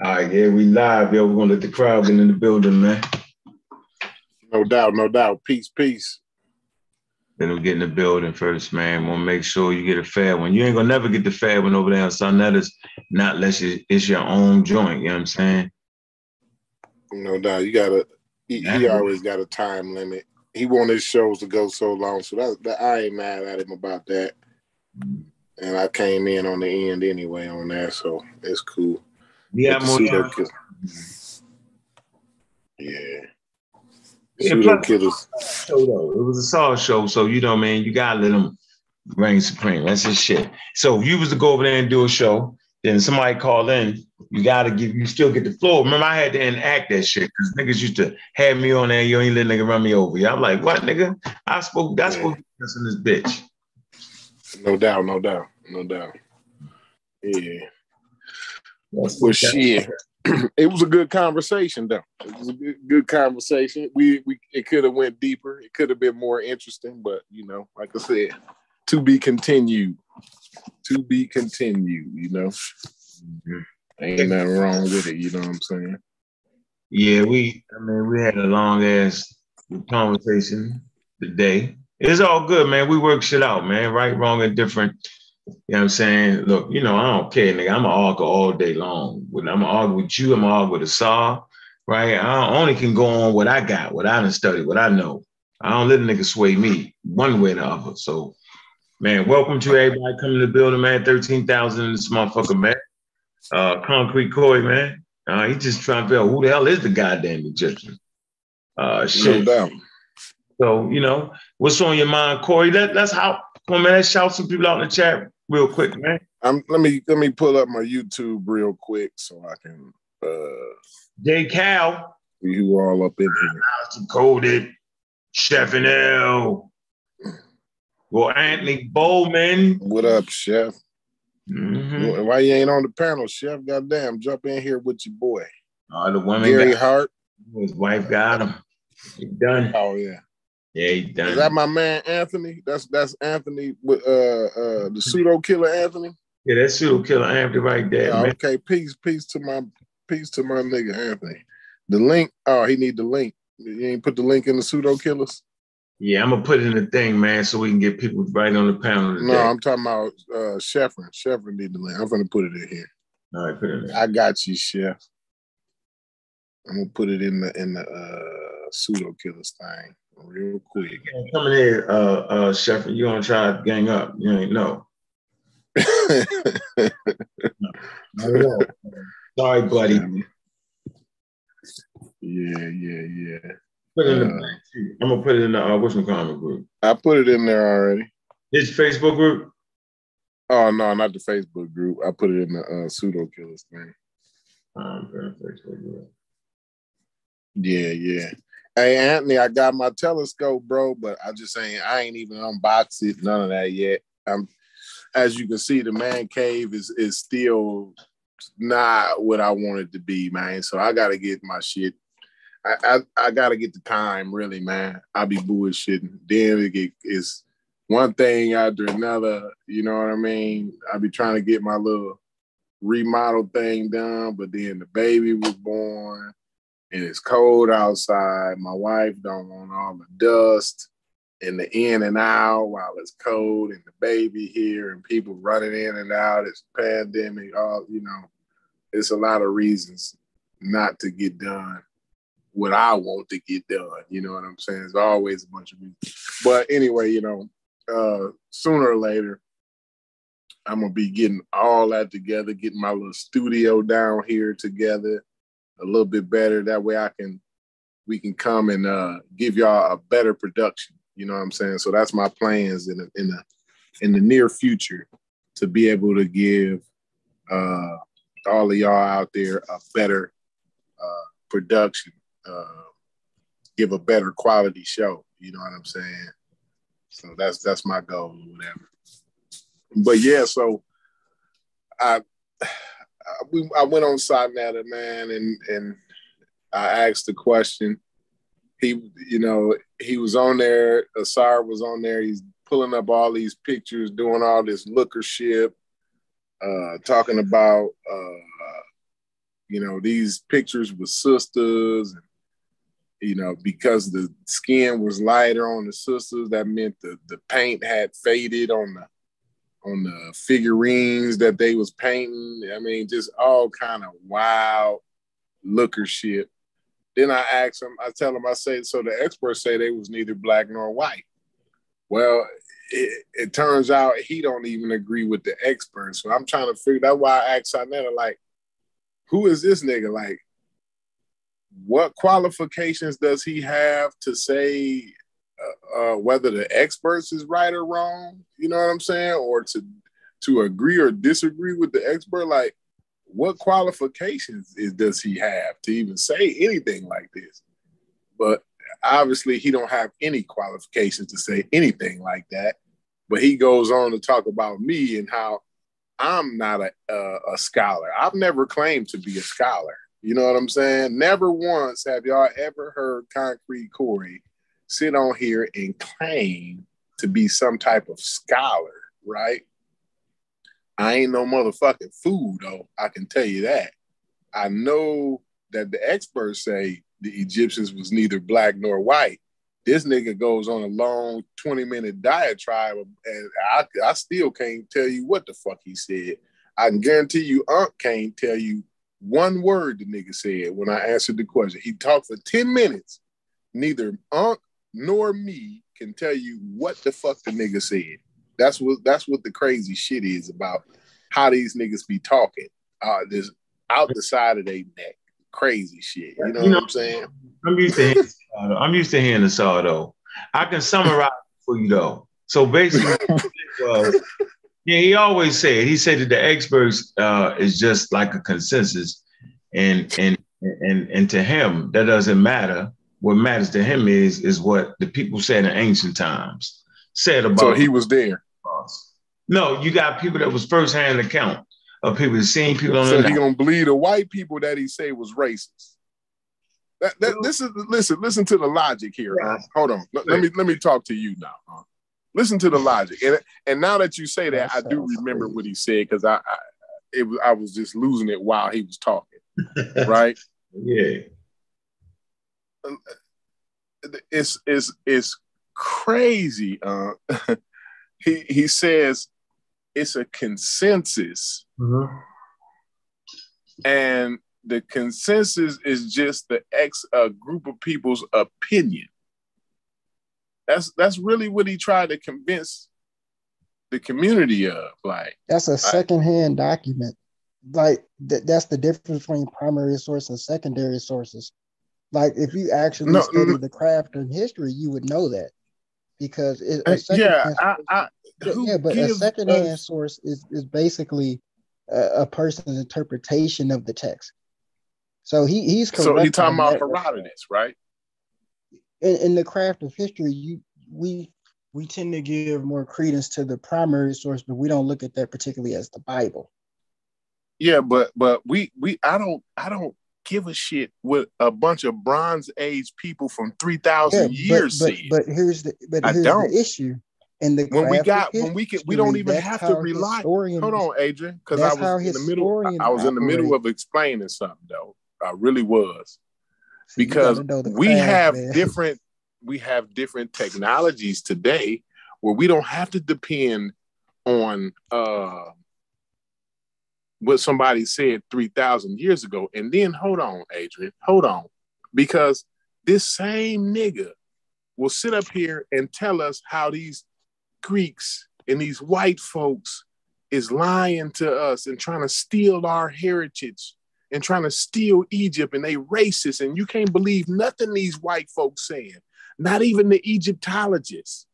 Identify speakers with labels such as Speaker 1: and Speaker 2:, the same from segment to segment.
Speaker 1: All right, yeah, we live, yo. We're gonna let the crowd get in the building, man.
Speaker 2: No doubt, no doubt. Peace, peace.
Speaker 1: Let them get in the building first, man. Wanna make sure you get a fair one. You ain't gonna never get the fair one over there on Sonetta's, not unless it's your own joint, you know what I'm saying?
Speaker 2: No doubt. You gotta he, he always got a time limit. He want his shows to go so long. So that, that I ain't mad at him about that. And I came in on the end anyway on that, so it's cool.
Speaker 1: Yeah, more
Speaker 2: pseudo Yeah. Pseudo killers.
Speaker 1: Show though. It was a solid show, so you know, man, you gotta let them reign supreme. That's his shit. So if you was to go over there and do a show, then somebody call in, you gotta give you still get the floor. Remember, I had to enact that shit because niggas used to have me on there, you ain't let nigga run me over. Yeah, I'm like, what nigga? I spoke, I spoke yeah. in this bitch.
Speaker 2: No doubt, no doubt, no doubt. Yeah. well, shit. it was a good conversation, though. It was a good, good conversation. We we it could have went deeper. It could have been more interesting, but you know, like I said, to be continued. To be continued. You know, mm-hmm. ain't nothing wrong with it. You know what I'm saying?
Speaker 1: Yeah, we. I mean, we had a long ass conversation today. It's all good, man. We work shit out, man. Right, wrong, and different. You know what I'm saying? Look, you know, I don't care, nigga. I'm an argue all day long. When I'm argue with you, I'm argue with a saw, right? I only can go on what I got, what I done studied, what I know. I don't let a nigga sway me one way or the other. So, man, welcome to everybody coming to the building, man. 13,000 in this motherfucker, man. Uh, Concrete Corey, man. Uh, he just trying to figure out who the hell is the goddamn Egyptian. Uh, shit.
Speaker 2: No doubt.
Speaker 1: So, you know, what's on your mind, Corey? That's how, come on, man, let's shout some people out in the chat real quick, man.
Speaker 2: I'm, let me let me pull up my YouTube real quick so I can uh
Speaker 1: J Cal.
Speaker 2: You all up in here.
Speaker 1: Coded, Chef and L. Well, Anthony Bowman.
Speaker 2: What up, Chef?
Speaker 1: Mm-hmm.
Speaker 2: Why you ain't on the panel, Chef? Goddamn, jump in here with your boy.
Speaker 1: Oh, the woman
Speaker 2: Gary Hart.
Speaker 1: His wife got him. He done.
Speaker 2: Oh yeah.
Speaker 1: Yeah, he done.
Speaker 2: Is that my man Anthony? That's that's Anthony with uh uh the pseudo killer Anthony.
Speaker 1: Yeah, that's pseudo killer Anthony right there.
Speaker 2: Yeah, okay, peace, peace to my peace to my nigga Anthony. The link. Oh, he need the link. You ain't put the link in the pseudo killers.
Speaker 1: Yeah, I'm gonna put it in the thing, man, so we can get people right on the panel. Today.
Speaker 2: No, I'm talking about uh Sheffrin. Sheffrin need the link. I'm gonna put it in here.
Speaker 1: All right, put it in.
Speaker 2: I got you, Chef. I'm gonna put it in the in the uh pseudo killers thing real quick.
Speaker 1: Coming here, uh, uh, Sheffield, you gonna try to gang up? You ain't know. no. Sorry, buddy.
Speaker 2: Yeah, yeah, yeah.
Speaker 1: Put it in the, uh, I'm gonna put it in the uh, what's comment group.
Speaker 2: I put it in there already.
Speaker 1: This Facebook group?
Speaker 2: Oh no, not the Facebook group. I put it in the uh, pseudo killers thing.
Speaker 1: Um, Facebook group.
Speaker 2: Yeah, yeah. Hey Anthony, I got my telescope, bro, but I just ain't I ain't even unboxed it, none of that yet. I'm as you can see, the man cave is is still not what I want it to be, man. So I gotta get my shit. I I, I gotta get the time, really, man. I be bullshitting. Then it get is one thing after another, you know what I mean? I be trying to get my little remodel thing done, but then the baby was born and it's cold outside. My wife don't want all the dust and the in and out while it's cold and the baby here and people running in and out. It's pandemic, all you know, it's a lot of reasons not to get done what I want to get done. You know what I'm saying? There's always a bunch of reasons. But anyway, you know, uh, sooner or later, I'm gonna be getting all that together, getting my little studio down here together a little bit better. That way I can we can come and uh, give y'all a better production. You know what I'm saying? So that's my plans in the, in the in the near future to be able to give uh, all of y'all out there a better uh, production, uh, give a better quality show. You know what I'm saying? So that's that's my goal or whatever. But yeah, so I we, I went on Sonetta, man, and and I asked the question. He, you know, he was on there. Asar was on there. He's pulling up all these pictures, doing all this lookership, uh, talking about uh, you know these pictures with sisters and you know because the skin was lighter on the sisters that meant the the paint had faded on the on the figurines that they was painting. I mean just all kind of wild looker shit. Then i ask them i tell them i say so the experts say they was neither black nor white. Well it, it turns out he don't even agree with the experts. So i'm trying to figure that's why i asked Sonetta, like who is this nigga? Like what qualifications does he have to say uh, uh, whether the experts is right or wrong? You know what I'm saying, or to to agree or disagree with the expert? Like, what qualifications is, does he have to even say anything like this? But obviously, he don't have any qualifications to say anything like that. But he goes on to talk about me and how I'm not a, a, a scholar. I've never claimed to be a scholar. You know what I'm saying? Never once have y'all ever heard Concrete Corey sit on here and claim to be some type of scholar, right? I ain't no motherfucking fool, though. I can tell you that. I know that the experts say the Egyptians was neither black nor white. This nigga goes on a long 20 minute diatribe, and I, I still can't tell you what the fuck he said. I can guarantee you, Unc can't tell you one word the nigga said when I answered the question. He talked for 10 minutes. Neither Unc nor me can tell you what the fuck the nigga said. That's what that's what the crazy shit is about how these niggas be talking. Uh this out the side of their neck. Crazy shit. You know, you know what I'm saying?
Speaker 1: I'm used to hearing I'm used to hearing the saw though. I can summarize for you though. So basically, uh, yeah, he always said he said that the experts uh, is just like a consensus, and and and and to him that doesn't matter. What matters to him is is what the people said in ancient times said about.
Speaker 2: So he was there.
Speaker 1: No, you got people that was firsthand account of people seeing people on.
Speaker 2: So he gonna believe the white people that he say was racist. That, that, this is listen. Listen to the logic here. Huh? Hold on. Let, let, me let me talk to you now. Huh? Listen to the logic, and and now that you say that, that I do remember crazy. what he said because I, I it was I was just losing it while he was talking, right?
Speaker 1: yeah.
Speaker 2: It's it's it's crazy. Uh, he he says it's a consensus, mm-hmm. and the consensus is just the ex a group of people's opinion. That's that's really what he tried to convince the community of. Like
Speaker 3: that's a secondhand I, document. Like th- that's the difference between primary source and secondary sources. Like if you actually no, study no, the craft and history, you would know that because it,
Speaker 2: a uh, yeah, I, I,
Speaker 3: yeah, but a secondhand us, source is is basically a, a, person's interpretation of the text. So he he's.
Speaker 2: So he's talking about Herodotus, right?
Speaker 3: in, in the craft of history, you we we tend to give more credence to the primary source, but we don't look at that particularly as the Bible.
Speaker 2: Yeah, but but we we I don't I don't give a shit what a bunch of Bronze Age people from three thousand yeah, years
Speaker 3: but, but, but, here's the but here's the issue. And the
Speaker 2: when we got when we can we don't even have to rely. Hold on, Adrian, because I was in the middle. I was in the middle of explaining something though. I really was because we have man. different we have different technologies today where we don't have to depend on uh, what somebody said 3000 years ago and then hold on adrian hold on because this same nigga will sit up here and tell us how these greeks and these white folks is lying to us and trying to steal our heritage and trying to steal Egypt and they racist and you can't believe nothing these white folks saying, not even the Egyptologists.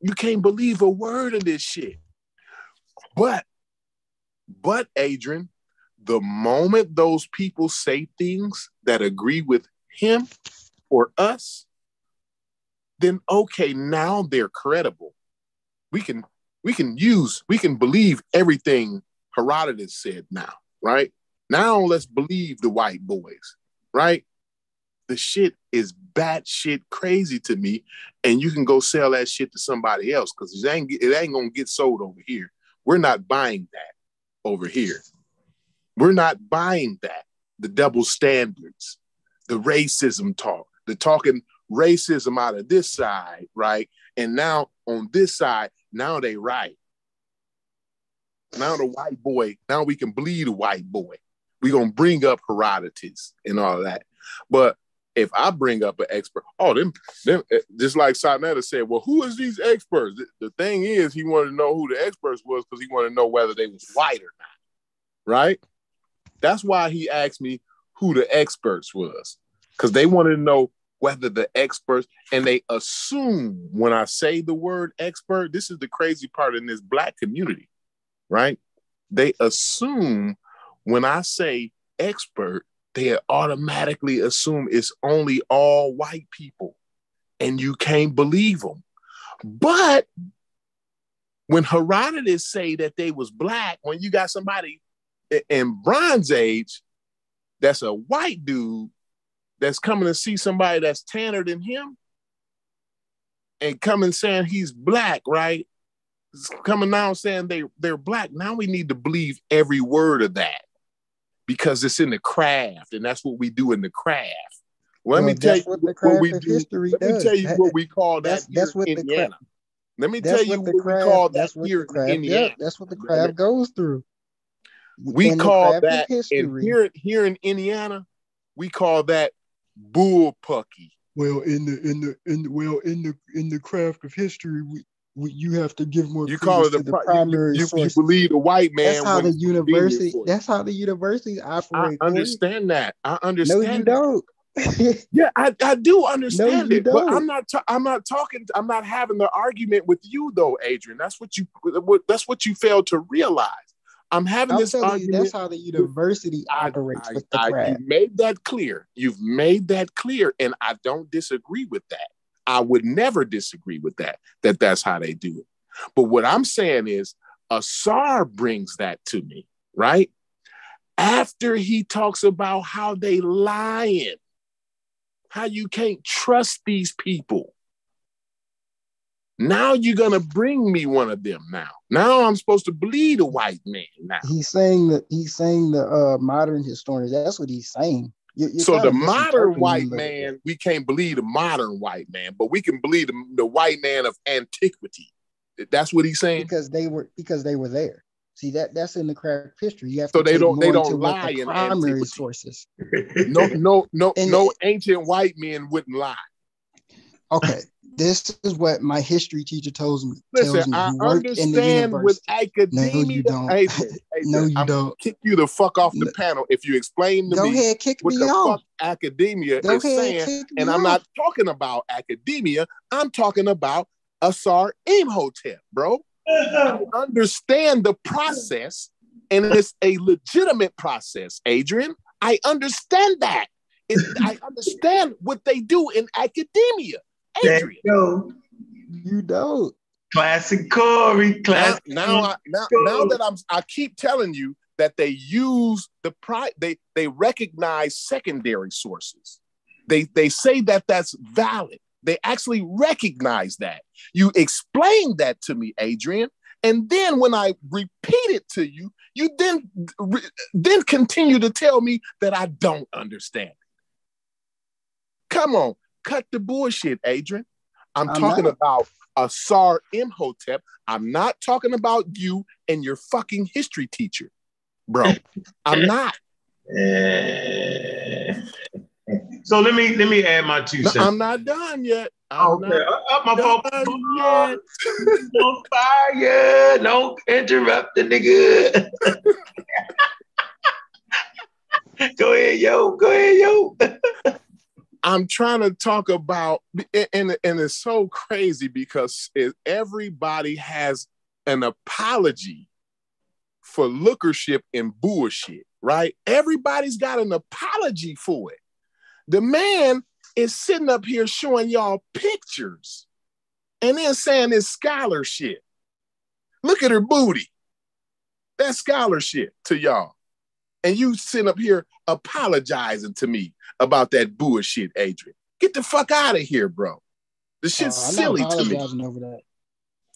Speaker 2: You can't believe a word of this shit. But, but Adrian, the moment those people say things that agree with him or us, then okay, now they're credible. We can we can use, we can believe everything Herodotus said now, right? Now let's believe the white boys, right? The shit is batshit crazy to me, and you can go sell that shit to somebody else because it ain't it ain't gonna get sold over here. We're not buying that. Over here. We're not buying that. The double standards, the racism talk, the talking racism out of this side, right? And now on this side, now they right. Now the white boy, now we can bleed a white boy. We're gonna bring up Herodotus and all that. But if I bring up an expert, oh, them, them eh, just like Sonetta said, well, who is these experts? The, the thing is, he wanted to know who the experts was because he wanted to know whether they was white or not, right? That's why he asked me who the experts was because they wanted to know whether the experts and they assume when I say the word expert, this is the crazy part in this black community, right? They assume when I say expert they automatically assume it's only all white people and you can't believe them. But when Herodotus say that they was black, when you got somebody in Bronze Age that's a white dude that's coming to see somebody that's tanner than him and coming saying he's black, right? Coming now saying they, they're black. Now we need to believe every word of that because it's in the craft, and that's what we do in the craft. Well, let me tell you what, what we do. Let does. me tell you what we call that that's, that's what Indiana. Cra- let me tell you what, what craft, we call that here in Indiana.
Speaker 3: Yeah, that's what the craft goes through.
Speaker 2: We in call that in here here in Indiana, we call that bullpucky.
Speaker 3: Well, in the in the in the, well in the in the craft of history, we you have to give more.
Speaker 2: You call it the, the primary you, you, you, believe the white man.
Speaker 3: That's how the university. That's how the universities operate.
Speaker 2: I understand that. I understand.
Speaker 3: No, you don't.
Speaker 2: yeah, I, I do understand no, it, don't. but I'm not. Ta- I'm not talking. I'm not having the argument with you though, Adrian. That's what you. That's what you failed to realize. I'm having I'm this argument.
Speaker 3: You, that's how the university operates I, with the I,
Speaker 2: you made that clear. You've made that clear, and I don't disagree with that. I would never disagree with that, that that's how they do it. But what I'm saying is, Ausar brings that to me, right? After he talks about how they lying, how you can't trust these people. Now you're gonna bring me one of them now. Now I'm supposed to bleed a white man now.
Speaker 3: He's saying that he's saying the uh, modern historians. That's what he's saying.
Speaker 2: You're, you're so the modern white man, we can't believe the modern white man, but we can believe the, the white man of antiquity. That's what he's saying.
Speaker 3: Because they were because they were there. See that that's in the craft history. You have
Speaker 2: so they don't they don't lie the in primary antiquity.
Speaker 3: sources.
Speaker 2: no no no no ancient white men wouldn't lie.
Speaker 3: Okay, this is what my history teacher tells me. Listen,
Speaker 2: me. I understand with academia. No, you don't. Hey, hey,
Speaker 3: no, you I'm don't.
Speaker 2: Kick you the fuck off the no. panel if you explain to
Speaker 3: Go
Speaker 2: me
Speaker 3: ahead, kick
Speaker 2: what
Speaker 3: me
Speaker 2: the
Speaker 3: off.
Speaker 2: fuck academia Go is ahead, saying. And I'm not talking about academia. I'm talking about Ausar Imhotep, bro. I understand the process, and it's a legitimate process, Adrian. I understand that. It, I understand what they do in academia. Adrian.
Speaker 3: You, you don't.
Speaker 1: Classic Corey. Classic.
Speaker 2: Now, now, I, now, now that I'm, I keep telling you that they use the pri- they they recognize secondary sources. They they say that that's valid. They actually recognize that. You explained that to me, Adrian, and then when I repeat it to you, you then re- then continue to tell me that I don't understand. Come on, cut the bullshit, Adrian. I'm, I'm talking not. about Ausar Imhotep. I'm not talking about you and your fucking history teacher, bro. I'm not.
Speaker 1: so let me let me add my two cents.
Speaker 2: I'm not done yet. I'm
Speaker 1: okay, uh, uh, my fault. Yet. on fire! Don't interrupt the nigga. go ahead, yo. Go ahead, yo.
Speaker 2: I'm trying to talk about, and, and it's so crazy because everybody has an apology for lookership and bullshit, right? Everybody's got an apology for it. The man is sitting up here showing y'all pictures and then saying it's scholarship. Look at her booty. That's scholarship to y'all. And you sitting up here apologizing to me about that bullshit, Adrian. Get the fuck out of here, bro. The shit's uh, silly to me.
Speaker 3: Over that.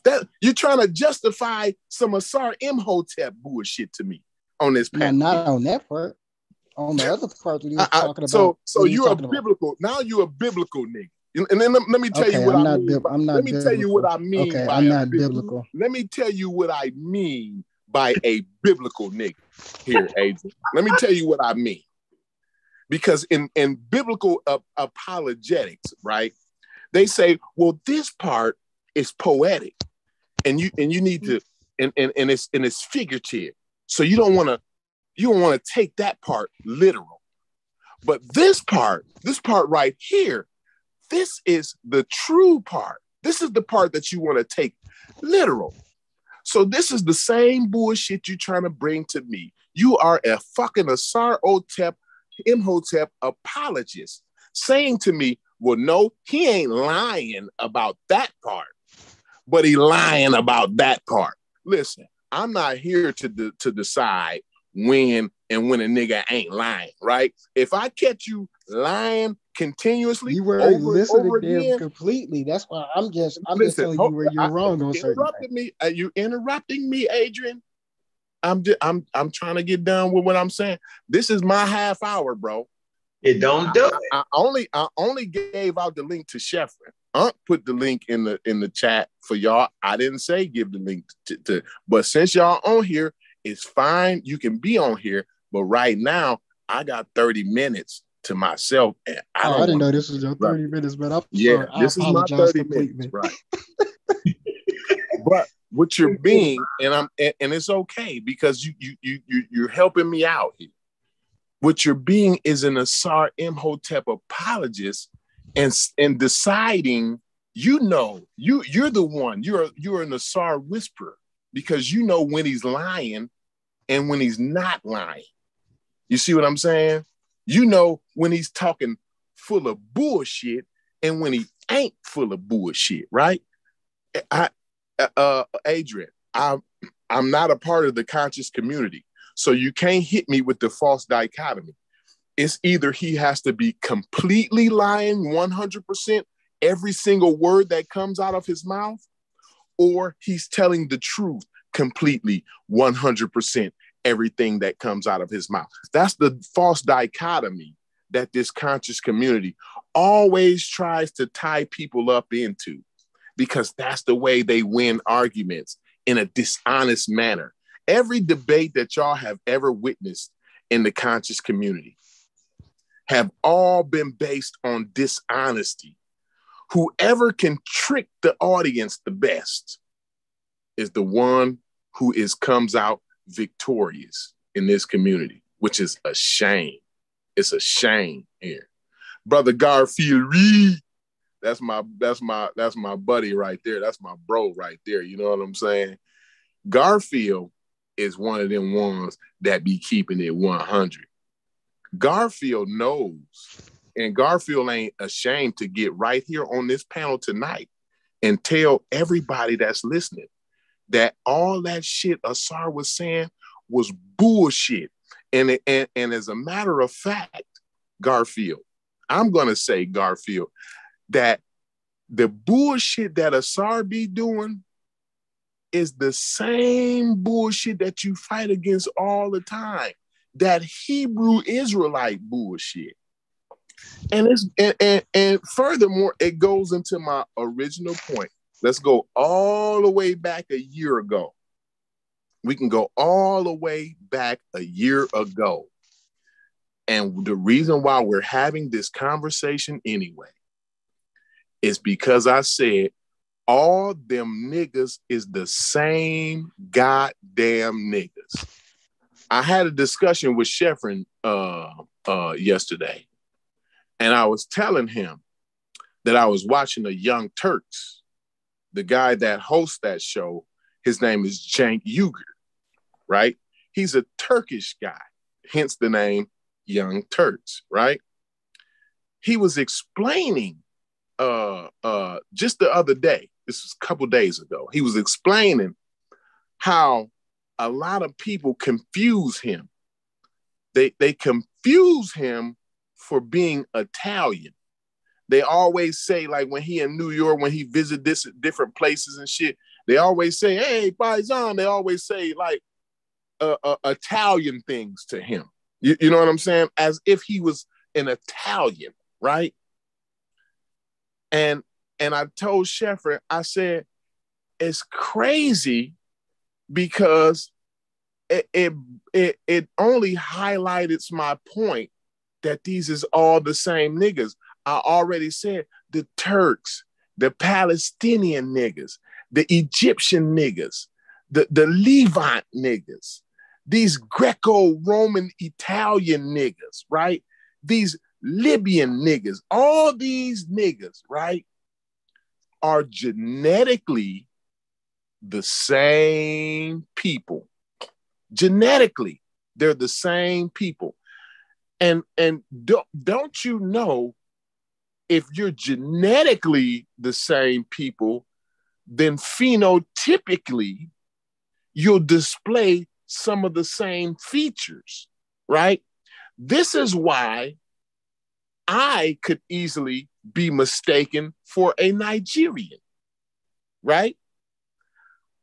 Speaker 2: That you're trying to justify some Asar Imhotep bullshit to me on this
Speaker 3: page. Not on that part. On the other part, we
Speaker 2: were talking about. So, so you're a biblical. About. Now you're a biblical nigga. And then let, me tell okay, you what I'm I mean. I'm not let me biblical. tell you what I mean.
Speaker 3: Okay, I'm not biblical.
Speaker 2: Let me tell you what I mean by a biblical nigga. Here, Adrian. let me tell you what I mean. Because in in biblical uh, apologetics, right? They say, well, this part is poetic, and you and you need to, and and, and it's and it's figurative. So you don't want to you don't want to take that part literal. But this part, this part right here, this is the true part. This is the part that you want to take literal. So this is the same bullshit you're trying to bring to me. You are a fucking Asar Otep, Imhotep apologist saying to me, well, no, he ain't lying about that part, but he lying about that part. Listen, I'm not here to, de- to decide when and when a nigga ain't lying, right? If I catch you lying continuously,
Speaker 3: you were over, listening over again, completely. That's why I'm just I'm listen, just telling you where you're I, wrong on
Speaker 2: interrupting me. Are you interrupting me, Adrian? I'm just, I'm I'm trying to get done with what I'm saying. This is my half hour, bro.
Speaker 1: It don't do I, it.
Speaker 2: I, I only I only gave out the link to Sheffrin. Unc put the link in the in the chat for y'all. I didn't say give the link to, to but since y'all on here, it's fine. You can be on here, but right now I got 30 minutes to myself. And I,
Speaker 3: oh, I didn't know this was your 30 right. minutes, but I'm
Speaker 2: yeah, sorry. this is my 30 completely. minutes, right? but what you're being, and I'm and, and, it's okay because you you you you you're helping me out here. What you're being is an Asar Imhotep apologist and and deciding you know you you're the one you're you're an Asar whisperer because you know when he's lying and when he's not lying. You see what I'm saying? You know when he's talking full of bullshit and when he ain't full of bullshit, right? I, uh, Adrian, I'm I'm not a part of the conscious community, so you can't hit me with the false dichotomy. It's either he has to be completely lying 100% every single word that comes out of his mouth, or he's telling the truth completely 100% everything that comes out of his mouth. That's the false dichotomy that this conscious community always tries to tie people up into because that's the way they win arguments in a dishonest manner. Every debate that y'all have ever witnessed in the conscious community have all been based on dishonesty. Whoever can trick the audience the best is the one who is comes out victorious in this community, which is a shame. It's a shame here. Brother Garfield Reed, that's my that's my that's my buddy right there. That's my bro right there. You know what I'm saying? Garfield is one of them ones that be keeping it 100. Garfield knows, and Garfield ain't ashamed to get right here on this panel tonight and tell everybody that's listening that all that shit Asar was saying was bullshit. And, and, and as a matter of fact, Garfield, I'm going to say, Garfield, that the bullshit that Asar be doing is the same bullshit that you fight against all the time. That Hebrew Israelite bullshit. And it's and, and, and furthermore, it goes into my original point Let's go all the way back a year ago. We can go all the way back a year ago. And the reason why we're having this conversation anyway is because I said all them niggas is the same goddamn niggas. I had a discussion with Sheffrin uh, uh, yesterday, and I was telling him that I was watching the Young Turks the guy that hosts that show, his name is Cenk Uygur, right? He's a Turkish guy, hence the name Young Turks, right? He was explaining uh uh just the other day, this was a couple days ago, he was explaining how a lot of people confuse him. They they confuse him for being Italian they always say like when he in New York, when he visit this different places and shit, They always say, "Hey, Paisan." They always say like uh, uh, Italian things to him. You, you know what I'm saying? As if he was an Italian, right? And and I told Sheffer, I said, it's crazy because it, it it it only highlighted my point that these is all the same niggas. I already said the Turks, the Palestinian niggas, the Egyptian niggas, the, the Levant niggas, these Greco-Roman Italian niggas, right? These Libyan niggas, all these niggas, right, are genetically the same people. Genetically, they're the same people. And and don't, don't you know if you're genetically the same people, then phenotypically you'll display some of the same features, right? This is why I could easily be mistaken for a Nigerian, right?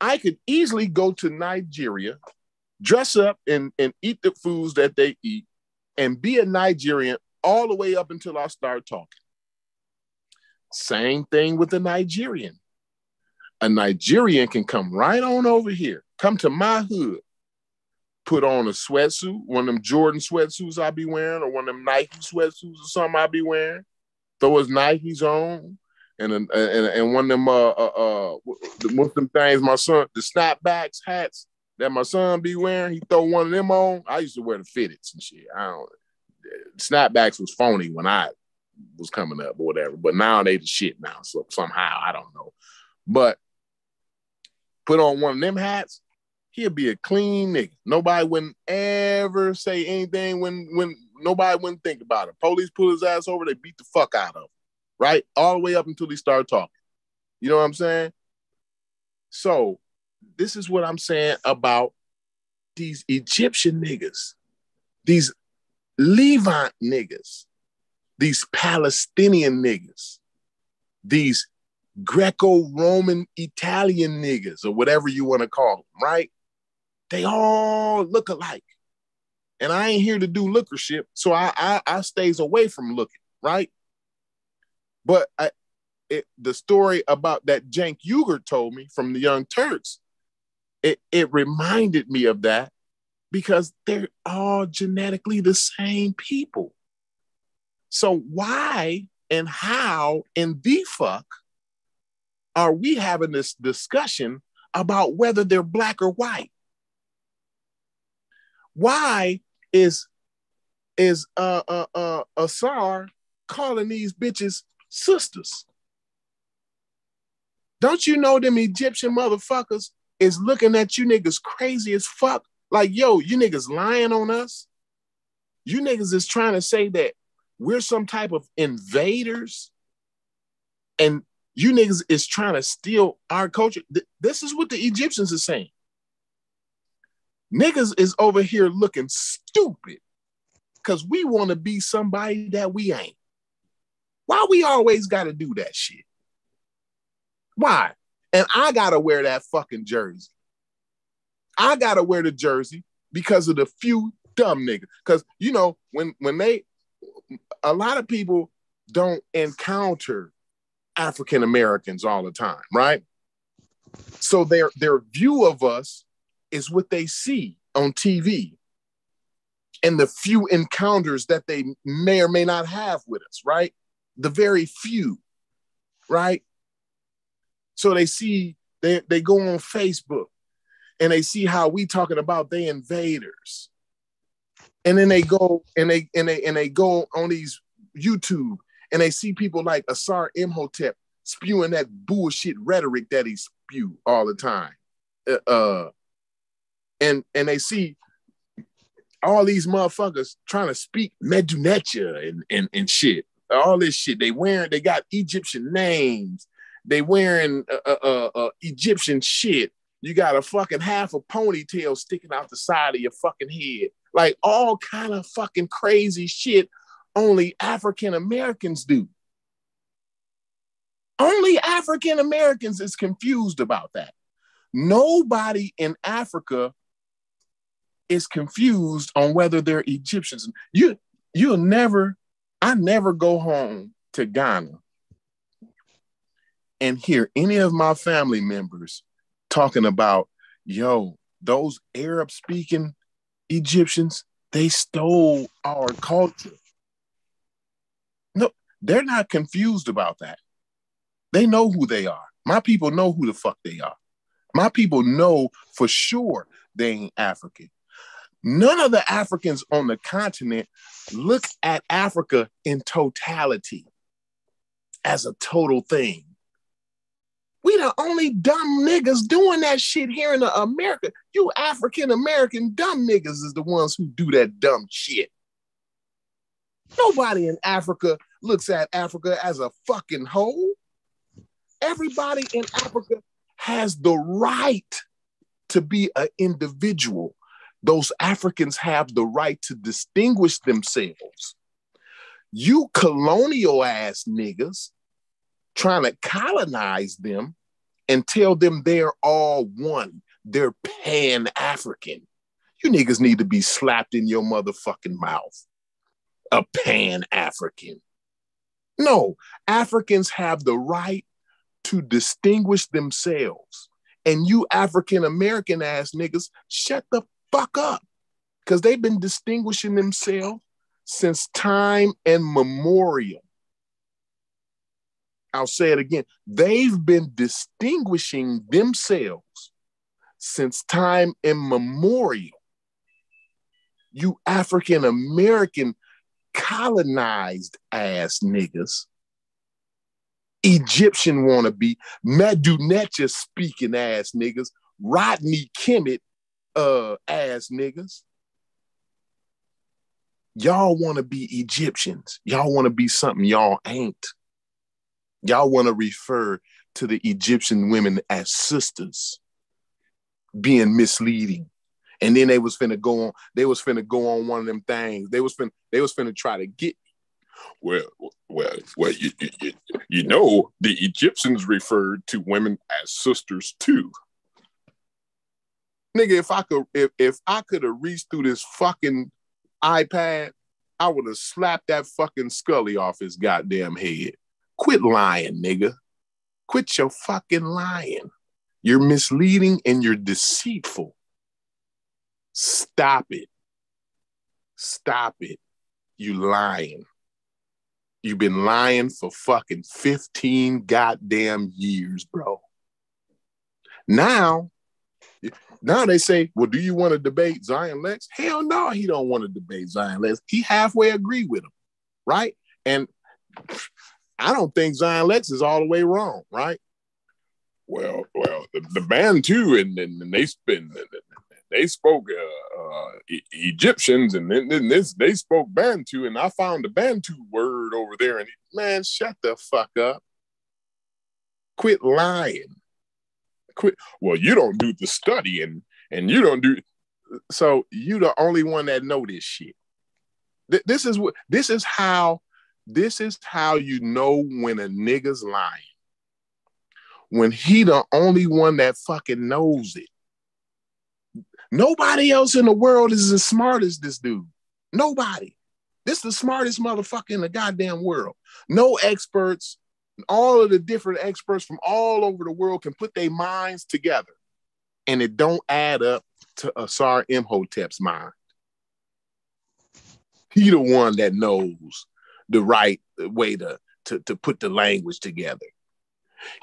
Speaker 2: I could easily go to Nigeria, dress up and, and eat the foods that they eat, and be a Nigerian all the way up until I start talking. Same thing with a Nigerian. A Nigerian can come right on over here, come to my hood, put on a sweatsuit, one of them Jordan sweatsuits I'll be wearing, or one of them Nike sweatsuits or something I'll be wearing. Throw his Nikes on, and and and one of them uh uh, uh of them things my son the snapbacks hats that my son be wearing. He throw one of them on. I used to wear the fitteds and shit. I don't. Snapbacks was phony when I was coming up or whatever, but now they the shit now. So somehow I don't know, but put on one of them hats he'll be a clean nigga. Nobody wouldn't ever say anything when when nobody wouldn't think about it. Police pull his ass over, they beat the fuck out of him, right? All the way up until he started talking. You know what I'm saying? So this is what I'm saying about these Egyptian niggas, these Levant niggas, these Palestinian niggas, these Greco-Roman Italian niggas, or whatever you want to call them, right? They all look alike. And I ain't here to do lookership, so I I, I stays away from looking, right? But I, it, the story about that Cenk Uygur told me from the Young Turks, it, it reminded me of that because they're all genetically the same people. So why and how in the fuck are we having this discussion about whether they're black or white? Why is is uh uh uh Asar calling these bitches sisters? Don't you know them Egyptian motherfuckers is looking at you niggas crazy as fuck? Like, yo, you niggas lying on us? You niggas is trying to say that we're some type of invaders and you niggas is trying to steal our culture. This is what the Egyptians are saying. Niggas is over here looking stupid because we want to be somebody that we ain't. Why we always got to do that shit? Why? And I got to wear that fucking jersey. I got to wear the jersey because of the few dumb niggas. Because, you know, when, when they, a lot of people don't encounter African Americans all the time, right? So their their view of us is what they see on TV and the few encounters that they may or may not have with us, right? The very few, right? So they see, they, they go on Facebook and they see how we talking about they invaders. And then they go and they and they and they go on these YouTube and they see people like Asar Imhotep spewing that bullshit rhetoric that he spew all the time. Uh, uh and and they see all these motherfuckers trying to speak Medunetia and, and, and shit. All this shit. They wearing, they got Egyptian names. They wearing uh, uh, uh, uh, Egyptian shit. You got a fucking half a ponytail sticking out the side of your fucking head. Like all kind of fucking crazy shit only African Americans do. Only African Americans is confused about that. Nobody in Africa is confused on whether they're Egyptians. You you'll never, I never go home to Ghana and hear any of my family members talking about, yo, those Arab speaking Egyptians, they stole our culture. No, they're not confused about that. They know who they are. My people know who the fuck they are. My people know for sure they ain't African. None of the Africans on the continent look at Africa in totality as a total thing. We the only dumb niggas doing that shit here in America. You African American dumb niggas is the ones who do that dumb shit. Nobody in Africa looks at Africa as a fucking whole. Everybody in Africa has the right to be an individual. Those Africans have the right to distinguish themselves. You colonial ass niggas trying to colonize them and tell them they're all one. They're pan African. You niggas need to be slapped in your motherfucking mouth. A pan African. No, Africans have the right to distinguish themselves. And you African American ass niggas, shut the fuck up. Because they've been distinguishing themselves since time immemorial. I'll say it again. They've been distinguishing themselves since time immemorial. You African American colonized ass niggas, Egyptian wannabe, Medu speaking ass niggas, Rodney Kemet uh, ass niggas. Y'all want to be Egyptians. Y'all want to be something y'all ain't. Y'all want to refer to the Egyptian women as sisters, being misleading. And then they was finna go on, they was finna go on one of them things. They was finna, they was finna try to get well, well, well, you, you, you know, the Egyptians referred to women as sisters too. Nigga, if I could, if, if I could have reached through this fucking iPad, I would have slapped that fucking Scully off his goddamn head. Quit lying, nigga. Quit your fucking lying. You're misleading and you're deceitful. Stop it. Stop it. You lying. You've been lying for fucking 15 goddamn years, bro. Now, now they say, well, do you want to debate Zion Lexx? Hell no, he don't want to debate Zion Lexx. He halfway agree with him, right? And I don't think Zion Lexx is all the way wrong, right? Well, well, the, the Bantu and, and, and they spend they spoke uh, uh, e- Egyptians and then, then, this they spoke Bantu and I found the Bantu word over there and man, shut the fuck up. Quit lying. Quit. Well, you don't do the study and and you don't do so you the only one that know this shit. Th- this is what this is how this is how you know when a nigga's lying. When he the only one that fucking knows it. Nobody else in the world is as smart as this dude. Nobody. This is the smartest motherfucker in the goddamn world. No experts, all of the different experts from all over the world can put their minds together and it don't add up to Asar Imhotep's mind. He the one that knows the right way to, to, to put the language together.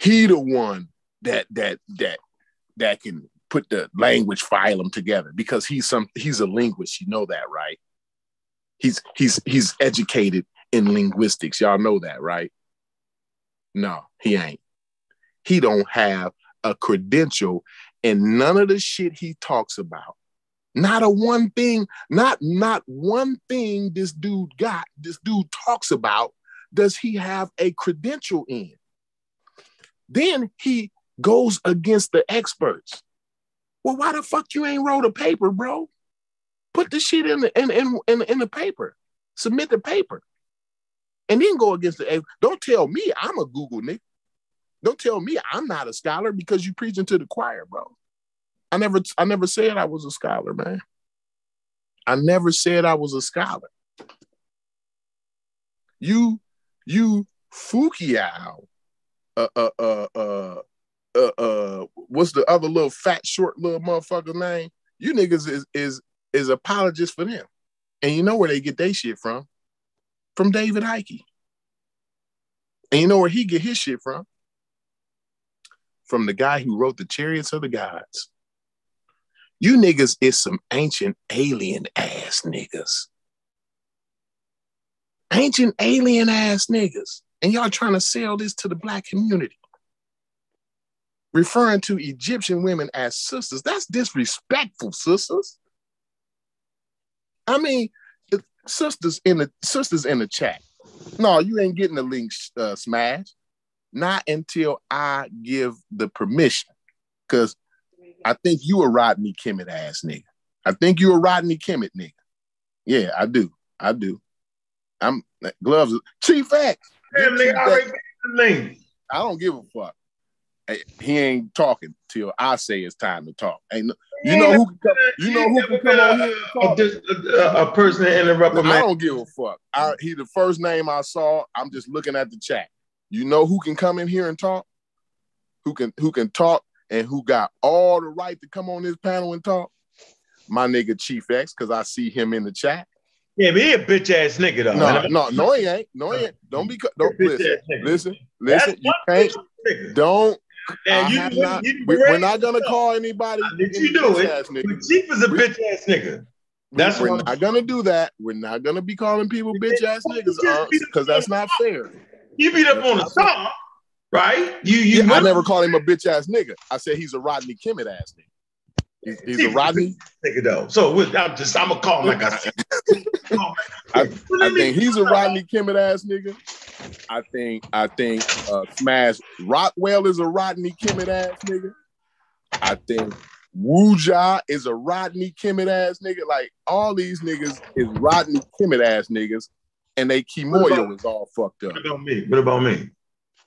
Speaker 2: He the one that that that that can put the language phylum together because he's some he's a linguist. You know that, right? He's he's he's educated in linguistics. Y'all know that, right? No, he ain't. He don't have a credential and none of the shit he talks about. Not a one thing, not not one thing this dude got, this dude talks about, does he have a credential in? Then he goes against the experts. Well, why the fuck you ain't wrote a paper, bro? Put the shit in the in in in, in the paper. Submit the paper. And then go against the don't tell me I'm a Google nigga. Don't tell me I'm not a scholar because you preaching to the choir, bro. I never I never said I was a scholar, man. I never said I was a scholar. You you Fukiao, uh uh uh uh uh, uh what's the other little fat short little motherfucker name? You niggas is is is apologists for them. And you know where they get their shit from? From David Icke. And you know where he get his shit from? From the guy who wrote the Chariots of the Gods. You niggas is some ancient alien ass niggas. Ancient alien ass niggas. And y'all trying to sell this to the black community. Referring to Egyptian women as sisters. That's disrespectful, sisters. I mean, sisters in the sisters in the chat. No, you ain't getting the link uh, smash. Not until I give the permission. Cause I think you a Rodney Kimmett ass nigga. I think you a Rodney Kimmett nigga. Yeah, I do. I do. I'm gloves. Chief X.
Speaker 1: Damn, Chief X. I
Speaker 2: don't give a fuck. He ain't talking till I say it's time to talk. Ain't no, you know who can come, you know who can come on here
Speaker 1: and talk? A, a, a person to interrupt a
Speaker 2: man. I don't give a fuck. I, he the first name I saw. I'm just looking at the chat. You know who can come in here and talk? Who can who can talk and who got all the right to come on this panel and talk? My nigga Chief X, because I see him in the chat.
Speaker 1: Yeah, but he a bitch ass nigga though.
Speaker 2: No, no, no, he ain't. No, he ain't. Don't be. Don't listen. Listen, listen. You can't. Don't and you, you, not, you, we, are not gonna call anybody.
Speaker 1: Did you do it? Chief is a bitch ass nigga.
Speaker 2: That's we're not gonna do that. We're not gonna be calling people bitch ass niggas because uh, that's not fair.
Speaker 1: He beat up on a song, right? You, you.
Speaker 2: Yeah, I never called him a bitch ass nigga. I said he's a Rodney Kimmett ass nigga. He's, he's a Rodney
Speaker 1: nigga though. So I'm just I'm gonna call him like I said.
Speaker 2: I, I think he's a Rodney Kimmett ass nigga. I think I think uh, Smash Rockwell is a Rodney Kimmett ass nigga. I think Wuja is a Rodney Kimmett ass nigga. Like all these niggas is Rodney Kimmett ass niggas, and they Kimoyo is all fucked up.
Speaker 1: What about me? What about me?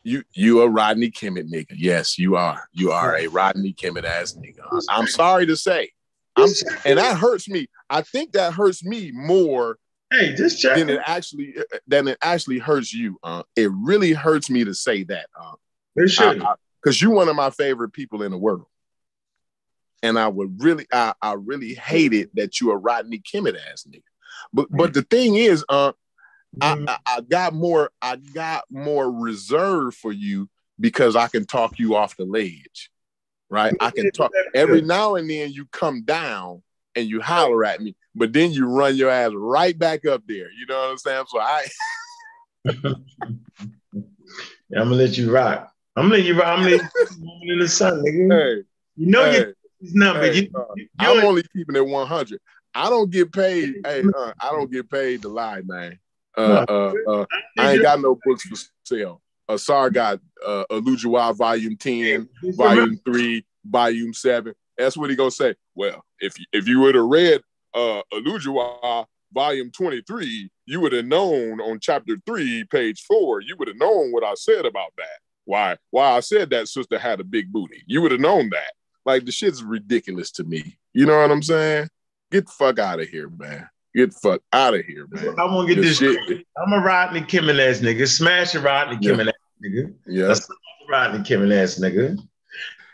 Speaker 2: You you a Rodney Kimmett nigga. Yes, you are. You are a Rodney Kimmett ass nigga. I'm sorry to say. I'm, and that hurts me. I think that hurts me more
Speaker 1: Hey, just check.
Speaker 2: Then it actually then it actually hurts you. Uh, it really hurts me to say that. Uh,
Speaker 1: it should
Speaker 2: because you're one of my favorite people in the world. And I would really, I, I really hated that you a Rodney Kimmett ass nigga. But but the thing is, uh, mm-hmm. I, I got more, I got more reserve for you because I can talk you off the ledge, right? I can talk every now and then. You come down and you holler at me, but then you run your ass right back up there. You know what I'm saying? So I
Speaker 1: I'm gonna let you rock. I'm gonna let you rock. I'm you in the sun, nigga. Hey, you know hey, your number. Hey, you,
Speaker 2: uh, I'm only keeping it 100. I don't get paid. hey, uh, I don't get paid to lie, man. Uh, uh, uh, I ain't got no books for sale. Uh, sorry, got uh, Alujawa Volume 10, Volume 3, Volume 7. That's what he gonna say. Well, if if you would have read uh Alujawa volume 23, you would have known on chapter three, page four, you would have known what I said about that. Why why I said that sister had a big booty. You would have known that. Like the shit's ridiculous to me. You know what I'm saying? Get the fuck out of here, man. Get the fuck out of here, man.
Speaker 1: I'm gonna get this. this shit. I'm a Rodney Kimmel ass nigga. Smash a Rodney Kimmel yeah. ass nigga.
Speaker 2: Yeah.
Speaker 1: Rodney Kimmel ass nigga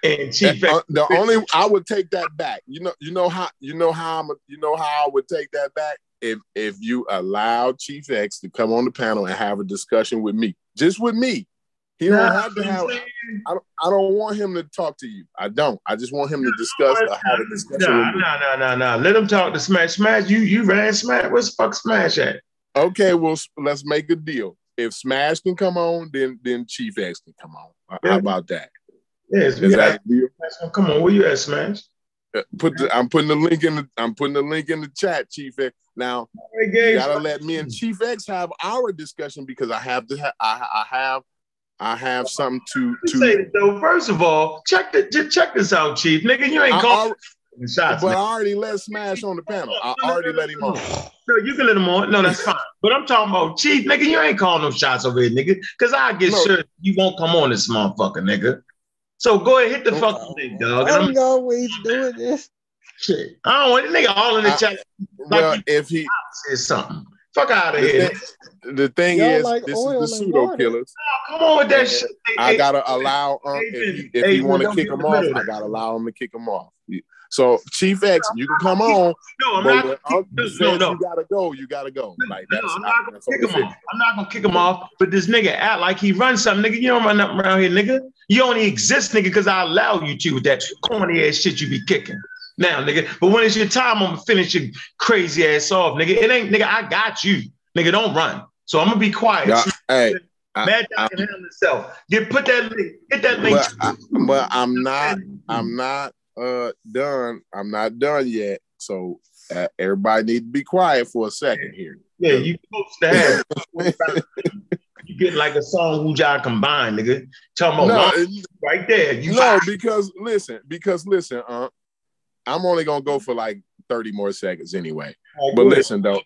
Speaker 1: and chief.
Speaker 2: Uh, the only I would take that back. You know, you know how you know how I'm. You know how I would take that back if if you allow Chief X to come on the panel and have a discussion with me, just with me. He don't have to have. I don't, I don't want him to talk to you. I don't. I just want him to discuss or have a discussion.
Speaker 1: No, no, no, no, no. Let him talk to Smash. Smash, you you ran Smash. Where's fuck Smash at?
Speaker 2: Okay, well let's make a deal. If Smash can come on, then then Chief X can come on. How about that?
Speaker 1: Yes, we got, come on, where you at, Smash?
Speaker 2: Uh, put the, I'm putting the link in the I'm putting the link in the chat, Chief X. Now you gotta let me and Chief X have our discussion because I have to ha- I, I have I have something to to
Speaker 1: say so first of all, check the check this out, Chief. Nigga, you ain't calling shots.
Speaker 2: But
Speaker 1: man.
Speaker 2: I already let Smash on the panel. I already let him on.
Speaker 1: No, you can let him on. No, that's fine. But I'm talking about Chief, nigga. You ain't calling no shots over here, nigga. Cause I get
Speaker 2: No.
Speaker 1: sure you won't come on this motherfucker, nigga. So go ahead, hit the fucking thing, dog. And I'm
Speaker 3: I'm always doing this.
Speaker 1: shit. I don't want the nigga all in the
Speaker 2: I-
Speaker 1: chat
Speaker 2: Well, if he
Speaker 1: says something. Fuck out of
Speaker 2: the
Speaker 1: here.
Speaker 2: thing, the thing
Speaker 3: Y'all
Speaker 2: is,
Speaker 3: like
Speaker 2: this is the pseudo
Speaker 3: water.
Speaker 2: killers.
Speaker 1: Come on with that shit.
Speaker 2: I gotta allow um, if he, if he want to kick
Speaker 1: get
Speaker 2: him
Speaker 1: in the middle
Speaker 2: off, I gotta allow him to kick him off. So Chief X, you can come on,
Speaker 1: no, I'm not. gonna
Speaker 2: Uncle
Speaker 1: kick-
Speaker 2: says
Speaker 1: no, no.
Speaker 2: you gotta go, you gotta go. Like
Speaker 1: No, I'm not gonna
Speaker 2: that's
Speaker 1: kick him off. I'm not gonna kick him off. But this nigga act like he runs something, nigga. You don't run nothing around here, nigga. You only exist, nigga, because I allow you to with that corny ass shit you be kicking. Now, nigga. But when it's your time, I'm gonna finish your crazy ass off, nigga. It ain't, nigga. I got you, nigga. Don't run. So I'm gonna be quiet.
Speaker 2: Yeah, hey,
Speaker 1: Mad Dog can handle himself. Get put that link. Get that link.
Speaker 2: but I, but I'm not I'm not uh done. I'm not done yet. So uh, everybody need to be quiet for a second here.
Speaker 1: Yeah, you supposed to have. you get like a song who y'all combined, nigga. Talking
Speaker 2: No,
Speaker 1: about right there. You
Speaker 2: no, because listen, because listen, uh, I'm only gonna go for like 30 more seconds anyway. But listen though,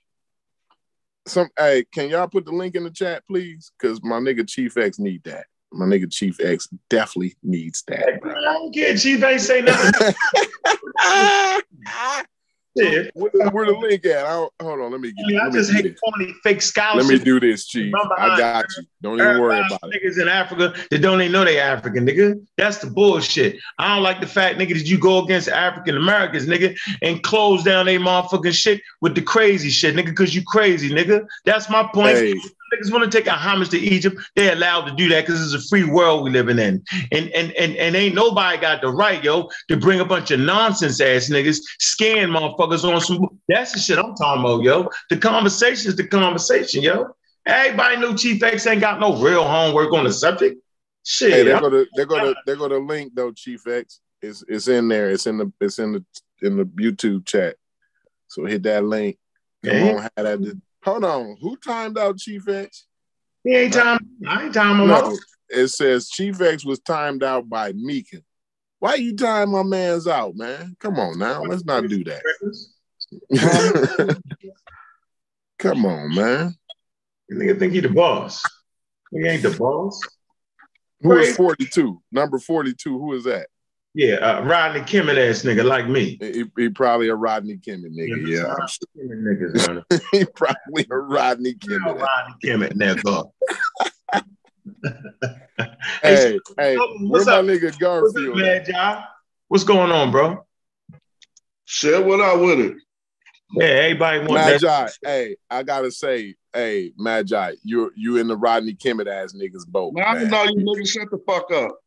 Speaker 2: some hey, can y'all put the link in the chat, please? Because my nigga Chief X need that. My nigga Chief X definitely needs that.
Speaker 1: I don't care. Chief ain't say nothing. Shit.
Speaker 2: where, where the link at? I hold on, let me
Speaker 1: I
Speaker 2: get.
Speaker 1: I
Speaker 2: let me
Speaker 1: just hate
Speaker 2: this.
Speaker 1: corny fake
Speaker 2: Let me do this, Chief. I got you. Don't even worry about it.
Speaker 1: niggas in Africa that don't even know they African, nigga. That's the bullshit. I don't like the fact, nigga, that you go against African Americans, nigga, and close down their motherfucking shit with the crazy shit, nigga, because you crazy, nigga. That's my point.
Speaker 2: Hey,
Speaker 1: niggas want to take a homage to Egypt, they're allowed to do that because it's a free world we living in. And and and and ain't nobody got the right, yo, to bring a bunch of nonsense ass niggas, scan motherfuckers on some. That's the shit I'm talking about, yo. The conversation is the conversation, yo. Everybody knew Chief X ain't got no real homework on the subject. Shit.
Speaker 2: hey, they're gonna they're gonna they're gonna link though, Chief X. It's it's in there. It's in the it's in the in the YouTube chat. So hit that link. Come
Speaker 1: Yeah.
Speaker 2: on, have that. Hold on. Who timed out Chief X?
Speaker 1: he ain't time. I ain't time him
Speaker 2: No,
Speaker 1: out.
Speaker 2: it says Chief X was timed out by Meekin. Why you time my man's out, man? Come on now. Let's not do that. Come on, man.
Speaker 1: You nigga think he the boss. He ain't the boss.
Speaker 2: Who is 42? Number 42. Who is that?
Speaker 1: Yeah, uh, Rodney Kimmel ass nigga like me.
Speaker 2: He, he probably a Rodney Kimmel nigga. Yeah, I'm sure.
Speaker 1: Kimmel niggas,
Speaker 2: he probably a Rodney
Speaker 1: You know, Rodney Kimmel nigga.
Speaker 2: Hey, hey,
Speaker 1: so,
Speaker 2: where
Speaker 1: what's
Speaker 2: my
Speaker 1: up?
Speaker 2: nigga
Speaker 1: What's up,
Speaker 2: Garfield?
Speaker 1: man, John? What's going on, bro?
Speaker 4: Shit, what up with it?
Speaker 1: Yeah, everybody want that.
Speaker 2: Magi, hey, I gotta say, hey, Magi, you you in the Rodney Kimmel ass niggas boat.
Speaker 4: Man, I
Speaker 2: man.
Speaker 4: know you niggas shut the fuck up.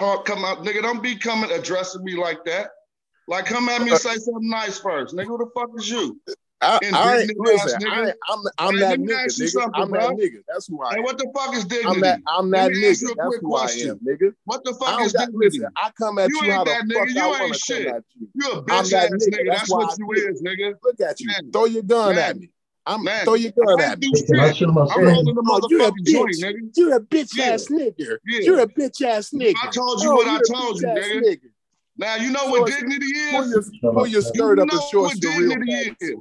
Speaker 4: Come out, nigga. Don't be coming addressing me like that. Like, come at me and say something nice first, nigga. Who the fuck is you?
Speaker 2: I, I ain't, listen, I ain't, I'm, I'm
Speaker 4: Hey,
Speaker 2: that nigga, nigga. I'm that
Speaker 4: bro.
Speaker 2: nigga. That's who I
Speaker 4: Hey,
Speaker 2: am.
Speaker 4: what the fuck is dignity?
Speaker 2: I'm that, I'm that
Speaker 4: me ask you
Speaker 2: nigga. That's who I am, nigga.
Speaker 4: What the fuck is
Speaker 2: got,
Speaker 4: dignity?
Speaker 2: listen, I come at
Speaker 4: You
Speaker 2: you, how
Speaker 4: ain't
Speaker 2: the
Speaker 4: that
Speaker 2: fuck
Speaker 4: nigga.
Speaker 2: I
Speaker 4: You
Speaker 2: want to come
Speaker 4: shit.
Speaker 2: at you.
Speaker 4: You a bitch
Speaker 2: that
Speaker 4: ass
Speaker 2: nigga. That's
Speaker 4: what
Speaker 2: I
Speaker 4: you is, nigga.
Speaker 2: Look at you. Throw your gun at me. I'm
Speaker 4: Man.
Speaker 2: throw your gun at me.
Speaker 4: I'm rolling the
Speaker 2: Oh, you a
Speaker 4: motherfucking joint,
Speaker 2: bitch.
Speaker 4: nigga.
Speaker 2: You're a bitch
Speaker 4: Yeah.
Speaker 2: ass nigga.
Speaker 4: Yeah.
Speaker 2: You're a bitch ass nigga.
Speaker 4: I told you
Speaker 2: Oh,
Speaker 4: what I told you, nigga.
Speaker 2: nigga.
Speaker 4: Now you know what
Speaker 2: it's-
Speaker 4: dignity
Speaker 2: Pull
Speaker 4: is.
Speaker 2: your, pull your
Speaker 4: You
Speaker 2: skirt up and
Speaker 4: know
Speaker 2: shorts
Speaker 4: what
Speaker 2: your real panties.
Speaker 4: is.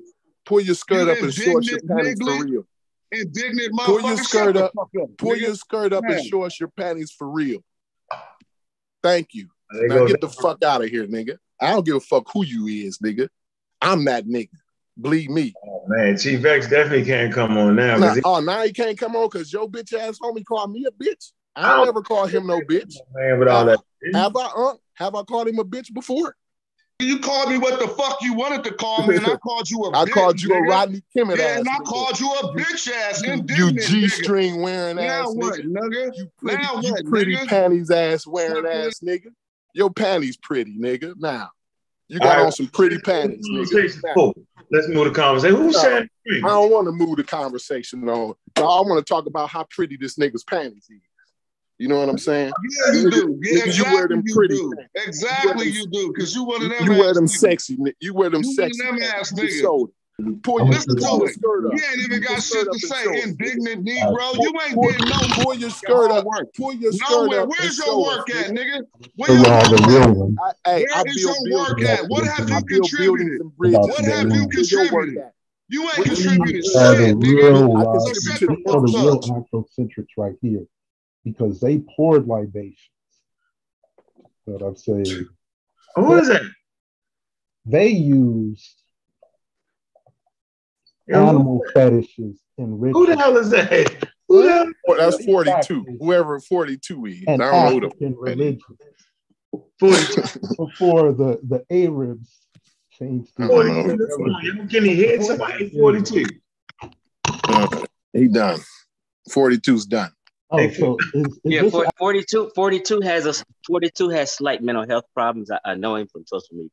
Speaker 2: Pull your skirt
Speaker 4: You
Speaker 2: up and shorts your
Speaker 4: indignant
Speaker 2: panties for real.
Speaker 4: Indignant
Speaker 2: Pull your skirt up.
Speaker 4: up.
Speaker 2: Pull your skirt up and
Speaker 4: Man.
Speaker 2: shorts your panties for real. Thank you. Now
Speaker 1: goes-
Speaker 2: get the fuck out of here, nigga. I don't give a fuck who you is, nigga. I'm that nigga. Bleed me.
Speaker 1: Oh, man, Chief X definitely can't come on now. 'cause
Speaker 2: Now,
Speaker 1: he-
Speaker 2: oh, now he can't come on because your bitch ass homie called me a bitch. I
Speaker 1: I
Speaker 2: don't
Speaker 1: don't-
Speaker 2: ever call him no bitch.
Speaker 1: man, with all that.
Speaker 2: Have I, uh, have I called him a bitch before?
Speaker 4: You called me what the fuck you wanted to call me, and I called you a
Speaker 2: I
Speaker 4: bitch,
Speaker 2: called you a
Speaker 4: nigga.
Speaker 2: Rodney Kimmel
Speaker 4: Yeah,
Speaker 2: ass
Speaker 4: and I
Speaker 2: nigga.
Speaker 4: called you a bitch ass,
Speaker 2: you, you G string wearing
Speaker 4: Now
Speaker 2: ass
Speaker 4: what,
Speaker 2: nigga.
Speaker 4: nigga?
Speaker 2: You pretty,
Speaker 4: Now
Speaker 2: you
Speaker 4: what,
Speaker 2: pretty
Speaker 4: nigga?
Speaker 2: panties ass wearing
Speaker 4: Fuck
Speaker 2: ass nigga. Your panties pretty, nigga. Now you got
Speaker 1: right.
Speaker 2: on some pretty panties, nigga.
Speaker 1: Full. Let's move the conversation. Who's
Speaker 2: No.
Speaker 1: saying
Speaker 2: I don't want to move the conversation on. I want to talk about how pretty this nigga's panties is. You know what I'm saying?
Speaker 4: Yeah, you do. Yeah,
Speaker 2: Nigga, you
Speaker 4: exactly
Speaker 2: wear them
Speaker 4: you
Speaker 2: pretty
Speaker 4: do.
Speaker 2: pants.
Speaker 4: Exactly
Speaker 2: them-
Speaker 4: you do, because you one of them
Speaker 2: You wear them
Speaker 4: niggas.
Speaker 2: sexy. You wear them
Speaker 4: You
Speaker 2: sexy.
Speaker 4: them ass niggas.
Speaker 2: Shoulder. Pull your,
Speaker 4: Listen to it.
Speaker 2: skirt up.
Speaker 4: You ain't even got shit to say.
Speaker 2: and show it.
Speaker 4: Indignant Negro. You ain't
Speaker 2: Pull-
Speaker 4: did no
Speaker 2: Pull your skirt up.
Speaker 4: work.
Speaker 2: Pull your skirt
Speaker 4: Nowhere.
Speaker 2: up.
Speaker 4: Where's your work at,
Speaker 2: nigga.
Speaker 4: nigga? Where
Speaker 5: Those
Speaker 4: your work
Speaker 5: the
Speaker 4: at?
Speaker 5: real ones.
Speaker 2: Hey,
Speaker 4: Where
Speaker 2: I
Speaker 4: is
Speaker 2: build
Speaker 4: your work at? What have you contributed?
Speaker 5: What
Speaker 4: What have you
Speaker 5: real-
Speaker 2: Where's your work
Speaker 4: contributed? You ain't contributed
Speaker 5: These are the
Speaker 4: shit, nigga.
Speaker 2: I
Speaker 5: uh,
Speaker 2: contribute
Speaker 4: So
Speaker 2: to
Speaker 4: shut
Speaker 2: the
Speaker 5: these are the
Speaker 4: fuck
Speaker 5: real
Speaker 4: up.
Speaker 5: Afrocentrics right here, because they poured libations. But I'm saying
Speaker 1: Who is that?
Speaker 5: they used
Speaker 1: Yo, who,
Speaker 5: animal fetishes and
Speaker 1: who the hell is that? Who the hell?
Speaker 2: Well, that's 42.
Speaker 5: practices
Speaker 2: Whoever 42 is. I don't know who the
Speaker 5: African
Speaker 2: fuck
Speaker 5: religion
Speaker 1: 42.
Speaker 5: before the the Arabs changed
Speaker 2: I
Speaker 5: the
Speaker 2: don't
Speaker 1: 42. Come on, you Can he hit somebody? 42.
Speaker 2: Uh, he done. 42's done.
Speaker 5: Oh, so is, is
Speaker 6: Yeah,
Speaker 5: this
Speaker 6: for, 42, 42 has a 42 has slight mental health problems. I, I know him from social media.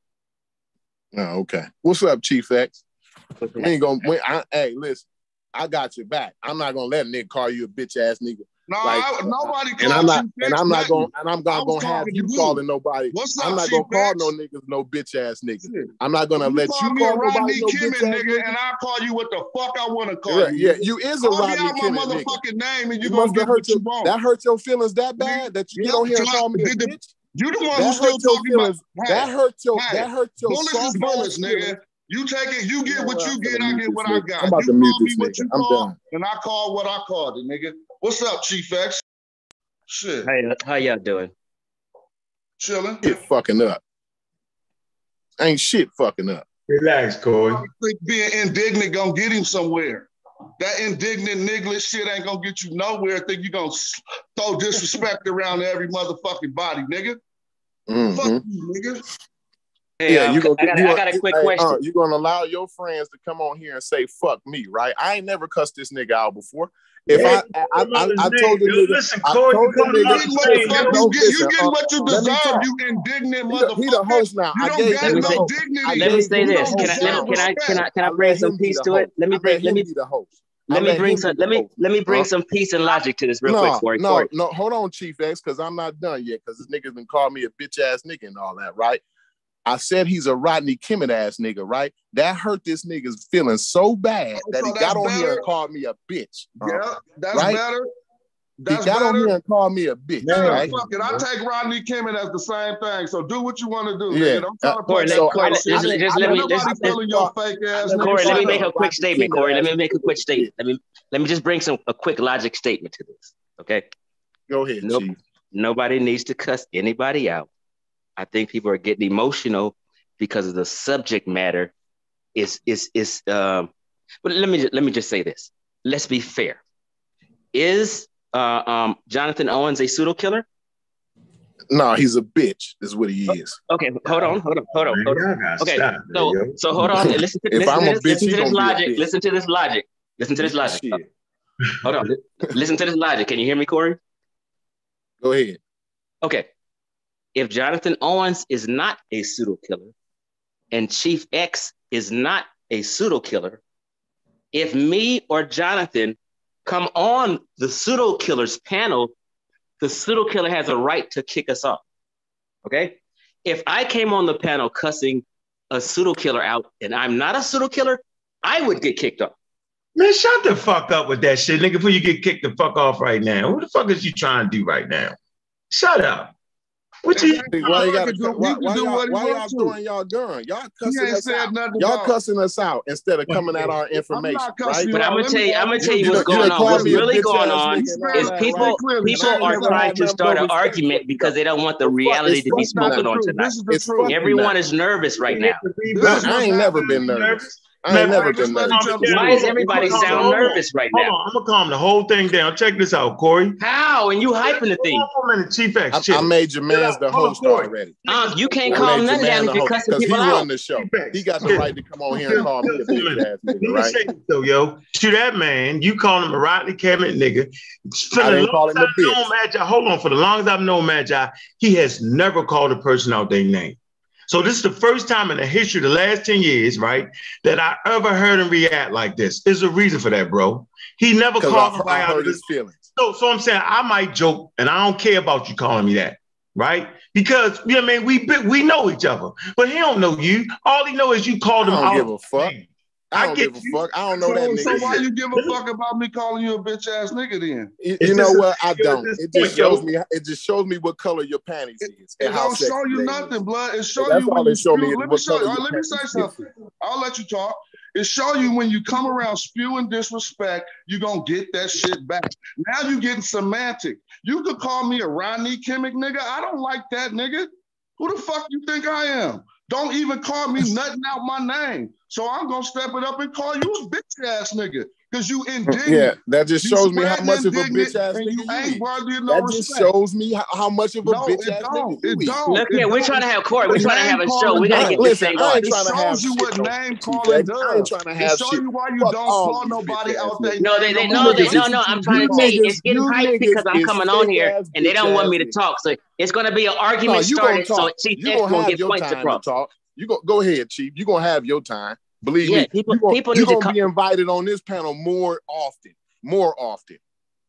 Speaker 2: Oh, okay. What's up, Chief X? We ain't gonna. We, I, hey, listen. I got your back. I'm not gonna let a nigga call you a bitch ass nigga.
Speaker 4: No,
Speaker 2: Like,
Speaker 4: I, nobody
Speaker 2: And I'm not. And I'm not gonna. And I'm
Speaker 4: I
Speaker 2: not gonna have you calling nobody.
Speaker 4: What's up,
Speaker 2: I'm not gonna call
Speaker 4: X?
Speaker 2: no niggas no bitch ass nigga. I'm not gonna
Speaker 4: You
Speaker 2: let
Speaker 4: call
Speaker 2: you
Speaker 4: me a
Speaker 2: call
Speaker 4: Rodney
Speaker 2: nobody no
Speaker 4: Kimmon
Speaker 2: bitch ass
Speaker 4: nigga,
Speaker 2: nigga.
Speaker 4: and I call you what the fuck I want to call
Speaker 2: Yeah,
Speaker 4: you.
Speaker 2: yeah, you is a
Speaker 4: Call me
Speaker 2: Rodney
Speaker 4: out my
Speaker 2: Kimmon nigga.
Speaker 4: motherfucking name, and
Speaker 2: You
Speaker 4: you gonna
Speaker 2: must
Speaker 4: get
Speaker 2: have hurt
Speaker 4: what you
Speaker 2: your that hurt your feelings that bad that you
Speaker 4: Yeah,
Speaker 2: get on here call me a bitch.
Speaker 4: You the one who's still talking about.
Speaker 2: That hurt your that hurt your
Speaker 4: bullets
Speaker 2: soft feelings.
Speaker 4: nigga. You take it, you
Speaker 2: You
Speaker 4: get
Speaker 2: know
Speaker 4: what
Speaker 2: what?
Speaker 4: you get, I get what I got.
Speaker 2: I'm about
Speaker 4: you
Speaker 2: to mute
Speaker 4: call me
Speaker 2: this
Speaker 4: what
Speaker 2: nigga.
Speaker 4: you
Speaker 2: I'm
Speaker 4: call,
Speaker 2: done.
Speaker 4: and I call what I called it, nigga. What's up, Chief X? Shit,
Speaker 6: Hey, how y'all doing?
Speaker 4: chilling.
Speaker 2: Shit fucking up. Ain't shit fucking up.
Speaker 1: Relax, Corey.
Speaker 4: I think being indignant gonna get him somewhere. That indignant niggless shit ain't gonna get you nowhere. Think you gonna throw disrespect around every motherfucking body, nigga.
Speaker 2: Mhm.
Speaker 4: Fuck you, nigga.
Speaker 6: Hey,
Speaker 2: Yeah,
Speaker 6: um,
Speaker 2: you gonna
Speaker 6: I, got,
Speaker 2: you
Speaker 6: I got a
Speaker 2: gonna-
Speaker 6: quick
Speaker 2: hey,
Speaker 6: question.
Speaker 2: uh, you gonna allow your friends to come on here and say "fuck me," right? I ain't never cussed this nigga out before. If
Speaker 1: Yeah,
Speaker 2: I, I, I, I, I told the
Speaker 1: Yo,
Speaker 2: nigga,
Speaker 1: Listen,
Speaker 2: I
Speaker 1: Corey,
Speaker 2: told
Speaker 1: you
Speaker 2: the
Speaker 1: called him
Speaker 2: nigga-
Speaker 1: out
Speaker 4: Get what
Speaker 1: name,
Speaker 4: the fuck
Speaker 1: yo.
Speaker 2: no,
Speaker 4: you get. You
Speaker 2: listen,
Speaker 4: get
Speaker 2: uh,
Speaker 4: what you deserve, you indignant
Speaker 2: he the, he the
Speaker 4: motherfucker.
Speaker 2: host now.
Speaker 4: You don't
Speaker 2: gave
Speaker 4: got
Speaker 6: Let
Speaker 2: him
Speaker 6: me
Speaker 2: the
Speaker 4: no dignity.
Speaker 6: Let me say this. Can I
Speaker 2: host
Speaker 6: let me
Speaker 4: deserve
Speaker 2: now.
Speaker 6: can I can I can I
Speaker 2: I
Speaker 6: bring some peace to it? Let me
Speaker 2: I
Speaker 6: bring
Speaker 2: let
Speaker 6: let me
Speaker 2: be the host.
Speaker 6: let
Speaker 2: I
Speaker 6: me bring some let me
Speaker 2: host.
Speaker 6: let me bring
Speaker 2: Huh?
Speaker 6: some peace and logic to this real quick,
Speaker 2: No,
Speaker 6: Corey.
Speaker 2: no,
Speaker 6: Corey.
Speaker 2: no. Hold on, Chief X, because I'm not done yet. Because this nigga's been calling me a bitch ass nigga and all that, right? I said he's a Rodney Kimmon ass nigga, right? That hurt this nigga's feelings so bad oh, that
Speaker 4: So
Speaker 2: he got on here and called me a bitch. huh?
Speaker 4: Yeah, that's
Speaker 2: Right?
Speaker 4: better.
Speaker 2: He
Speaker 4: That's
Speaker 2: got on here and called me a bitch,
Speaker 4: Yeah,
Speaker 2: right?
Speaker 4: fuck it. I take Rodney Kimmon as the same thing. So do what you want to do,
Speaker 2: Yeah.
Speaker 4: nigga. Don't try to uh,
Speaker 6: Corey,
Speaker 2: So
Speaker 6: Corey,
Speaker 2: I,
Speaker 6: let- just, just
Speaker 2: I
Speaker 6: let me just,
Speaker 4: Nobody
Speaker 6: just
Speaker 4: your fake ass,
Speaker 2: never
Speaker 4: nigga.
Speaker 6: Corey, let me make a
Speaker 2: a
Speaker 6: quick
Speaker 2: Rodney
Speaker 6: statement. Corey, let me make a quick statement. Let me let me just bring some a quick logic statement to this. Okay.
Speaker 2: Go ahead,
Speaker 6: Nope.
Speaker 2: Chief.
Speaker 6: Nobody needs to cuss anybody out. I think people are getting emotional because of the subject matter is is is um but let me let me just say this. Let's be fair. Is uh, um, Jonathan Owens a pseudo killer?
Speaker 2: No, he's a bitch. Is what he is.
Speaker 6: Okay, hold on, hold on, hold on, hold on.
Speaker 1: Man, y'all gotta
Speaker 6: Okay, So so hold on. Listen to, listen to this,
Speaker 2: bitch,
Speaker 6: listen to this
Speaker 2: gonna be a
Speaker 6: logic. Listen to this logic. Listen to this logic. Hold on. Listen to this logic. Can you hear me, Corey?
Speaker 2: Go ahead.
Speaker 6: Okay. If Jonathan Owens is not a pseudo killer and Chief X is not a pseudo killer, if me or Jonathan come on the pseudo killers panel, the pseudo killer has a right to kick us off. Okay. If I came on the panel cussing a pseudo killer out and I'm not a pseudo killer, I would get kicked off.
Speaker 1: Man, shut the fuck up with that shit, nigga, before you get kicked the fuck off right now. What the fuck is you trying to do right now? Shut up. What you
Speaker 4: Exactly.
Speaker 2: Why you
Speaker 4: He
Speaker 2: gotta
Speaker 4: can do-
Speaker 2: why,
Speaker 4: he can
Speaker 2: why
Speaker 4: do
Speaker 2: y'all,
Speaker 4: what he
Speaker 2: why y'all
Speaker 4: wants
Speaker 2: y'all gun? Y'all cussing us out. Y'all cussing us out instead of coming at our information, right?
Speaker 6: But I'm gonna tell you, I'm gonna tell you
Speaker 2: You
Speaker 6: what's going on. What's really going on
Speaker 2: nigga and all
Speaker 6: is people
Speaker 2: right?
Speaker 4: clearly.
Speaker 2: And I
Speaker 6: people are trying to start an argument because they don't want the reality to be
Speaker 2: fuck you now.
Speaker 6: spoken on
Speaker 4: This
Speaker 6: tonight.
Speaker 4: is the truth.
Speaker 6: Everyone is nervous right now.
Speaker 2: I,
Speaker 4: is
Speaker 2: I
Speaker 4: what's
Speaker 2: ain't never been nervous. I
Speaker 1: Matter
Speaker 2: ain't never
Speaker 1: fact,
Speaker 2: been
Speaker 4: let
Speaker 2: nervous.
Speaker 4: each
Speaker 6: Why
Speaker 4: speak.
Speaker 6: is everybody
Speaker 1: Hold
Speaker 6: sound
Speaker 1: on.
Speaker 6: nervous right
Speaker 1: Hold
Speaker 6: now?
Speaker 1: on, I'm gonna calm the whole thing down. Check this out, Corey.
Speaker 6: How? And you hyping the
Speaker 1: Hold
Speaker 6: thing.
Speaker 1: on for a minute, Chief X.
Speaker 2: I,
Speaker 1: chill.
Speaker 2: I made your man's the
Speaker 1: Hold on,
Speaker 2: host
Speaker 1: Corey.
Speaker 2: already.
Speaker 6: Um, you can't
Speaker 2: I
Speaker 6: calm
Speaker 2: made your
Speaker 6: nothing down
Speaker 2: man
Speaker 6: if
Speaker 2: the
Speaker 6: you're
Speaker 2: host
Speaker 6: cussing
Speaker 2: because he
Speaker 6: people
Speaker 2: run the show. He got the right to come on here and
Speaker 1: Chill,
Speaker 2: call me a
Speaker 1: chill for a
Speaker 2: bitch
Speaker 1: minute.
Speaker 2: ass nigga, right?
Speaker 1: say this though, yo. To that man, you call him a Rodney Cameron nigga. For
Speaker 2: I didn't call him a
Speaker 1: I've known
Speaker 2: bitch.
Speaker 1: Magi, hold on. For the longest I've known Magi, he has never called a person out their name. So this is the first time in the history of the last 10 years, right, that I ever heard him react like this. There's a reason for that, bro. He never called
Speaker 2: I, I
Speaker 1: out
Speaker 2: his feelings.
Speaker 1: So, so I'm saying I might joke, and I don't care about you calling me that, right? Because you know what I mean, we we know each other, but he don't know you. All he know is you called him
Speaker 2: don't
Speaker 1: out.
Speaker 2: give a fuck. I
Speaker 1: I
Speaker 2: don't
Speaker 1: get
Speaker 2: give a
Speaker 1: you.
Speaker 2: fuck. I don't know
Speaker 4: So,
Speaker 2: that
Speaker 4: so why you give a fuck about me calling you a bitch ass nigga then?
Speaker 2: You, you know what? I don't. It just shows me. It just shows me what color your panties is
Speaker 4: It
Speaker 2: how
Speaker 4: don't show you nothing,
Speaker 2: is.
Speaker 4: blood. It show
Speaker 2: That's
Speaker 4: you
Speaker 2: all
Speaker 4: when
Speaker 2: it
Speaker 4: you
Speaker 2: show me
Speaker 4: spew- Let me show you.
Speaker 2: color
Speaker 4: all right,
Speaker 2: your
Speaker 4: let me say something. I'll let you talk. It show you when you come around spewing disrespect, you gonna get that shit back. Now you getting semantic. You could call me a Rodney Kimmick nigga. I don't like that nigga. Who the fuck you think I am? Don't even call me nothing out my name. So I'm gonna step it up and call you a bitch ass nigga. Cause you indignant.
Speaker 2: Yeah, that just
Speaker 4: You
Speaker 2: shows me how much of a bitch ass nigga
Speaker 4: you
Speaker 2: you
Speaker 4: ain't worthy of no
Speaker 2: That just
Speaker 4: respect.
Speaker 2: shows me how, how much of a
Speaker 4: No,
Speaker 2: bitch ass nigga you
Speaker 4: It
Speaker 2: is.
Speaker 4: don't.
Speaker 6: Look
Speaker 4: It
Speaker 6: here, we're trying to have Corey. We're trying to have a show. We gotta get
Speaker 4: does.
Speaker 6: this thing
Speaker 2: I
Speaker 6: going.
Speaker 2: ain't
Speaker 4: It
Speaker 2: trying to have
Speaker 4: shows you what name
Speaker 2: Chief
Speaker 4: calling
Speaker 2: X. I ain't
Speaker 4: does.
Speaker 2: trying to
Speaker 4: It
Speaker 2: have
Speaker 4: show you why you don't
Speaker 2: all
Speaker 4: call nobody out there.
Speaker 6: No, they, they no, they no, no. I'm trying to tell you, it's getting
Speaker 2: you
Speaker 6: hyped because I'm coming on here and they don't want me to talk. So it's gonna be an argument started. So. Chief
Speaker 2: You
Speaker 6: X
Speaker 2: gonna
Speaker 6: gonna get points
Speaker 2: time
Speaker 6: across.
Speaker 2: talk. You go go ahead, Chief. You are gonna have your time. Believe
Speaker 6: Yeah,
Speaker 2: me.
Speaker 6: people
Speaker 2: you gonna,
Speaker 6: people
Speaker 2: you
Speaker 6: need
Speaker 2: gonna
Speaker 6: come.
Speaker 2: be invited on this panel more often. More often.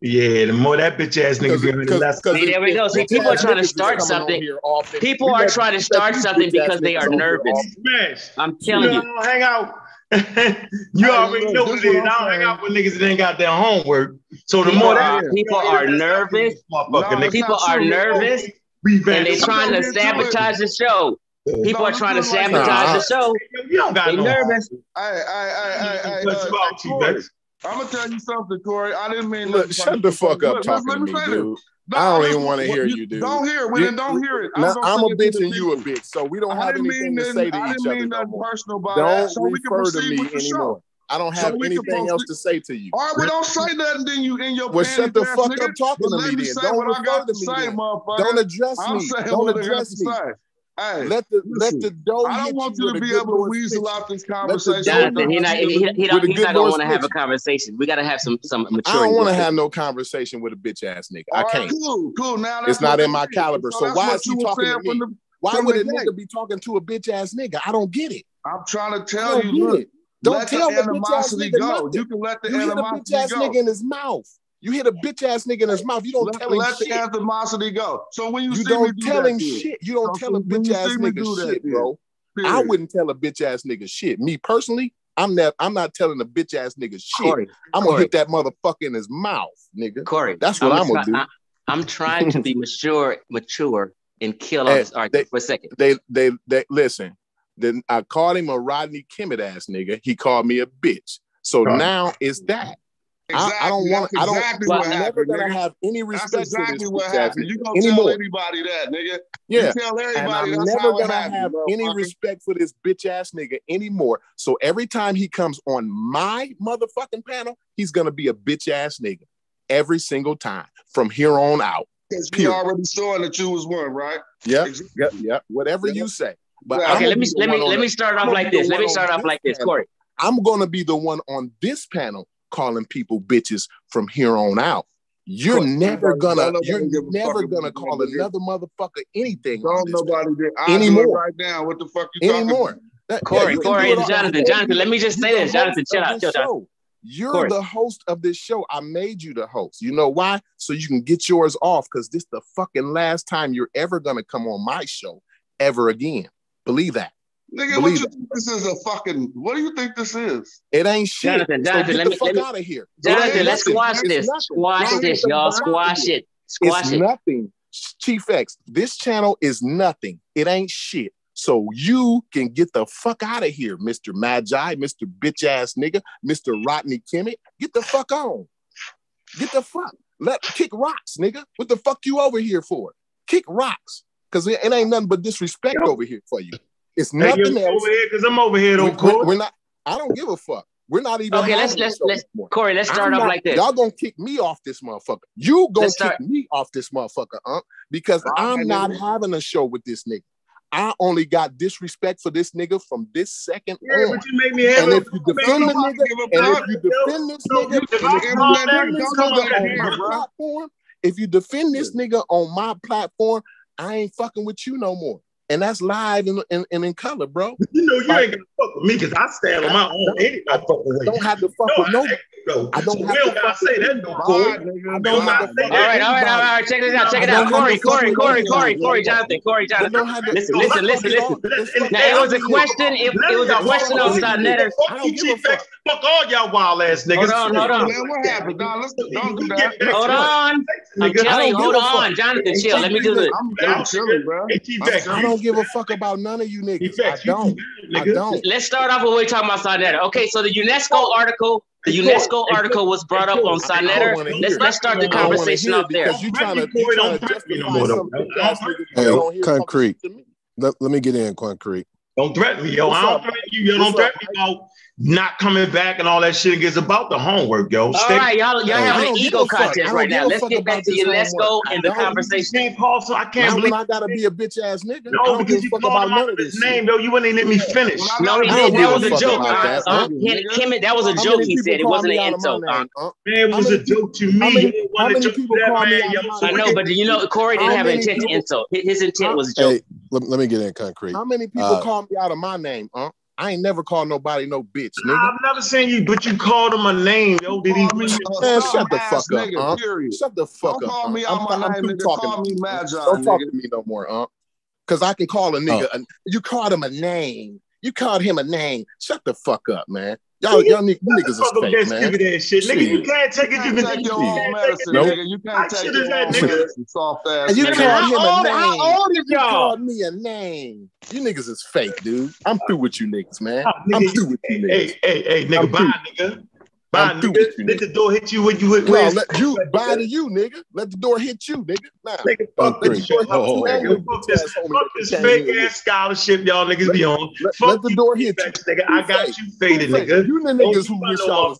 Speaker 1: Yeah, the more that bitch ass nigga be on the
Speaker 6: See, there we go. See, people are trying to start something. People are trying to start something because they are nervous.
Speaker 1: Smash.
Speaker 6: I'm telling
Speaker 1: know,
Speaker 6: you.
Speaker 1: Hang out. you already know
Speaker 4: this
Speaker 1: what it is.
Speaker 4: what I'm
Speaker 1: I don't hang out with niggas that ain't got their homework. So the
Speaker 6: People
Speaker 1: more
Speaker 6: are
Speaker 1: that
Speaker 6: people are nervous
Speaker 1: motherfucker,
Speaker 4: No,
Speaker 6: People are nervous and they
Speaker 1: back.
Speaker 6: trying to
Speaker 4: Let's get to it.
Speaker 6: sabotage the show. People
Speaker 4: No,
Speaker 6: are trying to
Speaker 4: do it like
Speaker 6: sabotage
Speaker 2: this.
Speaker 6: the show.
Speaker 1: You don't got
Speaker 6: They
Speaker 1: no
Speaker 6: nervous.
Speaker 4: Uh, hey,
Speaker 1: Chief
Speaker 4: Corey,
Speaker 1: X.
Speaker 4: I'm gonna tell you something, Corey. I didn't mean
Speaker 2: Look,
Speaker 4: nothing
Speaker 2: shut the fuck up
Speaker 4: Look,
Speaker 2: talking to me, dude.
Speaker 4: No,
Speaker 2: I don't even want to hear you, dude.
Speaker 4: Don't hear it. We
Speaker 2: You-
Speaker 4: then don't hear it. I'm,
Speaker 2: Now,
Speaker 4: gonna
Speaker 2: I'm a
Speaker 4: to
Speaker 2: bitch and you a bitch, so we don't have anything to say to
Speaker 4: I
Speaker 2: each
Speaker 4: didn't
Speaker 2: other
Speaker 4: mean nothing personal by that.
Speaker 2: Don't
Speaker 4: So we can
Speaker 2: refer to me anymore. I don't have
Speaker 4: we can
Speaker 2: anything else to say to you.
Speaker 4: All right, well, don't say nothing then you in your
Speaker 2: Well, shut the fuck
Speaker 4: nigga.
Speaker 2: up talking
Speaker 4: But
Speaker 2: to me
Speaker 4: me
Speaker 2: then. Don't
Speaker 4: I
Speaker 2: refer
Speaker 4: got
Speaker 2: to
Speaker 4: to
Speaker 2: me
Speaker 4: say,
Speaker 2: Don't address
Speaker 4: I'm
Speaker 2: me. Don't
Speaker 4: what I
Speaker 2: address me.
Speaker 4: Say. Hey,
Speaker 2: Let the let the dough
Speaker 4: I don't want
Speaker 2: you
Speaker 4: you to be able to
Speaker 2: Lord
Speaker 4: weasel
Speaker 2: snitch.
Speaker 4: out this
Speaker 2: Let the
Speaker 4: conversation.
Speaker 6: Jonathan,
Speaker 2: hit
Speaker 6: he not, he, he, he don't,
Speaker 2: a
Speaker 6: he's not gonna want to have a conversation. We gotta have some some
Speaker 2: I don't want to have no conversation with a bitch ass nigga.
Speaker 4: All
Speaker 2: I can't.
Speaker 4: cool, cool. Now that's
Speaker 2: It's not in my
Speaker 4: did.
Speaker 2: caliber.
Speaker 4: So
Speaker 2: So why
Speaker 4: what
Speaker 2: is
Speaker 4: you
Speaker 2: he talking to me?
Speaker 4: the
Speaker 2: Why would
Speaker 4: the
Speaker 2: a
Speaker 4: gate.
Speaker 2: nigga be talking to a bitch ass nigga? I don't get it.
Speaker 4: I'm trying to tell you, look.
Speaker 2: Don't
Speaker 4: let
Speaker 2: tell
Speaker 4: the
Speaker 2: the bitch ass
Speaker 4: animosity
Speaker 2: nigga
Speaker 4: go. You can let the
Speaker 2: You hit a bitch ass nigga in his mouth. You hit a bitch ass nigga in his mouth. You don't
Speaker 4: Let,
Speaker 2: tell him
Speaker 4: let the
Speaker 2: shit.
Speaker 4: animosity go. So when you,
Speaker 2: You
Speaker 4: see me
Speaker 2: don't
Speaker 4: do
Speaker 2: tell
Speaker 4: that,
Speaker 2: him
Speaker 4: then,
Speaker 2: shit. You don't
Speaker 4: so
Speaker 2: tell a bitch ass nigga
Speaker 4: do that,
Speaker 2: shit,
Speaker 4: then,
Speaker 2: bro. I wouldn't tell a bitch ass nigga shit. Me personally, I'm not. I'm not telling a bitch ass nigga shit.
Speaker 6: Corey,
Speaker 2: I'm gonna
Speaker 6: Corey,
Speaker 2: hit that motherfucker in his mouth, nigga.
Speaker 6: Corey.
Speaker 2: That's what
Speaker 6: I'm,
Speaker 2: I'm gonna
Speaker 6: try-
Speaker 2: do.
Speaker 6: I, I'm trying to be mature, mature, and kill off
Speaker 2: Hey,
Speaker 6: this argument for a second.
Speaker 2: They they they listen. Then I called him a Rodney Kimmett ass nigga. He called me a bitch. So
Speaker 1: Right.
Speaker 2: now it's that. I,
Speaker 4: Exactly.
Speaker 2: I don't want.
Speaker 4: That's
Speaker 2: I don't.
Speaker 4: exactly
Speaker 2: I'm never
Speaker 4: happened,
Speaker 2: gonna
Speaker 4: nigga.
Speaker 2: have any
Speaker 4: That's
Speaker 2: respect for this
Speaker 4: what
Speaker 2: bitch ass
Speaker 4: happened. You
Speaker 2: nigga
Speaker 4: gonna tell
Speaker 2: anymore.
Speaker 4: anybody that, nigga.
Speaker 2: Yeah.
Speaker 4: You tell
Speaker 2: And
Speaker 4: everybody
Speaker 2: I'm
Speaker 4: that's
Speaker 2: never gonna
Speaker 4: happened,
Speaker 2: have any
Speaker 4: motherfucker.
Speaker 2: respect for this bitch ass nigga anymore. So every time he comes on my motherfucking panel, he's gonna be a bitch ass nigga every single time from here on out.
Speaker 4: Because you
Speaker 2: Period.
Speaker 4: already showing that you was one, right?
Speaker 2: Yeah.
Speaker 4: Exactly.
Speaker 2: yep, yep. Whatever
Speaker 4: Yep.
Speaker 2: you say. But
Speaker 4: Okay,
Speaker 6: Okay, let me let me let me start off like this. Let me start off like this. Corey.
Speaker 2: I'm gonna be the one on this panel calling people bitches from here on out. You're
Speaker 6: Cool.
Speaker 2: never
Speaker 4: Don't
Speaker 2: gonna, you're never gonna call another motherfucker anything
Speaker 4: Don't nobody do. I do it
Speaker 2: anymore.
Speaker 4: right now. What the fuck you talking
Speaker 2: Anymore.
Speaker 4: about?
Speaker 2: That- yeah,
Speaker 6: Corey,
Speaker 2: you can
Speaker 6: Corey,
Speaker 2: do it
Speaker 6: and
Speaker 2: all-
Speaker 6: Jonathan.
Speaker 2: Corey,
Speaker 6: Jonathan,
Speaker 2: you-
Speaker 6: let me just
Speaker 2: you're
Speaker 6: say
Speaker 2: the
Speaker 6: this. Jonathan,
Speaker 2: host
Speaker 6: chill
Speaker 2: of
Speaker 6: out,
Speaker 2: this
Speaker 6: chill out.
Speaker 2: show. You're
Speaker 6: Corey.
Speaker 2: the host of this show. I made you the host. You know why? So you can get yours off because this the fucking last time you're ever gonna come on my show ever again. Believe that.
Speaker 4: Nigga, what
Speaker 2: Believe
Speaker 4: you
Speaker 2: it.
Speaker 4: think this is a fucking? What do you think this is?
Speaker 2: It ain't shit.
Speaker 6: Jonathan,
Speaker 2: so
Speaker 6: Jonathan,
Speaker 2: get
Speaker 6: let
Speaker 2: the
Speaker 6: me-
Speaker 2: fuck
Speaker 6: let me-
Speaker 2: out of here. It
Speaker 6: Jonathan, let's
Speaker 2: nothing.
Speaker 6: squash this. Squash
Speaker 2: Get
Speaker 6: this, y'all. Squash it. Squash
Speaker 2: It's
Speaker 6: it.
Speaker 2: nothing. Chief X, this channel is nothing. It ain't shit. So you can get the fuck out of here, Mr. Magi, Mr. Bitch ass nigga, Mr. Rodney Kimmett. Get the fuck on. Get the fuck. Let kick rocks, nigga. What the fuck you over here for? Kick rocks. Cause it, it ain't nothing but disrespect
Speaker 1: Yo.
Speaker 2: over here for you. It's
Speaker 1: Hey,
Speaker 2: nothing
Speaker 1: you
Speaker 2: else.
Speaker 1: over here because I'm over here
Speaker 2: We,
Speaker 1: though, Corey.
Speaker 2: are not. I don't give a fuck. We're not even.
Speaker 6: Okay, let's
Speaker 2: having a
Speaker 6: let's let's
Speaker 2: anymore.
Speaker 6: Corey, let's start
Speaker 2: I'm
Speaker 6: off
Speaker 2: not-
Speaker 6: like this.
Speaker 2: Y'all gonna kick me off this motherfucker. You gonna
Speaker 6: Let's
Speaker 2: kick
Speaker 6: start-
Speaker 2: me off this motherfucker, huh? Because
Speaker 4: All
Speaker 2: I'm not
Speaker 4: nigga.
Speaker 2: having a show with this nigga. I only got disrespect for this nigga from this second
Speaker 1: Yeah,
Speaker 2: on.
Speaker 1: but you made me have
Speaker 2: And if you defend the nigga, and if you defend this nigga, and if you defend this nigga on my platform, if you defend this nigga on my platform, I ain't fucking with you no more. And that's live and, and, and in color, bro.
Speaker 1: You know you
Speaker 2: Like-
Speaker 1: ain't gonna fuck with me because I stand on my own any motherfucking way.
Speaker 2: Don't have to fuck with
Speaker 1: No,
Speaker 2: with
Speaker 1: though.
Speaker 2: I don't
Speaker 1: so we don't gotta say that no Corey.
Speaker 2: Don't gotta
Speaker 1: say
Speaker 2: that.
Speaker 6: All right, all right, all right. Check this out. Check it out. Corey, Corey, Corey, Corey, Corey, Jonathan, Corey, Jonathan. Listen, listen, listen, listen. Now it was a question. It, it was a question on Sonetta's.
Speaker 1: Fuck you, Chief Fuck all y'all wild ass niggas.
Speaker 6: Hold on, hold on. Hold on. I'm hold on, Jonathan. Chill. Let me do this.
Speaker 4: I'm chilling, bro.
Speaker 2: I don't give a fuck about none of you niggas. I don't. I don't.
Speaker 6: Let's start off with what we're talking about Sonetta. Okay, so the UNESCO article the UNESCO article was brought up on
Speaker 2: Sinetter.
Speaker 6: Let's let's start the conversation up there.
Speaker 7: Concrete. Let, let me get in concrete.
Speaker 1: Don't threaten me, yo.
Speaker 2: What's
Speaker 1: I don't
Speaker 2: up?
Speaker 1: threaten you. Yo, don't
Speaker 2: up?
Speaker 1: threaten me, yo not coming back and all that shit. is about the homework, yo.
Speaker 6: All Stay- right, y'all, y'all having an ego contest right now. Let's get back to your
Speaker 2: let's go
Speaker 6: in the conversation.
Speaker 1: Paul, so I can't believe
Speaker 2: I gotta be a bitch ass nigga.
Speaker 1: No, because you called
Speaker 2: none of this
Speaker 1: name, though. You wouldn't even let me finish.
Speaker 6: No, he did.
Speaker 2: Uh,
Speaker 6: that was a joke.
Speaker 2: That
Speaker 6: was a joke. He said it wasn't an insult. Uh,
Speaker 1: man, it was a joke to me.
Speaker 2: How many people call me?
Speaker 6: I know, but you know, Corey didn't have an intent to insult. His intent was a joke.
Speaker 7: Let me get in concrete.
Speaker 2: How many people call me out of my name, huh? I ain't never called nobody no bitch, nigga.
Speaker 1: I've never seen you, but you called him a name, yo. Did he
Speaker 4: really?
Speaker 2: Man, shut the fuck up,
Speaker 4: nigga,
Speaker 2: um.
Speaker 4: period.
Speaker 2: Shut the fuck
Speaker 4: Don't
Speaker 2: up.
Speaker 4: Call
Speaker 2: um.
Speaker 4: me
Speaker 2: I'm,
Speaker 4: I'm,
Speaker 2: I'm
Speaker 4: name,
Speaker 2: talking.
Speaker 4: Call me Magi,
Speaker 2: Don't
Speaker 4: nigga.
Speaker 2: talk to me no more, huh? Cause I can call a nigga. Oh. A, you called him a name. You called him a name. Shut the fuck up, man. Y'all, y'all, you niggas is fake,
Speaker 1: guys
Speaker 2: man.
Speaker 1: Stupid ass shit. Nigga, you can't take it. You
Speaker 4: can't take your own medicine,
Speaker 2: nope.
Speaker 4: nigga. You can't take your own medicine, soft ass.
Speaker 2: And you
Speaker 4: nigga.
Speaker 2: him a
Speaker 6: name. How old is
Speaker 2: you
Speaker 6: y'all?
Speaker 2: called me a name. You niggas is fake, dude. I'm through with you niggas, man.
Speaker 1: Ah,
Speaker 2: I'm through with you niggas.
Speaker 1: Hey, hey, hey, nigga, bye, nigga. Bye, Let the door hit you when you hit.
Speaker 2: No, let you buy to you, nigga. Let the door hit you, nigga. Nah.
Speaker 1: Nigga, oh, oh, oh. fuck,
Speaker 2: let the door hit
Speaker 1: oh,
Speaker 2: you,
Speaker 1: nigga. Fuck this, fuck this fake ass scholarship y'all niggas let, be on.
Speaker 2: Let,
Speaker 1: fuck
Speaker 2: let the door hit you,
Speaker 1: nigga. I got you faded, nigga.
Speaker 2: You the niggas who wish y'all was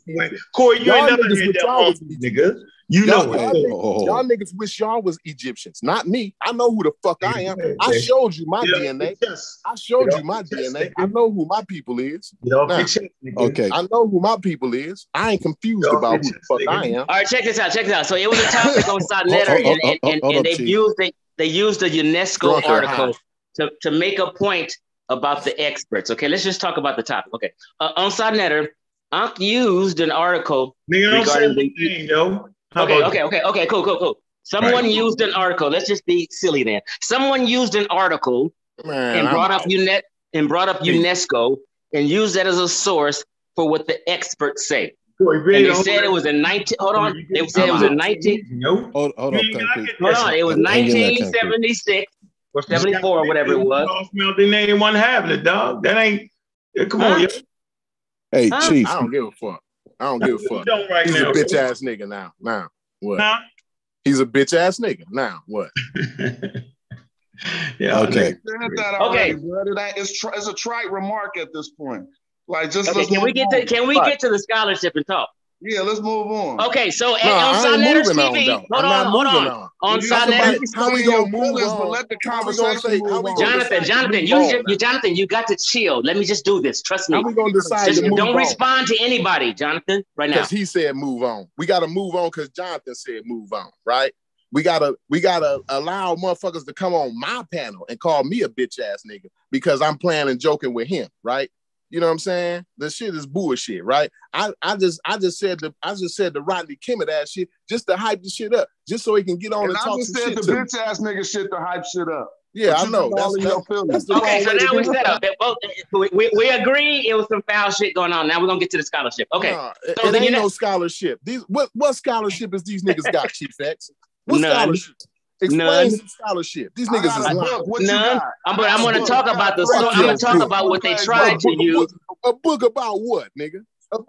Speaker 1: Corey, you ain't never hit that off, nigga. You
Speaker 2: y'all,
Speaker 1: know
Speaker 2: y'all, niggas, y'all niggas wish y'all was Egyptians, not me. I know who the fuck I am. I showed you my
Speaker 1: yeah,
Speaker 2: DNA.
Speaker 1: Yes.
Speaker 2: I showed you, my DNA.
Speaker 1: Nigga.
Speaker 2: I know who my people is. Now,
Speaker 7: okay.
Speaker 2: I know who my people is. I ain't confused about who the fuck
Speaker 1: nigga.
Speaker 2: I am.
Speaker 6: All right, check this out. Check this out. So it was a topic on Side
Speaker 7: Letter,
Speaker 6: and, and, and they used they, they used the UNESCO
Speaker 2: Drunk
Speaker 6: article to, to make a point about the experts. Okay, let's just talk about the topic. Okay, uh, on Side Letter, Unc used an article.
Speaker 1: Nigga, don't say
Speaker 6: the
Speaker 1: name, yo. How
Speaker 6: okay, okay, okay, okay, cool, cool, cool. Someone right. used an article. Let's just be silly then. Someone used an article
Speaker 2: Man,
Speaker 6: and brought I'm...
Speaker 2: up
Speaker 6: UNET and brought up UNESCO and used that as a source for what the experts say. And they said it was in 19 hold on. They said it was in 19
Speaker 1: nope.
Speaker 7: hold, hold,
Speaker 1: on,
Speaker 6: hold on. It was 1976 or 74 or whatever it was.
Speaker 1: They ain't one have it, dog. That ain't come on. Yo.
Speaker 7: Hey. Chief.
Speaker 2: I don't give a fuck. I don't give a fuck.
Speaker 1: Don't right
Speaker 2: He's
Speaker 1: now.
Speaker 2: a bitch ass nigga now. Now what?
Speaker 1: Huh?
Speaker 2: He's a bitch ass nigga now what?
Speaker 1: yeah.
Speaker 7: Okay.
Speaker 6: Okay.
Speaker 4: That is tr- it's a trite remark at this point. Like just
Speaker 6: okay, can we get to can we get to the scholarship and talk?
Speaker 4: Yeah, let's move on.
Speaker 6: Okay, so
Speaker 2: no,
Speaker 6: on
Speaker 2: Silent
Speaker 6: TV,
Speaker 2: on,
Speaker 6: hold on, hold on.
Speaker 2: On,
Speaker 6: side
Speaker 4: letters,
Speaker 2: how we gonna move
Speaker 4: on? But let the conversation move on.
Speaker 6: Jonathan, Jonathan, you, you, Jonathan, you got to chill. Let me just do this. Trust me.
Speaker 2: How we gonna decide
Speaker 6: just,
Speaker 2: to move
Speaker 6: Don't
Speaker 2: on.
Speaker 6: respond to anybody, Jonathan, right now.
Speaker 2: Because he said move on. We gotta move on because Jonathan said move on, right? We gotta we gotta allow motherfuckers to come on my panel and call me a bitch ass nigga because I'm playing and joking with him, right? You know what I'm saying? The shit is bullshit, right? I, I just I just said the I just said the Rodney Kimmett ass shit just to hype the shit up, just so he can get on and,
Speaker 4: and I just said the bitch ass nigga shit to hype shit up.
Speaker 2: Yeah,
Speaker 4: but
Speaker 2: I know. That's, that's, that's
Speaker 6: okay, so now we set up. Both, we, we, we agree it was some foul shit going on. Now we're gonna get to the scholarship. Okay,
Speaker 2: nah,
Speaker 6: so
Speaker 2: it,
Speaker 6: you ain't
Speaker 2: no scholarship. These what what scholarship is these niggas got, Chief X? What
Speaker 6: None.
Speaker 2: scholarship? Explain
Speaker 6: None.
Speaker 2: the scholarship. These niggas is lying.
Speaker 6: None. But I'm
Speaker 4: going to
Speaker 6: talk about the. I'm going
Speaker 2: to
Speaker 6: talk about what they tried to you.
Speaker 2: A book about what, nigga?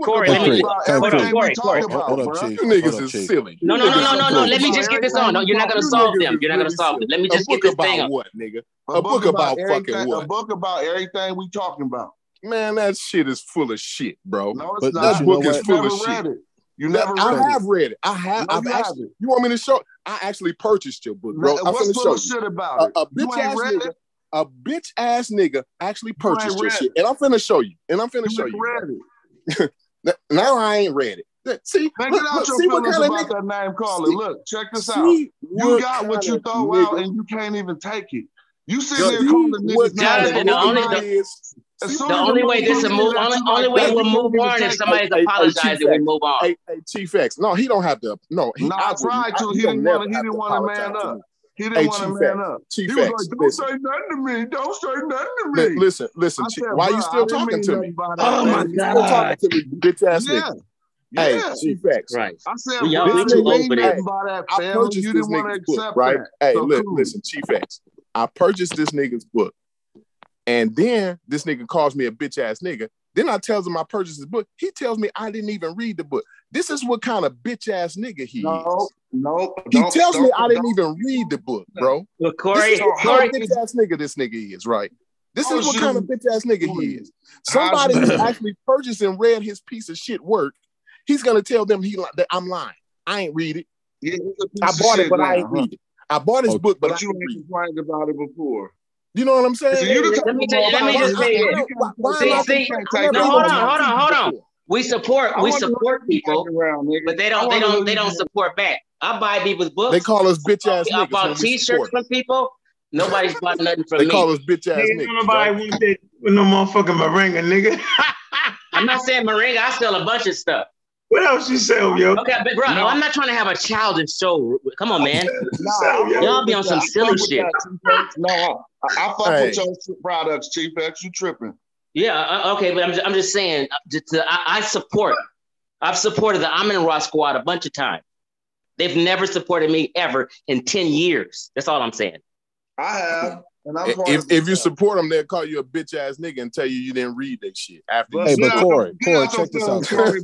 Speaker 6: Corey, let me,
Speaker 7: hold
Speaker 4: on,
Speaker 6: Corey, Corey.
Speaker 7: Hold up, Chief.
Speaker 2: You niggas is silly.
Speaker 6: No, no, no, no, no, no. Let me just get this on. No, you're not gonna solve them. You're not gonna solve them. Let me just get this thing on.
Speaker 2: What, nigga?
Speaker 4: A
Speaker 2: book about fucking what?
Speaker 4: A book about everything we talking about.
Speaker 2: Man, that shit is full of shit, bro.
Speaker 4: No, it's not.
Speaker 2: That book is full of shit
Speaker 4: it. You never
Speaker 2: I
Speaker 4: read
Speaker 2: have
Speaker 4: it.
Speaker 2: read it. I have.
Speaker 4: No,
Speaker 2: I've
Speaker 4: you
Speaker 2: actually.
Speaker 4: haven't.
Speaker 2: You want me to show? I actually purchased your book, bro.
Speaker 4: Man,
Speaker 2: I'm
Speaker 4: What's
Speaker 2: finna
Speaker 4: full
Speaker 2: show
Speaker 4: of
Speaker 2: you.
Speaker 4: shit about it?
Speaker 2: A, a
Speaker 4: You
Speaker 2: bitch
Speaker 4: ain't
Speaker 2: ass
Speaker 4: read
Speaker 2: nigga.
Speaker 4: it.
Speaker 2: A bitch ass nigga actually purchased
Speaker 4: ain't
Speaker 2: your
Speaker 4: read
Speaker 2: shit, and I'm finna show you. And I'm finna
Speaker 4: You
Speaker 2: show
Speaker 4: ain't
Speaker 2: you.
Speaker 4: read it.
Speaker 2: Now I ain't read it. See,
Speaker 4: Man,
Speaker 2: look, look, see what
Speaker 4: feelings
Speaker 2: kind of nigga.
Speaker 4: that name caller.
Speaker 2: See-
Speaker 4: Look, check this out. You got what you
Speaker 2: of
Speaker 4: throw
Speaker 2: nigga-
Speaker 4: out and you can't even take it. You
Speaker 8: the only
Speaker 6: way this will
Speaker 4: move,
Speaker 6: only, only way we'll move on if somebody's
Speaker 2: hey,
Speaker 6: apologizing,
Speaker 2: hey,
Speaker 6: we move on.
Speaker 2: Hey, hey, Chief X, no, he don't have to. No, he,
Speaker 4: no,
Speaker 2: I,
Speaker 4: I tried to. He,
Speaker 2: he
Speaker 4: didn't want. He didn't want to man up. He didn't
Speaker 2: hey,
Speaker 4: want to man up.
Speaker 2: Chief
Speaker 4: he
Speaker 2: X, was
Speaker 4: like, "Don't
Speaker 2: listen.
Speaker 4: say nothing to me. Don't say nothing to me."
Speaker 2: Listen, listen,
Speaker 4: said,
Speaker 2: Chief. Why
Speaker 4: are
Speaker 2: you still talking to me?
Speaker 6: Oh my
Speaker 2: god, still talking to me, bitch ass nigga. Hey, Chief X.
Speaker 6: Right.
Speaker 4: I said,
Speaker 6: we well,
Speaker 2: this nigga, hey,
Speaker 4: that didn't want to
Speaker 2: accept book, right? Hey, look, listen, Chief X. I purchased this nigga's book. And then this nigga calls me a bitch ass nigga. Then I tells him I purchased his book. He tells me I didn't even read the book. This is what kind of bitch ass nigga he
Speaker 4: no,
Speaker 2: is.
Speaker 4: No,
Speaker 2: he tells me I didn't even read the book, bro. Look,
Speaker 6: Corey,
Speaker 2: this is
Speaker 6: Corey,
Speaker 2: bitch ass nigga this nigga is, right? This is
Speaker 4: oh,
Speaker 2: what kind of bitch ass nigga he is. Somebody who actually purchased and read his piece of shit work, he's gonna tell them he that I'm lying. I ain't read it.
Speaker 4: Yeah,
Speaker 2: I bought it, but
Speaker 4: now, I
Speaker 2: ain't
Speaker 4: huh?
Speaker 2: read it. I bought his
Speaker 7: okay.
Speaker 2: book, but,
Speaker 4: but you
Speaker 2: ain't
Speaker 4: complained about it before.
Speaker 2: You know what I'm saying?
Speaker 6: Let, me let me just say
Speaker 2: it.
Speaker 6: See, see, no, hold on, hold on, hold on. We support, we support people, but they don't, they don't, they don't support back. I buy people's books.
Speaker 2: They call us bitch ass.
Speaker 6: I bought T-shirts from people. Nobody's bought nothing from
Speaker 2: they
Speaker 6: me.
Speaker 2: They call us bitch ass niggas.
Speaker 1: Nobody
Speaker 2: right?
Speaker 1: no motherfucking moringa, nigga.
Speaker 6: I'm not saying moringa. I sell a bunch of stuff.
Speaker 1: What else you sell, yo?
Speaker 6: Okay, but bro,
Speaker 4: no.
Speaker 6: I'm not trying to have a childish show. Come on, man.
Speaker 4: nah,
Speaker 6: Y'all be on some silly shit.
Speaker 4: No, I, I fuck with your products, Chief X. You tripping?
Speaker 6: Yeah. I, okay, but I'm just, I'm just saying. Uh, just, I, I, support. I've supported the Amon Ra squad a bunch of times. They've never supported me ever in ten years. That's all I'm saying.
Speaker 4: I have
Speaker 2: if, if you support them, they'll call you a bitch ass nigga and tell you you didn't read that shit. After
Speaker 7: hey, but Corey, Corey, check this out.
Speaker 4: Corey,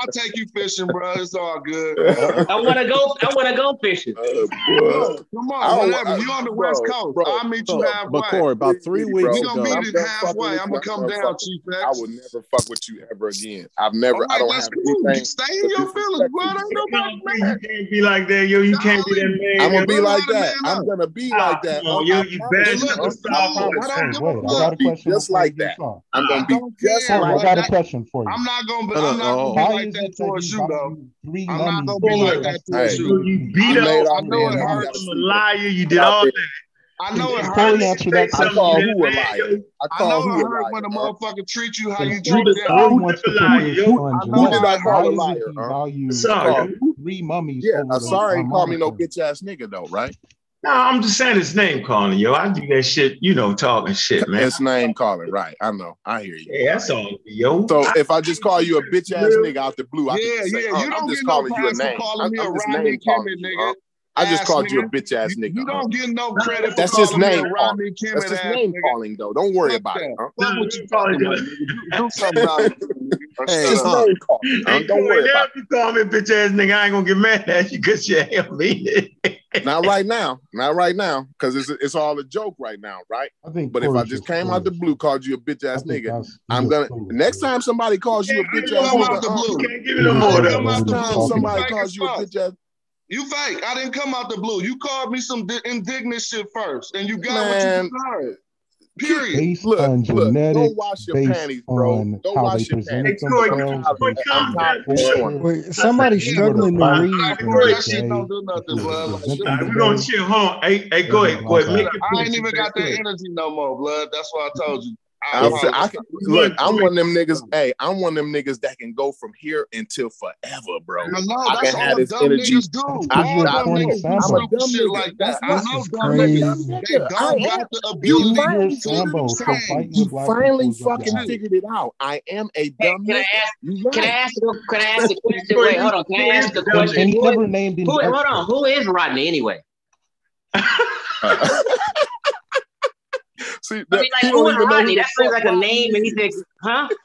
Speaker 4: I'll take you fishing, bro. It's all good.
Speaker 6: I want to go. I want to go fishing.
Speaker 2: Uh,
Speaker 4: bro. Come on,
Speaker 2: whatever.
Speaker 4: You on the
Speaker 2: bro,
Speaker 4: west coast?
Speaker 2: Bro,
Speaker 4: I'll meet you halfway.
Speaker 7: But Corey, about three weeks
Speaker 4: we gonna meet it halfway. I'm gonna come down, Chief.
Speaker 2: I will never fuck with you ever again. I've never. I don't have anything.
Speaker 4: Stay in your feelings, bro. Ain't nobody man.
Speaker 1: You can't be like that, yo. You can't be that man.
Speaker 2: I'm gonna be
Speaker 4: ah,
Speaker 2: like that. I'm gonna be like that
Speaker 1: you
Speaker 9: bash
Speaker 2: the
Speaker 9: South.
Speaker 2: Just like that. I'm gonna be just
Speaker 4: like
Speaker 9: that. I got a question for you.
Speaker 4: I'm not gonna. Be like that towards
Speaker 9: you
Speaker 4: though. I'm not gonna be like that towards you.
Speaker 1: You beat up.
Speaker 4: I know it hurts.
Speaker 1: You a liar. You did all that.
Speaker 4: I know it hurts.
Speaker 2: I call who a liar. I,
Speaker 4: know it hurts when a motherfucker treats you how you treat them. I know
Speaker 2: who did I call a liar?
Speaker 1: Sorry,
Speaker 9: three mummies.
Speaker 2: Yeah, sorry. Call me no bitch ass nigga though, right?
Speaker 1: No, I'm just saying it's name calling, yo. I do that shit, you know, talking shit, man.
Speaker 2: It's name calling, right? I know. I hear you.
Speaker 1: Yeah, that's all, yo.
Speaker 2: So
Speaker 1: I,
Speaker 2: if I just call you a bitch ass nigga out the blue, I
Speaker 4: yeah,
Speaker 2: say,
Speaker 4: yeah,
Speaker 2: uh,
Speaker 4: you
Speaker 2: I'm
Speaker 4: don't I'm
Speaker 2: just
Speaker 4: calling no
Speaker 2: you a name.
Speaker 4: Calling
Speaker 2: I'm,
Speaker 4: me a
Speaker 2: just name calling you,
Speaker 4: nigga.
Speaker 2: I just called nigga. you a bitch ass nigga.
Speaker 4: You, don't get no credit.
Speaker 2: That's
Speaker 4: his
Speaker 2: name.
Speaker 4: Rodney
Speaker 2: That's
Speaker 4: his
Speaker 2: name
Speaker 4: nigga.
Speaker 2: calling though. Don't worry
Speaker 4: Fuck
Speaker 2: about
Speaker 4: that. it.
Speaker 1: Huh?
Speaker 4: What you talking about. Do something about it.
Speaker 7: Hey,
Speaker 4: his
Speaker 7: huh?
Speaker 2: name calling. Huh? Don't worry
Speaker 1: now
Speaker 2: about
Speaker 1: if you call me bitch ass nigga, I ain't gonna get mad at you because you ain't mean it.
Speaker 2: Not right now. Not right now. Because it's it's all a joke right now, right?
Speaker 9: I think.
Speaker 2: But if I just came out the blue, called you a bitch ass nigga, I'm gonna. Next time somebody calls you a bitch ass nigga, uh,
Speaker 1: can't give it no more.
Speaker 2: Next time somebody calls you a bitch ass.
Speaker 4: You fake. I didn't come out the blue. You called me some indignant shit first, and you got
Speaker 2: Man.
Speaker 4: what you. Period.
Speaker 9: Based
Speaker 2: look,
Speaker 9: on
Speaker 2: look,
Speaker 9: genetics, don't
Speaker 2: wash your panties, bro.
Speaker 9: Don't
Speaker 2: wash your panties.
Speaker 3: Wait,
Speaker 9: somebody
Speaker 3: struggling to read.
Speaker 4: That shit don't do nothing, blood. Like,
Speaker 1: we gonna chill, huh? Hey, hey, go ahead, go ahead.
Speaker 4: I ain't even got that energy no more, blood. That's why I told you. I,
Speaker 2: I,
Speaker 4: I
Speaker 2: can, look, I'm one of them niggas. Hey, I'm one of them niggas that can go from here until forever, bro.
Speaker 4: I, know,
Speaker 2: I can have this energy.
Speaker 4: Do.
Speaker 2: I, I,
Speaker 4: I, I'm,
Speaker 2: I'm a dumb
Speaker 4: shit
Speaker 2: nigga.
Speaker 4: like that. I know dumb niggas. They don't got the ability.
Speaker 2: Finally, you finally fucking figured it out. I am a dumb nigga.
Speaker 6: Can I ask? Can I ask a question? Wait, hold on. Can I ask
Speaker 1: a
Speaker 6: question?
Speaker 9: He never named.
Speaker 6: Hold on. Who is Rodney anyway?
Speaker 2: See,
Speaker 6: I mean, like, who
Speaker 2: don't even
Speaker 6: Rodney? That seems
Speaker 2: fuck
Speaker 6: like a name, and he
Speaker 2: is.
Speaker 6: said, "Huh?"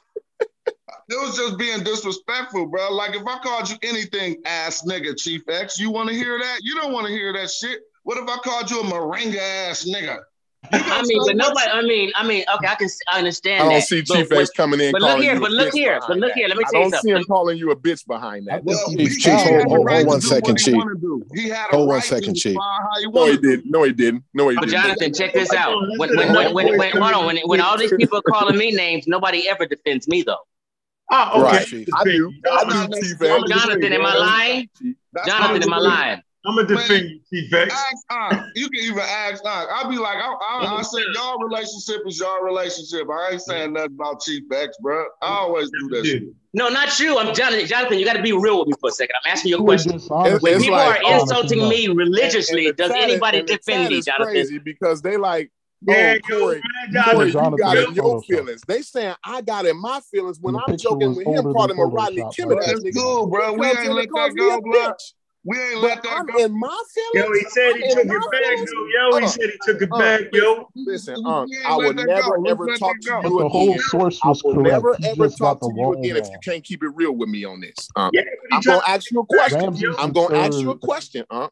Speaker 4: It was just being disrespectful, bro. Like if I called you anything, ass nigga, Chief X, you want to hear that? You don't want to hear that shit. What if I called you a moringa ass nigga? You gonna
Speaker 6: I mean, but nobody. I mean, I mean, okay, I can I understand
Speaker 2: I don't
Speaker 6: that.
Speaker 2: see Chief
Speaker 6: what-
Speaker 2: X coming in
Speaker 6: but look here, but look here, but look
Speaker 2: that.
Speaker 6: here, let me tell you I
Speaker 2: don't see him calling you a bitch behind that.
Speaker 10: think
Speaker 4: Well,
Speaker 10: he
Speaker 4: he
Speaker 7: Chief,
Speaker 4: had
Speaker 7: Chief, hold- hold- hold
Speaker 4: to
Speaker 7: one
Speaker 4: do
Speaker 7: second,
Speaker 4: what he
Speaker 7: Chief.
Speaker 4: He had
Speaker 7: Hold one
Speaker 4: right
Speaker 7: second,
Speaker 4: to
Speaker 7: Chief.
Speaker 4: respond how he
Speaker 2: No, he didn't. No, he didn't. No, he
Speaker 6: But
Speaker 2: didn't.
Speaker 6: Jonathan, check this out. When when when when, when hold on, when, when all these people are calling me names, nobody ever defends me though.
Speaker 1: Oh, okay.
Speaker 2: Right. I do. I do, Chief X.
Speaker 6: Jonathan, am I lying?
Speaker 1: I'm gonna defend Chief
Speaker 4: you, T-Vex. You can even ask I'll be like, I, I, I say y'all relationship is y'all relationship. I ain't saying nothing about T-Vex, bro. I always do that. Shit.
Speaker 6: No, not you. I'm Jonathan. Jonathan, you got to be real with me for a second. I'm asking you a question. When people
Speaker 2: like,
Speaker 6: are
Speaker 2: oh,
Speaker 6: insulting me religiously,
Speaker 2: and, and
Speaker 6: does anybody defend me, Jonathan?
Speaker 2: Crazy because they like oh, Corey, Corey, you got in your feelings. They saying I got in my feelings when I'm joking with him,
Speaker 9: part
Speaker 2: of a Rodney Kimmel.
Speaker 4: That's good, bro. We ain't let that go, bro. We ain't let that
Speaker 2: I'm
Speaker 4: go.
Speaker 2: In my feelings,
Speaker 1: yo, he said he
Speaker 2: I'm
Speaker 1: took it back, yo. Yo, he said he took it
Speaker 2: uh,
Speaker 1: back, yo.
Speaker 2: Listen,
Speaker 4: um,
Speaker 2: I
Speaker 4: would
Speaker 2: never
Speaker 4: go.
Speaker 2: ever talk to you
Speaker 9: again. The whole source was
Speaker 2: I
Speaker 9: will
Speaker 2: never ever talk to you again if you can't keep it real with me on this. Um,
Speaker 1: yeah,
Speaker 2: I'm gonna ask you a question. I'm gonna ask you a question, um.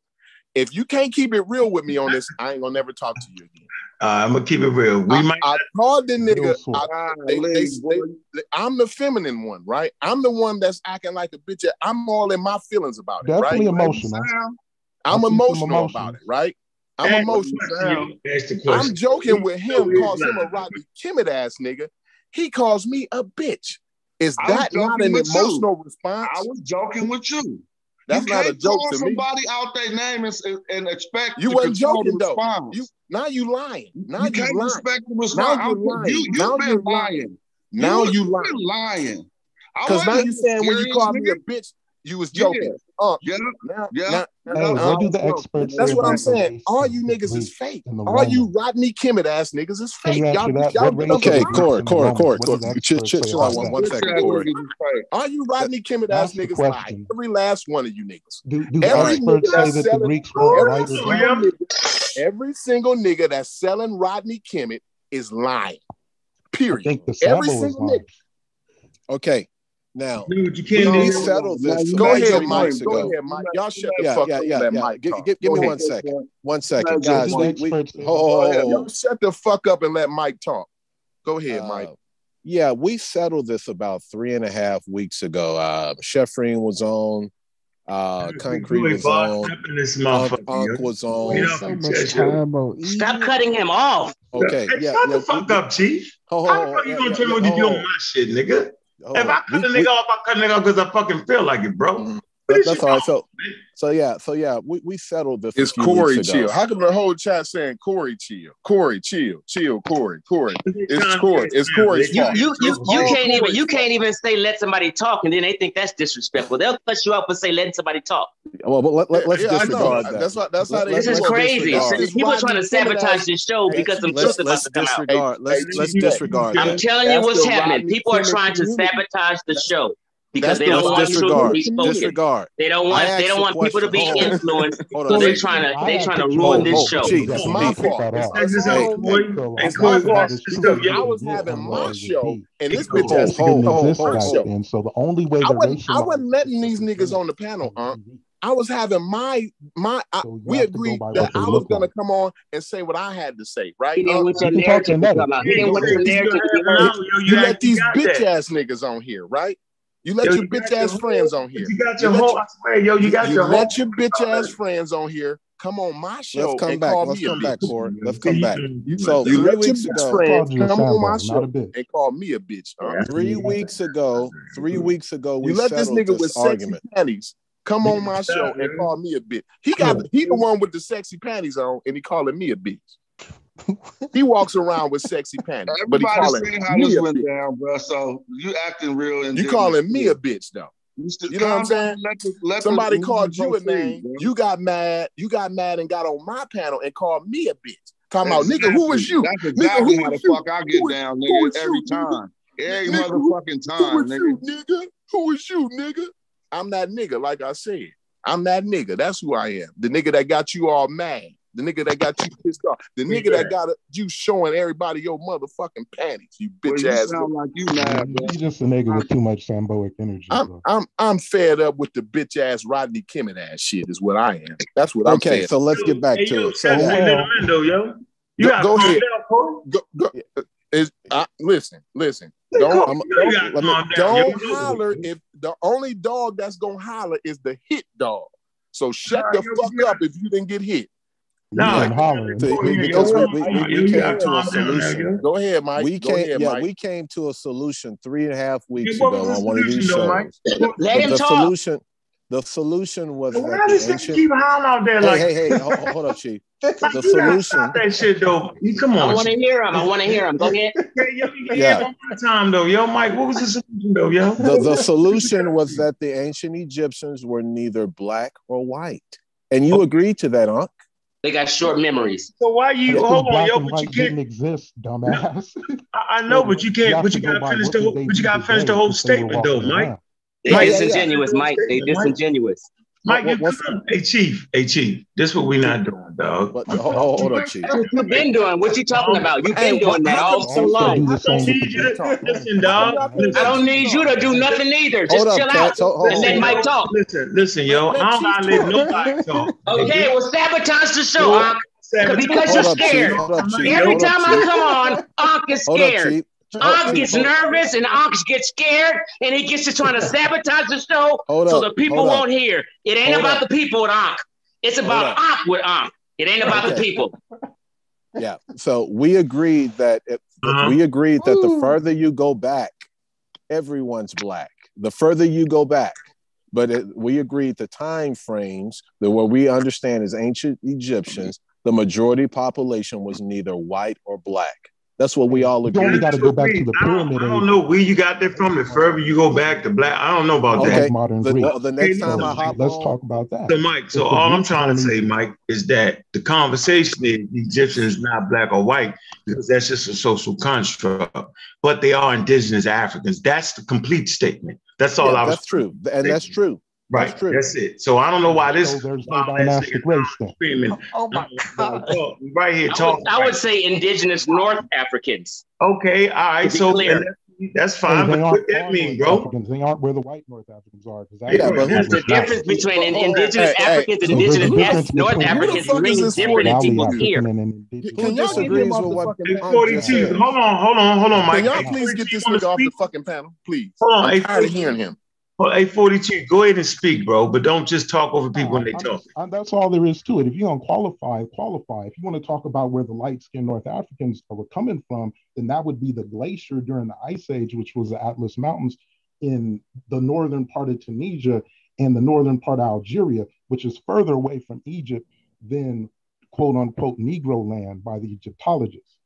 Speaker 2: If you can't keep it real with me on this, I ain't gonna never talk to you again.
Speaker 1: Uh, I'm gonna keep it real. We
Speaker 2: I,
Speaker 1: might.
Speaker 2: I called the nigga. I, they, they, they, I'm the feminine one, right? I'm the one that's acting like a bitch. I'm all in my feelings about it.
Speaker 9: Definitely
Speaker 2: right?
Speaker 9: emotional.
Speaker 2: I'm emotional about it, right? I'm
Speaker 1: that's
Speaker 2: emotional. I'm joking with him, calls him a Rodney timid ass nigga. He calls me a bitch. Is that not an
Speaker 4: emotional you.
Speaker 2: response?
Speaker 4: I was joking with you.
Speaker 2: That's
Speaker 4: you
Speaker 2: not a joke to
Speaker 4: somebody me. Out their name and, and expect
Speaker 2: you
Speaker 4: were
Speaker 2: joking though. You, now you lying. Now
Speaker 4: you,
Speaker 2: you
Speaker 4: can't
Speaker 2: lying.
Speaker 4: expect the response.
Speaker 2: Now
Speaker 4: you
Speaker 2: lying.
Speaker 4: You,
Speaker 2: now
Speaker 4: been
Speaker 2: you're
Speaker 4: lying.
Speaker 2: lying. Now
Speaker 4: you,
Speaker 2: you lying.
Speaker 4: lying.
Speaker 2: Because now you saying when you called me a bitch, you was joking uh,
Speaker 4: yeah, yeah.
Speaker 2: Now,
Speaker 9: yeah.
Speaker 2: Now,
Speaker 9: what um,
Speaker 2: do
Speaker 9: the experts?
Speaker 2: That's what I'm saying. All you niggas is fake. All you Rodney Kimmett ass niggas is fake. Y'all,
Speaker 9: that,
Speaker 2: y'all,
Speaker 7: okay, Corey, Corey, Corey, Corey. Chill, out one, one second, Corey.
Speaker 2: All you Rodney Kimmett ass niggas lie. Every last one of you niggas.
Speaker 9: Do, do
Speaker 2: every
Speaker 9: experts say that the Greeks were
Speaker 2: single nigga, every single nigga that's selling Rodney Kimmett is lying. Period. every single nigga.
Speaker 7: Okay, now,
Speaker 1: dude, you can't
Speaker 7: we
Speaker 4: settle
Speaker 7: this.
Speaker 2: Go ahead, Mike. Go ahead, Mike. Y'all shut
Speaker 7: yeah, the
Speaker 2: fuck
Speaker 7: yeah,
Speaker 2: up.
Speaker 7: Yeah, yeah.
Speaker 2: Mike
Speaker 7: give, give, me
Speaker 2: ahead.
Speaker 7: one second. One second, guys. We, we, oh,
Speaker 2: oh, shut the fuck up and let Mike talk. Go ahead,
Speaker 7: uh, Mike. Yeah, we settled this about three and a half weeks ago. Uh, Sheffrin was on. Uh, concrete was on. Unk,
Speaker 1: Unk
Speaker 7: was on.
Speaker 6: Stop cutting him off.
Speaker 7: Okay.
Speaker 1: Hey,
Speaker 7: yeah,
Speaker 1: shut
Speaker 7: yeah,
Speaker 1: the fuck up, Chief. How the fuck you gonna tell me what you do on my shit, nigga?
Speaker 7: Oh,
Speaker 1: if I cut
Speaker 7: the
Speaker 1: a nigga we, off, I cut a nigga off because I fucking feel like it, bro. Mm-hmm.
Speaker 7: That's all right. So, so yeah, so yeah, we, we settled this.
Speaker 2: It's Corey Chill. How come the whole chat saying Corey Chill, Corey Chill, Chill, Corey, Corey? It's Corey. It's Corey's fault.
Speaker 6: You you, you,
Speaker 2: you
Speaker 6: can't even you can't even say let somebody talk, and then they think that's disrespectful. They'll cut you off and say letting somebody talk.
Speaker 7: Well, but let, let, us
Speaker 2: yeah,
Speaker 7: disregard that.
Speaker 2: That's what that's how.
Speaker 6: This is crazy. People trying to sabotage the show because some truth about to come out.
Speaker 7: Let's disregard.
Speaker 6: I'm telling you what's happening. People are trying to sabotage the show because
Speaker 2: That's
Speaker 6: they don't want disregard. people
Speaker 7: to
Speaker 6: be
Speaker 7: disregard.
Speaker 6: They don't want they don't want people to be
Speaker 7: hold
Speaker 6: influenced. So they're trying to they trying to ruin this show.
Speaker 7: Chief,
Speaker 9: That's
Speaker 2: my fault.
Speaker 1: That's
Speaker 7: his
Speaker 2: own
Speaker 1: boy.
Speaker 9: I
Speaker 2: was having my show and this bitch
Speaker 7: has
Speaker 2: hold
Speaker 9: And so the only way
Speaker 2: I wasn't, I wasn't letting these niggas on the panel, huh? I was having my my. I,
Speaker 9: so
Speaker 2: we agreed that I was going
Speaker 9: to
Speaker 2: come on and say what I had to say, right? Uh?
Speaker 9: You, you
Speaker 2: let these bitch ass niggas on here, right? You let
Speaker 1: yo,
Speaker 2: your
Speaker 1: you
Speaker 2: bitch ass your,
Speaker 1: friends
Speaker 2: on here.
Speaker 1: You got your
Speaker 2: you
Speaker 1: whole,
Speaker 2: your,
Speaker 1: I swear, yo, you got
Speaker 2: you
Speaker 1: your
Speaker 2: let your bitch ass friends on here. Come on my show.
Speaker 7: Let's
Speaker 2: come
Speaker 7: back. Let's come back, Corey. Let's come back. So
Speaker 2: you let your friends come on my show and call me a bitch.
Speaker 7: Three weeks ago, three weeks ago, we
Speaker 2: you let this nigga with sexy panties come on my show and call me a bitch. He got he the one with the sexy panties on, and he calling me a bitch. he walks around with sexy panties. Everybody but he calling me a
Speaker 4: went
Speaker 2: bitch.
Speaker 4: down, bro. So you acting real.
Speaker 2: You calling me a bitch though.
Speaker 4: You,
Speaker 2: you know what I'm saying?
Speaker 4: Let the, let
Speaker 2: Somebody called you a name.
Speaker 4: Bro.
Speaker 2: You got mad. You got mad and got on my panel and called me a bitch. Talking exactly. about nigga, who was you?
Speaker 4: That's exactly nigga,
Speaker 2: who
Speaker 4: how the fuck? I get
Speaker 2: who
Speaker 4: down, nigga, every
Speaker 2: you,
Speaker 4: time. Nigga? Every
Speaker 2: nigga,
Speaker 4: motherfucking time,
Speaker 2: who,
Speaker 4: nigga.
Speaker 2: You, nigga. Who is you, nigga? I'm that nigga, like I said. I'm that nigga. That's who I am. The nigga that got you all mad. The nigga that got you pissed off. The nigga that got you showing everybody your motherfucking panties. You
Speaker 4: Well,
Speaker 2: bitch
Speaker 4: you
Speaker 2: ass.
Speaker 4: sound like you mad, bro.
Speaker 9: He's just a nigga with too much samboic energy.
Speaker 2: I'm
Speaker 9: bro.
Speaker 2: I'm I'm fed up with the bitch ass Rodney Kimmett ass shit. Is what I am. That's what I'm
Speaker 7: Okay,
Speaker 2: saying.
Speaker 7: so let's get back
Speaker 1: hey,
Speaker 7: to
Speaker 1: yo,
Speaker 7: it. So
Speaker 1: Hey,
Speaker 9: well-
Speaker 1: little yo. You
Speaker 2: Go-
Speaker 1: gotta
Speaker 2: go ahead.
Speaker 1: down,
Speaker 2: Go, go, is uh, listen, listen. Don't
Speaker 7: I'm-
Speaker 1: you know you gotta
Speaker 7: let me-
Speaker 1: calm down. yo.
Speaker 2: don't holler if the only dog that's gonna holler is the hit dog. So shut
Speaker 1: Nah,
Speaker 2: the fuck
Speaker 1: you
Speaker 2: up if you didn't get hit.
Speaker 9: You
Speaker 1: Nah,
Speaker 9: been hollering.
Speaker 7: See,
Speaker 1: Corey,
Speaker 7: because
Speaker 1: know
Speaker 7: we- we- we came
Speaker 1: gotta
Speaker 7: a
Speaker 1: calm down now,
Speaker 7: solution.
Speaker 2: Go ahead, Mike.
Speaker 7: we came,
Speaker 2: ahead,
Speaker 7: yeah,
Speaker 2: Mike.
Speaker 7: we came to a solution three and a half weeks ago on one of these
Speaker 1: solution, though,
Speaker 7: shows.
Speaker 1: Mike?
Speaker 6: Let him
Speaker 7: the
Speaker 6: talk.
Speaker 7: solution, The solution was
Speaker 1: Why
Speaker 7: that
Speaker 1: does
Speaker 7: the ancient.
Speaker 1: keep hollering out there like
Speaker 7: hey, hey, hold, hold up, chief. The solution.
Speaker 1: stop that shit though. You come
Speaker 6: I want to hear him. I want to hear him. Go ahead.
Speaker 1: Yeah, yo,
Speaker 7: Yeah.
Speaker 1: yeah. one more time though, yo, Mike. What was the solution though, yo?
Speaker 7: The, the solution was that the ancient Egyptians were neither black or white. And you oh. agreed to that, Unc.
Speaker 6: They got short memories.
Speaker 1: So why you
Speaker 9: Because
Speaker 1: hold on, yo? But you
Speaker 9: didn't
Speaker 1: can't.
Speaker 9: exist, dumbass.
Speaker 1: I, I know, but you
Speaker 9: You
Speaker 1: can't.
Speaker 9: have
Speaker 1: But you gotta finish the whole. But you gotta finish the whole
Speaker 9: since they were
Speaker 1: statement though, Mike.
Speaker 6: They
Speaker 7: Yeah, yeah, yeah.
Speaker 6: disingenuous, Mike. They disingenuous.
Speaker 1: Mike, you
Speaker 7: What- what's-
Speaker 1: come on. Hey, chief. Hey, chief. This what we not doing, dog.
Speaker 7: But hold, hold, hold up, chief.
Speaker 6: What you've been doing. What you talking about? You've
Speaker 5: Hey,
Speaker 6: been doing that all
Speaker 9: I
Speaker 6: too
Speaker 9: also do
Speaker 6: long.
Speaker 1: I don't need you to listen, dog.
Speaker 6: I don't need you to do nothing either. Just
Speaker 7: up,
Speaker 6: chill out
Speaker 7: Hold- hold
Speaker 6: and let. Mike talk.
Speaker 1: Listen, listen, yo.
Speaker 5: Let
Speaker 1: I don't
Speaker 5: Chief
Speaker 1: gotta let nobody talk.
Speaker 6: Okay, well, sabotage the show, Unc. Because you're scared.
Speaker 7: Up.
Speaker 6: Every time I come on, Unc is scared.
Speaker 7: Chief.
Speaker 6: Unc gets
Speaker 7: hold-
Speaker 6: nervous and Unc gets scared and he gets to trying to sabotage the show
Speaker 7: Hold
Speaker 6: so
Speaker 7: up,
Speaker 6: the people
Speaker 7: hold
Speaker 6: won't hear. It ain't
Speaker 7: Hold
Speaker 6: about
Speaker 7: up.
Speaker 6: the people with Unc. It's about
Speaker 7: Hold
Speaker 6: Unc with Unc. It ain't about the people.
Speaker 7: Yeah. So we agreed that if,
Speaker 1: Uh-huh.
Speaker 7: we agreed that the further you go back, everyone's black. The further you go back, but it, we agreed the time frames that what we understand as ancient Egyptians, the majority population was neither white or black. That's what we all
Speaker 9: You only got to go back to the
Speaker 1: I don't,
Speaker 9: pyramid
Speaker 1: I don't know where you got that from. The further you go back to black, I don't know about
Speaker 7: Okay.
Speaker 1: that.
Speaker 9: modern
Speaker 7: The,
Speaker 9: uh,
Speaker 7: Greek. the next time
Speaker 1: no,
Speaker 7: I hop
Speaker 9: Let's
Speaker 7: on,
Speaker 9: talk about that.
Speaker 1: So, Mike, so
Speaker 9: If
Speaker 1: all I'm trying to say, Mike, is that the conversation is the Egyptians not black or white because that's just a social construct, but they are indigenous Africans. That's the complete statement. That's all
Speaker 7: yeah,
Speaker 1: I was.
Speaker 7: that's true, and that's true.
Speaker 1: Right.
Speaker 7: That's.
Speaker 1: That's it. So I don't know why this
Speaker 9: So there's no dynastic race
Speaker 1: screaming.
Speaker 3: Oh, oh my God.
Speaker 1: Talk- Right here
Speaker 6: I
Speaker 1: talking.
Speaker 6: would, I would say indigenous North Africans.
Speaker 1: Okay, all right. So
Speaker 6: clear.
Speaker 1: that's, that's
Speaker 9: Hey,
Speaker 1: fine.
Speaker 9: they
Speaker 1: But
Speaker 9: aren't
Speaker 1: what that mean,
Speaker 9: North
Speaker 1: bro?
Speaker 9: Africans. They aren't where the white North Africans are. 'cause that-
Speaker 1: Yeah, but
Speaker 6: There's
Speaker 1: who-
Speaker 6: a difference between in, indigenous
Speaker 5: Hey, hey,
Speaker 6: Africans and
Speaker 9: so
Speaker 6: indigenous
Speaker 9: difference
Speaker 6: North
Speaker 9: between-
Speaker 5: Who the
Speaker 6: Africans
Speaker 5: fuck is
Speaker 6: mean
Speaker 5: this
Speaker 6: different than
Speaker 5: 42?
Speaker 6: people
Speaker 9: Valley
Speaker 6: here.
Speaker 9: African and indigenous.
Speaker 5: Can y'all get
Speaker 7: disagrees
Speaker 5: him off
Speaker 7: with
Speaker 5: the
Speaker 7: what-
Speaker 5: fucking
Speaker 1: Hey,
Speaker 5: panel?
Speaker 1: 42. Hold on, hold on, hold on, Mike.
Speaker 5: Can y'all please get this nigga off the fucking panel? Please.
Speaker 1: Hold on,
Speaker 5: I'm tired of hearing him.
Speaker 1: Well, hey, 42, go ahead and speak, bro, but don't just talk over people when they
Speaker 9: I'm-
Speaker 1: talk.
Speaker 9: I'm- that's all there is to it. If you're gonna qualify, qualify. If you want to talk about where the light skinned North Africans were coming from, then that would be the glacier during the Ice Age, which was the Atlas Mountains in the northern part of Tunisia and the northern part of Algeria, which is further away from Egypt than quote unquote Negro land by the Egyptologists.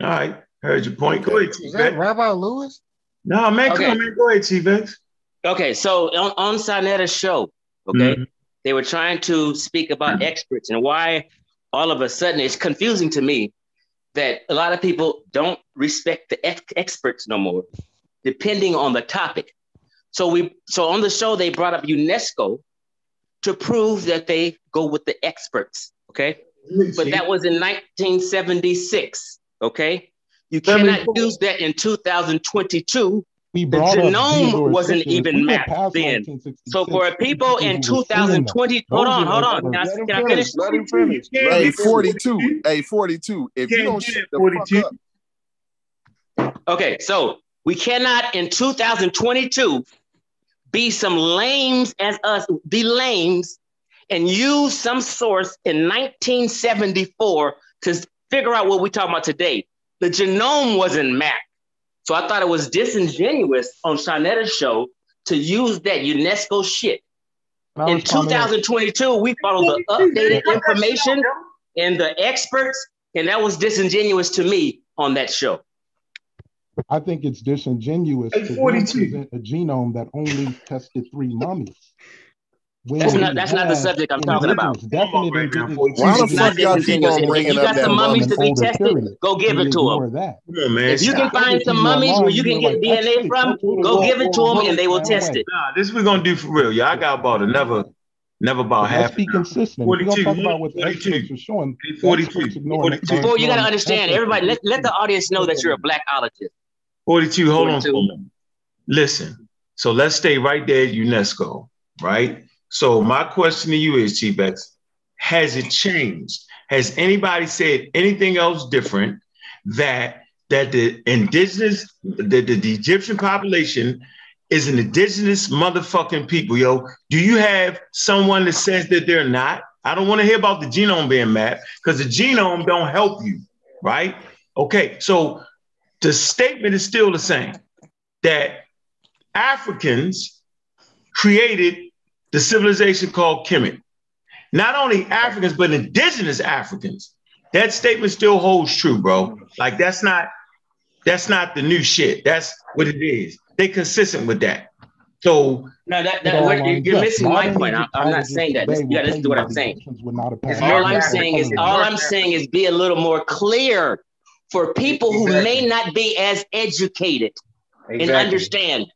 Speaker 1: All right, heard your point. Go ahead,
Speaker 3: Is that Rabbi Lewis?
Speaker 1: No, man,
Speaker 6: Okay.
Speaker 1: come on, man. Go ahead, Vex.
Speaker 6: Okay, so on, on Sanetta's show, okay,
Speaker 1: Mhm.
Speaker 6: they were trying to speak about experts and why all of a sudden it's confusing to me that a lot of people don't respect the ex- experts no more, depending on the topic. So we so on the show they brought up UNESCO to prove that they go with the experts, okay? But that was in 1976, okay? You cannot
Speaker 1: 74.
Speaker 6: use that in 2022 The
Speaker 9: brought
Speaker 6: genome wasn't even mapped then. So for people in
Speaker 9: People were seeing them.
Speaker 6: 2020, hold on, hold on. Can I,
Speaker 4: Let him
Speaker 6: can I finish?
Speaker 4: Let him finish. Let
Speaker 5: Hey, 42. Hey, 42. If you don't shut the fuck up,
Speaker 6: Okay, so we cannot in 2022 be some lames as us, be lames and use some source in 1974 to figure out what we're talking about today. The genome wasn't mapped. So I thought it was disingenuous on Shanetta's show to use that UNESCO shit.
Speaker 9: And
Speaker 6: In 2022, we follow the updated information and the experts, and that was disingenuous to me on that show.
Speaker 9: I think it's disingenuous to present a genome that only tested three mummies. When
Speaker 6: That's not- that's not the subject I'm talking about.
Speaker 9: indigenous, Definite
Speaker 1: Right now,
Speaker 9: indigenous-
Speaker 1: 42.
Speaker 5: Why the
Speaker 6: It's not
Speaker 5: fuck y'all keep
Speaker 6: disingenuous.
Speaker 5: on
Speaker 6: If- if
Speaker 5: bringing
Speaker 6: you
Speaker 5: up
Speaker 6: got
Speaker 5: that
Speaker 6: some mummies to be tested,
Speaker 9: period.
Speaker 6: go give it to them.
Speaker 9: that.
Speaker 1: Come man.
Speaker 6: If you can find some mummies where you can get DNA from, go give it to them and they will test it.
Speaker 1: Nah, this we're gonna do for real. Y'all got about another, never about
Speaker 9: But
Speaker 1: half.
Speaker 9: let's be
Speaker 1: an
Speaker 9: consistent. If we're
Speaker 1: 42,
Speaker 9: gonna talk about what the
Speaker 1: 42.
Speaker 9: experts are showing.
Speaker 1: Hey,
Speaker 9: the
Speaker 1: 42,
Speaker 9: experts ignoring-
Speaker 1: 42.
Speaker 9: are
Speaker 6: Boy, you gotta
Speaker 9: ignoring
Speaker 6: understand,
Speaker 9: ancestors.
Speaker 6: everybody, let, let the audience know that you're a blackologist.
Speaker 1: 42, hold on
Speaker 6: 42.
Speaker 1: for a moment. Listen, so let's stay right there at UNESCO, right? So my question to you is, Chief X, has it changed? Has anybody said anything else different that that the indigenous, that the, the Egyptian population is an indigenous motherfucking people, yo? Do you have someone that says that they're not? I don't want to hear about the genome being mapped because the genome don't help you, right? Okay, so the statement is still the same that Africans created the civilization called Kemet. Not only Africans, but indigenous Africans. That statement still holds true, bro. Like that's not that's not the new shit. That's what it is. They consistent with that. So
Speaker 6: no, that, that you're, you're missing my point. I'm, I'm not saying that. This, yeah, this is what I'm saying. All I'm saying is all I'm saying is be a little more clear for people who may not be as educated exactly. and understand.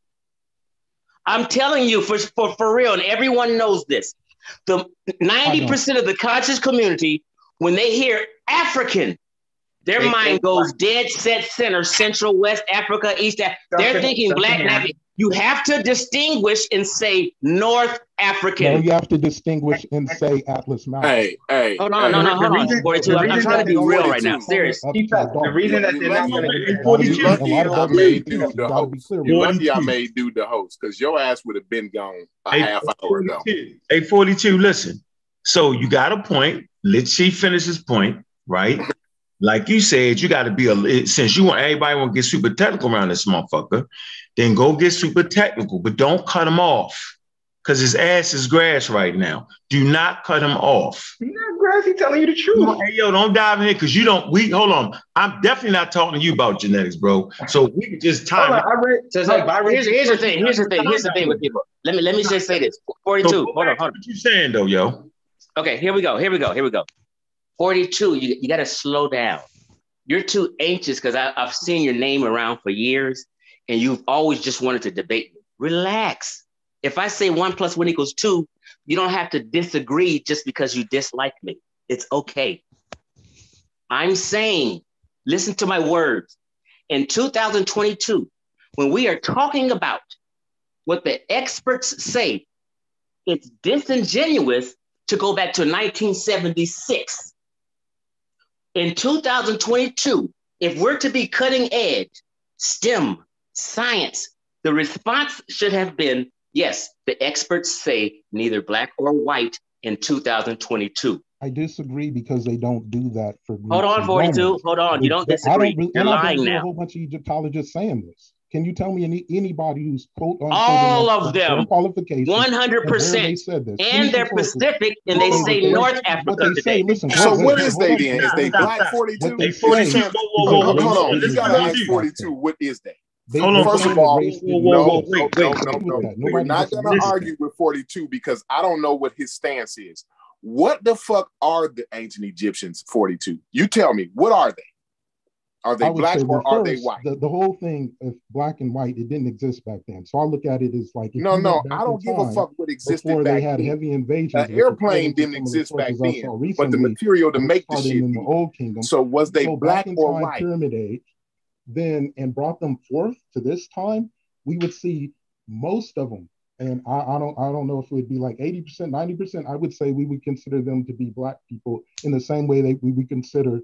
Speaker 6: I'm telling you for, for, for real, and everyone knows this. The 90% of the conscious community, when they hear African, their they mind goes dead set center, Central, West Africa, East Africa. They're thinking black. You have to distinguish and say North African.
Speaker 9: No, you have to distinguish and say Atlas Mountain.
Speaker 2: Hey, hey.
Speaker 6: Oh, no, no, no, hold on. 42. I'm, I'm trying to be real right now. Serious.
Speaker 11: The reason that they're not going to
Speaker 2: 42. I made dude the host. You lucky I made dude the host because your ass would have been gone a half hour ago.
Speaker 1: Hey, 42, listen. So you got a point. Let's see finish his point, right? Like you said, you got to be a since you want everybody want to get super technical around this motherfucker, then go get super technical, but don't cut him off because his ass is grass right now. Do not cut him off.
Speaker 11: He's not grass. He's telling you the truth.
Speaker 1: Hey, yo, don't dive in here because you don't. We hold on. I'm definitely not talking to you about genetics, bro. So we can just time.
Speaker 6: On, I read, so like, here's, here's the thing. Here's the thing. Here's the thing with people. Let me let me just say this. Forty-two. So, hold on. Hold on.
Speaker 1: What you saying though, yo?
Speaker 6: Okay, here we go. Here we go. Here we go. 42, you, you got to slow down. You're too anxious because I've seen your name around for years and you've always just wanted to debate me. Relax. If I say one plus one equals two, you don't have to disagree just because you dislike me. It's okay. I'm saying, listen to my words. In 2022, when we are talking about what the experts say, it's disingenuous to go back to 1976. In 2022, if we're to be cutting edge, STEM, science, the response should have been yes, the experts say neither black or white in 2022.
Speaker 9: I disagree because they don't do that for. Me.
Speaker 6: Hold on, 42. Hold on. You don't disagree. I Don't, You're lying now.
Speaker 9: A whole bunch of Egyptologists saying this. Can you tell me any anybody who's quote
Speaker 6: all of them qualifications? One hundred percent. And they're Pacific, and they say North Africa today.
Speaker 2: Listen, so what is they then? Is they black forty two? Hold on, you gotta ask forty two. What is they? First of all, no, no, no, no. We're not gonna argue with forty two because I don't know what his stance is. What the fuck are the ancient Egyptians 42? You tell me, what are they? Are they black or are they white?
Speaker 9: The, the, whole thing of black and white, it didn't exist back then. So I look at it as like
Speaker 2: no, no, I don't give a fuck what existed
Speaker 9: before
Speaker 2: back
Speaker 9: they had
Speaker 2: then.
Speaker 9: heavy invasions.
Speaker 2: An airplane didn't exist back then, recently, but the material to make the shit.
Speaker 9: In the old kingdom.
Speaker 2: So was they so black or white?
Speaker 9: Pyramid age, then and brought them forth to this time, we would see most of them. And I, I don't, I don't know if it would be like eighty percent, ninety percent. I would say we would consider them to be black people in the same way that we would consider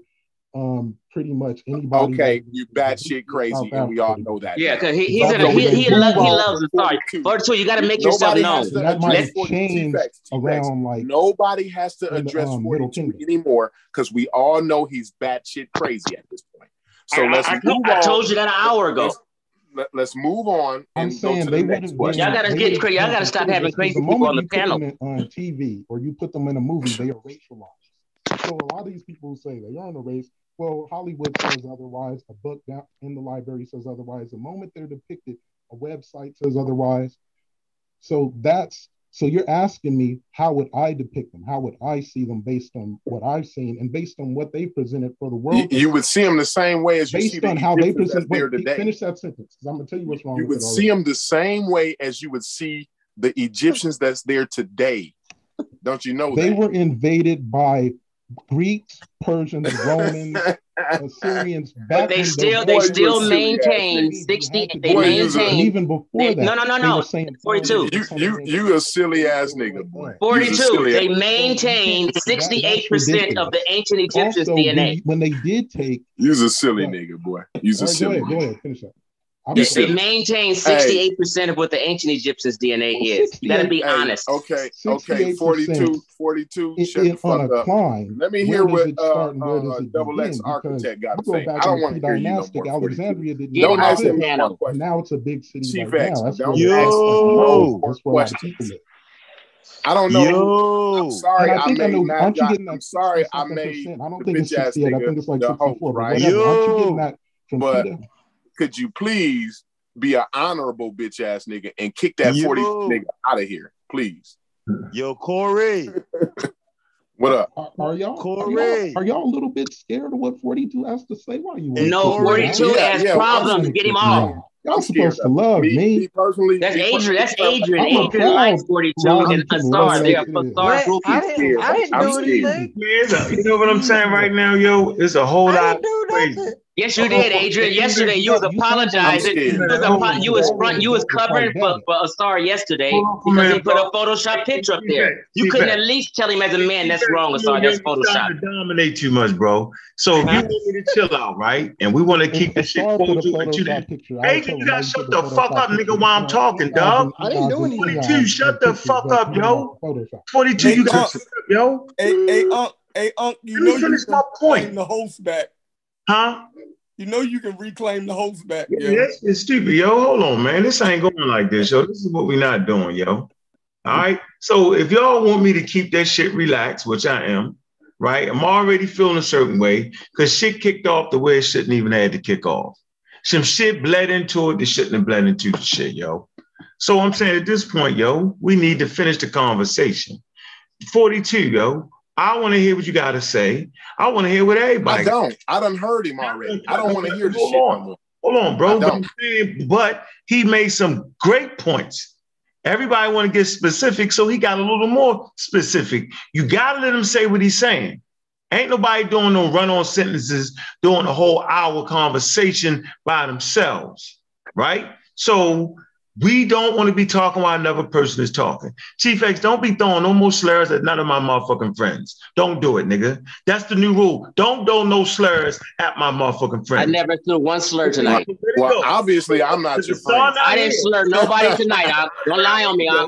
Speaker 9: um pretty much anybody.
Speaker 2: Okay, you batshit crazy, and we all know that.
Speaker 6: Yeah, because he, he's in a, he, he, love, he loves the story. Forty-two, you got to make yourself known.
Speaker 9: That might change around like
Speaker 2: nobody has to address um, forty-two anymore because we all know he's batshit crazy at this point. So
Speaker 6: I,
Speaker 2: let's
Speaker 6: I, move I, on. I told you that an hour ago.
Speaker 2: Let's, let, us move on.
Speaker 9: I'm saying they wouldn't.
Speaker 6: Y'all gotta get crazy. Y'all gotta stop having crazy people on the panel.
Speaker 9: on TV or you put them in a movie, they are racialized. So a lot of these people who say they aren't a race, well, Hollywood says otherwise. A book down in the library says otherwise. The moment they're depicted, a website says otherwise. So that's so you're asking me how would I depict them? How would I see them based on what I've seen and based on what they presented for the world?
Speaker 2: You, you would see them the same way as you
Speaker 9: based
Speaker 2: see
Speaker 9: on how they present. Wait, today. Finish that sentence because I'm gonna tell you what's wrong.
Speaker 2: You would see them the same way as you would see the Egyptians that's there today. Don't you know
Speaker 9: they
Speaker 2: that?
Speaker 9: were invaded by Greeks, Persians, Romans, Assyrians.
Speaker 6: But they still they still maintain sixty. They maintain
Speaker 9: even before
Speaker 6: they,
Speaker 9: that.
Speaker 6: No, no, no, no. Forty-two.
Speaker 2: You you you a silly ass nigga.
Speaker 6: Boy. Forty-two. They maintain sixty-eight percent of the ancient Egyptians' also, DNA.
Speaker 9: When they did take,
Speaker 2: you's a silly nigga, boy. You's a
Speaker 9: right,
Speaker 2: silly.
Speaker 9: Go ahead, go ahead, finish up. I'm
Speaker 6: You
Speaker 9: just-
Speaker 6: it maintains 68% of what the ancient Egyptians' DNA is. You gotta be
Speaker 9: 68
Speaker 6: honest.
Speaker 2: Okay, okay,
Speaker 9: 68%.
Speaker 2: 42, 42.
Speaker 9: it-
Speaker 2: shut the
Speaker 9: it- on
Speaker 2: fuck
Speaker 9: a
Speaker 2: up.
Speaker 9: climb.
Speaker 2: Let me
Speaker 9: where
Speaker 2: hear
Speaker 9: does
Speaker 2: what
Speaker 9: it
Speaker 2: uh,
Speaker 9: start and where does
Speaker 2: uh,
Speaker 9: it
Speaker 2: Double X
Speaker 9: begin? Because
Speaker 2: Architect got
Speaker 9: you
Speaker 2: to
Speaker 9: go
Speaker 2: say.
Speaker 9: back
Speaker 2: I don't
Speaker 9: in
Speaker 2: want to hear you no
Speaker 9: pre-dynastic
Speaker 2: more. 42.
Speaker 9: Alexandria didn't
Speaker 6: Get
Speaker 2: Don't
Speaker 6: him
Speaker 9: even
Speaker 6: off
Speaker 2: ask
Speaker 6: the
Speaker 2: him
Speaker 9: exist.
Speaker 2: no more
Speaker 6: panel.
Speaker 9: And
Speaker 2: questions.
Speaker 9: now it's a big city
Speaker 2: Chief
Speaker 9: right
Speaker 2: X,
Speaker 9: now. That's
Speaker 2: don't
Speaker 9: where
Speaker 2: ask
Speaker 9: that's
Speaker 2: no
Speaker 12: Yo.
Speaker 9: that's where my
Speaker 2: questions.
Speaker 9: people live.
Speaker 2: I don't know. I'm
Speaker 12: Yo.
Speaker 2: sorry
Speaker 9: And I
Speaker 2: I
Speaker 9: think I
Speaker 2: made
Speaker 9: know.
Speaker 2: Mad
Speaker 9: Aren't you
Speaker 2: Dog.
Speaker 9: getting
Speaker 2: I'm
Speaker 9: that
Speaker 2: sorry
Speaker 9: sixty
Speaker 2: I
Speaker 9: something
Speaker 2: made
Speaker 9: percent? I don't
Speaker 2: the
Speaker 9: think it's
Speaker 2: bitch ass
Speaker 9: sixty-eight. I think
Speaker 2: nigga
Speaker 9: it's like
Speaker 2: the host,
Speaker 9: sixty-four. But
Speaker 2: right?
Speaker 9: whatever. Aren't you
Speaker 12: Yo.
Speaker 9: getting that from
Speaker 2: But
Speaker 9: Peter?
Speaker 2: Could you please be an honorable bitch ass nigga and kick that 40 nigga out of here, please?
Speaker 12: Yo, Corey.
Speaker 2: What up?
Speaker 9: Are, are y'all are
Speaker 12: Corey.
Speaker 9: y'all are y'all a little bit scared of what 42 has to say? Why you
Speaker 12: Hey,
Speaker 9: wanna
Speaker 6: No,
Speaker 9: kick me
Speaker 12: Corey.
Speaker 9: out?
Speaker 6: 42
Speaker 2: Yeah,
Speaker 6: has
Speaker 2: yeah,
Speaker 6: problems.
Speaker 9: I'm
Speaker 6: Get him off.
Speaker 9: me. Y'all
Speaker 2: I'm
Speaker 9: supposed to love
Speaker 2: me,
Speaker 9: me.
Speaker 2: me personally.
Speaker 6: That's
Speaker 2: me
Speaker 6: Adrian. That's Adrian.
Speaker 9: I'm
Speaker 6: Adrian likes 42
Speaker 9: Rodney
Speaker 6: and
Speaker 9: King,
Speaker 6: Asar.
Speaker 9: whatever
Speaker 6: They are
Speaker 9: shit is.
Speaker 3: I didn't. I didn't
Speaker 2: I'm
Speaker 3: do
Speaker 2: scared.
Speaker 3: anything.
Speaker 1: Man, you know what I'm saying right now, yo? It's a whole
Speaker 3: I
Speaker 1: lot
Speaker 3: didn't do
Speaker 1: crazy.
Speaker 3: nothing.
Speaker 6: Yes, you did, Adrian. Yesterday, you was apologizing. You was,
Speaker 9: Hold
Speaker 6: apo- you was front. You was covering for,
Speaker 9: hold
Speaker 6: for Asar yesterday
Speaker 1: Hold on for a
Speaker 6: because he
Speaker 1: minute,
Speaker 6: put a
Speaker 1: bro.
Speaker 6: Photoshop picture up there. You couldn't at least tell him as a man that's wrong,
Speaker 1: you
Speaker 6: Asar.
Speaker 1: know,
Speaker 6: That's
Speaker 1: you're
Speaker 6: Photoshop.
Speaker 1: to dominate too much, bro. So if you want me to chill out, right? And we want to keep
Speaker 9: the
Speaker 1: this shit
Speaker 9: star put a
Speaker 1: cordial until
Speaker 9: Photoshop
Speaker 1: the
Speaker 9: picture,
Speaker 1: Adrian, you gotta shut the fuck up, nigga, while I'm talking,
Speaker 9: know,
Speaker 1: dog.
Speaker 3: I didn't do anything.
Speaker 1: 42, shut the fuck up, yo.
Speaker 9: off of Photoshop.
Speaker 1: 42, you gotta
Speaker 13: Unc.
Speaker 1: shut up, yo.
Speaker 13: Hey, hey, Unc. Hey, Unc. You
Speaker 1: Let
Speaker 13: know you
Speaker 1: finish
Speaker 13: can
Speaker 1: my
Speaker 13: reclaim
Speaker 1: point.
Speaker 13: the host back.
Speaker 1: Huh?
Speaker 13: You know you can reclaim the host back,
Speaker 1: Yeah, that's it's stupid, yo. Hold on, man. This ain't going like this, yo. This is what we're not doing, yo. All right. So if y'all want me to keep that shit relaxed, which I am, right? I'm already feeling a certain way because shit kicked off the way it shouldn't even had to kick off. Some shit bled into it that shouldn't have bled into the shit, yo. So I'm saying at this point, yo, we need to finish the conversation. 42, yo. I want to hear what you got to say. I want to hear what everybody.
Speaker 2: I don't. I done heard him already. I don't want to hear the
Speaker 1: Hold
Speaker 2: shit
Speaker 1: on.
Speaker 2: no more.
Speaker 1: Hold on, bro. But, saying- but he made some great points. Everybody want to get specific, so he got a little more specific. You gotta let him say what he's saying. Ain't nobody doing no run-on sentences, doing a whole hour conversation by themselves, right? So we don't want to be talking while another person is talking. Chief X, don't be throwing no more slurs at none of my motherfucking friends. Don't do it, nigga. That's the new rule. Don't throw no slurs at my motherfucking friends.
Speaker 6: I never threw one slur tonight.
Speaker 1: Let
Speaker 2: Well, obviously, I'm not your friend.
Speaker 6: I didn't slur nobody tonight. Huh? Don't lie on me. Huh?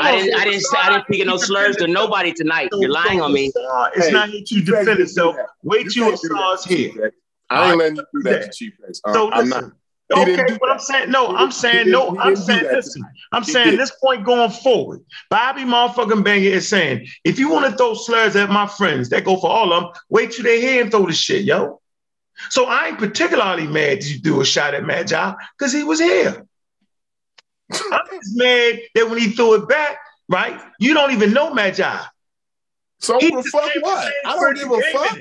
Speaker 6: I didn't. I didn't.
Speaker 1: star
Speaker 6: I didn't
Speaker 1: not
Speaker 6: pick
Speaker 1: here
Speaker 6: no slurs to nobody tonight. You're lying on me.
Speaker 1: star is
Speaker 2: Hey,
Speaker 1: not here to
Speaker 2: Chief
Speaker 1: defend itself. Wait till
Speaker 2: can't do
Speaker 1: Asar's here.
Speaker 2: Chief X. I ain't letting you do that. Chief X.
Speaker 1: So
Speaker 2: Uh, I'm not. He
Speaker 1: Okay,
Speaker 2: do
Speaker 1: but I'm saying no. I'm saying no. I'm saying listen. I'm
Speaker 2: He
Speaker 1: saying
Speaker 2: didn't.
Speaker 1: this point going forward. Bobby motherfucking Banger is saying if you want to throw slurs at my friends, that go for all of them. Wait till they hear and throw the shit, yo. So I ain't particularly mad that you threw a shot at Magi because he was here. I'm just mad that when he threw it back, right? You don't even know Magi.
Speaker 2: So
Speaker 1: He
Speaker 2: fuck what? I don't give a fuck.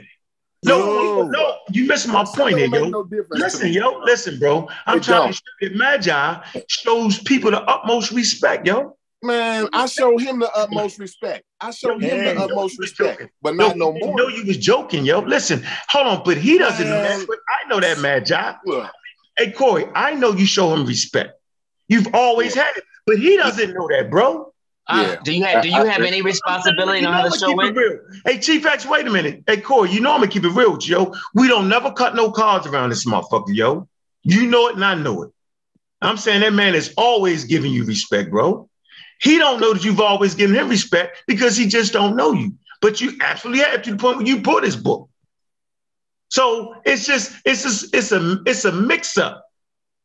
Speaker 1: No, no, you missing my point here, yo.
Speaker 2: no
Speaker 1: Listen, yo, listen, bro. I'm
Speaker 2: It
Speaker 1: trying
Speaker 2: don't.
Speaker 1: to show that Magi shows people the utmost respect, yo.
Speaker 2: Man, I show him the utmost respect. I show him the utmost respect,
Speaker 1: joking.
Speaker 2: but not no
Speaker 1: you
Speaker 2: more.
Speaker 1: know you was joking, yo. Listen, hold on, but he doesn't know that. But I know that, Magi.
Speaker 2: Look,
Speaker 1: Hey, Corey, I know you show him respect. You've always had it, but he doesn't know that, bro.
Speaker 6: Uh,
Speaker 2: Yeah.
Speaker 6: do you have? Do you
Speaker 2: I-
Speaker 6: have
Speaker 2: I-
Speaker 6: any responsibility on how the
Speaker 1: I'ma
Speaker 6: show went?
Speaker 1: it real. Hey, Chief X, wait a minute. Hey, Corey, you know I'm gonna keep it real with you, yo. We don't never cut no cards around this motherfucker, yo. You know it and I know it. I'm saying that man is always giving you respect, bro. He don't know that you've always given him respect because he just don't know you. But you absolutely have to the point where you bought his book. So it's just it's just it's a it's a mix up,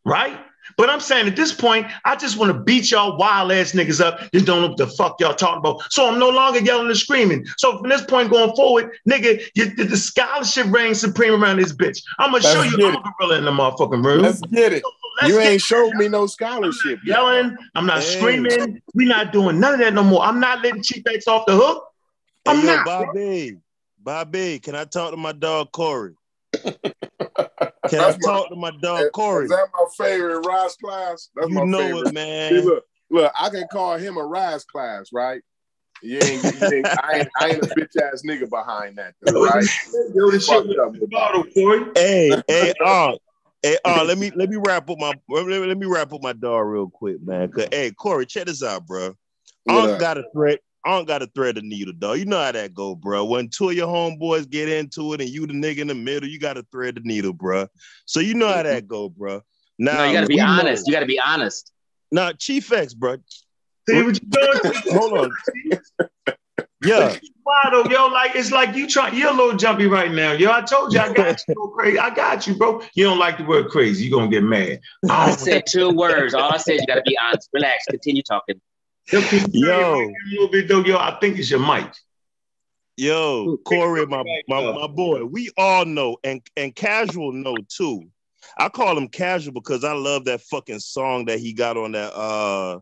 Speaker 1: right? But I'm saying at this point, I just want to beat y'all wild ass niggas up that don't know what the fuck y'all talking about. So I'm no longer yelling and screaming. So from this point going forward, nigga, you, the, the scholarship reigns supreme around this bitch. I'm gonna
Speaker 2: Let's
Speaker 1: show you I'm a gorilla in the motherfucking room.
Speaker 2: let's get it.
Speaker 1: So let's
Speaker 2: You ain't showed me no scholarship yet.
Speaker 1: yelling. I'm not
Speaker 12: Hey.
Speaker 1: screaming. We're not doing none of that no more. I'm not letting Chief X off the hook. I'm
Speaker 12: yo,
Speaker 1: not.
Speaker 12: Bobby. Bobby, can I talk to my dog Corey? Can I
Speaker 2: That's my-
Speaker 12: talk to my dog Corey?
Speaker 2: Is that my favorite rise class? That's
Speaker 12: You
Speaker 2: my
Speaker 12: know
Speaker 2: favorite.
Speaker 12: it,
Speaker 2: See,
Speaker 12: man.
Speaker 2: look, look, I can call him a rise class, right? You ain't, you ain't, I, ain't, I ain't a bitch ass nigga behind that, though, right?
Speaker 1: Yo, this shit
Speaker 2: Fucked
Speaker 1: was
Speaker 2: up
Speaker 1: bottle, Corey.
Speaker 12: Hey, hey, uh, hey, uh, let me let me wrap up my let me, let me wrap up my dog real quick, man. 'Cause, hey, Corey, check this out, bro. I
Speaker 2: What
Speaker 12: got a thread. I don't got to thread the needle, dog. You know how that go, bro. When two of your homeboys get into it and you the nigga in the middle, you got to thread the needle, bro. So you know how that mm-hmm. go, bro. Now
Speaker 6: No, you got to be
Speaker 12: we know-
Speaker 6: honest. You got to be honest.
Speaker 12: Nah, Chief X, bro.
Speaker 1: See what you doing?
Speaker 12: Hold on. Yeah.
Speaker 1: Why though, yo? Like it's like you try. You're a little jumpy right now, yo. I told you I got you. Go crazy. I got you, bro. You don't like the word crazy. you are gonna get mad.
Speaker 6: I oh, said two words. All I said, you got to be honest. Relax. Continue talking.
Speaker 1: Yo,
Speaker 12: Yo.
Speaker 1: a little bit though, yo. I think it's your mic.
Speaker 12: Yo, Corey, my, my my boy, we all know, and and casual know too. I call him casual because I love that fucking song that he got on that uh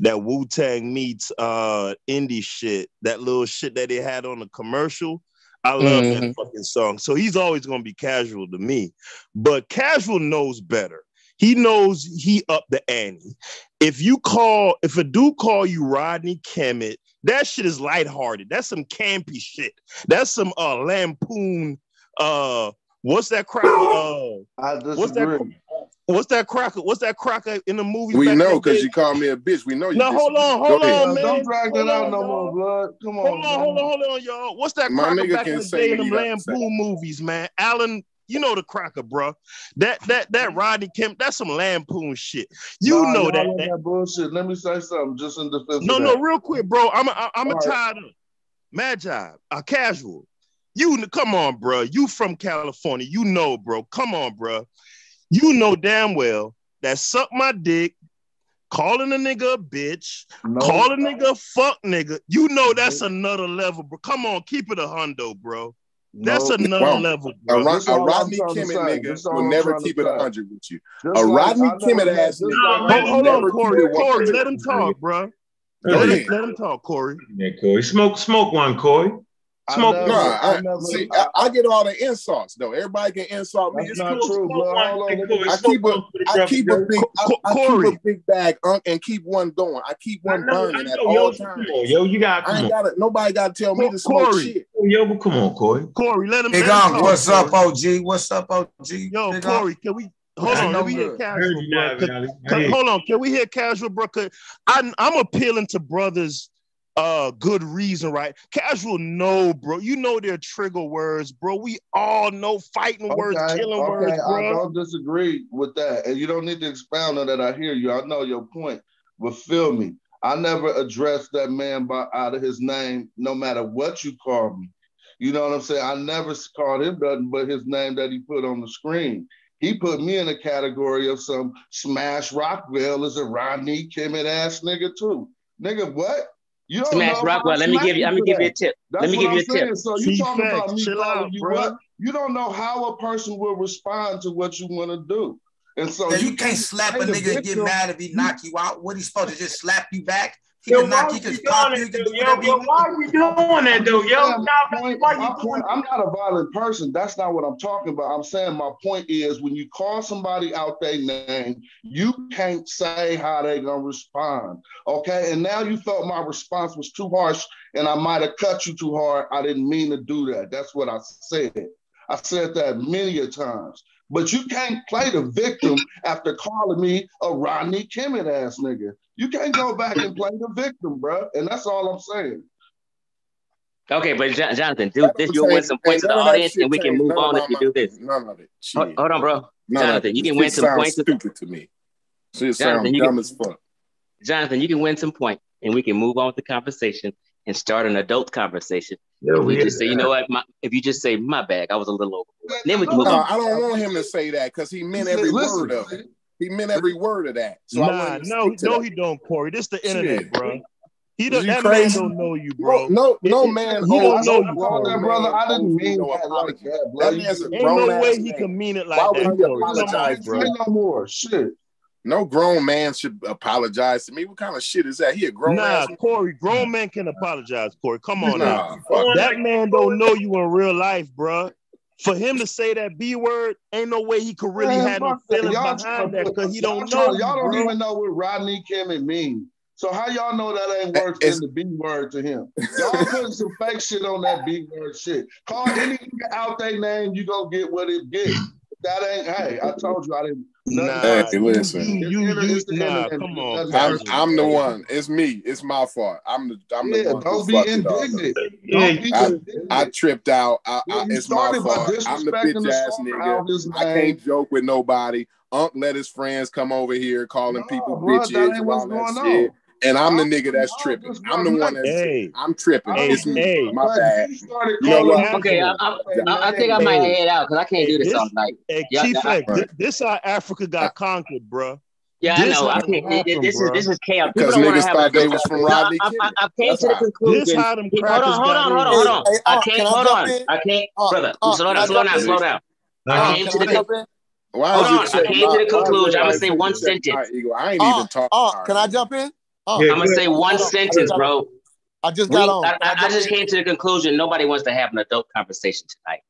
Speaker 12: that Wu Tang meets uh indie shit, that little shit that they had on the commercial. I love that
Speaker 5: Mhm.
Speaker 12: fucking song. So he's always gonna be casual to me. But casual knows better. He knows he up the ante. If you call, if a dude call you Rodney Kemet, that shit is lighthearted. That's some campy shit. That's some uh lampoon. Uh, what's that cracker? Uh,
Speaker 4: I
Speaker 12: what's that?
Speaker 4: disagree.
Speaker 12: What's that cracker? What's that cracker in the movie?
Speaker 2: We know because you called me a bitch. We know you.
Speaker 12: No, hold on, hold
Speaker 2: Go
Speaker 12: on, man.
Speaker 4: Don't drag that out
Speaker 12: on,
Speaker 4: no
Speaker 12: y'all.
Speaker 4: more, blood. Come on,
Speaker 12: Hold on,
Speaker 4: man.
Speaker 12: hold on, hold on, y'all. What's that
Speaker 2: My
Speaker 12: cracker
Speaker 2: nigga
Speaker 12: back
Speaker 2: can
Speaker 12: in the
Speaker 2: say
Speaker 12: day in
Speaker 2: what
Speaker 12: them
Speaker 2: he got to say.
Speaker 12: lampoon movies, man? Alan, you know the cracker, bro. That that that mm-hmm. Rodney Kemp, that's some lampoon shit. You
Speaker 4: Nah,
Speaker 12: know that. that-
Speaker 4: that bullshit. Let me say something just in defense
Speaker 12: no, no, real quick, bro. I'm a, I'm a
Speaker 4: right.
Speaker 12: tired of Magi, a casual. You come on, bro. You from California. You know, bro. Come on, bro. You know damn well that suck my dick, calling a nigga a bitch,
Speaker 4: No.
Speaker 12: call a nigga fuck nigga. You know that's another level, bro. Come on, keep it a hundo, bro. That's
Speaker 4: No.
Speaker 12: another
Speaker 2: Well,
Speaker 12: level,
Speaker 2: A,
Speaker 12: bro.
Speaker 2: Ro- a Rodney
Speaker 4: trying to
Speaker 2: Kimmett nigga will never keep it a hundred with you.
Speaker 4: Just
Speaker 2: A Rodney
Speaker 4: I never
Speaker 2: Kimmett ass
Speaker 4: just
Speaker 2: nigga
Speaker 4: like
Speaker 12: Hold,
Speaker 2: will
Speaker 12: hold
Speaker 2: never
Speaker 12: on,
Speaker 2: keep
Speaker 12: Corey.
Speaker 2: it
Speaker 12: Corey,
Speaker 2: hundred.
Speaker 12: let him talk, bro. Let him, let him talk, Corey.
Speaker 1: Yeah, Corey. Smoke, smoke one, Corey.
Speaker 4: I never-
Speaker 2: I,
Speaker 4: I never-
Speaker 2: see, I, I get all the insults though. Everybody can insult me.
Speaker 4: That's
Speaker 2: It's
Speaker 4: not
Speaker 2: cool.
Speaker 4: true,
Speaker 1: Smoke
Speaker 4: blood.
Speaker 1: one.
Speaker 4: Hold on.
Speaker 1: Hey,
Speaker 4: let
Speaker 1: Corey,
Speaker 4: me-
Speaker 2: I keep a,
Speaker 1: one for the
Speaker 2: I keep
Speaker 1: yo.
Speaker 2: a big, I,
Speaker 12: Co-
Speaker 2: I
Speaker 12: Corey.
Speaker 2: keep a big bag, Unc, and keep one going. I keep
Speaker 1: I
Speaker 2: one
Speaker 1: know,
Speaker 2: burning at
Speaker 1: know, yo.
Speaker 2: all
Speaker 1: Come
Speaker 2: times.
Speaker 1: yo. You got
Speaker 2: I ain't got to Nobody got to tell me to smoke
Speaker 12: Corey.
Speaker 2: shit.
Speaker 1: Yo, but come on, Corey.
Speaker 12: Corey, let him.
Speaker 14: Big
Speaker 12: let him
Speaker 14: Unc,
Speaker 12: talk,
Speaker 14: what's up, OG? What's up, OG?
Speaker 12: Yo,
Speaker 14: Big
Speaker 12: Corey,
Speaker 14: Unc?
Speaker 12: can we hold on?
Speaker 14: no
Speaker 12: Let me hear
Speaker 14: good?
Speaker 1: I heard
Speaker 12: casual,
Speaker 1: you
Speaker 12: bro.
Speaker 1: now,
Speaker 12: 'cause-
Speaker 1: Valley. I
Speaker 12: 'cause-
Speaker 1: hear you.
Speaker 12: hold on, can we hear casual, bro? 'Cause I'm I'm appealing to brothers. Uh, good reason, right? Casual, no, bro. You know their trigger words, bro. We all know fighting words, killing
Speaker 4: okay,
Speaker 12: words, bro.
Speaker 4: I don't disagree with that. And you don't need to expound on that. I hear you. I know your point. But feel me. I never addressed that man by out of his name, no matter what you call me. You know what I'm saying? I never called him nothing but his name that he put on the screen. He put me in a category of some Smash Rockwell is a Rodney Kimmett ass nigga too. Nigga, what? You don't
Speaker 6: Smash
Speaker 4: know
Speaker 6: Rockwell. Let me give you. Let me give you a tip.
Speaker 4: That's
Speaker 6: Let me give
Speaker 4: I'm
Speaker 6: you a
Speaker 4: saying.
Speaker 6: tip.
Speaker 4: So you talking
Speaker 12: T-Facts,
Speaker 4: about me
Speaker 12: chill out,
Speaker 4: you
Speaker 12: bro.
Speaker 4: what? You don't know how a person will respond to what you want to do. And so
Speaker 14: Yeah, you can't slap a nigga and get mad if he knock you out. What he supposed to just slap you back? He
Speaker 1: Yo,
Speaker 14: can
Speaker 1: why
Speaker 14: knock you,
Speaker 1: you
Speaker 14: just
Speaker 1: doing
Speaker 14: pop
Speaker 1: it,
Speaker 14: you, he can
Speaker 1: though?
Speaker 14: do
Speaker 1: Yo, yo,
Speaker 14: he
Speaker 1: why
Speaker 14: wants.
Speaker 1: you doing that, though? Yo,
Speaker 4: Yeah, point-
Speaker 1: why you doing
Speaker 4: I'm not a violent person. That's not what I'm talking about. I'm saying my point is when you call somebody out their name, you can't say how they're gonna respond. Okay. And now you felt my response was too harsh and I might have cut you too hard. I didn't mean to do that. That's what I said. I said that many a times. But you can't play the victim after calling me a Rodney Kimmett ass nigga. You can't go back and play the victim, bro. And that's all I'm saying.
Speaker 6: Okay, but Jon- Jonathan, do this.
Speaker 2: don't
Speaker 6: You'll win some
Speaker 2: ain't
Speaker 6: points to the
Speaker 2: none of that
Speaker 6: audience, and we can move on if you do this.
Speaker 2: None of it.
Speaker 6: Hold, hold on, bro.
Speaker 2: None
Speaker 6: Jonathan, you can win some points.
Speaker 2: stupid to me. Shit
Speaker 6: Jonathan,
Speaker 2: sounds
Speaker 6: you
Speaker 2: dumb
Speaker 6: can-
Speaker 2: as fuck.
Speaker 6: Jonathan, you can win some points, and we can move on with the conversation and start an adult conversation.
Speaker 1: Yo,
Speaker 6: if
Speaker 1: we
Speaker 6: you just say, you know what, my, if you just say, my bag, I was a little over. Then we can move
Speaker 2: No,
Speaker 6: on.
Speaker 2: I don't want him to say that because he meant every
Speaker 4: listen.
Speaker 2: word of it. He meant every word of that. So
Speaker 12: nah, no, no,
Speaker 2: that.
Speaker 12: he don't, Corey. This the internet,
Speaker 2: Shit.
Speaker 12: bro. He don't,
Speaker 2: you
Speaker 12: that
Speaker 2: crazy?
Speaker 12: man don't know you, bro.
Speaker 2: No, no
Speaker 12: It-
Speaker 2: man.
Speaker 12: he don't know
Speaker 2: no
Speaker 12: you, Corey.
Speaker 4: that, brother. I didn't mean
Speaker 2: no
Speaker 4: that like that, bro.
Speaker 2: That man's a
Speaker 12: Ain't
Speaker 2: grown
Speaker 12: no way he
Speaker 2: man.
Speaker 12: can mean it
Speaker 2: Why
Speaker 12: like
Speaker 2: would
Speaker 12: that,
Speaker 2: he
Speaker 12: Corey.
Speaker 2: apologize,
Speaker 12: Come on,
Speaker 4: Say
Speaker 12: bro.
Speaker 4: no more. Shit.
Speaker 2: No grown man should apologize to me. What kind of shit is that? He a grown
Speaker 12: Nah,
Speaker 2: ass.
Speaker 12: Corey, grown men can apologize, Corey. Come on.
Speaker 2: Nah, fuck
Speaker 12: That man don't know you in real life, bro. For him to say that B word, ain't no way he could really
Speaker 4: Man,
Speaker 12: have no
Speaker 4: fuck that.
Speaker 12: feelings
Speaker 4: Y'all
Speaker 12: behind
Speaker 4: tryna
Speaker 12: that because he don't
Speaker 4: tryna-
Speaker 12: know you,
Speaker 4: Y'all don't
Speaker 12: bro.
Speaker 4: even know what Rodney Kimmett mean. So how y'all know that ain't worse
Speaker 2: It's-
Speaker 4: than the B word to him? Y'all putting some fake shit on that B word shit. Call any out their name, you gonna get what it get. That ain't. Hey, I told you I didn't.
Speaker 12: Nah,
Speaker 2: Hey,
Speaker 12: you,
Speaker 2: listen.
Speaker 12: you, you, you,
Speaker 4: It's the
Speaker 12: nah, come on.
Speaker 2: I'm, I'm the one. It's me. It's my fault. I'm the I'm the one
Speaker 4: don't be
Speaker 2: fucked it all up.
Speaker 4: indignant.
Speaker 1: Yeah,
Speaker 4: Don't be
Speaker 2: I,
Speaker 4: indignant.
Speaker 2: I tripped out. I, I, it's my fault. I'm the bitch ass nigga. I can't joke with nobody. Unc let his friends come over here calling
Speaker 4: No,
Speaker 2: people
Speaker 4: bro,
Speaker 2: bitches
Speaker 4: that ain't
Speaker 2: and
Speaker 4: what's
Speaker 2: all that
Speaker 4: going
Speaker 2: shit.
Speaker 4: On.
Speaker 2: And I'm the nigga that's tripping. I'm the one that's
Speaker 12: Hey,
Speaker 2: I'm tripping.
Speaker 4: I don't
Speaker 2: It's me.
Speaker 12: hey,
Speaker 2: My bad.
Speaker 4: you
Speaker 2: know what?
Speaker 6: okay, I. I, I I think I might
Speaker 12: Hey,
Speaker 6: head out because I can't
Speaker 12: hey,
Speaker 6: do this all night.
Speaker 12: hey,
Speaker 6: Yeah,
Speaker 12: Chief
Speaker 6: I,
Speaker 12: X,
Speaker 2: Right.
Speaker 12: this, this how Africa got conquered, bruh.
Speaker 6: yeah, I know. I
Speaker 12: how
Speaker 6: can't.
Speaker 12: happened,
Speaker 6: this is this is chaos.
Speaker 2: Because
Speaker 6: don't want
Speaker 2: niggas thought they was from Rodney
Speaker 6: I, I, I came
Speaker 2: That's
Speaker 6: to the
Speaker 2: how.
Speaker 12: This
Speaker 6: conclusion.
Speaker 12: how them
Speaker 6: Hold on, hold on, hold on, hold on.
Speaker 15: hey,
Speaker 6: I can't. Hold on. I can't, brother. Slow down. Slow down. Slow down. I. Came to the. con-
Speaker 15: jump in?
Speaker 2: Why
Speaker 6: Hold on. I came to the conclusion. I'm gonna say one
Speaker 2: your check my
Speaker 6: sentence.
Speaker 2: ego? I ain't
Speaker 15: Unc,
Speaker 2: even talking
Speaker 15: Unc,
Speaker 2: hard
Speaker 15: can I jump in? Unc,
Speaker 1: Yeah,
Speaker 6: I'm gonna say one
Speaker 15: hold on. I just
Speaker 6: sentence,
Speaker 15: on.
Speaker 6: bro.
Speaker 15: I just got
Speaker 6: We.
Speaker 15: on.
Speaker 6: I,
Speaker 15: Can I
Speaker 6: I I just came to the conclusion. Nobody wants to have an adult conversation tonight.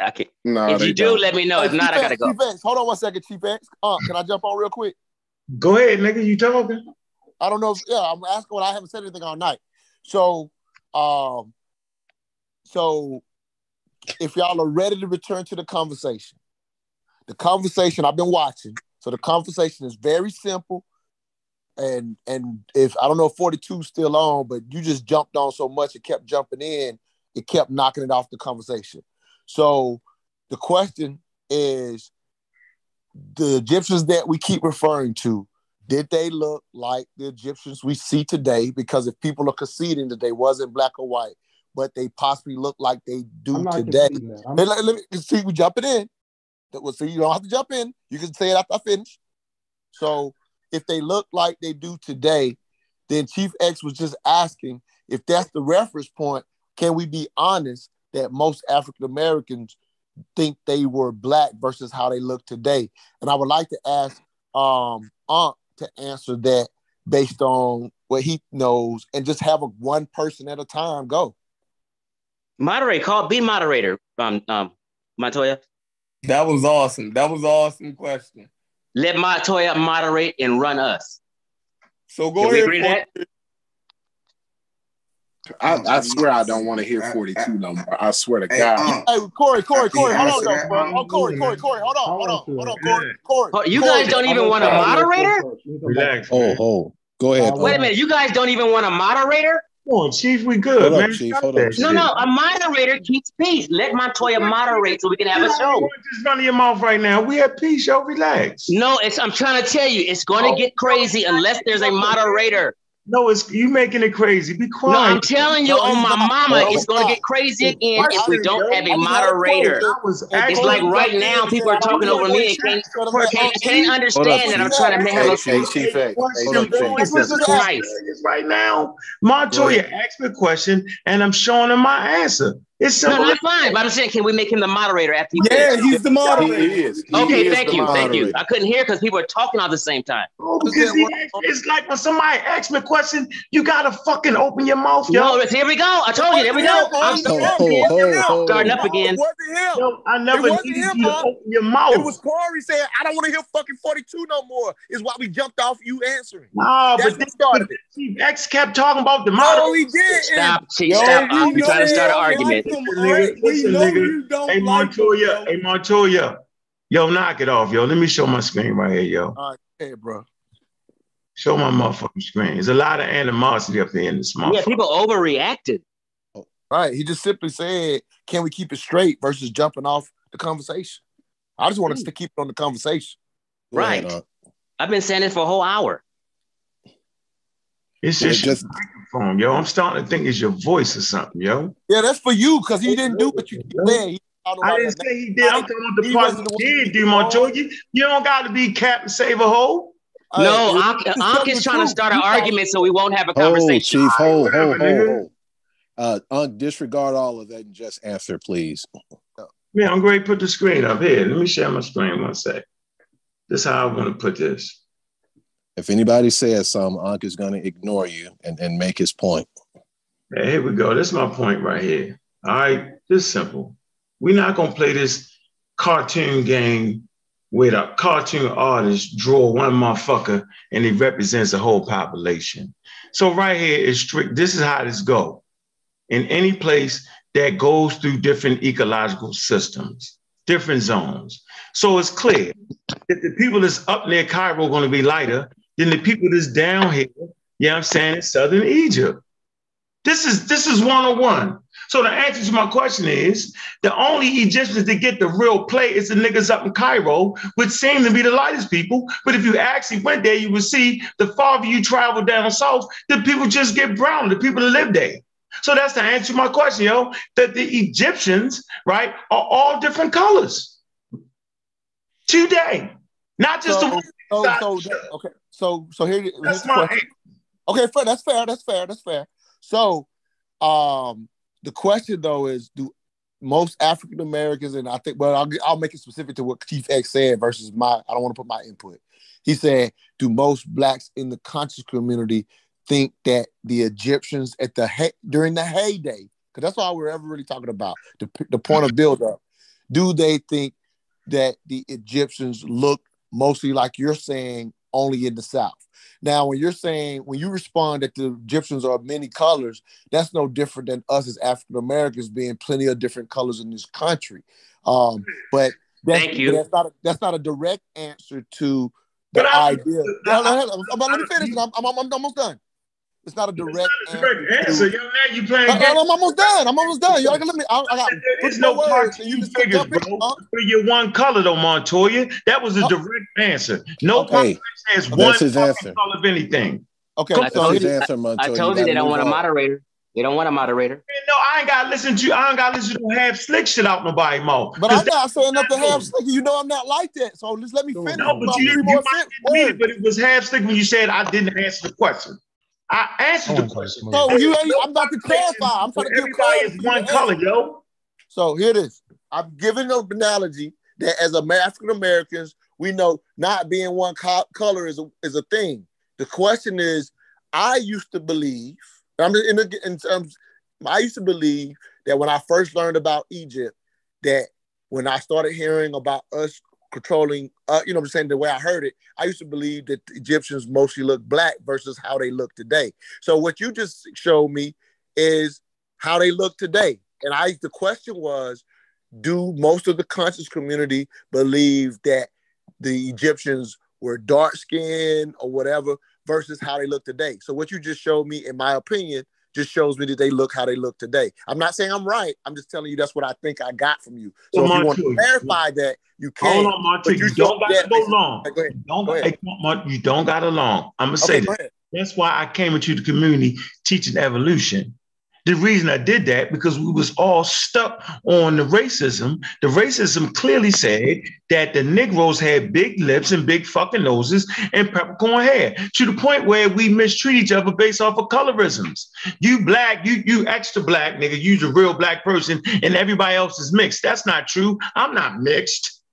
Speaker 6: I can.
Speaker 2: No,
Speaker 6: If you do,
Speaker 2: don't.
Speaker 6: let me know.
Speaker 15: Hey,
Speaker 6: If not, I gotta go.
Speaker 15: Chief X, hold on one second, Chief X. Unc, can I jump on real quick?
Speaker 1: Go ahead, nigga. You talking?
Speaker 15: I don't know if yeah, I'm asking what I haven't said anything all night. So um so if y'all are ready to return to the conversation, the conversation I've been watching. So the conversation is very simple. And and if I don't know if 42 still on, but you just jumped on so much, it kept jumping in, it kept knocking it off the conversation. So the question is the Egyptians that we keep referring to, did they look like the Egyptians we see today? Because if people are conceding that they wasn't black or white, but they possibly look like they do today.
Speaker 9: conceding that. I'm-
Speaker 15: Hey, let, let me see we jumping in. That was so you don't have to jump in. You can say it after I finish. So if they look like they do today, then Chief X was just asking if that's the reference point, can we be honest that most African Americans think they were black versus how they look today? And I would like to ask um Aunt to answer that based on what he knows and just have a one person at a time go.
Speaker 6: Moderate. Call. Be moderator. Um. Um. Montoya.
Speaker 13: That was awesome. That was an awesome question.
Speaker 6: Let Montoya moderate and run us.
Speaker 13: So go
Speaker 6: Can
Speaker 13: ahead.
Speaker 6: that?
Speaker 2: I, I swear I don't want to hear 42 no more. I swear to
Speaker 14: Hey,
Speaker 2: God.
Speaker 14: Unc,
Speaker 15: Hey, Corey, Corey, Corey, hold on though, bro. Oh, Corey, Corey, Corey, hold on, hold on,
Speaker 9: I'll
Speaker 15: hold on,
Speaker 9: answer
Speaker 15: Corey, Corey.
Speaker 6: Oh, you guys don't even want a
Speaker 9: answer that real quick
Speaker 6: moderator?
Speaker 9: first. Let me come back.
Speaker 1: Relax,
Speaker 7: Oh,
Speaker 1: man.
Speaker 7: oh, go ahead.
Speaker 9: I
Speaker 6: Wait a minute. You guys don't even want a moderator?
Speaker 1: Come on, Chief. We good,
Speaker 7: Hold up,
Speaker 1: man.
Speaker 7: Chief. Hold up,
Speaker 1: that
Speaker 7: Chief.
Speaker 6: No, no. A moderator keeps peace. Let Montoya moderate so we can have a show.
Speaker 1: want to just run your mouth right now. We at peace, yo. Relax.
Speaker 6: No, it's. I'm trying to tell you, it's going to oh. get crazy unless there's a moderator.
Speaker 1: No, it's you making it crazy. Be quiet.
Speaker 6: No, I'm telling you
Speaker 15: No,
Speaker 6: on my mama, it's going to get crazy again if we don't
Speaker 1: yo.
Speaker 6: have a
Speaker 15: I just had a
Speaker 6: moderator.
Speaker 1: was
Speaker 6: It's like right now, people are talking over me
Speaker 15: know
Speaker 6: and can't, can't, can't understand that I'm trying to have
Speaker 2: Hey,
Speaker 6: a
Speaker 2: hey, Chief Hey,
Speaker 1: question,
Speaker 2: Chief
Speaker 1: bro.
Speaker 2: X.
Speaker 1: It
Speaker 6: Jesus Christ.
Speaker 1: right now. Montoya
Speaker 2: ahead.
Speaker 1: asked me a question, and I'm showing him my answer. It's
Speaker 6: No,
Speaker 1: simple.
Speaker 6: that's fine. But I'm saying, can we make him the moderator after he
Speaker 13: Yeah,
Speaker 6: finishes?
Speaker 13: he's the moderator.
Speaker 2: He is. He
Speaker 6: Okay,
Speaker 2: is
Speaker 6: thank
Speaker 2: the
Speaker 6: you, thank you. I couldn't hear because people are talking all at the same time.
Speaker 1: Oh, because he asked, it's like when somebody asks me a question, you gotta fucking open your mouth, yo.
Speaker 6: No, here we go. I told you, there we go. I'm
Speaker 7: Ho,
Speaker 6: starting up
Speaker 7: ho,
Speaker 6: again. starting
Speaker 7: ho.
Speaker 6: up again.
Speaker 15: It wasn't him.
Speaker 1: Yo, I never
Speaker 15: It wasn't
Speaker 1: needed
Speaker 15: him,
Speaker 1: you to open your mouth.
Speaker 15: It was Corey saying, I don't want to hear fucking 42 no more, is why we jumped off you answering.
Speaker 1: Nah,
Speaker 15: That's
Speaker 1: but
Speaker 15: what started it.
Speaker 1: Chief X kept talking about the
Speaker 15: No,
Speaker 1: moderator.
Speaker 15: he didn't.
Speaker 6: Stop, Chief. Stop.
Speaker 13: we
Speaker 6: Unc. you're trying to start an argument.
Speaker 13: Like him,
Speaker 1: Listen, nigga,
Speaker 13: We know
Speaker 1: nigga.
Speaker 13: you don't
Speaker 1: Hey,
Speaker 13: like him,
Speaker 1: Montoya,
Speaker 13: yo.
Speaker 1: hey, Montoya. Yo, knock it off, yo. Let me show my screen right here, yo.
Speaker 15: All right, hey, bro.
Speaker 1: Show my motherfucking screen. There's a lot of animosity up there in this
Speaker 6: month.
Speaker 1: Yeah,
Speaker 6: people overreacted.
Speaker 15: Oh, right. He just simply said, can we keep it straight versus jumping off the conversation? I just wanted us to keep it on the conversation.
Speaker 7: Go
Speaker 6: Right.
Speaker 7: Unc.
Speaker 6: I've been saying it for a whole hour.
Speaker 1: It's
Speaker 7: Yeah,
Speaker 1: just your
Speaker 7: just
Speaker 1: microphone, yo. I'm starting to think it's your voice or something, yo.
Speaker 15: Yeah, that's for you because he didn't do what you did. saying. He
Speaker 1: I didn't say he did. I'm talking about the
Speaker 15: He
Speaker 1: part
Speaker 15: wasn't the
Speaker 1: he
Speaker 15: one
Speaker 1: did do, Montoya. You don't got to be Captain Save a Hole.
Speaker 6: No,
Speaker 15: Hey,
Speaker 6: Unc,
Speaker 15: just
Speaker 6: Unc
Speaker 15: tell
Speaker 6: is trying to start an argument so we won't have a
Speaker 7: ho,
Speaker 6: conversation.
Speaker 7: Chief. Ho, ho,
Speaker 1: whatever,
Speaker 7: ho,
Speaker 1: nigga.
Speaker 7: ho. Uh, disregard all of that and just answer, please.
Speaker 1: Man, I'm going to put the screen up here. Let me share my screen one sec. This is how I want to put this.
Speaker 7: If anybody says something, Unc is going to ignore you and, and make his point.
Speaker 1: Hey, here we go. That's my point right here. All right, this simple. We're not gonna play this cartoon game with a cartoon artist draw one motherfucker and he represents the whole population. So right here is strict. This is how this go. In any place that goes through different ecological systems, different zones. So it's clear that the people that's up near Cairo are going to be lighter than the people that's down here, you know I'm saying, in southern Egypt. This is this is one-on-one. So the answer to my question is the only Egyptians that get the real play is the niggas up in Cairo, which seem to be the lightest people. But if you actually went there, you would see the farther you travel down south, the people just get brown, the people that live there. So that's the answer to my question, yo. That the Egyptians, right, are all different colors today, not just
Speaker 15: so,
Speaker 1: the
Speaker 15: so, so, okay. So so here,
Speaker 1: That's my
Speaker 15: question. Okay, fair. That's fair. That's fair. That's fair. So, um, the question though is, do most African Americans, and I think, well, I'll I'll make it specific to what Chief X said versus my. I don't want to put my input. He said, do most blacks in the conscious community think that the Egyptians at the hey, during the heyday, because that's all we're ever really talking about, the the point of build up. Do they think that the Egyptians look mostly like you're saying only in the South? Now, when you're saying when you respond that the Egyptians are many colors, that's no different than us as African Americans being plenty of different colors in this country. Um, but that's,
Speaker 6: Thank you.
Speaker 15: but that's not a, that's not a direct answer to the
Speaker 1: But I-
Speaker 15: idea. No, no, no, no, let me finish. I'm, I'm, I'm almost done. It's not a direct
Speaker 1: Correct
Speaker 15: answer.
Speaker 1: answer,
Speaker 15: to-
Speaker 1: yo. Now you playing
Speaker 15: I,
Speaker 1: games.
Speaker 15: am almost done. I'm almost done. Y'all can let me. I, I got
Speaker 1: There's no
Speaker 15: more words, and you just
Speaker 1: figures, bro.
Speaker 15: huh?
Speaker 1: For your one color, though, Montoya. That was a
Speaker 15: Oh.
Speaker 1: direct answer. No
Speaker 7: Okay.
Speaker 1: person has
Speaker 7: That's
Speaker 1: one
Speaker 7: his answer.
Speaker 1: color of anything.
Speaker 15: Okay,
Speaker 6: I
Speaker 7: That's
Speaker 6: told
Speaker 7: his
Speaker 6: you,
Speaker 7: answer,
Speaker 6: I,
Speaker 7: Montoya.
Speaker 6: I told you
Speaker 7: gotta
Speaker 6: they don't
Speaker 7: move
Speaker 6: want a moderator. They don't want a moderator.
Speaker 1: Man, No, I ain't gotta listen to. You. I ain't gotta listen to half slick shit out nobody mouth.
Speaker 15: But I'm not saying nothing
Speaker 1: not
Speaker 15: half
Speaker 1: me.
Speaker 15: slick. You know I'm not like that. So just let me finish.
Speaker 1: No, but you, you might
Speaker 15: sen-
Speaker 1: didn't it, but it was half slick when you said I didn't answer the question. I answered
Speaker 9: I
Speaker 1: the question.
Speaker 9: Carlos
Speaker 15: So you,
Speaker 1: No
Speaker 15: I'm about to clarify. I'm trying to give
Speaker 1: Everybody
Speaker 15: clarity.
Speaker 1: is
Speaker 15: for you to
Speaker 1: one color, yo.
Speaker 15: So here it is. I'm giving an analogy that as African Americans, we know not being one co- color is a, is a thing. The question is, I used to believe, I'm just in, the, in terms, I used to believe that when I first learned about Egypt, that when I started hearing about us controlling, uh, you know I'm saying, the way I heard it, I used to believe that Egyptians mostly look black versus how they look today. So what you just showed me is how they look today. And I the question was, do most of the conscious community believe that the Egyptians were dark skinned or whatever versus how they look today? So what you just showed me, in my opinion, just shows me that they look how they look today. I'm not saying I'm right. I'm just telling you that's what I think I got from you. So
Speaker 1: Well,
Speaker 15: if you want to clarify that, you can.
Speaker 1: Hold on, You,
Speaker 15: you
Speaker 1: don't got to go long.
Speaker 15: Go ahead.
Speaker 1: You don't,
Speaker 15: Go ahead.
Speaker 1: you don't got to long. I'm gonna say
Speaker 15: Okay, go
Speaker 1: that. That's why I came into the community teaching evolution. The reason I did that because we was all stuck on the racism. The racism clearly said that the Negroes had big lips and big fucking noses and peppercorn hair to the point where we mistreat each other based off of colorisms. You black, you you extra black nigga, you's a real black person, and everybody else is mixed. That's not true. I'm not mixed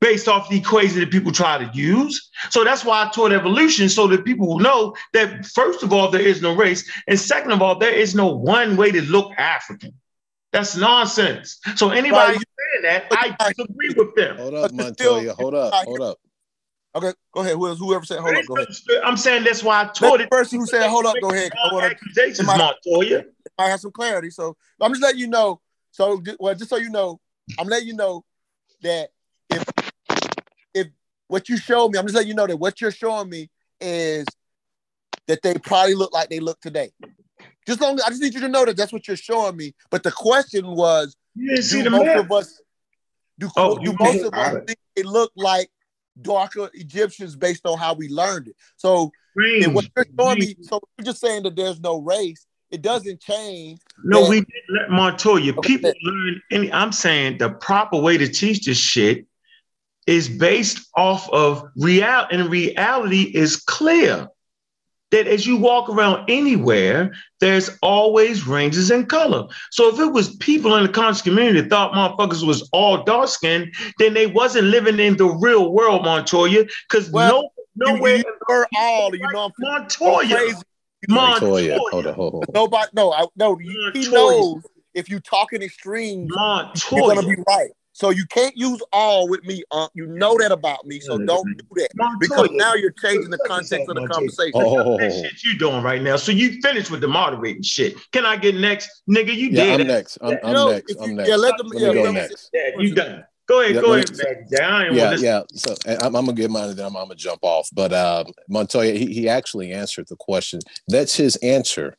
Speaker 1: based off the equation that people try to use. So that's why I taught evolution so that people will know that first of all, there is no race. And second of all, there is no one way to look African. That's nonsense. So anybody
Speaker 15: Right.
Speaker 1: saying that, I disagree with them.
Speaker 7: Hold up,
Speaker 15: But
Speaker 7: Montoya. Hold up. Hold up.
Speaker 15: Okay, go ahead. Whoever, whoever said hold up, go ahead.
Speaker 1: I'm saying that's why I
Speaker 15: Let
Speaker 1: taught
Speaker 15: the
Speaker 1: it.
Speaker 15: person who said hold up, go ahead. I wanna-
Speaker 1: Accusations,
Speaker 15: somebody-
Speaker 1: Montoya.
Speaker 15: I have some clarity. So I'm just letting you know. So well, just so you know, I'm letting you know that if if what you showed me, I'm just letting you know that what you're showing me is that they probably look like they look today. Just long, I just need you to know that that's what you're showing me. But the question was,
Speaker 1: You
Speaker 15: do most
Speaker 1: map.
Speaker 15: of us do,
Speaker 1: Oh,
Speaker 15: do most of us think they look like darker Egyptians based on how we learned it? So and what you're showing me, so you're just saying that there's no race. It doesn't change.
Speaker 1: No,
Speaker 15: that-
Speaker 1: we didn't let Montoya. People learn any. I'm saying the proper way to teach this shit is based off of reality, and reality is clear. That as you walk around anywhere, there's always ranges in color. So if it was people in the conscious community that thought motherfuckers was all dark skinned, then they wasn't living in the real world, Montoya. Because
Speaker 15: Well,
Speaker 1: no,
Speaker 15: you,
Speaker 1: nowhere
Speaker 15: you were all, you know, I'm
Speaker 1: Montoya.
Speaker 15: crazy.
Speaker 7: Montoya. Hold on. Hold on.
Speaker 15: Nobody, no, I, no. He he knows if you talk in extremes, you're gonna be right. So you can't use all with me, Unc. You know that about me, so don't do that because now you're changing the context of the conversation.
Speaker 7: Oh.
Speaker 1: That shit you doing right now. So you finished with the moderating shit. Can I get next, nigga? You
Speaker 7: Yeah,
Speaker 1: did
Speaker 7: I'm
Speaker 1: it.
Speaker 7: next. I'm, I'm
Speaker 15: No,
Speaker 7: next.
Speaker 15: if
Speaker 7: I'm next.
Speaker 15: yeah, let them-
Speaker 7: Let
Speaker 15: yeah,
Speaker 7: me go
Speaker 15: let them-
Speaker 7: next.
Speaker 1: Yeah, you done. Go ahead,
Speaker 7: Yeah,
Speaker 1: go ahead,
Speaker 7: me-
Speaker 1: Mac. Jack. I ain't
Speaker 7: yeah,
Speaker 1: want
Speaker 7: yeah. So I'm, I'm gonna get mine, and then I'm, I'm gonna jump off. But uh, Montoya, he, he actually answered the question. That's his answer,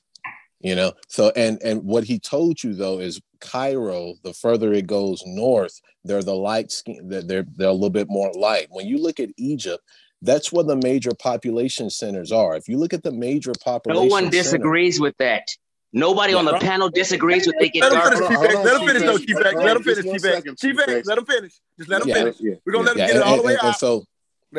Speaker 7: you know. So and and what he told you though is Cairo. The further it goes north, they're the light skin. They're they're, they're a little bit more light. When you look at Egypt, that's where the major population centers are. If you look at the major population,
Speaker 6: No
Speaker 7: population,
Speaker 6: one
Speaker 7: center-
Speaker 6: disagrees with that. Nobody on the
Speaker 7: Yeah.
Speaker 6: panel disagrees with they get
Speaker 15: Let him
Speaker 6: darker.
Speaker 15: finish, Chief X. Let him finish, though, Chief X. Let him finish,
Speaker 5: Just one
Speaker 15: Chief X. Chief
Speaker 5: Chief
Speaker 15: X,
Speaker 5: X.
Speaker 15: let him finish. Just let him
Speaker 7: Yeah.
Speaker 15: finish.
Speaker 5: Yeah.
Speaker 15: We're gonna let him
Speaker 7: Yeah,
Speaker 15: get it
Speaker 7: and,
Speaker 15: all the way
Speaker 7: and- and so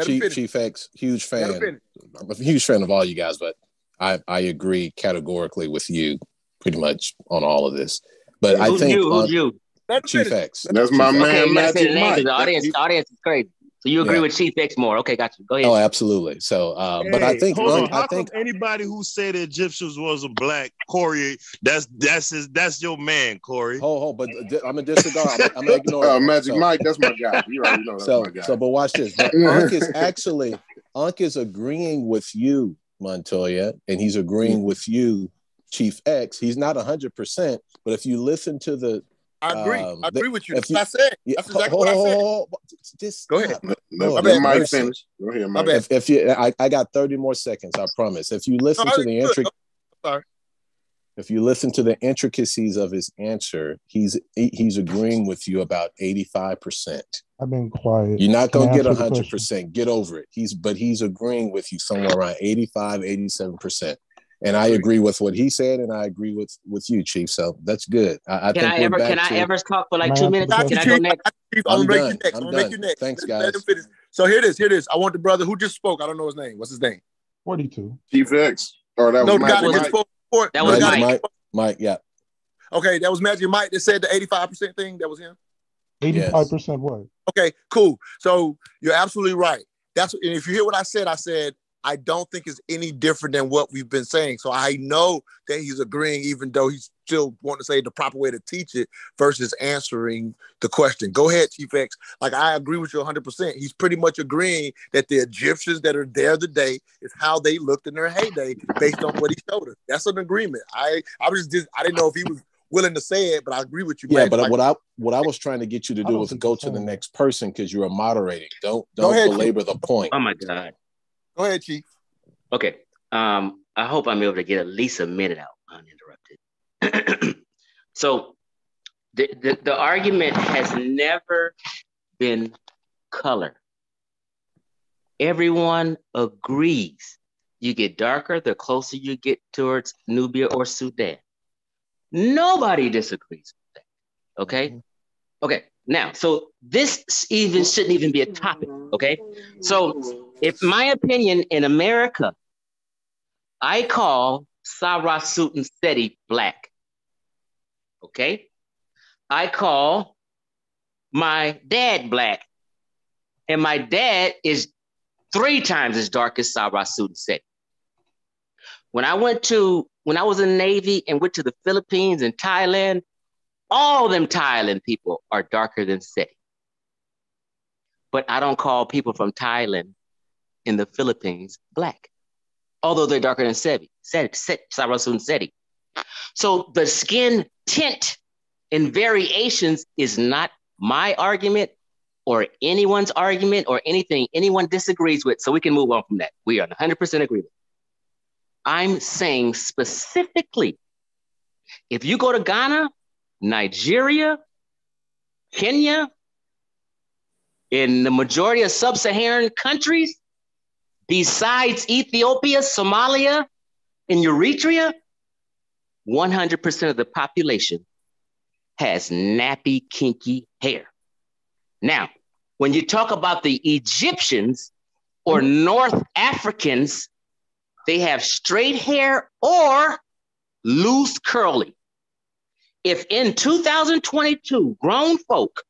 Speaker 7: Chief. Chief X, huge fan. I'm a huge fan of all you guys, but I I agree categorically with you pretty much on all of this. But I
Speaker 6: Who's
Speaker 7: think
Speaker 6: you? Who's you?
Speaker 15: Let him
Speaker 7: Chief
Speaker 15: finish.
Speaker 7: X.
Speaker 5: That's my
Speaker 7: Chief X.
Speaker 6: Okay,
Speaker 5: man,
Speaker 6: you gotta
Speaker 5: Magic
Speaker 6: the
Speaker 5: Mike.
Speaker 6: the audience, the audience is crazy. So you agree
Speaker 7: Yeah.
Speaker 6: with Chief X more? Okay, got you. Go ahead.
Speaker 7: Oh, absolutely. So, uh, but I think
Speaker 12: hold on.
Speaker 7: I think
Speaker 12: anybody who said the Egyptians was a black, Corey? That's that's his that's your man, Corey.
Speaker 7: hold, hold, but di- I'm gonna disregard. I'm, I'm gonna ignore
Speaker 5: Uh. Magic
Speaker 7: So-
Speaker 5: Mike, that's my guy. You already know that's
Speaker 7: so,
Speaker 5: my guy.
Speaker 7: so, but watch this. But Unc is actually Unc is agreeing with you, Montoya, and he's agreeing with you, Chief X. He's not hundred percent, but if you listen to the,
Speaker 15: I agree.
Speaker 7: um,
Speaker 15: I agree with you.
Speaker 7: if
Speaker 15: That's what I said. That's exactly what I said.
Speaker 7: hold- just
Speaker 15: Go ahead.
Speaker 7: stop.
Speaker 5: Let,
Speaker 7: Lord
Speaker 5: let
Speaker 7: have
Speaker 5: Mike
Speaker 7: mercy.
Speaker 5: finish. Go ahead, Mike.
Speaker 7: If, if you, I, I got 30 more seconds, I promise. If you listen
Speaker 15: No,
Speaker 7: to the intric,
Speaker 15: Sorry.
Speaker 7: if you listen to the intricacies of his answer, he's he's agreeing with you about 85%.
Speaker 9: I've been quiet.
Speaker 7: You're not gonna get
Speaker 9: answer
Speaker 7: 100%. Get over it. He's but he's agreeing with you somewhere around 85, 87%. And I agree with what he said, and I agree with with you, Chief. So that's good. I, I
Speaker 6: Can
Speaker 7: think
Speaker 6: I
Speaker 7: we're
Speaker 6: ever?
Speaker 7: back
Speaker 6: Can I
Speaker 7: to-
Speaker 6: ever talk for like two minutes?
Speaker 9: the
Speaker 6: Can I
Speaker 9: question?
Speaker 6: go next?
Speaker 15: Chief, I'm
Speaker 7: I'm
Speaker 15: gonna make
Speaker 7: done.
Speaker 15: you next.
Speaker 7: I'm
Speaker 15: I'm gonna make
Speaker 7: done.
Speaker 15: you next.
Speaker 7: Thanks,
Speaker 15: Let- Let
Speaker 7: guys.
Speaker 15: him finish. So here it is. Here it is. I want the brother who just spoke. I don't know his name. What's his name?
Speaker 9: 42.
Speaker 5: Chief X. Or that
Speaker 15: no,
Speaker 5: was
Speaker 15: the
Speaker 5: Magic Mike.
Speaker 15: spoke before.
Speaker 6: That was
Speaker 15: the guy
Speaker 7: Magic
Speaker 15: that-
Speaker 6: Mike.
Speaker 7: Mike, Mike, yeah.
Speaker 15: Okay, that was Magic Mike that said the 85% thing. That was him.
Speaker 9: 85% what?
Speaker 15: Okay, cool. So you're absolutely right. That's and if you hear what I said, I said I don't think it's any different than what we've been saying. So I know that he's agreeing, even though he's still wanting to say the proper way to teach it versus answering the question. Go ahead, Chief X. Like I agree with you 100%. He's pretty much agreeing that the Egyptians that are there today is how they looked in their heyday based on what he showed us. That's an agreement. I I was just I didn't know if he was willing to say it, but I agree with you.
Speaker 7: Yeah,
Speaker 15: Magic.
Speaker 7: but
Speaker 15: Like,
Speaker 7: what I what I was trying to get you to do was go to the next person because you are moderating. Don't don't
Speaker 15: ahead, Chief.
Speaker 7: belabor the point.
Speaker 6: Oh my God.
Speaker 15: Go ahead, Chief.
Speaker 6: Okay. Um, I hope I'm able to get at least a minute out uninterrupted. so the, the, the argument has never been color. Everyone agrees. You get darker the closer you get towards Nubia or Sudan. Nobody disagrees with that. Okay. Okay. Now, so this even shouldn't even be a topic. Okay. So, if my opinion in America, I call Sarah Sutton Seti black. Okay. I call my dad black. And my dad is three times as dark as Sarah Sutton Seti. When I went to, when I was in the Navy and went to the Philippines and Thailand, all them Thailand people are darker than Seti. But I don't call people from Thailand in the Philippines black, although they're darker than Seti, Seti Sarasun Seti. So the skin tint and variations is not my argument or anyone's argument or anything anyone disagrees with. So we can move on from that. We are 100% agreement. I'm saying specifically, if you go to Ghana, Nigeria, Kenya, in the majority of sub Saharan countries, besides Ethiopia, Somalia, and Eritrea, 100% of the population has nappy, kinky hair. Now, when you talk about the Egyptians or North Africans, they have straight hair or loose curly. If in 2022, grown folk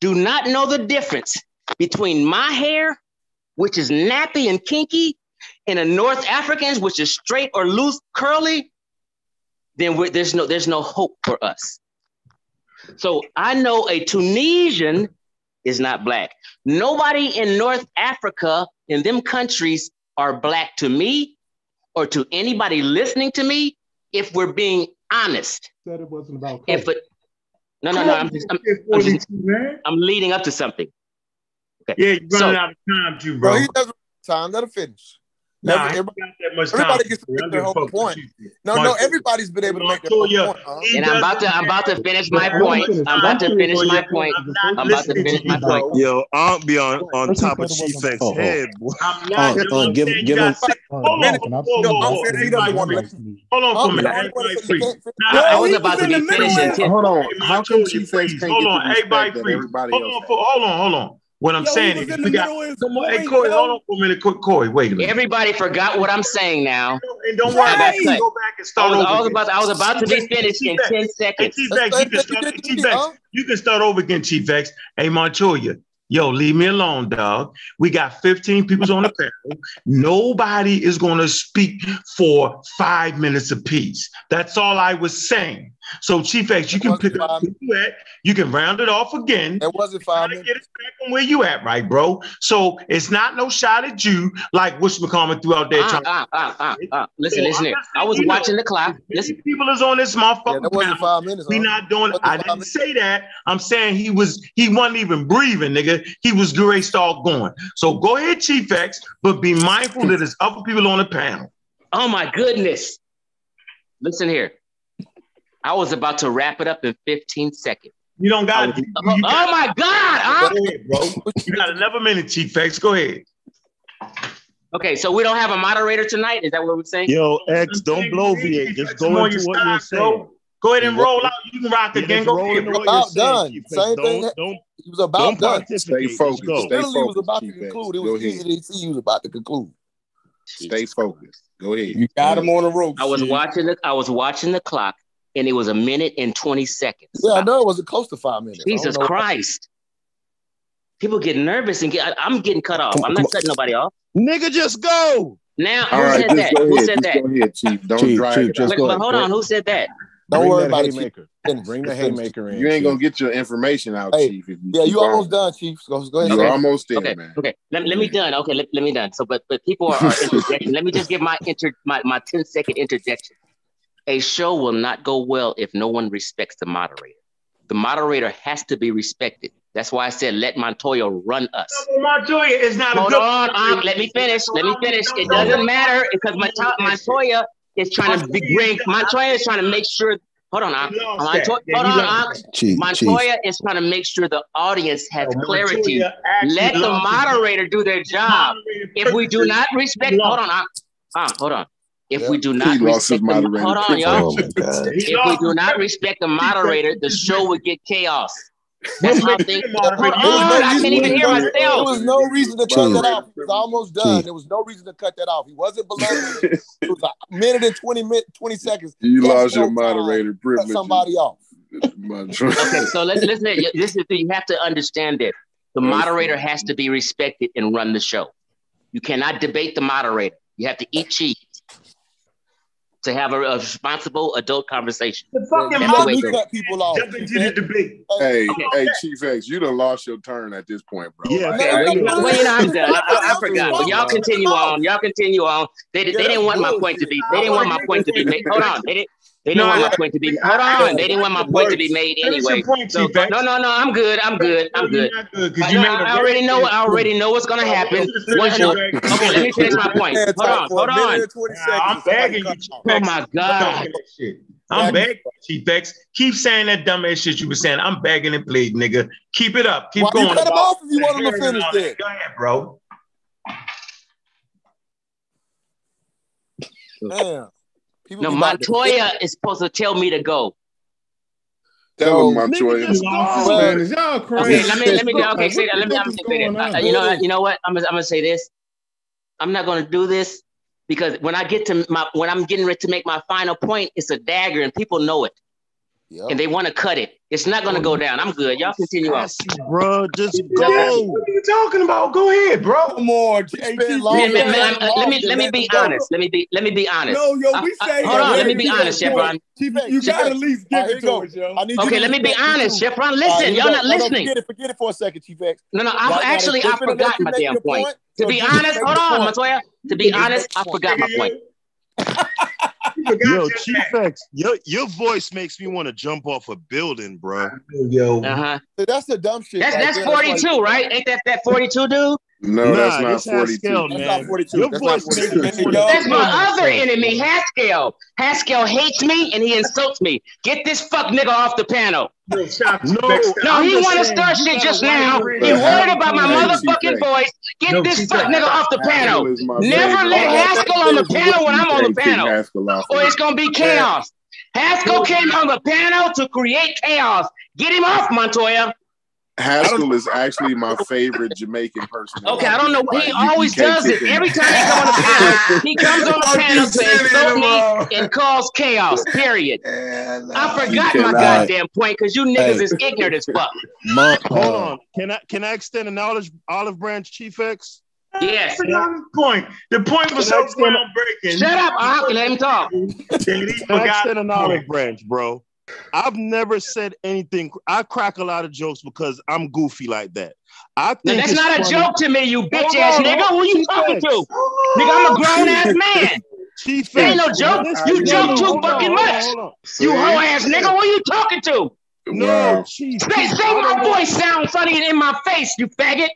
Speaker 6: do not know the difference between my hair, which is nappy and kinky, and the North Africans, which is straight or loose, curly, then there's no there's no hope for us. So I know a Tunisian is not black. Nobody in North Africa in them countries are black to me or to anybody listening to me if we're being honest.
Speaker 9: Said it wasn't about
Speaker 6: if it, no, no, no. I'm, just, I'm, I'm, just, I'm leading up to something. Okay.
Speaker 1: Yeah, you're running so, out of time, too,
Speaker 15: bro.
Speaker 1: bro
Speaker 15: he doesn't time. Let him finish.
Speaker 1: Nah, Never,
Speaker 15: everybody, everybody gets to make their whole point. No, no, everybody's been able to make their whole point. Huh?
Speaker 6: And I'm about to, I'm about to finish my point. I'm about to finish my point. I'm about to finish my point.
Speaker 12: Yo, I'll be on on top of Chief X's
Speaker 7: oh, oh,
Speaker 12: head. Boy.
Speaker 1: I'm not.
Speaker 7: Uh, uh, give give him.
Speaker 1: Hold on, hold on for a minute.
Speaker 6: I was about to be finishing.
Speaker 2: Hold on. How come Chief X can't get Hold on,
Speaker 1: everybody
Speaker 2: else.
Speaker 1: Hold on, hold on, hold on. What I'm
Speaker 13: Yo,
Speaker 1: saying is, we got someone, hey Corey, hold on for a minute, Corey, wait a minute.
Speaker 6: Everybody forgot what I'm saying now.
Speaker 1: And don't worry about
Speaker 6: that.
Speaker 1: Go back and start I
Speaker 6: was,
Speaker 1: over.
Speaker 6: I was about, I was about to be finished in ten seconds.
Speaker 1: Hey,
Speaker 15: Chief
Speaker 1: X, you can start, Chief X, you can start over again, Chief X. Hey, Montoya, Yo, leave me alone, dog. We got 15 people on the panel. Nobody is going to speak for five minutes apiece. That's all I was saying. So Chief X, you
Speaker 15: it
Speaker 1: can pick up where you at. You can round it off again.
Speaker 15: It wasn't five.
Speaker 1: Get it back from where you at, right, bro? So it's not no shot at you like Wish McCormick threw out there. Ah,
Speaker 6: ah, ah, ah, ah. Listen,
Speaker 1: so
Speaker 6: listen here. I was
Speaker 1: watching know,
Speaker 6: the clock. Listen,
Speaker 1: people is on this motherfucker.
Speaker 15: Yeah, wasn't five minutes.
Speaker 1: We not doing. I didn't
Speaker 15: minutes.
Speaker 1: say that. I'm saying he was. He wasn't even breathing, nigga. He was graced all going. So go ahead, Chief X, but be mindful that there's other people on the panel.
Speaker 6: Oh my goodness. Listen here. I was about to wrap it up in 15 seconds.
Speaker 1: You don't got it.
Speaker 6: Oh, oh, my God.
Speaker 1: Go ahead, bro. you got another minute, Chief X. Go ahead.
Speaker 6: Okay, so we don't have a moderator tonight. Is that what we're saying?
Speaker 12: Yo, X, don't blow V
Speaker 1: eight.
Speaker 12: Just
Speaker 1: go
Speaker 12: into what you're saying.
Speaker 1: Go ahead and roll out. You can rock again. Go ahead.
Speaker 15: About done. Same don't, thing.
Speaker 12: Don't,
Speaker 15: he was about done.
Speaker 2: Stay focused. Stay
Speaker 15: focused. He was about to conclude. It was easy to see. He was about to conclude.
Speaker 2: Stay focused. Go ahead.
Speaker 13: You got him on the rope.
Speaker 6: I was watching the. I was watching the clock, and it was a minute and 20 seconds.
Speaker 15: Yeah, I know it was close to five minutes.
Speaker 6: Jesus Christ. People get nervous and get, I, am getting cut off. I'm not cutting nobody off.
Speaker 12: Nigga, just go.
Speaker 6: Now, who
Speaker 2: right,
Speaker 6: said that? Who said that?
Speaker 2: Chief. Don't drive
Speaker 7: just go
Speaker 6: But hold on, who said that?
Speaker 15: Don't
Speaker 7: Bring
Speaker 15: worry about it, it.
Speaker 7: Bring the haymaker in.
Speaker 2: You ain't gonna get your information out,
Speaker 15: hey,
Speaker 2: Chief. You
Speaker 15: yeah, you almost done, Chief. Go, go ahead.
Speaker 2: You're
Speaker 6: okay.
Speaker 2: almost there,
Speaker 6: okay.
Speaker 2: man.
Speaker 6: Okay, let, let me done. Okay, let, let me done. So, but but people are, are interjecting. let me just give my inter my, my 10 second interjection. A show will not go well if no one respects the moderator. The moderator has to be respected. That's why I said let Montoya run us.
Speaker 1: No, Montoya is not
Speaker 6: Hold on, let me finish. Let me finish. It doesn't matter because Montoya is trying to bring Montoya is trying to make sure. Hold on, Montoya, hold on, Montoya is trying to make sure the audience has clarity. Let the moderator do their job. If we do not respect, hold on, um, hold on. If
Speaker 15: yeah.
Speaker 6: we do not respect the, hold on, y'all.
Speaker 7: Oh
Speaker 6: if we do not respect the moderator, the show would get chaos. That's how things. Hold on, I can't even hear
Speaker 15: myself. There was no reason to cut that off. It was almost done. There was no reason to cut that off. He wasn't below. it was a minute and 20, minute, 20 seconds.
Speaker 2: You lost
Speaker 15: no your
Speaker 2: moderator privilege.
Speaker 15: somebody off.
Speaker 6: okay, so let's listen. This is you have to understand that the moderator has to be respected and run the show. You cannot debate the moderator. You have to eat cheese to have a, a responsible adult conversation.
Speaker 1: The fucking
Speaker 6: That's the
Speaker 15: you cut people off.
Speaker 1: Jump into the debate.
Speaker 2: Hey,
Speaker 6: okay.
Speaker 2: hey, Chief X, you done lost your turn at this point, bro.
Speaker 12: Yeah,
Speaker 6: okay. Right? Wait, I'm done. I, I forgot. But y'all continue on. Y'all continue on. They, they didn't want my point to be. They didn't want my point to be made. Hold on. They didn't. They didn't no, want my point to be. Hold on, they didn't want my point to be made anyway. So, no, no, no, I'm good. I'm good. I'm good.
Speaker 1: Not good
Speaker 6: I, know, I already know. I already know what's gonna happen. What's no, okay, let me finish my point. Hold on, hold on.
Speaker 1: I'm begging you.
Speaker 6: Oh my god.
Speaker 1: I'm
Speaker 15: begging
Speaker 1: you, Keep saying that dumbass shit you were saying. I'm begging and plead, nigga. Keep it up. Keep
Speaker 15: Why
Speaker 1: going.
Speaker 15: You cut him off if you want him to finish
Speaker 1: that. Go ahead, bro.
Speaker 15: Damn. People
Speaker 6: no,
Speaker 15: Montoya to-
Speaker 6: is supposed to tell me to go.
Speaker 2: That
Speaker 15: was
Speaker 2: Montoya.
Speaker 6: Okay, let me let me okay say that. Let me, let
Speaker 13: me
Speaker 6: uh, you know you know what? I'm gonna, I'm gonna say this. I'm not gonna do this because when I get to my when I'm getting ready to make my final point, it's a dagger and people know it.
Speaker 15: Yep.
Speaker 6: And they want to cut it. It's not going to go down. I'm good. Y'all continue on.
Speaker 12: Bro, just go.
Speaker 1: What are you talking about? Go ahead, bro.
Speaker 6: More. Let me let me be honest. Let me be let me be honest.
Speaker 13: No, yo, we say.
Speaker 6: Hold on. Let me be honest, Chevron.
Speaker 13: You
Speaker 15: got
Speaker 13: at least give it to us, yo.
Speaker 6: Okay, let me be honest, Chevron. Listen, y'all not listening.
Speaker 15: Forget it. Forget it for a second, Chief X.
Speaker 6: No, no. I actually I forgot my damn point. To be honest, hold on, Montoya. To be honest, I forgot my point.
Speaker 12: yo, Chief X, your, your voice makes me want to jump off a building, bro.
Speaker 1: Yo,
Speaker 6: uh-huh.
Speaker 15: that's the dumb shit.
Speaker 6: That's, that's 42, right? Ain't that that 42 dude?
Speaker 2: No,
Speaker 12: nah,
Speaker 15: that's not 42.
Speaker 12: Haskell,
Speaker 15: that's
Speaker 6: that's my other enemy, Haskell. Haskell hates me and he insults me. Get this fuck nigga off the panel.
Speaker 12: No,
Speaker 6: no,
Speaker 12: no
Speaker 6: he want to start shit just now. He worried about my motherfucking voice. Get
Speaker 1: no,
Speaker 6: this fuck nigga off the panel. Never let Haskell on the panel when I'm on the panel, or it's gonna be chaos. Haskell came on the panel to create chaos. Get him off, Montoya.
Speaker 2: Haskell is actually my favorite Jamaican person.
Speaker 6: Okay, I don't know.
Speaker 2: Like, he
Speaker 6: always does it. Every time he comes on the panel, he comes on the panel to insult me and cause chaos. Period.
Speaker 14: Yeah, no,
Speaker 6: I forgot my goddamn point because you niggas
Speaker 7: hey.
Speaker 6: is ignorant as fuck.
Speaker 7: My,
Speaker 12: Hold on. Can I can I extend an olive olive branch, Chief X?
Speaker 6: Yes.
Speaker 1: The point. The point was so groundbreaking.
Speaker 6: Shut up, I'll let him talk.
Speaker 12: Can I extend an olive branch, bro? I've never said anything. I crack a lot of jokes because I'm goofy like that. I think
Speaker 6: now, that's not
Speaker 12: funny.
Speaker 6: a joke to me, you bitch ass nigga. Who you talking to? nigga, I'm a grown ass man.
Speaker 12: Chief
Speaker 6: ain't no joke. You joke too fucking much. You hoe ass nigga. Who you talking to?
Speaker 12: No, Chief.
Speaker 6: Say, say my voice sound funny and in my face, you faggot.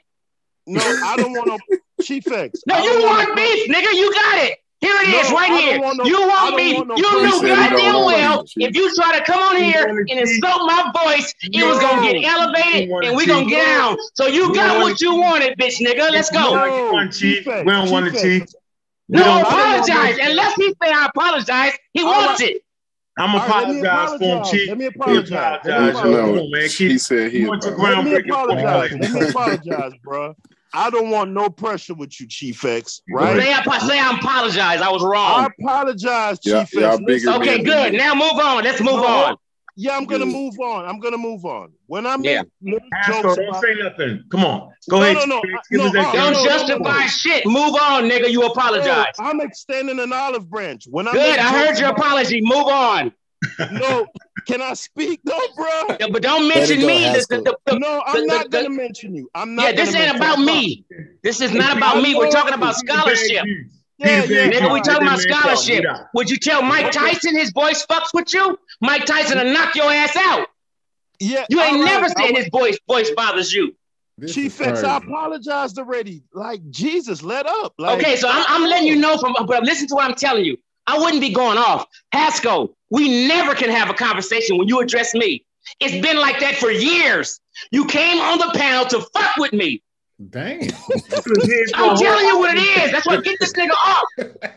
Speaker 12: No, I don't want to. Chief X.
Speaker 6: No, you want beef, nigga. You got it. Here it
Speaker 12: no,
Speaker 6: is, right here.
Speaker 12: No,
Speaker 6: you want me?
Speaker 12: Want no
Speaker 6: you knew goddamn well if you try to come on here and insult my voice, it was gonna get elevated and we gonna get down. So you got what you wanted, bitch, nigga. Let's go.
Speaker 1: We don't want to cheat.
Speaker 6: No, apologize. Unless me say I apologize, he wants it.
Speaker 1: I'm
Speaker 12: apologize, right,
Speaker 1: apologize for him, Chief.
Speaker 12: Let me apologize. He me
Speaker 1: apologize.
Speaker 2: No,
Speaker 1: man.
Speaker 2: He said he apologized.
Speaker 12: Let me apologize. let me apologize, bro. I don't want no pressure with you, Chief X. Right?
Speaker 6: Say I, say I apologize. I was wrong.
Speaker 12: I
Speaker 2: apologize,
Speaker 12: Chief
Speaker 2: yeah,
Speaker 12: X. Yeah,
Speaker 6: okay, good. Now move on. Let's move
Speaker 12: on.
Speaker 6: on.
Speaker 12: Yeah, I'm gonna move on. I'm gonna move on. When I'm
Speaker 6: yeah.
Speaker 12: jokes,
Speaker 1: don't say nothing. Come on, go
Speaker 12: no,
Speaker 1: ahead.
Speaker 12: No, no, no,
Speaker 1: no,
Speaker 12: uh,
Speaker 6: don't justify shit. Move on, nigga. You apologize.
Speaker 12: I'm extending an olive branch. When I'm
Speaker 6: good, I heard your apology. Move on
Speaker 12: no, can I speak though, bro?
Speaker 6: Yeah, but don't mention
Speaker 7: go,
Speaker 6: me. The, the, the,
Speaker 12: no, I'm not gonna mention you. I'm not.
Speaker 6: Yeah, this ain't about me. This is not about me. We're talking about scholarship.
Speaker 12: Yeah, yeah,
Speaker 6: nigga, we talking about scholarship. Would you tell Mike Tyson his voice fucks with you? Mike Tyson will knock your ass out.
Speaker 12: Yeah,
Speaker 6: you ain't
Speaker 12: right,
Speaker 6: never said his voice voice bothers you.
Speaker 12: Chief X, I apologized already. Like Jesus, let up. Like,
Speaker 6: okay, so I'm, I'm letting you know from, but listen to what I'm telling you. I wouldn't be going off. Haskell, we never can have a conversation when you address me. It's been like that for years. You came on the panel to fuck with me.
Speaker 5: Dang.
Speaker 6: I'm telling you what it is. That's why get this nigga off.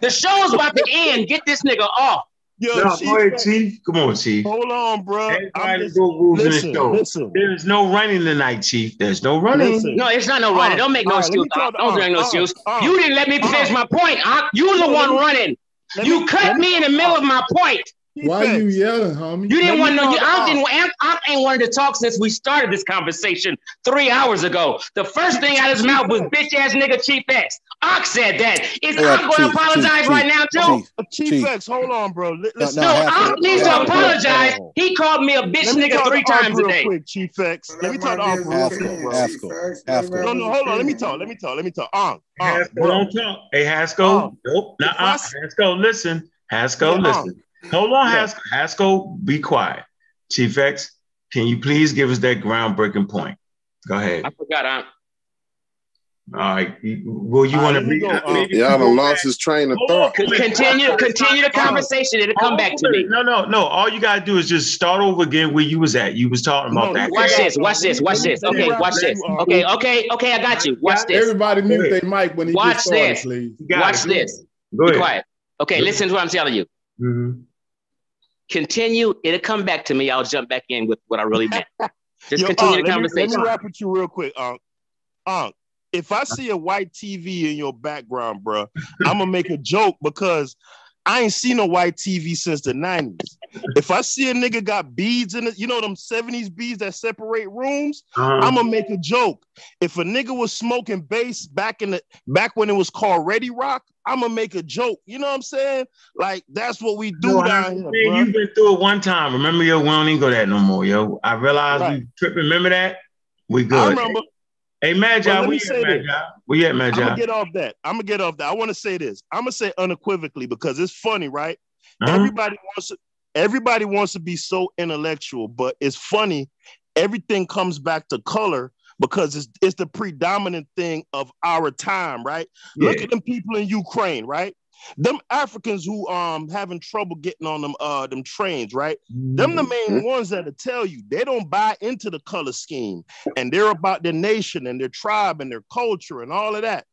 Speaker 6: The show is about to end. Get this nigga off.
Speaker 12: Yo,
Speaker 1: no,
Speaker 12: Chief,
Speaker 1: Chief. Come on, Chief.
Speaker 12: Hold on, bro.
Speaker 1: Everybody rules listen, in the show. There's no running tonight, Chief. There's no running.
Speaker 12: Listen.
Speaker 6: No, it's not no running. Uh, Don't make no
Speaker 12: uh,
Speaker 6: excuse.
Speaker 12: Uh,
Speaker 6: Don't make no excuse. You didn't let me finish my point. You You the one running.
Speaker 12: Me,
Speaker 6: you cut
Speaker 12: me,
Speaker 6: me in the middle of my point.
Speaker 5: Why
Speaker 12: are
Speaker 5: you yelling, homie?
Speaker 6: You didn't want to
Speaker 12: know. You,
Speaker 6: I, didn't, I, I ain't wanted to talk since we started this conversation three hours ago. The first thing out of his mouth was bitch ass nigga chief X. Ox said that. Is
Speaker 7: yeah,
Speaker 6: Ox going to apologize
Speaker 7: chief,
Speaker 6: right chief, now, too?
Speaker 12: Uh, chief,
Speaker 7: chief
Speaker 12: X, hold on, bro. Let's
Speaker 7: no,
Speaker 6: no Ox needs to apologize. He called me a bitch nigga three times
Speaker 12: real
Speaker 6: today.
Speaker 12: Quick, chief X. Let, let me talk to Ox.
Speaker 7: Haskell, Haskell.
Speaker 12: No, no, hold on. Let me talk. Let me talk. Let me talk.
Speaker 1: Um,
Speaker 12: um,
Speaker 1: don't talk. Hey, Haskell. Nope. Nah, Haskell, listen. Haskell, listen. Hold on,
Speaker 12: yeah.
Speaker 1: Haskell. Haskell, be quiet. Chief X, can you please give us that groundbreaking point? Go ahead.
Speaker 6: I forgot. I'm.
Speaker 1: All right. Well, you want to be?
Speaker 2: Y'all done lost his train of thought.
Speaker 6: Continue, continue the conversation. It'll come
Speaker 1: oh,
Speaker 6: back to me.
Speaker 1: No, no, no. All you gotta do is just start over again where you was at. You was talking about
Speaker 12: no,
Speaker 1: that.
Speaker 6: Watch this. Watch this. Watch this. Okay. Watch
Speaker 12: this. Uh,
Speaker 6: okay. Okay. Okay. I got you. Watch this.
Speaker 5: Everybody mute their mic when he
Speaker 6: watch this. Watch this. Be quiet. Okay. Listen to what I'm telling you.
Speaker 1: Mm-hmm.
Speaker 6: Continue. It'll come back to me. I'll jump back in with what I really meant. Just
Speaker 12: Yo,
Speaker 6: continue
Speaker 12: uh,
Speaker 6: the
Speaker 12: conversation. Me, let me wrap with you real quick. Um, if I see a white TV in your background, bro, I'm gonna make a joke because I ain't seen a white TV since the 90s. If I see a nigga got beads in it, you know them 70s beads that separate rooms,
Speaker 1: uh-huh.
Speaker 12: I'm gonna make a joke. If a nigga was smoking base back in the back when it was called Ready Rock, I'm gonna make a joke. You know what I'm saying? Like that's what we do
Speaker 1: no,
Speaker 12: down here. Bro.
Speaker 1: You've been through it one time. Remember, yo, we don't even go that no more, yo. I realized
Speaker 12: right.
Speaker 1: you. Remember that? We good.
Speaker 12: I remember.
Speaker 1: Hey, Magi, we
Speaker 12: say
Speaker 1: Magi. we at Magi.
Speaker 12: I'm gonna get off that. I'm gonna get off that. I want to say this. I'm gonna say unequivocally because it's funny, right?
Speaker 1: Uh-huh.
Speaker 12: Everybody wants to, everybody wants to be so intellectual, but it's funny. Everything comes back to color because it's it's the predominant thing of our time, right? Look at them people in Ukraine, right? Them Africans who um having trouble getting on them uh them trains, right? Them the main ones that'll tell you they don't buy into the color scheme and they're about their nation and their tribe and their culture and all of that.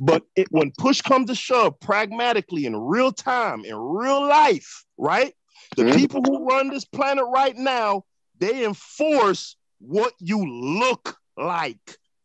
Speaker 12: But it, when push comes to shove, pragmatically in real time, in real life, right? The
Speaker 5: Mhm.
Speaker 12: people who run this planet right now, they enforce what you look like,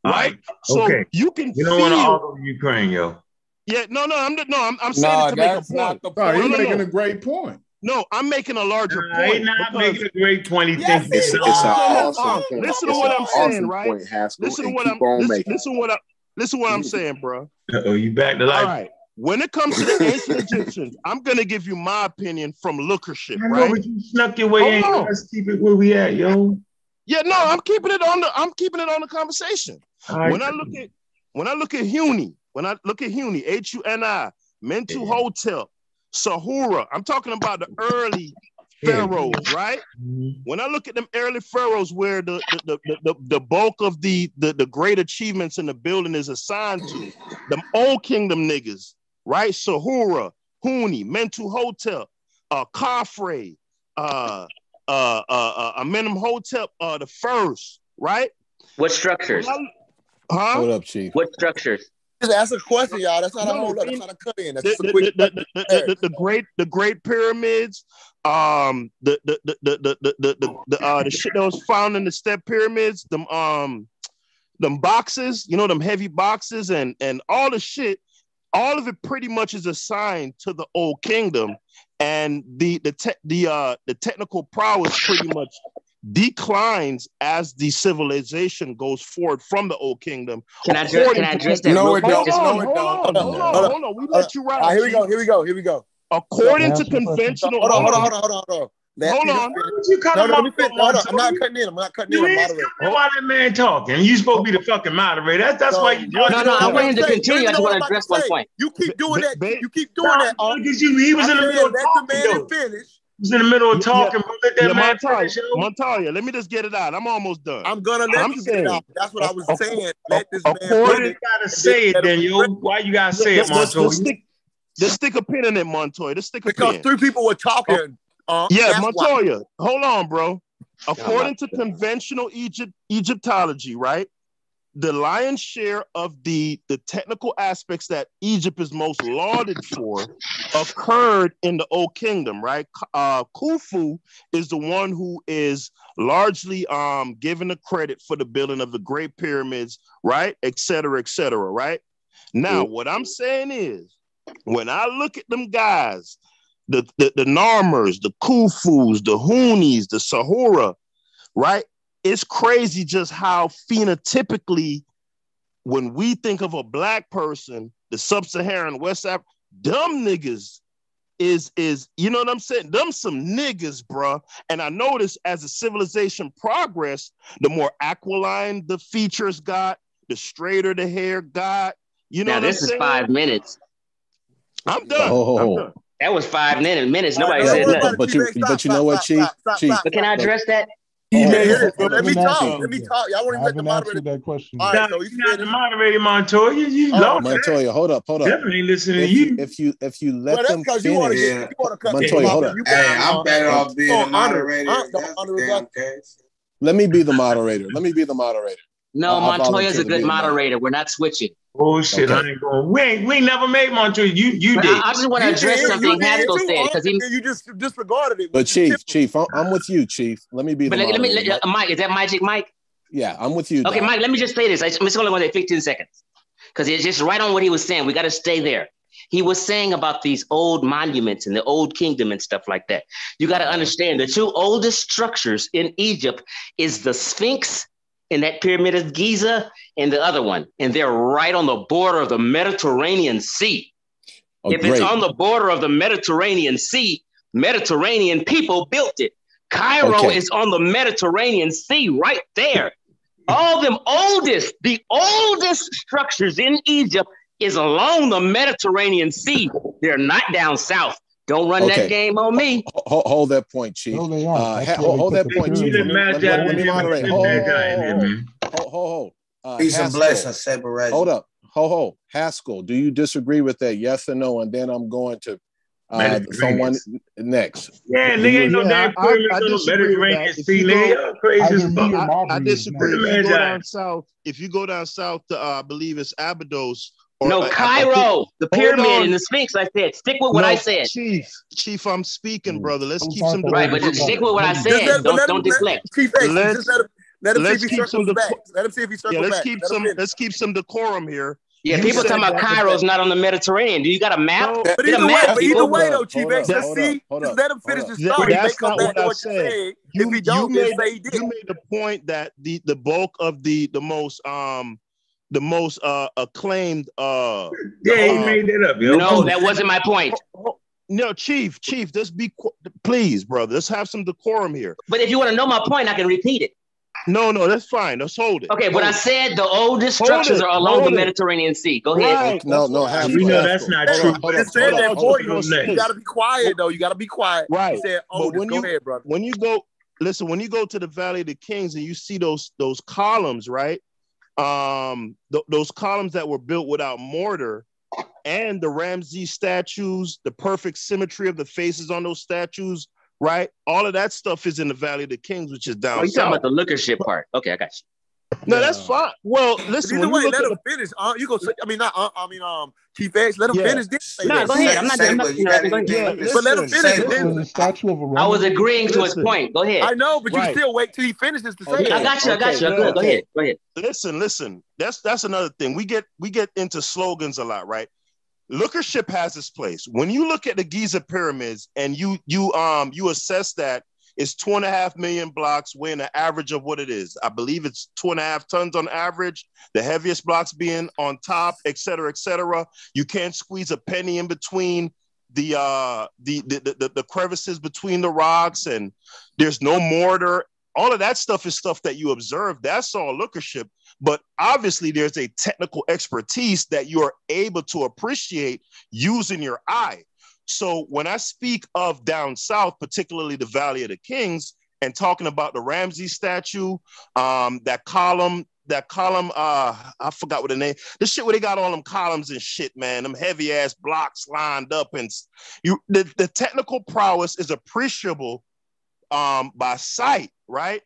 Speaker 12: right?
Speaker 1: Right.
Speaker 12: So
Speaker 1: Okay.
Speaker 12: you can
Speaker 1: You don't want to
Speaker 12: feel.
Speaker 1: argue Ukraine, yo.
Speaker 12: Yeah, no, no, I'm no, I'm, I'm saying
Speaker 13: Nah,
Speaker 12: it to make a
Speaker 13: that's not
Speaker 12: point.
Speaker 16: No,
Speaker 13: point.
Speaker 16: he's
Speaker 12: no,
Speaker 16: making
Speaker 12: no.
Speaker 16: a great point.
Speaker 12: No, I'm making a larger
Speaker 1: Nah, he
Speaker 12: point.
Speaker 1: not making a great point. He
Speaker 12: Yes,
Speaker 1: thinks
Speaker 5: It's,
Speaker 12: he
Speaker 5: it's an
Speaker 12: is.
Speaker 5: awesome
Speaker 12: Uh,
Speaker 5: point.
Speaker 12: listen to
Speaker 5: It's
Speaker 12: what I'm saying, right?
Speaker 5: point,
Speaker 12: Listen to what I'm listen,
Speaker 5: making.
Speaker 12: listen what I listen what I'm saying, bro.
Speaker 1: Oh, you back to life.
Speaker 12: right. When it comes to the ancient Egyptians, I'm gonna give you my opinion from lookership,
Speaker 1: I know,
Speaker 12: right?
Speaker 1: but you snuck your way
Speaker 12: Hold
Speaker 1: in.
Speaker 12: on.
Speaker 1: Let's keep it where we at, yo.
Speaker 12: Yeah, no, I'm keeping it on the I'm keeping it on the conversation.
Speaker 1: All right.
Speaker 12: When I look at when I look at Huni, when I look at Huni, H U N I, Mentu
Speaker 1: Yeah.
Speaker 12: Hotel, Sahura, I'm talking about the early
Speaker 1: Yeah.
Speaker 12: pharaohs, right?
Speaker 1: Mhm.
Speaker 12: When I look at them early pharaohs, where the the, the, the, the bulk of the, the the great achievements in the building is assigned to, them old kingdom niggas, right? Sahura, Huni, Mentuhotep, uh, Khafre, uh, uh, uh, uh, Amenem Hotel, uh, the first, right?
Speaker 6: What structures?
Speaker 12: When huh?
Speaker 7: Hold up, Chief.
Speaker 6: What structures?
Speaker 15: Just ask a question, y'all. That's not a
Speaker 12: No,
Speaker 15: whole lot. That's not a cut in. That's
Speaker 12: the,
Speaker 15: a quick.
Speaker 12: the, the, the, the, the great the great pyramids um the the the the the the, the, the, the uh the shit that was found in the step pyramids them um them boxes you know them heavy boxes and and all the shit all of it pretty much is assigned to the old kingdom and the the te- the uh the technical prowess pretty much declines as the civilization goes forward from the old kingdom
Speaker 6: Can I address, can I address that?
Speaker 13: No,
Speaker 6: real
Speaker 13: it
Speaker 6: quick?
Speaker 13: don't.
Speaker 6: Just-
Speaker 13: No,
Speaker 12: hold on, hold on, hold on,
Speaker 15: Hold on.
Speaker 12: hold on. We let you
Speaker 15: All
Speaker 12: ride.
Speaker 15: right, here we go. Here we go. Here we go.
Speaker 12: According
Speaker 3: Can
Speaker 12: to
Speaker 3: ask you a question?
Speaker 12: conventional,
Speaker 15: Hold on, hold on,
Speaker 12: hold
Speaker 15: hold on, hold on, hold on. Let
Speaker 12: Hold on.
Speaker 15: finish.
Speaker 1: Why you cut
Speaker 15: No,
Speaker 1: him
Speaker 15: no,
Speaker 1: off,
Speaker 15: finish. Hold on. I'm not cutting in. I'm not cutting in.
Speaker 1: You
Speaker 15: I'm moderating.
Speaker 1: skipping that man talking. You supposed to be the fucking moderator. That's that's
Speaker 15: So,
Speaker 1: why you
Speaker 15: you
Speaker 1: doing
Speaker 6: No, no, I
Speaker 15: what
Speaker 6: want him to
Speaker 15: about say.
Speaker 6: continue.
Speaker 15: You
Speaker 6: I just
Speaker 15: know what
Speaker 6: want
Speaker 15: I'm
Speaker 6: to address one point.
Speaker 15: You keep doing that.
Speaker 12: ba-
Speaker 15: You keep doing that. Uh, Unc.
Speaker 1: Because you he was
Speaker 15: I
Speaker 1: in the middle of talking.
Speaker 15: let the
Speaker 1: talking
Speaker 15: man
Speaker 1: though.
Speaker 15: finish.
Speaker 1: He was in the middle of talking, bro. Let that
Speaker 12: yeah,
Speaker 1: man
Speaker 12: Montoya, Montoya, let me just get it out. I'm almost done.
Speaker 15: I'm gonna let
Speaker 12: I'm
Speaker 15: you get it
Speaker 12: saying,
Speaker 15: out. That's what I was
Speaker 12: ac-
Speaker 15: saying.
Speaker 12: ac-
Speaker 15: Let this man
Speaker 1: Why
Speaker 12: according,
Speaker 1: you gotta say it
Speaker 15: let him
Speaker 1: then, yo? Why you gotta say it,
Speaker 12: let's, let's,
Speaker 1: Montoya?
Speaker 12: let's stick, let's stick a pin in it, Montoya. Let's stick a
Speaker 15: Because
Speaker 12: pin.
Speaker 15: three people were talking. Uh,
Speaker 12: yeah,
Speaker 15: that's why.
Speaker 12: Montoya, hold on, bro. According to conventional Egypt Egyptology, right? The lion's share of the the technical aspects that Egypt is most lauded for occurred in the Old Kingdom, right? Uh, Khufu is the one who is largely um, given the credit for the building of the Great Pyramids, right? Et cetera, et cetera, right? Now, what I'm saying is, when I look at them guys, the the, the Narmers, the Khufus, the Hunis, the Sahura, right? It's crazy just how phenotypically, when we think of a black person, the sub-Saharan West Africa, dumb niggas is is you know what I'm saying? Them some niggas, bruh. And I notice as the civilization progressed, the more aquiline the features got, the straighter the hair got. You know
Speaker 6: Now
Speaker 12: what
Speaker 6: this
Speaker 12: I'm
Speaker 6: is
Speaker 12: saying?
Speaker 6: five minutes.
Speaker 12: I'm done. Oh. I'm
Speaker 7: Oh,
Speaker 12: done.
Speaker 6: That was five minutes. Minutes. Nobody
Speaker 15: don't
Speaker 6: said
Speaker 15: worry
Speaker 6: nothing.
Speaker 7: but you
Speaker 15: Stop,
Speaker 7: but you know
Speaker 15: stop,
Speaker 7: what,
Speaker 15: stop,
Speaker 7: Chief?
Speaker 15: stop, stop,
Speaker 7: Chief,
Speaker 15: stop,
Speaker 6: But can I address that?
Speaker 16: He
Speaker 7: hold
Speaker 15: Yeah,
Speaker 16: made
Speaker 7: on,
Speaker 15: here,
Speaker 7: hold
Speaker 16: it.
Speaker 15: let me talk.
Speaker 16: answered
Speaker 15: Let me talk. Y'all won't even let the moderator.
Speaker 16: that question.
Speaker 15: All
Speaker 16: yet.
Speaker 15: right,
Speaker 1: Nah,
Speaker 15: so
Speaker 1: you're not the moderator, Montoya. You, you
Speaker 15: Oh,
Speaker 1: lost that.
Speaker 7: Montoya, hold up, hold up.
Speaker 1: Definitely ain't listening to
Speaker 7: If you
Speaker 1: you.
Speaker 7: if you if you let
Speaker 15: that's
Speaker 7: them
Speaker 15: because you want to
Speaker 13: Yeah.
Speaker 15: you want to cut
Speaker 7: Montoya,
Speaker 15: people
Speaker 7: hold
Speaker 15: and
Speaker 7: up.
Speaker 13: Hey, I'm better off being
Speaker 15: oh,
Speaker 13: a
Speaker 15: honor,
Speaker 13: moderator
Speaker 15: honor,
Speaker 13: if
Speaker 15: honor
Speaker 13: the
Speaker 15: is
Speaker 13: damn
Speaker 15: up.
Speaker 13: case.
Speaker 7: Let me be the moderator. Let me be the moderator.
Speaker 6: No,
Speaker 7: I, I
Speaker 6: Montoya's a good
Speaker 7: moderator.
Speaker 6: moderator. We're not switching.
Speaker 1: Oh shit, I
Speaker 7: Okay.
Speaker 1: ain't going. We ain't we never made Montoya. You you
Speaker 6: But
Speaker 1: did.
Speaker 6: I, I just want to address
Speaker 15: did,
Speaker 6: something
Speaker 15: did
Speaker 6: Haskell said because he.
Speaker 15: you just disregarded it,
Speaker 7: But Chief,
Speaker 15: typical.
Speaker 7: Chief, I'm, I'm with you, Chief. Let me be the
Speaker 6: But let, let me, let, uh, Mike, is that Magic Mike?
Speaker 7: Yeah, I'm with you,
Speaker 6: Okay,
Speaker 7: Doc.
Speaker 6: Mike, let me just say this. I, I'm just only going to take 15 seconds because it's just right on what he was saying. We got to stay there. He was saying about these old monuments and the old kingdom and stuff like that. You got to understand the two oldest structures in Egypt is the Sphinx in that pyramid of Giza and the other one. And they're right on the border of the Mediterranean Sea.
Speaker 7: Oh,
Speaker 6: if
Speaker 7: great.
Speaker 6: it's on the border of the Mediterranean Sea, Mediterranean people built it. Cairo
Speaker 7: Okay.
Speaker 6: is on the Mediterranean Sea right there. All them oldest, the oldest structures in Egypt is along the Mediterranean Sea. They're not down south. Don't run
Speaker 7: Okay.
Speaker 6: that game on me.
Speaker 7: Hold, hold that point, Chief.
Speaker 9: No, they aren't.
Speaker 7: Uh,
Speaker 9: That's
Speaker 7: ha-
Speaker 9: why
Speaker 7: hold,
Speaker 9: they
Speaker 7: hold
Speaker 9: put
Speaker 7: that
Speaker 9: the
Speaker 7: point,
Speaker 9: pyramid
Speaker 7: Chief.
Speaker 9: in.
Speaker 7: Let me, let me, let me moderate. Hold, hold, hold, hold, hold. Uh,
Speaker 14: Peace and
Speaker 7: Haskell.
Speaker 14: blessings, Saber Reggie.
Speaker 7: Hold up. Ho ho. Haskell, do you disagree with that? Yes or no? And then I'm going to uh,
Speaker 1: Mediterranean.
Speaker 7: someone next.
Speaker 1: Yeah,
Speaker 7: Do
Speaker 1: nigga
Speaker 7: you-
Speaker 1: ain't no
Speaker 12: Yeah,
Speaker 1: damn
Speaker 12: I- I
Speaker 1: pyramid on the
Speaker 12: disagree with
Speaker 1: Mediterranean
Speaker 12: that. If
Speaker 1: Sea,
Speaker 12: you
Speaker 1: nigga.
Speaker 12: go-
Speaker 1: Y'all crazy
Speaker 9: Either
Speaker 1: as
Speaker 9: me
Speaker 1: fuck.
Speaker 9: or
Speaker 12: I, I
Speaker 9: Marbury is
Speaker 12: disagree.
Speaker 9: next.
Speaker 12: If you go
Speaker 1: Magi.
Speaker 12: down south, if you go down south to, uh, I believe it's Abydos. Or,
Speaker 6: No,
Speaker 12: uh, I- I
Speaker 6: Cairo, the
Speaker 12: Hold
Speaker 6: pyramid and the Sphinx. I said, stick with what
Speaker 12: No,
Speaker 6: I said.
Speaker 12: Chief, Chief, I'm speaking, brother. Let's
Speaker 9: Those
Speaker 12: keep some.
Speaker 9: the
Speaker 6: Right, but just stick with what I said.
Speaker 15: let,
Speaker 6: Don't
Speaker 15: let
Speaker 6: don't
Speaker 15: him,
Speaker 6: deflect.
Speaker 15: Chief X,
Speaker 12: Let's-
Speaker 15: just let him, let him see
Speaker 12: let's
Speaker 15: if he
Speaker 12: keep
Speaker 15: circles back. Let him see if he circles
Speaker 12: Yeah, let's
Speaker 15: back.
Speaker 12: keep
Speaker 15: let
Speaker 12: some, let's keep some decorum here.
Speaker 6: Yeah,
Speaker 12: You
Speaker 6: people talking about
Speaker 12: that-
Speaker 6: Cairo's not on the Mediterranean. Do you got a map?
Speaker 12: No,
Speaker 15: But
Speaker 6: Get a
Speaker 15: either way, but either way though,
Speaker 7: up,
Speaker 15: Chief X, let's see. Just let him finish
Speaker 7: up.
Speaker 15: his
Speaker 12: Th-
Speaker 15: thought. He
Speaker 12: that's
Speaker 15: come
Speaker 12: not
Speaker 15: back
Speaker 12: what
Speaker 15: to
Speaker 12: I
Speaker 15: what you're
Speaker 12: said. You,
Speaker 15: If he don't, then
Speaker 12: made
Speaker 15: say he
Speaker 12: the,
Speaker 15: did.
Speaker 12: you made the point that the the bulk of the the most um the most uh acclaimed uh
Speaker 1: Yeah, he
Speaker 12: uh,
Speaker 1: made that up, yo.
Speaker 6: No, that wasn't my point.
Speaker 12: no chief chief just be qu- please brother let's have some decorum here
Speaker 6: But if you want to know my point, I can repeat it.
Speaker 12: no no that's fine let's hold it
Speaker 6: Okay, what I
Speaker 12: Hold it.
Speaker 6: said, the oldest
Speaker 12: Hold
Speaker 6: structures
Speaker 12: it,
Speaker 6: are along the
Speaker 12: hold it.
Speaker 6: Mediterranean Sea. Go ahead.
Speaker 12: Right,
Speaker 7: No, no,
Speaker 12: what-
Speaker 7: Haskell.
Speaker 1: We know that's not
Speaker 7: Hold
Speaker 1: true.
Speaker 7: up, hold
Speaker 15: Just said that for you. You gotta be quiet though. You gotta be quiet.
Speaker 12: Right.
Speaker 15: He said,
Speaker 12: But
Speaker 15: "Oh,
Speaker 12: when
Speaker 15: go
Speaker 12: you-
Speaker 15: ahead, brother."
Speaker 12: when you go listen when you go to the valley of the kings and you see those those columns right um th- those columns that were built without mortar and the Ramses statues the perfect symmetry of the faces on those statues right all of that stuff is in the valley of the kings which is down
Speaker 6: Oh, you talking about the lookership part? Okay, I got you.
Speaker 12: no that's fine well listen
Speaker 15: either way, let
Speaker 12: at
Speaker 15: him
Speaker 12: the
Speaker 15: finish. Uh, you go. Say, I mean, not. Uh, I mean, um, Chief X. Let him
Speaker 12: Yeah.
Speaker 15: finish. This. Say
Speaker 6: No, go ahead. I'm not. I'm not
Speaker 14: you got
Speaker 6: interrupting. Go ahead.
Speaker 14: anything?
Speaker 12: But
Speaker 15: But let him finish.
Speaker 14: Saber.
Speaker 9: This
Speaker 15: Then.
Speaker 9: was statue of a
Speaker 6: I was agreeing to his point. Go ahead.
Speaker 15: I know, but you
Speaker 12: Right.
Speaker 15: still wait till he finishes to say
Speaker 7: Okay.
Speaker 6: I got you. I got you.
Speaker 12: no,
Speaker 6: Good. Go ahead. Go ahead.
Speaker 12: listen listen that's that's another thing we get we get into slogans a lot right lookership has its place when you look at the giza pyramids and you you um you assess that it's two and a half million blocks weighing an average of what it is i believe it's two and a half tons on average the heaviest blocks being on top et cetera et cetera you can't squeeze a penny in between the uh the the, the, the crevices between the rocks and there's no mortar all of that stuff is stuff that you observe. That's all lookership. But obviously, there's a technical expertise that you are able to appreciate using your eye. So when I speak of down south, particularly the Valley of the Kings, and talking about the Ramses statue, um, that column, that column, uh, I forgot what the name, the shit where they got all them columns and shit, man, them heavy ass blocks lined up, and you, the, the technical prowess is appreciable um, by sight, right?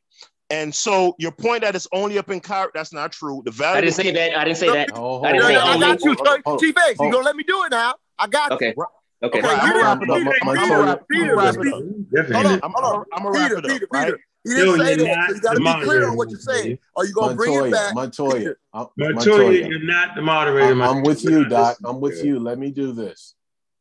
Speaker 12: And so your point that it's only up in Cairo, that's not true. The Valley
Speaker 6: I didn't say that. I didn't say that.
Speaker 7: Oh,
Speaker 6: I didn't say
Speaker 15: no, I got you,
Speaker 7: Hold on, hold on.
Speaker 15: Chief X. You gonna let me do it now? I got
Speaker 6: Okay.
Speaker 15: you.
Speaker 6: Okay.
Speaker 15: Okay,
Speaker 12: Right, I'm gonna wrap it up.
Speaker 15: Peter,
Speaker 12: I'm gonna wrap, I'm
Speaker 15: Peter,
Speaker 12: gonna wrap it up.
Speaker 15: Hold on,
Speaker 12: I'm,
Speaker 15: hold on.
Speaker 12: I'm, I'm gonna wrap
Speaker 15: Peter,
Speaker 12: it up,
Speaker 15: Peter,
Speaker 12: right?
Speaker 15: Peter. He didn't say that, so you got to be clear on what you're saying. Are you gonna bring it
Speaker 7: Montoya,
Speaker 15: back?
Speaker 7: Montoya,
Speaker 15: Peter.
Speaker 1: Montoya,
Speaker 7: Montoya.
Speaker 1: you're not the moderator.
Speaker 7: I'm, I'm with you, Doc. I'm with you. Let me do this.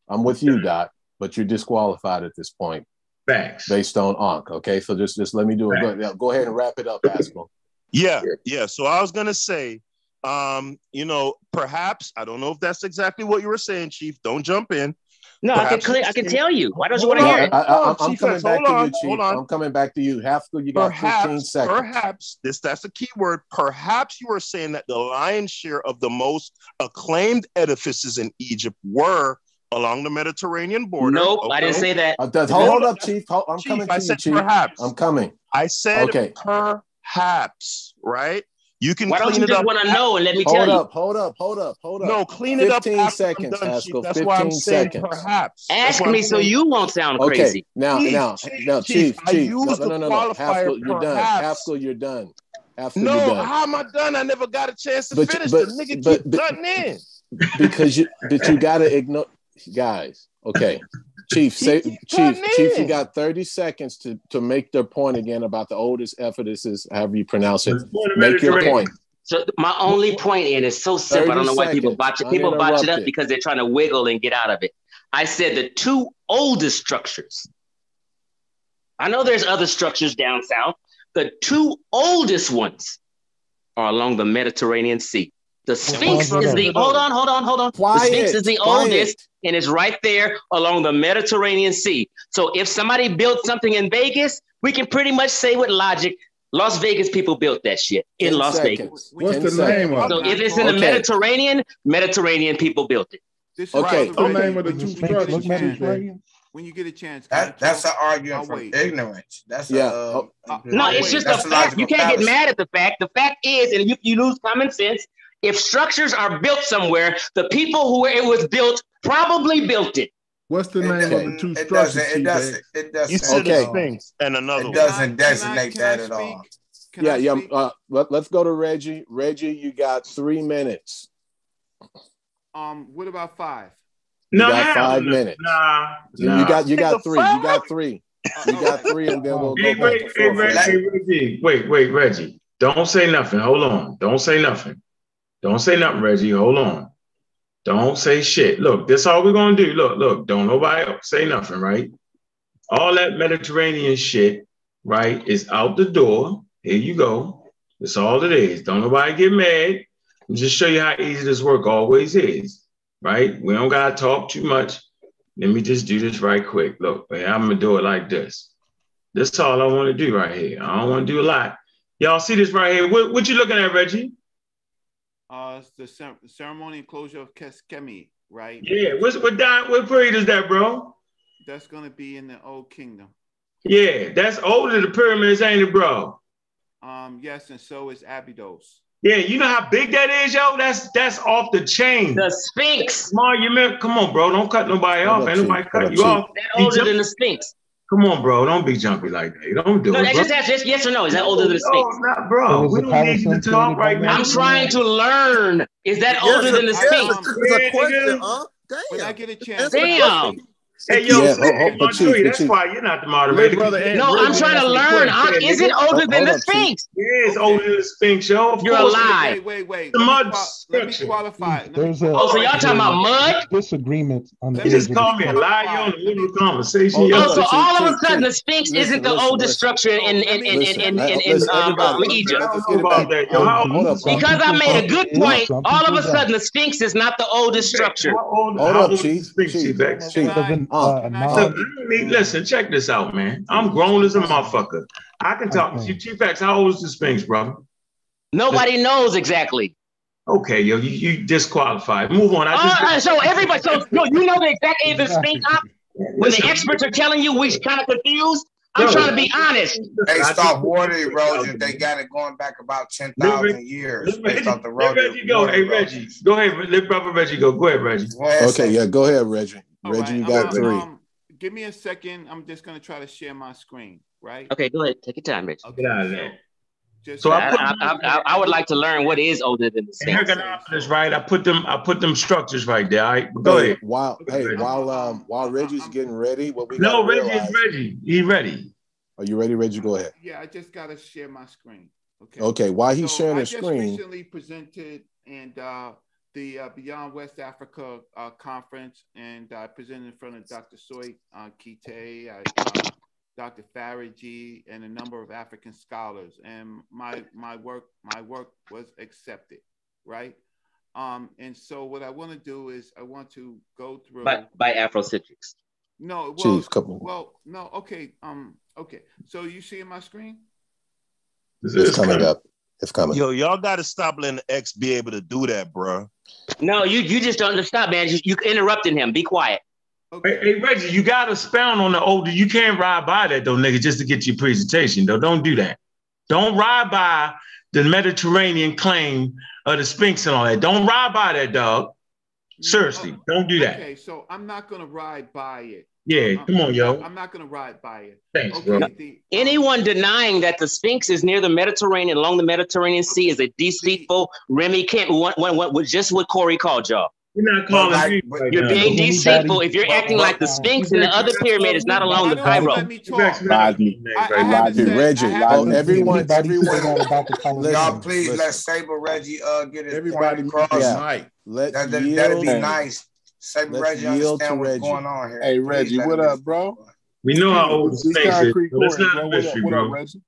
Speaker 7: I'm with you, Doc. But you're disqualified at this point
Speaker 1: Facts.
Speaker 7: based on Ankh. Okay, so just just let me do it. Go, go ahead and wrap it up, Haskell.
Speaker 12: Yeah, yeah. So I was gonna say, um, you know, perhaps I don't know if that's exactly what you were saying, Chief. Don't jump in.
Speaker 6: No, I can clear. I can tell you. Why don't you want to hear it?
Speaker 7: I, I, I'm, I'm coming
Speaker 12: X,
Speaker 7: back
Speaker 12: hold
Speaker 7: to
Speaker 12: on,
Speaker 7: you, Chief.
Speaker 12: on.
Speaker 7: I'm coming back to you. Haskell, you got 15 seconds.
Speaker 12: perhaps this that's a key word. Perhaps you were saying that the lion's share of the most acclaimed edifices in Egypt were along the Mediterranean border.
Speaker 6: Nope, I didn't say that.
Speaker 7: Uh, th- hold up, Chief. Hold, I'm
Speaker 12: Chief,
Speaker 7: coming
Speaker 12: I
Speaker 7: to you,
Speaker 12: said
Speaker 7: Chief.
Speaker 12: perhaps.
Speaker 7: I'm coming.
Speaker 12: I said
Speaker 7: Okay.
Speaker 12: perhaps, right? You can
Speaker 6: Why don't you
Speaker 12: it
Speaker 6: just
Speaker 12: up.
Speaker 6: want to know and let me tell you.
Speaker 7: Hold
Speaker 6: you?
Speaker 7: up, hold up, hold up, hold up.
Speaker 12: No, clean it up
Speaker 7: 15 seconds,
Speaker 12: done,
Speaker 7: Haskell.
Speaker 12: That's why I'm
Speaker 7: 15
Speaker 12: saying
Speaker 7: seconds.
Speaker 12: perhaps.
Speaker 6: Ask
Speaker 12: why I'm
Speaker 6: me so you won't sound
Speaker 7: Okay,
Speaker 6: crazy.
Speaker 7: now,
Speaker 12: Chief,
Speaker 7: now,
Speaker 12: Chief,
Speaker 7: now,
Speaker 12: Chief,
Speaker 7: Chief,
Speaker 12: I
Speaker 7: Chief. No,
Speaker 12: used
Speaker 7: no, no, no, no. Haskell, you're done.
Speaker 12: perhaps.
Speaker 7: Haskell, you're done. Haskell,
Speaker 12: No,
Speaker 7: you're done.
Speaker 12: how am I done? I never got a chance to
Speaker 7: But-
Speaker 12: finish.
Speaker 7: but-
Speaker 12: the nigga
Speaker 7: but-
Speaker 12: keep
Speaker 7: but-
Speaker 12: cutting in.
Speaker 7: because you, but you gotta ignore, guys. Okay, Chief, say, Chief, Chief, you
Speaker 12: in.
Speaker 7: got 30 seconds to to make their point again about the oldest efficacies, however you pronounce it. Make your point.
Speaker 6: So my only point in is so simple. I don't know why people botch it. People botch it up
Speaker 7: uninterrupted.
Speaker 6: because they're trying to wiggle and get out of it. I said the two oldest structures. I know there's other structures down south. The two oldest ones are along the Mediterranean Sea. The Sphinx
Speaker 7: hold
Speaker 6: is the hold on, hold on, hold on.
Speaker 7: Quiet,
Speaker 6: the Sphinx is the
Speaker 7: quiet.
Speaker 6: oldest and it's right there along the Mediterranean Sea. So if somebody built something in Vegas, we can pretty much say with logic, Las Vegas people built that shit in
Speaker 7: 10
Speaker 6: Las
Speaker 7: seconds.
Speaker 6: Vegas.
Speaker 13: What's
Speaker 7: 10
Speaker 13: the
Speaker 7: seconds.
Speaker 13: name of
Speaker 6: So if it's in the
Speaker 7: Okay.
Speaker 6: Mediterranean, Mediterranean people built it.
Speaker 14: This is
Speaker 7: Okay.
Speaker 13: What's the name of the two
Speaker 9: the
Speaker 13: structures?
Speaker 16: When you get a chance.
Speaker 14: That, that's an argument from
Speaker 16: wait.
Speaker 14: ignorance. That's
Speaker 7: Yeah.
Speaker 14: a, uh,
Speaker 16: Uh,
Speaker 6: No, it's just
Speaker 14: That's
Speaker 6: a fact. You can't get mad at the fact. The fact is, and you, you lose common sense. If structures are built somewhere, the people who it was built probably built it.
Speaker 9: What's the
Speaker 14: It
Speaker 9: name of the two
Speaker 14: it
Speaker 9: structures?
Speaker 14: doesn't. It
Speaker 9: T-Bag?
Speaker 14: doesn't. It doesn't.
Speaker 12: You said
Speaker 7: Okay.
Speaker 12: the Sphinx and another
Speaker 14: It
Speaker 12: one.
Speaker 14: doesn't
Speaker 16: Can I-
Speaker 14: designate
Speaker 16: can I
Speaker 14: that at all.
Speaker 16: Can
Speaker 7: Yeah, yeah. Uh, let, let's go to Reggie. Reggie, you got three minutes.
Speaker 16: Um, what about five?
Speaker 7: You
Speaker 1: No,
Speaker 7: got five
Speaker 1: no.
Speaker 7: minutes.
Speaker 1: Nah,
Speaker 7: You,
Speaker 1: nah.
Speaker 7: you got you got three. You got three. You got three, and then we'll go
Speaker 1: Hey,
Speaker 7: back
Speaker 1: wait,
Speaker 7: to
Speaker 1: hey. Reggie, hey, Reggie. Wait, wait, Reggie. Don't say nothing. Hold on. Don't say nothing. Don't say nothing, Reggie. Hold on. Don't say shit. Look, this all we're gonna do. Look, look. Don't nobody say nothing, right? All that Mediterranean shit, right, is out the door. Here you go. That's all it is. Don't nobody get mad. I'll just show you how easy this work always is, right? We don't gotta talk too much. Let me just do this right quick. Look, I'm gonna do it like this. This is all I want to do right here. I don't want to do a lot. Y'all see this right here? What, what you looking at, Reggie?
Speaker 16: Uh, the cer- ceremony and closure of Khasekhemwy, right?
Speaker 1: Yeah. What's what di- what period is that, bro?
Speaker 16: That's gonna be in the Old Kingdom.
Speaker 1: Yeah, that's older than the pyramids, ain't it, bro?
Speaker 16: Um, yes, and so is Abydos.
Speaker 1: Yeah, you know how big that is, yo. That's that's off the chain.
Speaker 6: The Sphinx.
Speaker 1: Come on, you man. Come on, bro. Don't cut nobody off.
Speaker 7: up,
Speaker 1: Ain't nobody cut you off.
Speaker 6: That older than the Sphinx.
Speaker 1: Come on, bro. Don't be jumpy like that. You don't do
Speaker 6: No,
Speaker 1: it,
Speaker 6: that's
Speaker 1: bro.
Speaker 6: just, that's just yes or no. Is that older than the
Speaker 1: No,
Speaker 6: Sphinx?
Speaker 1: not bro.
Speaker 9: was
Speaker 1: We don't need
Speaker 9: Colosseum
Speaker 1: to talk
Speaker 9: created
Speaker 1: right now.
Speaker 6: I'm trying to learn. Is that
Speaker 15: Yes,
Speaker 6: older than the
Speaker 15: yes,
Speaker 6: Sphinx?
Speaker 15: It's a question,
Speaker 1: nigga.
Speaker 15: huh?
Speaker 16: When I get a chance,
Speaker 6: Damn.
Speaker 15: Question.
Speaker 1: Hey, yo,
Speaker 7: Yeah,
Speaker 1: Sid,
Speaker 7: hold- hold- but
Speaker 1: Montoya,
Speaker 7: Chief, but
Speaker 1: that's
Speaker 7: Chief-
Speaker 1: why you're not the moderator.
Speaker 9: Let brother
Speaker 6: No,
Speaker 9: Reggie
Speaker 6: I'm trying to
Speaker 9: answer the
Speaker 6: learn. is it
Speaker 1: nigga.
Speaker 6: older than the
Speaker 7: up,
Speaker 6: Sphinx?
Speaker 1: Yeah, it's older than the Sphinx, yo. Of
Speaker 6: You're a
Speaker 1: course.
Speaker 6: lie.
Speaker 16: Wait, wait, wait.
Speaker 1: The
Speaker 16: Let me,
Speaker 1: mud
Speaker 16: qua- let me
Speaker 1: structure.
Speaker 16: qualify. Let me
Speaker 9: There's a
Speaker 6: Oh, so y'all talking about mud?
Speaker 9: disagreement on the
Speaker 1: You just
Speaker 9: age
Speaker 1: call me a
Speaker 9: Sphinx.
Speaker 1: lie. You're in the middle of the conversation.
Speaker 7: Hold
Speaker 1: yo.
Speaker 6: Oh, so
Speaker 7: Chief,
Speaker 6: all of a
Speaker 7: Chief,
Speaker 6: sudden the Sphinx
Speaker 7: Listen,
Speaker 6: isn't the oldest structure in in in in in, in, in,
Speaker 7: listen,
Speaker 6: uh,
Speaker 7: everybody, let's-
Speaker 6: Egypt.
Speaker 1: I don't
Speaker 7: let's
Speaker 1: know
Speaker 7: get it
Speaker 1: about
Speaker 7: back.
Speaker 1: that, yo. How
Speaker 7: hold
Speaker 1: old
Speaker 7: up,
Speaker 1: is
Speaker 9: Some
Speaker 6: Because I made a good point. All of a sudden the Sphinx is not the oldest structure.
Speaker 7: Hold up, Chief.
Speaker 1: is the Sphinx,
Speaker 7: Chief.
Speaker 1: Chief X?
Speaker 16: Can
Speaker 9: Because
Speaker 16: I-
Speaker 9: an,
Speaker 7: Uh,
Speaker 9: a
Speaker 16: I
Speaker 9: non-
Speaker 1: Look, I mean, listen, check this out, man. I'm grown as a motherfucker. I can talk to you. Chief X, how old is the Sphinx, brother?
Speaker 6: Nobody knows exactly.
Speaker 1: Okay, yo, you, you disqualified. Move on. I just
Speaker 6: Oh, uh, so everybody, so no, you know the exact age of the Sphinx. Huh? When the experts are telling you we're kind of confused, I'm
Speaker 1: No.
Speaker 6: trying to be honest.
Speaker 14: They
Speaker 1: I
Speaker 14: stop water erosion. They got it going back about ten thousand years
Speaker 1: Let
Speaker 14: based
Speaker 1: Reggie,
Speaker 14: off the
Speaker 1: let
Speaker 14: road.
Speaker 1: Reggie go. Hey, Reggie, go ahead. Let brother Reggie go. Go ahead, Reggie.
Speaker 7: Okay, yeah, go ahead, Reggie.
Speaker 16: All
Speaker 7: Reggie,
Speaker 16: right,
Speaker 7: you
Speaker 16: I'm
Speaker 7: got three.
Speaker 16: Um, give me a second. I'm just gonna try to share my screen, right?
Speaker 6: Okay, go ahead. Take your time, Rich.
Speaker 16: Okay,
Speaker 1: Get out of
Speaker 16: so
Speaker 1: there.
Speaker 16: just
Speaker 1: So I
Speaker 6: I,
Speaker 1: put
Speaker 6: I, I, I, I would like to learn what is older than the
Speaker 1: in
Speaker 6: Sphinx.
Speaker 1: Hierakonpolis, right? I put them. I put them structures right there. All right, go ahead.
Speaker 7: While hey,
Speaker 1: Reggie.
Speaker 7: while um while Reggie's getting ready, what we
Speaker 1: No,
Speaker 7: gotta
Speaker 1: Reggie
Speaker 7: realize-
Speaker 1: is ready. He ready.
Speaker 7: Are you ready, Reggie? Go ahead.
Speaker 16: yeah, I just gotta share my screen. Okay.
Speaker 7: Okay, while he's
Speaker 16: So
Speaker 7: sharing
Speaker 16: I
Speaker 7: his
Speaker 16: just
Speaker 7: screen,
Speaker 16: recently presented and uh, the uh, Beyond West Africa uh, conference, and I presented in front of Dr. Soy uh, Kite, I, uh, Dr. Faraji, and a number of African scholars, and my my work my work was accepted, right? Um, and so what I want to do is I want to go through.
Speaker 6: By, by Afrocentrics.
Speaker 16: No, well,
Speaker 7: Chief, couple.
Speaker 16: well, no, okay, um, okay. So you see my screen?
Speaker 7: it's coming up. It's coming.
Speaker 12: Yo, y'all gotta stop letting the X be able to do that, bro.
Speaker 6: No, you you just don't stop, man. You, you interrupting him. Be quiet.
Speaker 1: Hey, hey, Reggie, you got to expound on the older. You can't ride by that though, nigga, just to get your presentation though. Don't do that. Don't ride by the Mediterranean claim of the Sphinx and all that. Don't ride by that, dog. Seriously, oh, don't do that.
Speaker 16: Okay, so I'm not gonna ride by it.
Speaker 1: Yeah, come on, yo.
Speaker 16: I'm not gonna ride by it.
Speaker 1: Thanks,
Speaker 16: okay,
Speaker 1: bro.
Speaker 16: the,
Speaker 6: Anyone denying that the Sphinx is near the Mediterranean, along the Mediterranean Sea, is a deceitful Remy Kemp. What, what, what, just what Corey called y'all.
Speaker 1: You're not calling
Speaker 14: like-
Speaker 1: me.
Speaker 14: but-
Speaker 1: right
Speaker 6: You're
Speaker 1: now.
Speaker 6: being
Speaker 9: Anybody-
Speaker 6: deceitful if you're acting like the Sphinx and the other pyramid is not along the
Speaker 16: Why don't you
Speaker 6: Cairo.
Speaker 16: let me talk?
Speaker 2: Rodney.
Speaker 16: I, I
Speaker 1: Right.
Speaker 16: haven't
Speaker 2: Logic.
Speaker 16: said-
Speaker 7: Reggie,
Speaker 16: I haven't-
Speaker 7: everyone, everyone,
Speaker 9: that about the Colosseum?
Speaker 14: Y'all please let Saber Reggie uh get his
Speaker 2: Everybody
Speaker 14: point across.
Speaker 7: Yeah. let
Speaker 14: that, that, that'd be nice. Saber
Speaker 7: Let's
Speaker 14: Reggie
Speaker 7: yield to
Speaker 14: understand what's
Speaker 7: Reggie.
Speaker 14: going on here.
Speaker 2: Hey, Reggie,
Speaker 14: let
Speaker 2: what up, bro?
Speaker 1: We know how old the
Speaker 2: This
Speaker 1: is.
Speaker 2: concrete
Speaker 1: but It's not
Speaker 2: bro.
Speaker 1: a
Speaker 2: What
Speaker 1: mystery,
Speaker 2: what up,
Speaker 1: bro.
Speaker 2: Reggie?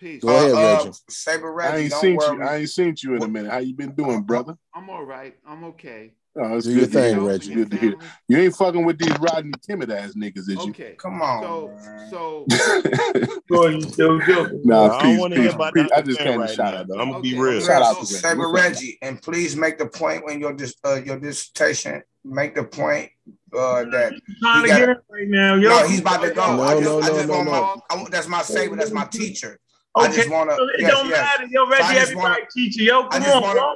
Speaker 16: Peace.
Speaker 7: Go ahead,
Speaker 14: Uh, uh,
Speaker 7: Reggie.
Speaker 2: I ain't
Speaker 14: don't
Speaker 2: seen
Speaker 14: worry.
Speaker 2: you. I ain't seen you in a minute. How you been doing, brother?
Speaker 16: I'm all right. I'm okay.
Speaker 2: Oh, it's
Speaker 7: Do
Speaker 2: good to hear.
Speaker 7: thing,
Speaker 16: Yourself
Speaker 7: Reggie.
Speaker 2: Good to hear. You ain't fucking with these Rodney timid ass niggas, is you?
Speaker 16: Okay.
Speaker 14: Come on.
Speaker 16: So
Speaker 14: man.
Speaker 16: so
Speaker 1: Boy, you
Speaker 2: nah,
Speaker 12: I don't
Speaker 2: peace,
Speaker 12: want to hear
Speaker 2: peace,
Speaker 12: about
Speaker 2: peace.
Speaker 12: that
Speaker 2: I just came to
Speaker 12: right
Speaker 2: shout
Speaker 12: now.
Speaker 2: out,
Speaker 12: I'm gonna be real.
Speaker 2: Shout out to Reggie.
Speaker 14: Saber Reggie, and please make the point when your dis, uh, your dissertation. Make the point uh, that
Speaker 1: trying
Speaker 14: he
Speaker 1: to
Speaker 14: got-
Speaker 1: get it right now, yo.
Speaker 14: No, he's about to go.
Speaker 7: No,
Speaker 14: I just,
Speaker 7: no,
Speaker 14: I just
Speaker 7: no,
Speaker 14: want
Speaker 7: no.
Speaker 14: my. I want, that's my savior. That's my teacher. I
Speaker 1: Okay,
Speaker 14: just want to.
Speaker 1: so it
Speaker 14: Yes,
Speaker 1: don't
Speaker 14: yes.
Speaker 1: matter, yo,
Speaker 14: So
Speaker 1: Reggie.
Speaker 14: I just
Speaker 1: Everybody
Speaker 14: wanna-
Speaker 1: teacher, yo. Come on,
Speaker 14: wanna-
Speaker 1: bro.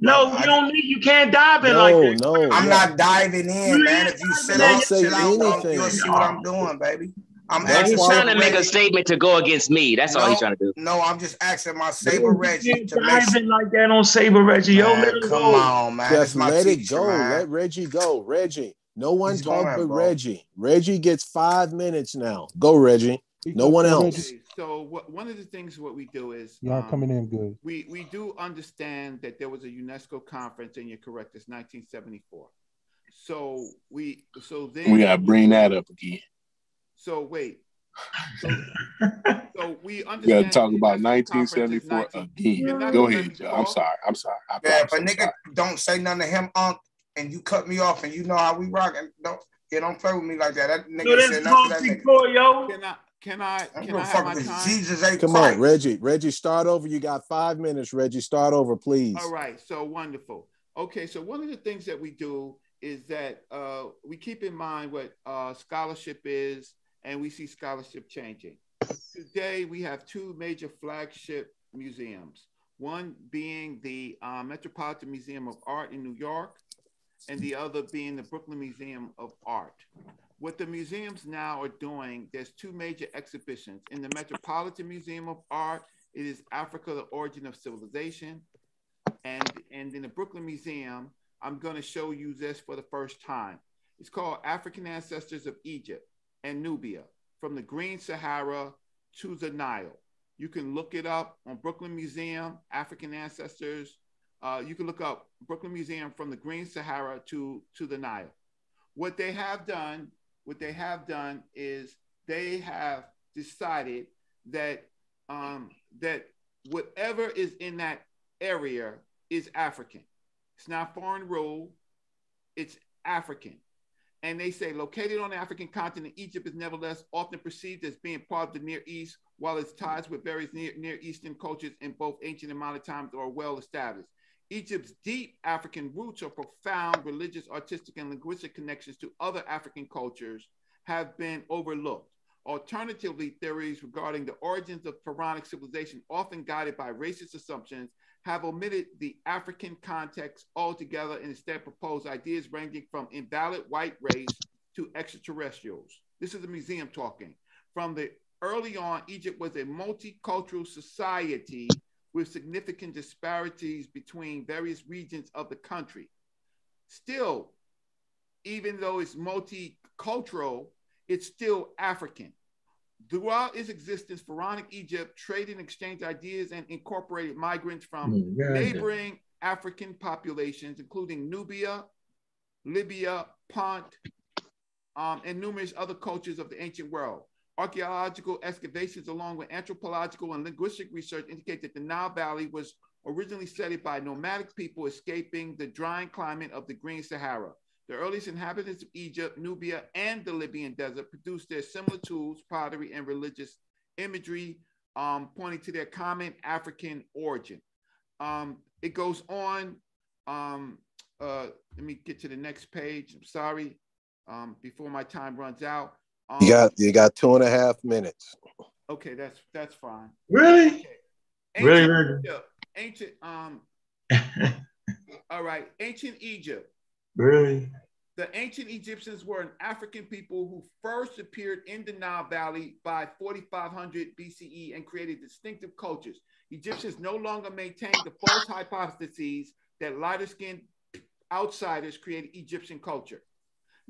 Speaker 1: No, you don't need. You can't dive in like
Speaker 7: No,
Speaker 1: that.
Speaker 7: no.
Speaker 14: I'm
Speaker 7: no.
Speaker 14: not diving in,
Speaker 1: You
Speaker 14: man. If you sit
Speaker 1: diving
Speaker 14: out,
Speaker 1: in.
Speaker 7: say
Speaker 14: chill out, you'll see what I'm doing, baby. I'm
Speaker 7: That's
Speaker 14: asking
Speaker 6: He's trying to
Speaker 14: Saber
Speaker 6: make a statement to go against me. That's all he's trying to do.
Speaker 14: No, I'm just asking my Saber Reggie
Speaker 1: can't
Speaker 14: to make
Speaker 1: dive like that on Saber Reggie, yo.
Speaker 14: Man,
Speaker 1: Let him
Speaker 14: come
Speaker 1: go.
Speaker 14: on, man.
Speaker 7: Just
Speaker 14: That's my
Speaker 7: let it go.
Speaker 14: man.
Speaker 7: Let Reggie go. Reggie. No one
Speaker 14: He's
Speaker 7: talk
Speaker 14: going,
Speaker 7: but
Speaker 14: bro.
Speaker 7: Reggie. Reggie gets five minutes now. Go, Reggie. No one else.
Speaker 16: So what, one of the things what we do is
Speaker 9: Y'all
Speaker 16: um,
Speaker 9: coming in good.
Speaker 16: we we do understand that there was a UNESCO conference, and you're correct. It's 1974. So we so then
Speaker 2: We gotta bring that up again.
Speaker 16: So wait. So, so we
Speaker 2: We
Speaker 16: understand.
Speaker 2: gotta talk about
Speaker 16: UNESCO conference is
Speaker 2: 1974 again.
Speaker 16: not
Speaker 2: Go ahead,
Speaker 16: me
Speaker 2: Joe. I'm sorry. I'm sorry. I
Speaker 14: Yeah,
Speaker 2: promise.
Speaker 14: but nigga,
Speaker 2: sorry.
Speaker 14: don't say nothing to him, Unc, and you cut me off, and you know how we rock. And don't, yeah, don't play with me like that. That
Speaker 1: So
Speaker 14: nigga
Speaker 1: that's
Speaker 14: said nothing to
Speaker 1: Tom
Speaker 14: that nigga.
Speaker 1: Secor, yo.
Speaker 16: Can I? Can I?
Speaker 14: I don't
Speaker 16: Can
Speaker 14: give a
Speaker 16: I have my time?
Speaker 14: Jesus ain't
Speaker 7: Come
Speaker 14: Christ.
Speaker 7: on, Reggie. Reggie, start over. You got five minutes, Reggie. Start over, please.
Speaker 16: All right, so wonderful. Okay, so one of the things that we do is that uh, we keep in mind what uh, scholarship is, and we see scholarship changing. Today, we have two major flagship museums. One being the uh, Metropolitan Museum of Art in New York, and the other being the Brooklyn Museum of Art. What the museums now are doing, there's two major exhibitions. In the Metropolitan Museum of Art, it is Africa, the Origin of Civilization. And, and in the Brooklyn Museum, I'm to show you this for the first time. It's called African Ancestors of Egypt and Nubia, from the Green Sahara to the Nile. You can look it up on Brooklyn Museum, African Ancestors. Uh, you can look up Brooklyn Museum from the Green Sahara to, to the Nile. What they have done, what they have done is they have decided that um, that whatever is in that area is African. It's not foreign rule, it's African. And they say located on the African continent, Egypt is nevertheless often perceived as being part of the Near East, while its ties with various Near, Near Eastern cultures in both ancient and modern times are well established. Egypt's deep African roots or profound religious, artistic, and linguistic connections to other African cultures have been overlooked. Alternatively, theories regarding the origins of pharaonic civilization, often guided by racist assumptions, have omitted the African context altogether and instead proposed ideas ranging from invalid white race to extraterrestrials. This is a museum talking. From the early on, Egypt was a multicultural society with significant disparities between various regions of the country. Still, even though it's multicultural, it's still African. Throughout its existence, Pharaonic Egypt traded and exchanged ideas and incorporated migrants from
Speaker 1: Mm, yeah, yeah.
Speaker 16: neighboring African populations, including Nubia, Libya, Punt, um, and numerous other cultures of the ancient world. Archaeological excavations, along with anthropological and linguistic research, indicate that the Nile Valley was originally settled by nomadic people escaping the drying climate of the Green Sahara. The earliest inhabitants of Egypt, Nubia, and the Libyan desert produced their similar tools, pottery, and religious imagery, um, pointing to their common African origin. Um, it goes on. Um, uh, let me get to the next page. I'm sorry. Um, before my time runs out. Um,
Speaker 7: You got you got two and a half minutes.
Speaker 16: Okay, that's that's fine.
Speaker 1: Really? Really,
Speaker 16: Ancient
Speaker 1: really?
Speaker 16: Egypt, ancient um. all right, ancient Egypt.
Speaker 1: Really?
Speaker 16: The ancient Egyptians were an African people who first appeared in the Nile Valley by 4500 BCE and created distinctive cultures. Egyptians no longer maintained the false hypotheses that lighter skinned outsiders created Egyptian culture.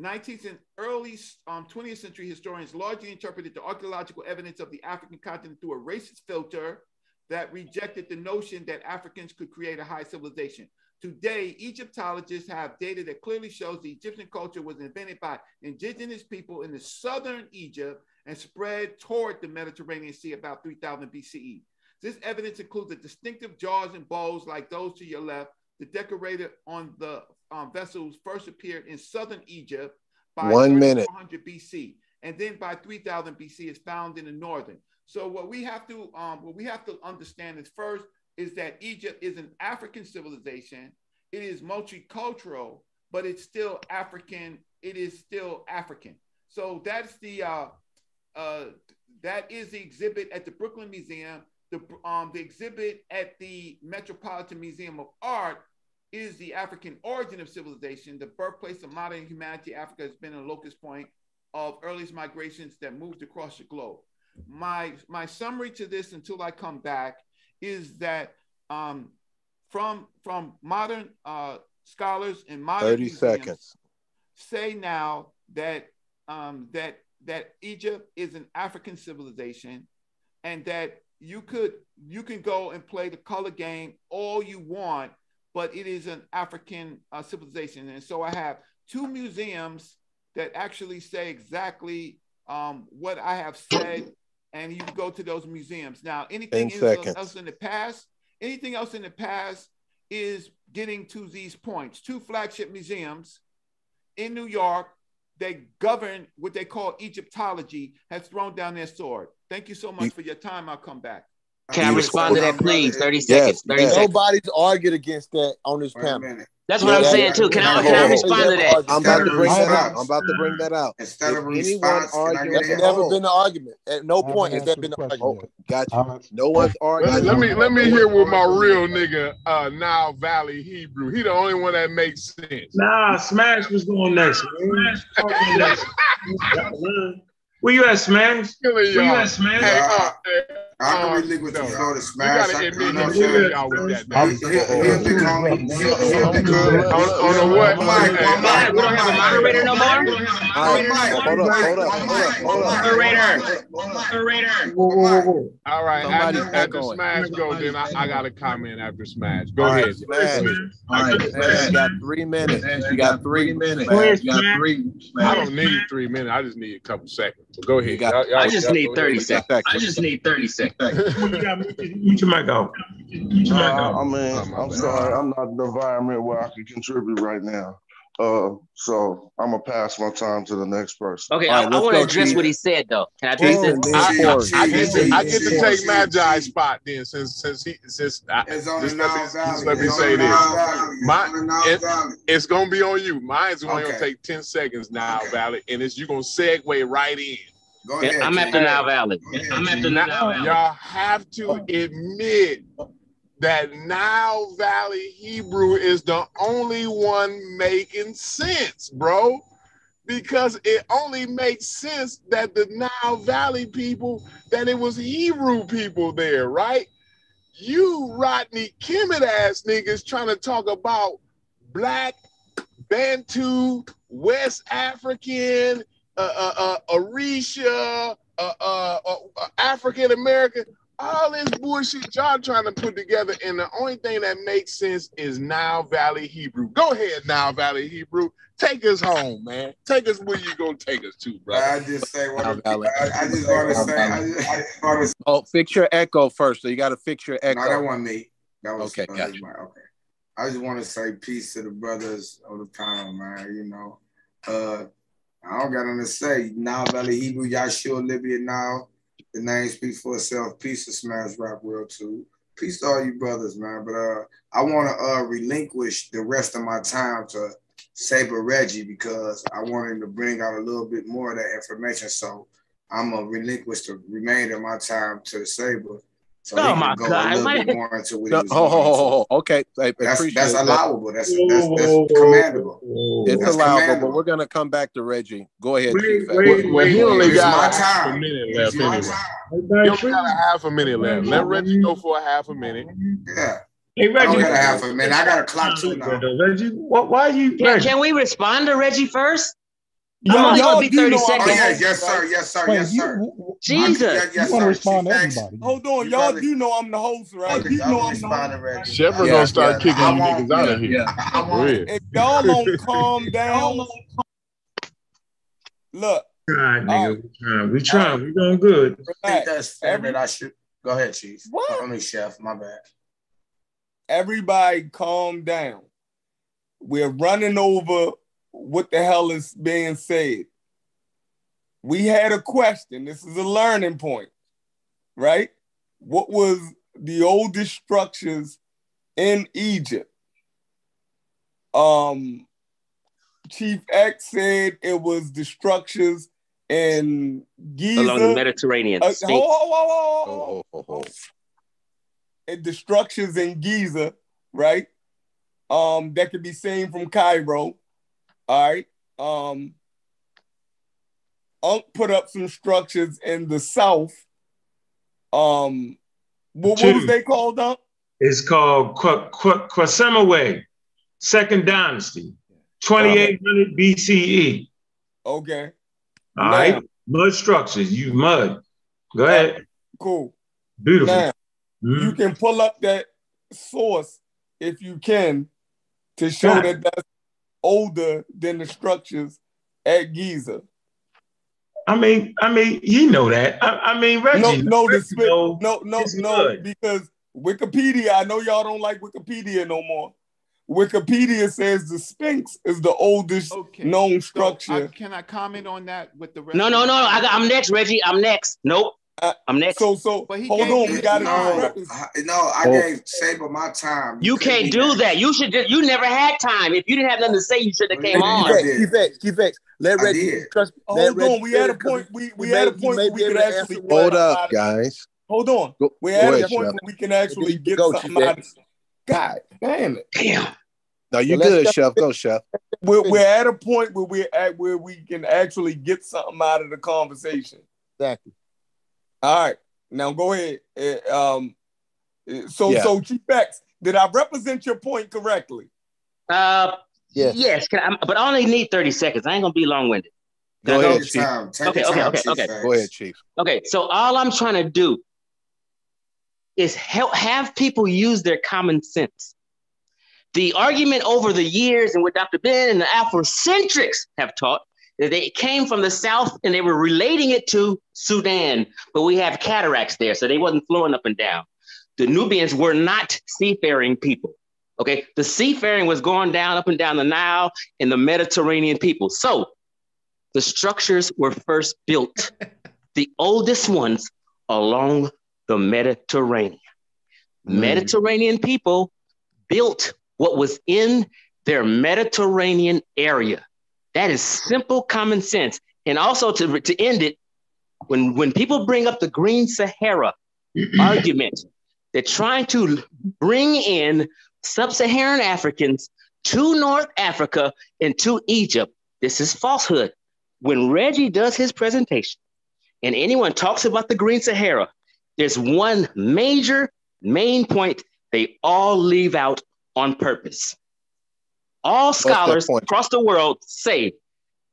Speaker 16: 19th and early um, 20th century historians largely interpreted the archaeological evidence of the African continent through a racist filter that rejected the notion that Africans could create a high civilization. Today, Egyptologists have data that clearly shows the Egyptian culture was invented by indigenous people in the southern Egypt and spread toward the Mediterranean Sea about 3000 BCE. This evidence includes the distinctive jars and bowls like those to your left. The decorated on the um, vessels first appeared in southern Egypt by
Speaker 7: One minute.
Speaker 16: 3400 BC, and then by 3000 BC is found in the northern. So what we have to um, what we have to understand is first is that Egypt is an African civilization. It is multicultural, but it's still African. It is still African. So that's the uh, uh, that is the exhibit at the Brooklyn Museum. The um, the exhibit at the Metropolitan Museum of Art is the African origin of civilization, the birthplace of modern humanity. Africa has been a locus point of earliest migrations that moved across the globe. My my summary to this until I come back is that um, from from modern uh, scholars and modern
Speaker 7: 30
Speaker 16: museums
Speaker 7: seconds.
Speaker 16: say now that um, that that Egypt is an African civilization, and that you could you can go and play the color game all you want, but it is an African uh, civilization. And so I have two museums that actually say exactly um, what I have said, and you go to those museums. Now, anything
Speaker 7: 10
Speaker 16: else-
Speaker 7: uh,
Speaker 16: else in the past, anything else in the past is getting to these points. Two flagship museums in New York they govern what they call Egyptology has thrown down their sword. Thank you so much for your time. I'll come back.
Speaker 6: Can I respond to that, please? 30
Speaker 15: Yes,
Speaker 6: seconds. 30
Speaker 15: yes.
Speaker 6: seconds.
Speaker 15: Nobody's argued against that on this panel.
Speaker 6: That's what I'm saying too. Can I, can I respond to that?
Speaker 7: I'm about to bring that out.
Speaker 15: of-
Speaker 7: I'm about to bring that out.
Speaker 15: Instead
Speaker 7: If
Speaker 15: of a
Speaker 7: anyone
Speaker 15: response,
Speaker 7: arguing,
Speaker 15: That's never been an argument. At no point has that been an argument.
Speaker 7: Got you. No one's arguing.
Speaker 2: Let, let me let me hear what my real nigga uh Nile Valley Hebrew. He the only one that makes sense.
Speaker 1: Nah, Smash was going next. man. Where you at, Smash? Where you
Speaker 2: y'all.
Speaker 1: at, Smash?
Speaker 2: Hey, uh,
Speaker 17: I can relinquish
Speaker 2: no,
Speaker 17: the floor to
Speaker 2: You
Speaker 17: Smash.
Speaker 2: gotta
Speaker 17: I-
Speaker 2: admit
Speaker 17: you know
Speaker 2: he
Speaker 17: what I'm
Speaker 2: killing
Speaker 17: saying?
Speaker 2: y'all with that. Man.
Speaker 17: he'll- he'll become- he'll- he'll become-
Speaker 2: On, on the what?
Speaker 17: Mike,
Speaker 2: Hey,
Speaker 17: mic,
Speaker 6: We don't have a moderator no more?
Speaker 7: Hold up, hold up, hold up, hold up.
Speaker 6: Moderator. Moderator.
Speaker 2: All right,
Speaker 7: Somebody's
Speaker 2: after, after. Smash go, then I, I got a comment after Smash. Go ahead.
Speaker 7: Smash.
Speaker 2: All right,
Speaker 7: Smash, You got three minutes. You got three minutes.
Speaker 2: Go
Speaker 7: You got three.
Speaker 2: I don't need three minutes. I just need a couple seconds. So go ahead.
Speaker 7: got-
Speaker 2: Y'all- y'all-
Speaker 6: I just need
Speaker 2: go
Speaker 6: 30 seconds. I just need 30 seconds.
Speaker 1: Mute your mic out. Mute your mic
Speaker 4: Uh. I mean, I'm sorry, I'm not in the environment where I can contribute right now. Uh, so I'm gonna pass my time to the next person.
Speaker 6: Okay, I, I want to address what he said though. Can I address
Speaker 2: I,
Speaker 6: this?
Speaker 2: I, I get to, I get to take
Speaker 17: Chief,
Speaker 2: Magi's spot then, since since he since I,
Speaker 17: It's
Speaker 2: just let me, just let me
Speaker 17: It's
Speaker 2: say this.
Speaker 17: It's
Speaker 2: My
Speaker 17: on the Nile
Speaker 2: it- it's gonna be on you. Mine's only gonna take ten seconds now, Valley, and it's you gonna segue right in.
Speaker 17: Go ahead.
Speaker 6: I'm at the Nile Valley. I'm at the Nile Valley.
Speaker 2: y'all have to admit that Nile Valley Hebrew is the only one making sense, bro. Because it only makes sense that the Nile Valley people, that it was Hebrew people there, right? You Rodney Kemet ass niggas trying to talk about black, Bantu, West African, uh, uh, uh, Orisha, uh, uh, uh, African American, all this bullshit y'all trying to put together, and the only thing that makes sense is Nile Valley Hebrew. Go ahead, Nile Valley Hebrew. Take us home, man. Take us where you gonna take us to, bro.
Speaker 17: I just say what
Speaker 7: Nile
Speaker 17: I,
Speaker 7: Valley.
Speaker 17: I just want to say. I just, I just want to.
Speaker 7: Oh, fix your echo first. So you got to fix your echo.
Speaker 17: No, that wasn't me. That was
Speaker 7: Okay,
Speaker 17: uh,
Speaker 7: gotcha.
Speaker 17: my- okay. I just want to say peace to the brothers of the panel, man. You know, uh, I don't got nothing to say. Nile Valley Hebrew, Yahshua, Libya now. The name speaks for itself. Peace to Smash Rock World too. Peace to all you brothers, man. But uh, I want to uh, relinquish the rest of my time to Saber Reggie because I want him to bring out a little bit more of that information. So I'm gonna relinquish the remainder of my time to Saber. So
Speaker 6: Oh, my
Speaker 17: go
Speaker 6: God.
Speaker 17: a little
Speaker 6: What-
Speaker 17: bit more into what
Speaker 7: No,
Speaker 17: was
Speaker 7: ho, ho,
Speaker 17: going
Speaker 7: ho,
Speaker 17: into.
Speaker 7: ho, ho. Okay, I
Speaker 17: That's that's
Speaker 7: that.
Speaker 17: allowable. That's that's that's commendable.
Speaker 7: It's
Speaker 17: That's
Speaker 7: allowable, but we're gonna come back to Reggie. Go ahead,
Speaker 1: Wait,
Speaker 7: Chief.
Speaker 1: wait,
Speaker 2: Well, he
Speaker 1: wait,
Speaker 2: only
Speaker 17: It's
Speaker 2: got
Speaker 17: my
Speaker 2: a half a minute left
Speaker 17: my
Speaker 2: anyway.
Speaker 17: time.
Speaker 2: He only got a half a minute left. Let Reggie go for a half a minute.
Speaker 17: Yeah.
Speaker 1: Hey,
Speaker 17: I don't
Speaker 1: Reggie.
Speaker 17: got a half a minute. I got a clock too now.
Speaker 1: Reggie, what, why you?
Speaker 6: Can, can we respond to Reggie first? I'm
Speaker 9: Y'all-
Speaker 6: only
Speaker 9: y'all
Speaker 6: gonna be
Speaker 9: do
Speaker 6: 30
Speaker 9: know I'm
Speaker 17: Oh yeah, yes sir, yes sir,
Speaker 9: Wait,
Speaker 17: yes
Speaker 9: you,
Speaker 17: sir.
Speaker 9: w- w-
Speaker 6: Jesus.
Speaker 17: Yeah,
Speaker 9: you
Speaker 17: yes
Speaker 9: want to
Speaker 17: sir.
Speaker 9: respond to everybody?
Speaker 16: Hold on,
Speaker 17: You
Speaker 16: y'all
Speaker 17: brothers-
Speaker 16: do know I'm the host, right?
Speaker 17: brothers,
Speaker 16: You know I'm the
Speaker 17: respond
Speaker 16: host.
Speaker 17: to Reggie.
Speaker 7: Yeah,
Speaker 2: gonna start
Speaker 17: yeah,
Speaker 2: kicking
Speaker 17: I
Speaker 2: you
Speaker 17: won't-
Speaker 2: niggas out of here.
Speaker 7: yeah.
Speaker 17: I
Speaker 2: Go
Speaker 17: want
Speaker 2: ahead.
Speaker 16: If y'all don't calm down, look,
Speaker 1: Trying,
Speaker 16: All
Speaker 1: nigga. We trying. We trying. We going good.
Speaker 17: I think that's fair
Speaker 16: Every,
Speaker 17: that I should go ahead, Chief.
Speaker 16: what?
Speaker 17: I mean chef, my bad.
Speaker 16: Everybody calm down. We're running over what the hell is being said. We had a question. This is a learning point, right? What was the oldest structures in Egypt? Um,
Speaker 13: Chief X said it was the structures in Giza.
Speaker 6: Along the Mediterranean.
Speaker 13: Uh,
Speaker 6: Sphinx.
Speaker 13: hold, hold, hold, hold, hold. And the structures in Giza, right? Um, that could be seen from Cairo. All right. Um, Unc put up some structures in the south. Um, what, what was they called up?
Speaker 1: It's called Qu- Qu- Second Dynasty, 2800 BCE.
Speaker 13: Okay.
Speaker 1: All right. Mud structures. You mud. Go ahead.
Speaker 13: Cool.
Speaker 1: Beautiful.
Speaker 13: Now,
Speaker 1: Mhm.
Speaker 13: you can pull up that source if you can to show
Speaker 1: Yeah.
Speaker 13: that that's older than the structures at Giza.
Speaker 1: I mean, I mean, you know that. I, I mean, Reggie.
Speaker 13: No, no,
Speaker 1: Reggie
Speaker 13: spit, no, no, no, because Wikipedia. I know y'all don't like Wikipedia no more. Wikipedia says the Sphinx is the oldest known
Speaker 16: So,
Speaker 13: structure.
Speaker 16: I- can I comment on that with the rest?
Speaker 6: No, no, no. I got, I'm next, Reggie. I'm next. Nope. Uh, I'm next.
Speaker 13: So, so
Speaker 16: But he
Speaker 13: hold on, we got
Speaker 17: No,
Speaker 13: to.
Speaker 17: I- no, I
Speaker 6: Oh.
Speaker 17: gave Saber my time.
Speaker 6: You
Speaker 17: couldn't
Speaker 6: can't do
Speaker 17: next.
Speaker 6: that. You should. Just, you never had time. If you didn't have nothing to say, you should have came
Speaker 17: I
Speaker 6: on.
Speaker 17: Keep
Speaker 15: Chief X, Chief X, let
Speaker 17: I
Speaker 15: Reggie
Speaker 17: did.
Speaker 15: trust. let
Speaker 13: Hold
Speaker 15: Reggie
Speaker 13: on, we had a point. We we
Speaker 15: he
Speaker 13: had a point where we could actually
Speaker 7: Hold up, guys.
Speaker 13: Hold on.
Speaker 7: Go,
Speaker 13: We
Speaker 7: go
Speaker 13: had a
Speaker 7: ahead,
Speaker 13: point
Speaker 7: Chef.
Speaker 13: where we can actually get
Speaker 15: Go,
Speaker 13: something
Speaker 15: Chief
Speaker 13: out of. God damn it.
Speaker 6: Damn.
Speaker 7: No, you
Speaker 15: let's
Speaker 7: good,
Speaker 15: go-
Speaker 7: Chef. Go, Chef.
Speaker 13: We're, we're at a point where we're at where we can actually get something out of the conversation.
Speaker 15: Exactly.
Speaker 13: All right. Now go ahead. Uh, Um uh, so
Speaker 7: Yeah.
Speaker 13: so Chief X, did I represent your point correctly?
Speaker 6: Uh,
Speaker 15: Yes.
Speaker 6: yes. I, but I only need 30 seconds. I ain't gonna be long winded.
Speaker 7: Go
Speaker 17: Take
Speaker 7: ahead, Chief.
Speaker 17: time.
Speaker 6: Okay, okay,
Speaker 17: time,
Speaker 6: okay,
Speaker 17: Chief
Speaker 6: okay.
Speaker 17: X.
Speaker 7: Go ahead, Chief.
Speaker 6: Okay. So all I'm trying to do is help have people use their common sense. The argument over the years and what Dr. Ben and the Afrocentrics have taught that they came from the South and they were relating it to Sudan, but we have cataracts there, so they wasn't flowing up and down. The Nubians were not seafaring people. Okay, the seafaring was going down up and down the Nile and the Mediterranean people. So the structures were first built, the oldest ones along the Mediterranean. Hmm. Mediterranean people built what was in their Mediterranean area. That is simple common sense. And also to, to end it, when, when people bring up the Green Sahara argument, they're trying to bring in sub-Saharan Africans to North Africa and to Egypt. This is falsehood. When Reggie does his presentation and anyone talks about the Green Sahara, there's one major main point they all leave out on purpose. All scholars across the world say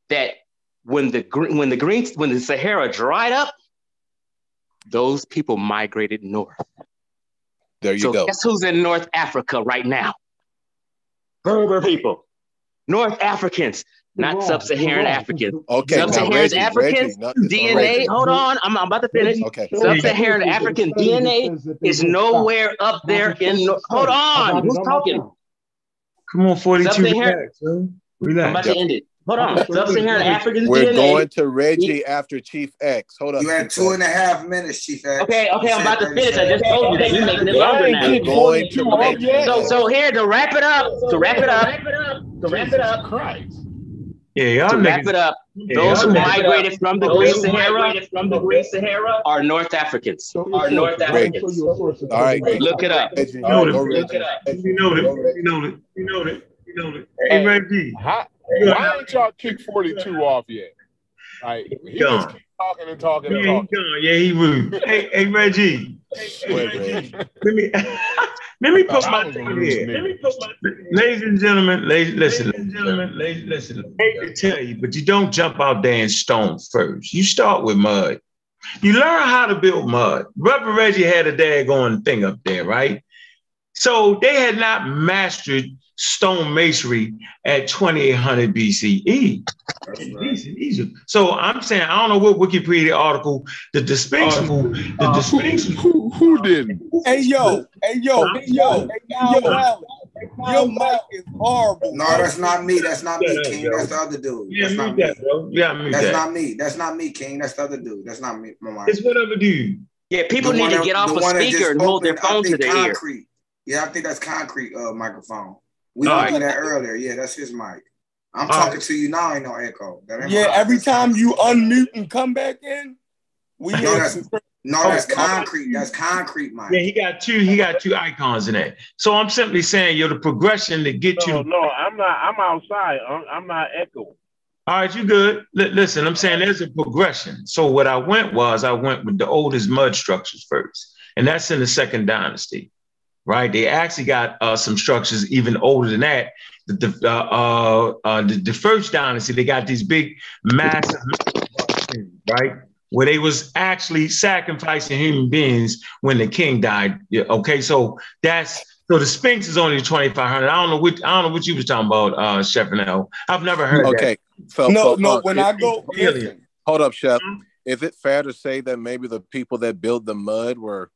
Speaker 6: that when the when the green when the Sahara dried up, those people migrated north.
Speaker 7: There you
Speaker 6: so
Speaker 7: go.
Speaker 6: guess who's in North Africa right now? Berber people, North Africans, not sub-Saharan Africans.
Speaker 7: Okay,
Speaker 6: Sub-Saharan Africans
Speaker 7: Reggie, not,
Speaker 6: DNA.
Speaker 7: Reggie.
Speaker 6: Hold on, I'm, I'm about to finish.
Speaker 7: Okay.
Speaker 6: Sub-Saharan African DNA is nowhere up there in. Hold on, who's talking?
Speaker 1: Come on, 42
Speaker 6: Sub-Saharan-
Speaker 1: relax.
Speaker 6: I'm about
Speaker 1: Relax.
Speaker 6: to end it. Hold on, Sub-Saharan African
Speaker 7: We're
Speaker 6: DNA.
Speaker 7: going to Reggie after Chief X. Hold up.
Speaker 17: You had
Speaker 7: Chief
Speaker 17: two
Speaker 7: X.
Speaker 17: and minutes, Chief X.
Speaker 6: Okay, okay, I'm about to finish. I just
Speaker 17: seconds.
Speaker 6: told you that you're making it
Speaker 13: I
Speaker 6: longer
Speaker 13: ain't
Speaker 6: now.
Speaker 13: kicked
Speaker 7: Going to
Speaker 13: 42 off
Speaker 7: Reggie.
Speaker 6: So, so here to wrap it up, to wrap it up, to wrap it up,
Speaker 9: Christ.
Speaker 1: Yeah, y'all
Speaker 6: to wrap
Speaker 1: niggas.
Speaker 6: it up.
Speaker 1: Yeah,
Speaker 6: Those who
Speaker 1: y'all niggas-
Speaker 6: migrated from the
Speaker 1: Great
Speaker 6: Sahara
Speaker 1: from the Green Sahara
Speaker 6: are North Africans.
Speaker 9: Show
Speaker 6: Are North. Africans.
Speaker 9: Show.
Speaker 7: All right.
Speaker 6: Look it up.
Speaker 1: You know
Speaker 7: go
Speaker 1: it.
Speaker 7: Reggie.
Speaker 1: You know it. You know it. You know it. You know it. Hey,
Speaker 18: Hey.
Speaker 1: Reggie.
Speaker 18: How,
Speaker 1: You
Speaker 18: why ain't y'all kick 42 off yet? Like, he
Speaker 1: Gone.
Speaker 18: keep talking and talking
Speaker 1: Yeah,
Speaker 18: and
Speaker 1: he gone. Yeah, he rude. hey, hey, Reggie.
Speaker 7: Wait, Reggie.
Speaker 1: Let me let me put my thing here. Let me put my ladies and gentlemen, ladies, listen, ladies and gentlemen, ladies, listen. I hate to tell you, but you don't jump out there and stone first. You start with mud. You learn how to build mud. Reverend Reggie had a daggone thing up there, right? So they had not mastered stone masonry at 2800 BCE.
Speaker 17: That's
Speaker 1: in
Speaker 17: right.
Speaker 1: Egypt- Egypt. So I'm saying I don't know what Wikipedia article the the Sphinx the, the Sphinx
Speaker 18: Who, who didn't?
Speaker 13: Hey yo, hey yo, hey yo, hey yo, your mic is horrible.
Speaker 17: No, that's not me. That's not me, King. That's the other dude.
Speaker 1: Yeah,
Speaker 17: That's not
Speaker 1: mute
Speaker 17: me.
Speaker 1: that, bro. Yeah, mute
Speaker 17: That's
Speaker 1: that.
Speaker 17: not me. That's not me, King. That's the other dude. That's not me. My
Speaker 1: It's whatever, dude.
Speaker 6: Yeah, people
Speaker 17: The
Speaker 6: need
Speaker 17: one
Speaker 6: to
Speaker 17: that-
Speaker 6: get off a speaker and hold their
Speaker 17: opened,
Speaker 6: phone to
Speaker 17: think
Speaker 6: their ear.
Speaker 17: Yeah, I think that's concrete uh, microphone. We
Speaker 1: All
Speaker 17: went
Speaker 1: right.
Speaker 17: that earlier. Yeah, that's his mic. I'm
Speaker 1: Uh,
Speaker 17: talking to you now. Ain't no echo. That ain't
Speaker 13: Yeah, every time you unmute and come back in, we
Speaker 17: No,
Speaker 13: hear
Speaker 17: that's
Speaker 13: some-
Speaker 17: no, that's concrete. That's concrete, Mike.
Speaker 1: Yeah, he got two. He got two icons in that. So I'm simply saying, you're the progression to get
Speaker 19: No,
Speaker 1: you.
Speaker 19: no, I'm not. I'm outside. I'm, I'm not echoing.
Speaker 1: All right, you good. Li- listen, I'm saying there's a progression. So what I went was I went with the oldest mud structures first, and that's in the second dynasty, right? They actually got uh, some structures even older than that. The the, uh, uh, uh, the the first dynasty, they got these big, massive, right? Where they was actually sacrificing human beings when the king died. Yeah, okay, so that's so the Sphinx is only 2,500. I don't know what I don't know what you was talking about, uh, Chef Nell. I've never heard
Speaker 7: Okay.
Speaker 1: that.
Speaker 7: So,
Speaker 13: No,
Speaker 7: so,
Speaker 13: no,
Speaker 7: uh,
Speaker 13: when
Speaker 7: if-
Speaker 13: I go-
Speaker 1: Alien.
Speaker 7: hold up, Chef. Is it fair to say that maybe the people that built the mud were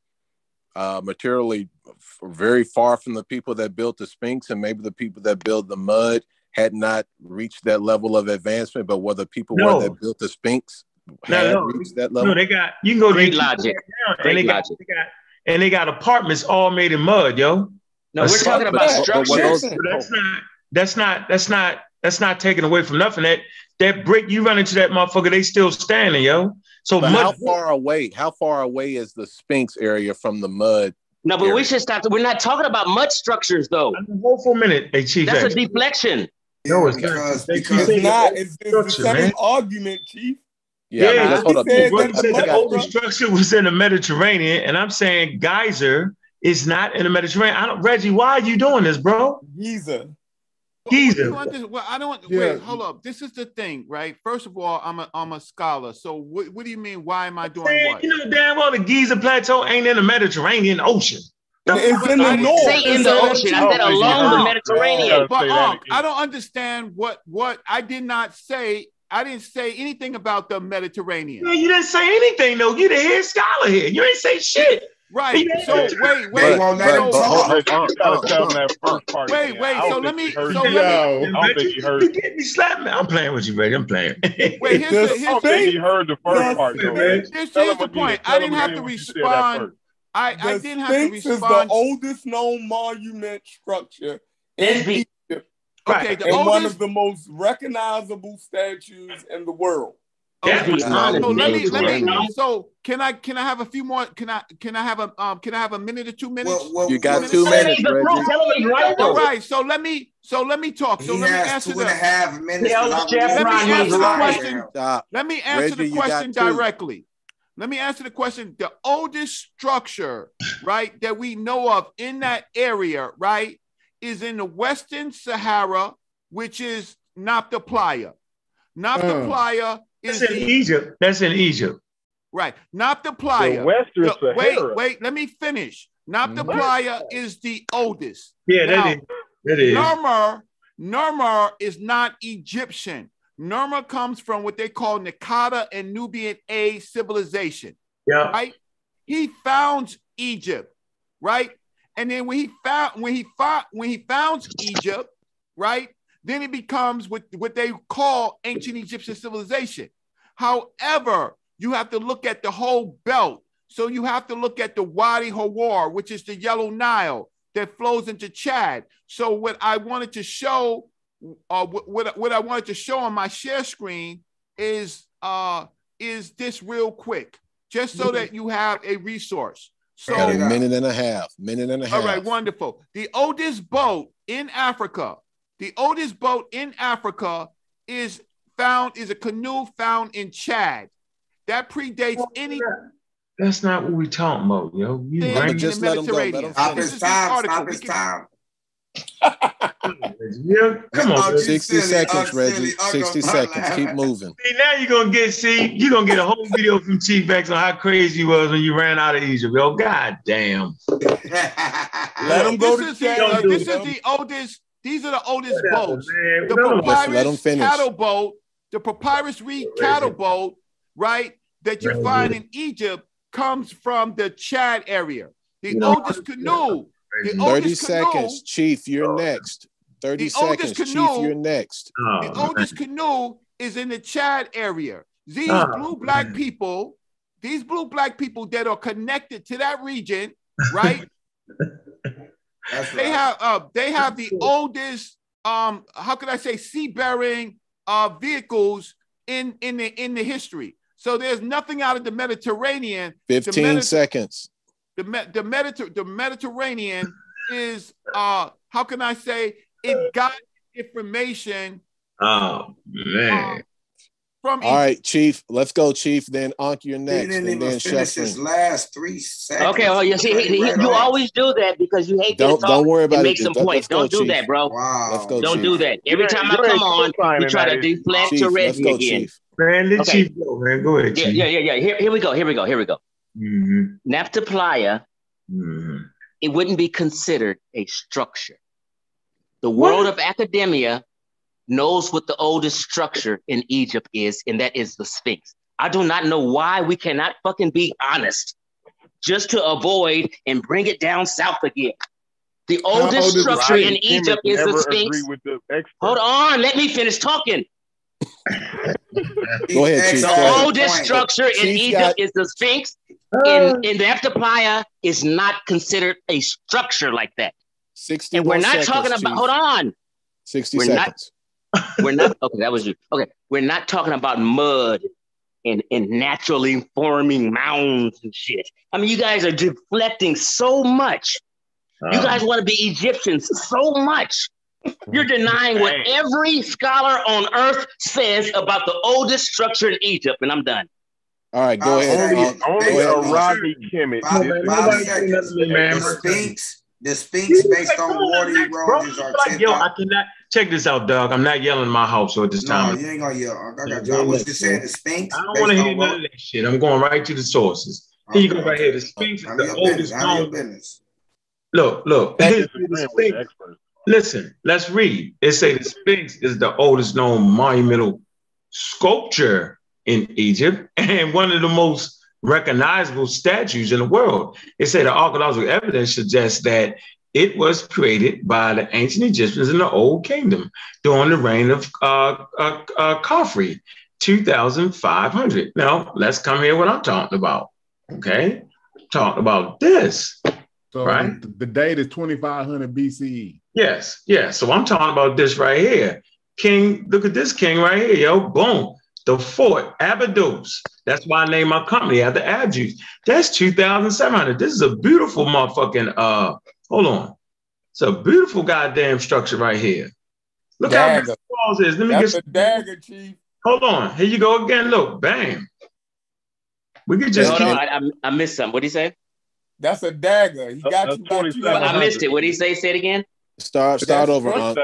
Speaker 7: uh, materially f- very far from the people that built the Sphinx, and maybe the people that built the mud had not reached that level of advancement, but were the people
Speaker 1: No.
Speaker 7: were that built the Sphinx
Speaker 1: No,
Speaker 7: had
Speaker 1: no.
Speaker 7: reached that level?
Speaker 1: No, they got you can go
Speaker 6: Great
Speaker 1: to
Speaker 6: logic.
Speaker 1: and
Speaker 6: Great
Speaker 1: they got, they got and they got apartments all made in mud, yo.
Speaker 6: No, we're talking about
Speaker 7: but- but
Speaker 6: structures.
Speaker 7: those-
Speaker 1: That's not that's not that's not that's not taken away from nothing. That that brick you run into that motherfucker, they still standing, yo. So mud,
Speaker 7: how far away? How far away is the Sphinx area from the mud?
Speaker 6: No, but we should stop. We're not talking about mud structures, though.
Speaker 1: hold for a minute, hey Chief.
Speaker 6: That's a
Speaker 1: X.
Speaker 6: deflection.
Speaker 1: No, it's
Speaker 17: because
Speaker 1: not.
Speaker 17: because
Speaker 13: It's not. It's, it's the
Speaker 1: Structure,
Speaker 13: same
Speaker 1: man.
Speaker 13: argument, Chief.
Speaker 7: Yeah,
Speaker 1: Yeah,
Speaker 7: but let's hold up.
Speaker 13: he said
Speaker 7: Chief.
Speaker 13: That
Speaker 1: said the
Speaker 7: I-
Speaker 1: oldest structure was in the Mediterranean, and I'm saying geyser is not in the Mediterranean. I don't, Reggie, why are you doing this, bro?
Speaker 13: Giza.
Speaker 1: Giza.
Speaker 16: You under- well, I don't.
Speaker 9: Yeah.
Speaker 16: Wait, hold up. This is the thing, right? First of all, I'm a I'm a scholar. So what, what do you mean? Why am I doing
Speaker 1: Man,
Speaker 16: what?
Speaker 1: you know damn well the Giza Plateau ain't in the Mediterranean Ocean. The
Speaker 13: It's in the
Speaker 16: I didn't
Speaker 13: north.
Speaker 6: Say in the ocean. I said along the Mediterranean.
Speaker 16: But
Speaker 19: Say
Speaker 16: Unc.
Speaker 19: Oh,
Speaker 16: I don't understand what what I did not say. I didn't say anything about the Mediterranean.
Speaker 1: Man, you didn't say anything though. You the head scholar here. You ain't say shit.
Speaker 16: Right.
Speaker 1: Yeah.
Speaker 16: So wait,
Speaker 17: They
Speaker 16: wait.
Speaker 17: won't let
Speaker 7: but-
Speaker 17: him
Speaker 7: but
Speaker 17: talk.
Speaker 7: hold-
Speaker 19: You gotta tell them that first part.
Speaker 16: Wait,
Speaker 19: again.
Speaker 16: wait, so let me- so let me- Yo,
Speaker 19: I don't think he heard.
Speaker 1: You get me slapped, man. I'm playing with you, Reggie. I'm playing.
Speaker 16: Wait, here's
Speaker 13: The
Speaker 16: the,
Speaker 19: I don't think he heard the first
Speaker 13: The
Speaker 19: part. though.
Speaker 1: Sphinx-
Speaker 16: here's, here's the point. I didn't have to
Speaker 19: what you said at
Speaker 16: respond. I, I didn't have to
Speaker 13: Sphinx is the oldest known monument structure in
Speaker 6: the-
Speaker 13: Egypt
Speaker 16: Okay, the
Speaker 13: and one
Speaker 16: oldest
Speaker 13: of the most recognizable statues in the world.
Speaker 1: Yeah.
Speaker 16: So, let me let me so can I can I have a few more can I can I have a um can I have a minute or two minutes?
Speaker 17: What, what,
Speaker 7: You got
Speaker 17: what-
Speaker 7: two
Speaker 6: Tell him
Speaker 7: minutes,
Speaker 6: he's.
Speaker 7: Reggie.
Speaker 6: Tell him right,
Speaker 16: All
Speaker 6: though.
Speaker 16: right, so let me so let me talk. So
Speaker 17: he
Speaker 16: let me
Speaker 17: has
Speaker 16: answer
Speaker 17: two and a
Speaker 16: the
Speaker 17: half minutes.
Speaker 6: Tell
Speaker 17: without
Speaker 16: Let me
Speaker 6: Ronnie's
Speaker 16: answer the question.
Speaker 7: Stop.
Speaker 16: Let me answer
Speaker 7: Reggie,
Speaker 16: the question directly. Let me answer the question. The oldest structure, right, that we know of in that area, right, is in the Western Sahara, which is Nabta Playa. Nabta
Speaker 9: Mm.
Speaker 16: Playa is
Speaker 1: That's in
Speaker 16: the
Speaker 1: Egypt. That's in Egypt.
Speaker 16: right. Nabta Playa.
Speaker 19: The Western
Speaker 16: The- wait,
Speaker 19: Sahara.
Speaker 16: wait. Let me finish. Nabta
Speaker 19: What?
Speaker 16: Playa is the oldest.
Speaker 1: Yeah,
Speaker 16: Now,
Speaker 1: that is. That is.
Speaker 16: Narmer, Narmer is not Egyptian. Narmer comes from what they call Naqada and Nubian A civilization,
Speaker 1: Yeah.
Speaker 16: right? He founds Egypt, right? And then when he found when he found when he founds Egypt, right? Then it becomes what, what they call ancient Egyptian civilization. However, you have to look at the whole belt. So you have to look at the Wadi Hawar, which is the Yellow Nile that flows into Chad. So what I wanted to show, uh, what, what, I wanted to show on my share screen is uh, is this real quick, just so that you have a resource. So
Speaker 7: Got a minute and a half. Minute and a half.
Speaker 16: all right, wonderful. The oldest boat in Africa, the oldest boat in Africa is found is a canoe found in Chad. That predates any
Speaker 1: That's not what we talking about, yo. You
Speaker 16: thing
Speaker 1: right.
Speaker 16: in the Mediterranean.
Speaker 17: Stop
Speaker 16: This
Speaker 17: his
Speaker 16: is the
Speaker 17: time.
Speaker 16: article.
Speaker 17: Stop his time.
Speaker 1: Yeah, come on.
Speaker 17: Oh,
Speaker 1: bro.
Speaker 17: you
Speaker 7: 60
Speaker 17: silly,
Speaker 7: seconds, Reggie.
Speaker 17: silly, oh,
Speaker 7: 60
Speaker 17: go-
Speaker 7: seconds. Keep moving.
Speaker 1: See, now you're gonna get see, you're gonna get a whole video from Chief X on how crazy you was when you ran out of Egypt. Yo, god damn.
Speaker 13: Let him go
Speaker 16: This
Speaker 13: to
Speaker 16: is the,
Speaker 13: Chad.
Speaker 16: uh, this is the oldest. These are the oldest boats.
Speaker 1: Man,
Speaker 16: The
Speaker 1: let him-
Speaker 7: let him
Speaker 16: papyrus cattle boat, the papyrus reed cattle boat, right? That you
Speaker 1: Right.
Speaker 16: find in Egypt comes from the Chad area. The
Speaker 1: You know,
Speaker 16: oldest canoe, the
Speaker 7: 30
Speaker 16: oldest canoe,
Speaker 7: seconds. Chief, you're next. 30
Speaker 16: The oldest
Speaker 7: seconds. Chief,
Speaker 16: canoe-
Speaker 7: you're next.
Speaker 1: Oh,
Speaker 16: the
Speaker 1: man.
Speaker 16: oldest canoe is in the Chad area. These
Speaker 1: Oh,
Speaker 16: blue black
Speaker 1: man.
Speaker 16: people, these blue black people that are connected to that region, right?
Speaker 17: That's
Speaker 16: They
Speaker 17: right.
Speaker 16: have uh they have the oldest um how could I say sea-bearing uh vehicles in in the in the history. So there's nothing out of the Mediterranean. The
Speaker 7: 15 seconds.
Speaker 16: the Me- the Mediter- the Mediterranean is uh how can I say it got information
Speaker 1: Oh man.
Speaker 16: From
Speaker 7: All right, Chief. Let's go, Chief. Then Ankh, you're next.
Speaker 17: He didn't
Speaker 7: and
Speaker 17: even
Speaker 7: then
Speaker 17: finish his last three seconds.
Speaker 6: Okay, well, you see, he, he-
Speaker 17: Right
Speaker 6: you
Speaker 17: off.
Speaker 6: always do that because you hate me
Speaker 7: Don't
Speaker 6: to talk
Speaker 7: don't worry
Speaker 6: and
Speaker 7: about
Speaker 6: make
Speaker 7: it.
Speaker 6: some points.
Speaker 7: Let's go,
Speaker 6: Don't do
Speaker 7: Chief.
Speaker 6: that, bro.
Speaker 17: Wow.
Speaker 7: Let's go,
Speaker 6: Don't
Speaker 7: Chief.
Speaker 6: do that. Every
Speaker 19: You
Speaker 6: time
Speaker 19: ain't-
Speaker 6: I come on, you try to
Speaker 19: that.
Speaker 6: deflect
Speaker 7: Chief,
Speaker 6: to
Speaker 7: let's
Speaker 6: Reggie
Speaker 7: go,
Speaker 6: again.
Speaker 7: Chief.
Speaker 1: Man, let
Speaker 6: Okay.
Speaker 1: Chief go, man. Go ahead,
Speaker 6: Yeah,
Speaker 1: Chief.
Speaker 6: yeah, yeah, yeah. Here, here we go. Here we go. Here we go.
Speaker 1: Mhm.
Speaker 6: Nabta Playa,
Speaker 1: Mhm.
Speaker 6: it wouldn't be considered a structure. The world of academia knows what the oldest structure in Egypt is, and that is the Sphinx. I do not know why we cannot fucking be honest just to avoid and bring it down south again. The
Speaker 19: How old
Speaker 6: oldest structure in Egypt is the Sphinx.
Speaker 19: the.
Speaker 6: Hold on, let me finish talking.
Speaker 7: Go ahead, Chief.
Speaker 6: The oldest structure in
Speaker 7: Chief
Speaker 6: Egypt
Speaker 7: got-
Speaker 6: is the Sphinx. In in uh. the Nabta Playa is not considered a structure like that.
Speaker 7: 60
Speaker 6: And we're not
Speaker 7: seconds,
Speaker 6: talking about.
Speaker 7: Chief.
Speaker 6: Hold on.
Speaker 7: 60
Speaker 6: We're not-
Speaker 7: seconds.
Speaker 6: We're not. Okay, that was you. Okay, we're not talking about mud and and naturally forming mounds and shit. I mean, you guys are deflecting so much. You
Speaker 1: Um,
Speaker 6: guys want to be Egyptians so much. You're denying what every scholar on earth says about the oldest structure in Egypt, and I'm done.
Speaker 7: All right, go
Speaker 17: I'll
Speaker 7: ahead.
Speaker 17: say
Speaker 7: Ankh.
Speaker 17: it.
Speaker 19: Only
Speaker 7: Go
Speaker 19: a
Speaker 7: ahead,
Speaker 17: Based
Speaker 19: Rodney Kemet.
Speaker 17: Five,
Speaker 19: did-
Speaker 17: five
Speaker 1: Nobody say
Speaker 17: seconds.
Speaker 1: nothing to me, man.
Speaker 17: The Sphinx, the Sphinx based on water erosions are
Speaker 1: Like, yo, I cannot check this out, dog. I'm not yelling in my house at this
Speaker 17: No,
Speaker 1: time.
Speaker 17: you ain't gonna yell. I got you. I was just saying the Sphinx
Speaker 1: I don't want to hear none of that shit. I'm going right to the sources. Here you go, right here. The Sphinx is the oldest
Speaker 17: None of your
Speaker 1: known.
Speaker 17: business.
Speaker 1: Look, look. The
Speaker 19: disagreeing with the
Speaker 1: Sphinx-
Speaker 19: expert.
Speaker 1: Listen, let's read. It say the Sphinx is the oldest known monumental sculpture in Egypt and one of the most recognizable statues in the world. It say the archaeological evidence suggests that it was created by the ancient Egyptians in the Old Kingdom during the reign of uh, uh, uh, Khafre, 2,500. Now, let's come here what I'm talking about. Okay? Talking about this.
Speaker 9: So
Speaker 1: Right.
Speaker 9: the, the date is 2500 BCE.
Speaker 1: Yes, yes. So I'm talking about this right here. King, look at this king right here, yo. Boom. The fort, Abydos. That's why I named my company after Abju's. That's 2,700. This is a beautiful motherfucking, uh, hold on. It's a beautiful goddamn structure right here. Look how big
Speaker 13: Dagger.
Speaker 1: the walls is. Let me
Speaker 13: That's
Speaker 1: get
Speaker 13: a dagger, Chief.
Speaker 1: hold on. Here you go again. Look, bam. We could
Speaker 6: Wait,
Speaker 1: just
Speaker 6: hold
Speaker 1: keep,
Speaker 6: on, I, I, I missed something. What did he say?
Speaker 13: That's a dagger. He uh, got
Speaker 19: That's
Speaker 13: you by
Speaker 19: 2700.
Speaker 6: I missed it. What did he say? Say it again.
Speaker 7: Start start
Speaker 13: That's
Speaker 7: over,
Speaker 13: right.
Speaker 7: Ankh.